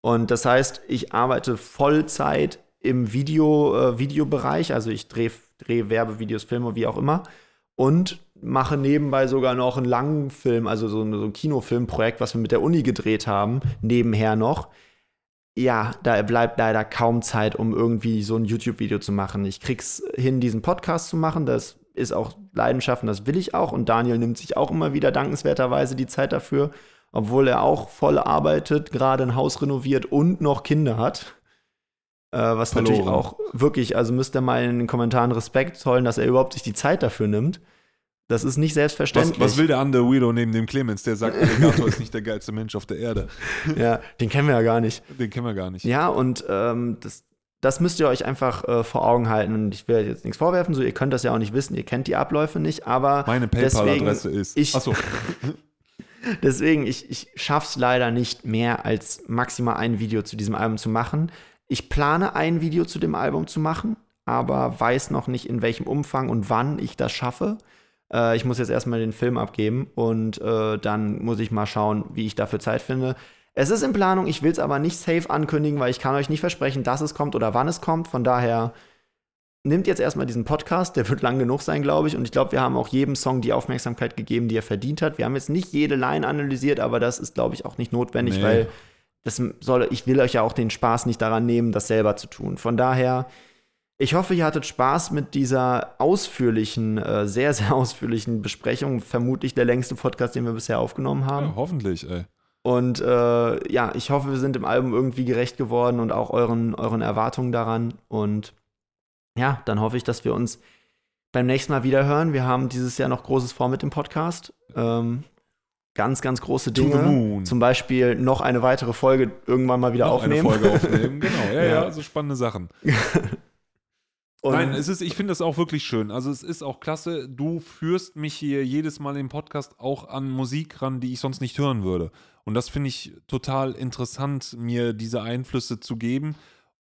Und das heißt, ich arbeite Vollzeit im Video, äh, Videobereich, also ich drehe dreh Werbevideos, Filme, wie auch immer, und mache nebenbei sogar noch einen langen Film, also so ein, so ein Kinofilmprojekt, was wir mit der Uni gedreht haben, nebenher noch ja, da bleibt leider kaum Zeit, um irgendwie so ein YouTube-Video zu machen. Ich krieg's hin, diesen Podcast zu machen. Das ist auch Leidenschaft und das will ich auch. Und Daniel nimmt sich auch immer wieder dankenswerterweise die Zeit dafür, obwohl er auch voll arbeitet, gerade ein Haus renoviert und noch Kinder hat. Äh, was Verloren. natürlich auch wirklich, also müsst ihr mal in den Kommentaren Respekt zollen, dass er überhaupt sich die Zeit dafür nimmt. Das ist nicht Was, selbstverständlich. was will der andere Weirdo neben dem Clemens, der sagt, Alligator ist nicht der geilste Mensch auf der Erde? Ja, den kennen wir ja gar nicht. Den kennen wir gar nicht. Ja, und ähm, das, das müsst ihr euch einfach äh, vor Augen halten. Und ich will jetzt nichts vorwerfen, so ihr könnt das ja auch nicht wissen, ihr kennt die Abläufe nicht, aber Meine deswegen- PayPal-Adresse ist. ich- Achso, Deswegen, ich, ich schaff's leider nicht mehr, als maximal ein Video zu diesem Album zu machen. Ich plane ein Video zu dem Album zu machen, aber weiß noch nicht, in welchem Umfang und wann ich das schaffe. Äh, ich muss jetzt erstmal den Film abgeben und äh, dann muss ich mal schauen, wie ich dafür Zeit finde. Es ist in Planung, ich will es aber nicht safe ankündigen, weil ich kann euch nicht versprechen, dass es kommt oder wann es kommt. Von daher nimmt jetzt erstmal diesen Podcast, der wird lang genug sein, glaube ich. Und ich glaube, wir haben auch jedem Song die Aufmerksamkeit gegeben, die er verdient hat. Wir haben jetzt nicht jede Line analysiert, aber das ist, glaube ich, auch nicht notwendig, Nee. weil das soll, ich will euch ja auch den Spaß nicht daran nehmen, das selber zu tun. Von daher, ich hoffe, ihr hattet Spaß mit dieser ausführlichen, äh, sehr, sehr ausführlichen Besprechung. Vermutlich der längste Podcast, den wir bisher aufgenommen haben. ja, hoffentlich, ey. Und äh, ja, ich hoffe, wir sind dem Album irgendwie gerecht geworden und auch euren, euren Erwartungen daran. Und ja, dann hoffe ich, dass wir uns beim nächsten Mal wieder hören. Wir haben dieses Jahr noch Großes vor mit dem Podcast. Ähm, ganz, ganz große Dinge. Zum Beispiel noch eine weitere Folge irgendwann mal wieder Noch aufnehmen. eine Folge aufnehmen, genau. Ja, ja, Ja. so spannende Sachen. Und Nein, es ist, ich finde das auch wirklich schön. Also es ist auch klasse. Du führst mich hier jedes Mal im Podcast auch an Musik ran, die ich sonst nicht hören würde. Und das finde ich total interessant, mir diese Einflüsse zu geben.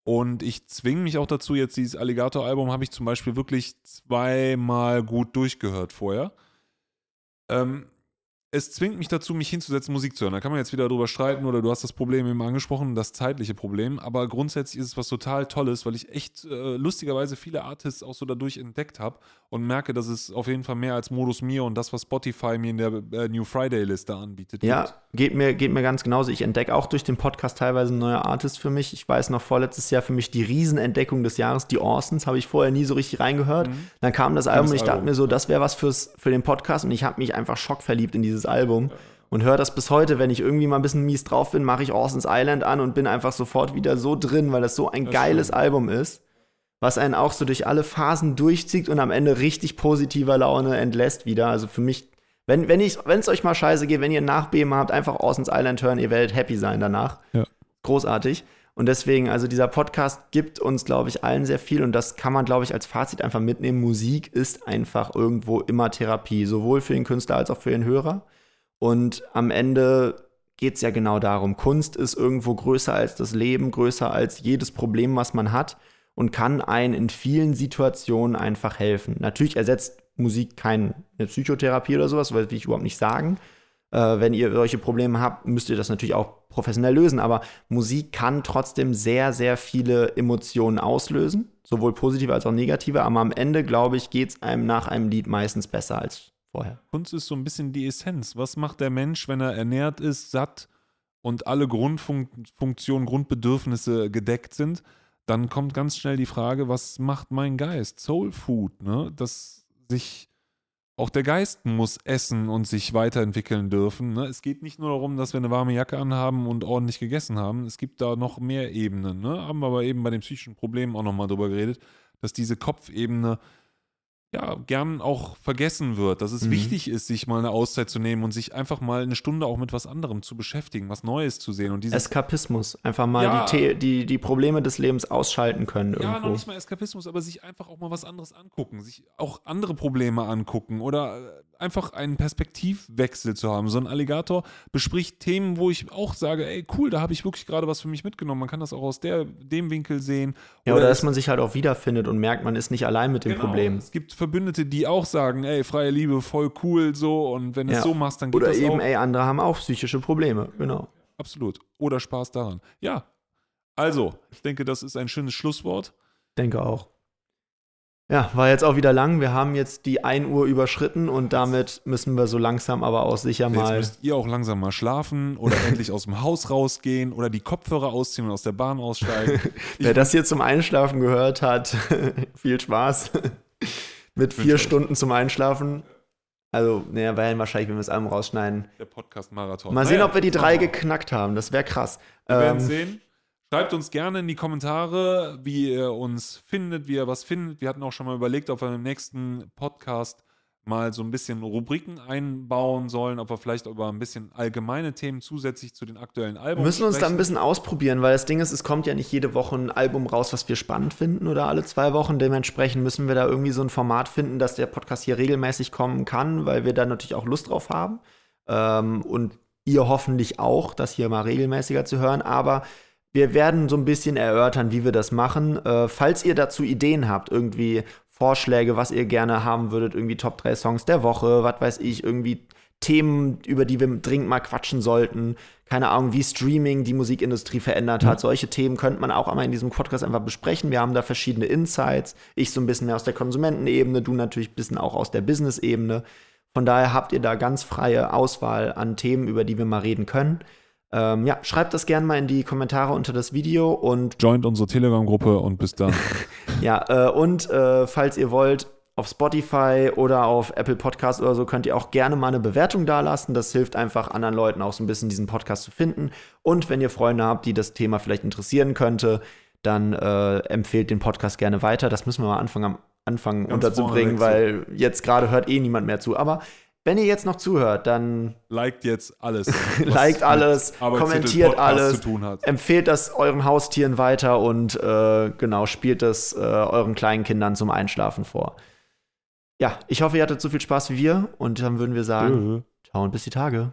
Und ich zwinge mich auch dazu, jetzt dieses Alligator-Album habe ich zum Beispiel wirklich zweimal gut durchgehört vorher. Ähm, es zwingt mich dazu, mich hinzusetzen, Musik zu hören. Da kann man jetzt wieder drüber streiten oder du hast das Problem eben angesprochen, das zeitliche Problem. Aber grundsätzlich ist es was total Tolles, weil ich echt äh, lustigerweise viele Artists auch so dadurch entdeckt habe und merke, dass es auf jeden Fall mehr als Modus Mir und das, was Spotify mir in der äh, New Friday-Liste anbietet. Ja, geht mir, geht mir ganz genauso. Ich entdecke auch durch den Podcast teilweise neue Artists für mich. Ich weiß noch, vorletztes Jahr für mich die Riesenentdeckung des Jahres, die Orsons, habe ich vorher nie so richtig reingehört. Dann kam das Album und ich dachte Album. mir so, das wäre was fürs, für den Podcast und ich habe mich einfach schockverliebt in dieses Album. Und höre das bis heute, wenn ich irgendwie mal ein bisschen mies drauf bin, mache ich Orson's Island an und bin einfach sofort wieder so drin, weil das so ein Das geiles stimmt. Album ist, was einen auch so durch alle Phasen durchzieht und am Ende richtig positiver Laune entlässt wieder. Also für mich wenn, wenn es euch mal scheiße geht, wenn ihr ein Nachbeben habt, einfach Orson's Island hören, ihr werdet happy sein danach. Ja. Großartig. Und deswegen, also dieser Podcast gibt uns, glaube ich, allen sehr viel und das kann man, glaube ich, als Fazit einfach mitnehmen. Musik ist einfach irgendwo immer Therapie, sowohl für den Künstler als auch für den Hörer. Und am Ende geht es ja genau darum. Kunst ist irgendwo größer als das Leben, größer als jedes Problem, was man hat und kann einen in vielen Situationen einfach helfen. Natürlich ersetzt Musik keine Psychotherapie oder sowas, das will ich überhaupt nicht sagen. Äh, wenn ihr solche Probleme habt, müsst ihr das natürlich auch professionell lösen. Aber Musik kann trotzdem sehr, sehr viele Emotionen auslösen, sowohl positive als auch negative. Aber am Ende, glaube ich, geht es einem nach einem Lied meistens besser als vorher. Kunst ist so ein bisschen die Essenz. Was macht der Mensch, wenn er ernährt ist, satt und alle Grundfunktionen, Grundbedürfnisse gedeckt sind? Dann kommt ganz schnell die Frage, was macht mein Geist? Soul Food, ne? Dass sich auch der Geist muss essen und sich weiterentwickeln dürfen. Ne? Es geht nicht nur darum, dass wir eine warme Jacke anhaben und ordentlich gegessen haben. Es gibt da noch mehr Ebenen. Ne? Haben wir aber eben bei den psychischen Problemen auch nochmal drüber geredet, dass diese Kopfebene ja, gern auch vergessen wird, dass es Mhm. wichtig ist, sich mal eine Auszeit zu nehmen und sich einfach mal eine Stunde auch mit was anderem zu beschäftigen, was Neues zu sehen. Und dieses Eskapismus. Einfach mal Ja. die, die, die Probleme des Lebens ausschalten können Ja, irgendwo. noch nicht mal Eskapismus, aber sich einfach auch mal was anderes angucken, sich auch andere Probleme angucken oder äh, einfach einen Perspektivwechsel zu haben. So ein Alligator bespricht Themen, wo ich auch sage, ey, cool, da habe ich wirklich gerade was für mich mitgenommen. Man kann das auch aus der, dem Winkel sehen. ja, oder dass man sich halt auch wiederfindet und merkt, man ist nicht allein mit dem Genau, Problem. Es gibt Verbündete, die auch sagen, ey, freie Liebe, voll cool, so und wenn du Ja. es so machst, dann geht Oder das eben, auch. ey, andere haben auch psychische Probleme. Genau. Absolut. Oder Spaß daran. Ja. Also, ich denke, das ist ein schönes Schlusswort. Denke auch. Ja, war jetzt auch wieder lang. Wir haben jetzt die 1 Uhr überschritten und damit müssen wir so langsam aber auch sicher Jetzt mal. müsst ihr auch langsam mal schlafen oder endlich aus dem Haus rausgehen oder die Kopfhörer ausziehen und aus der Bahn aussteigen. Wer das hier zum Einschlafen gehört hat, viel Spaß. Mit vier. Stunden zum Einschlafen. Also, naja, werden wahrscheinlich, wenn wir das Album rausschneiden. der Podcast-Marathon. Mal sehen, ob wir die drei mal. geknackt haben. Das wäre krass. Wir werden Ähm, sehen. Schreibt uns gerne in die Kommentare, wie ihr uns findet, wie ihr was findet. Wir hatten auch schon mal überlegt, ob wir im nächsten Podcast mal so ein bisschen Rubriken einbauen sollen, ob wir vielleicht über ein bisschen allgemeine Themen zusätzlich zu den aktuellen Alben wir müssen uns da ein bisschen ausprobieren, weil das Ding ist, es kommt ja nicht jede Woche ein Album raus, was wir spannend finden oder alle zwei Wochen. Dementsprechend müssen wir da irgendwie so ein Format finden, dass der Podcast hier regelmäßig kommen kann, weil wir da natürlich auch Lust drauf haben. Ähm, und ihr hoffentlich auch, das hier mal regelmäßiger zu hören. Aber wir werden so ein bisschen erörtern, wie wir das machen. Äh, falls ihr dazu Ideen habt, irgendwie Vorschläge, was ihr gerne haben würdet, irgendwie Top 3 Songs der Woche, was weiß ich, irgendwie Themen, über die wir dringend mal quatschen sollten. Keine Ahnung, wie Streaming die Musikindustrie verändert hat. Solche Themen könnte man auch einmal in diesem Podcast einfach besprechen. Wir haben da verschiedene Insights. Ich so ein bisschen mehr aus der Konsumentenebene, du natürlich ein bisschen auch aus der Business-Ebene. Von daher habt ihr da ganz freie Auswahl an Themen, über die wir mal reden können. Ähm, ja, schreibt das gerne mal in die Kommentare unter das Video und Joint unsere Telegram-Gruppe und bis dann. ja, äh, und äh, falls ihr wollt, auf Spotify oder auf Apple Podcast oder so könnt ihr auch gerne mal eine Bewertung dalassen. Das hilft einfach anderen Leuten auch so ein bisschen diesen Podcast zu finden. Und wenn ihr Freunde habt, die das Thema vielleicht interessieren könnte, dann äh, empfehlt den Podcast gerne weiter. Das müssen wir mal anfangen, am Anfang Ganz unterzubringen, weil jetzt gerade hört eh niemand mehr zu. Aber wenn ihr jetzt noch zuhört, dann Liked jetzt alles. Liked alles, kommentiert alles, zu tun hat. empfehlt das euren Haustieren weiter und äh, genau, spielt das äh, euren kleinen Kindern zum Einschlafen vor. Ja, ich hoffe, ihr hattet so viel Spaß wie wir und dann würden wir sagen, ciao und bis die Tage.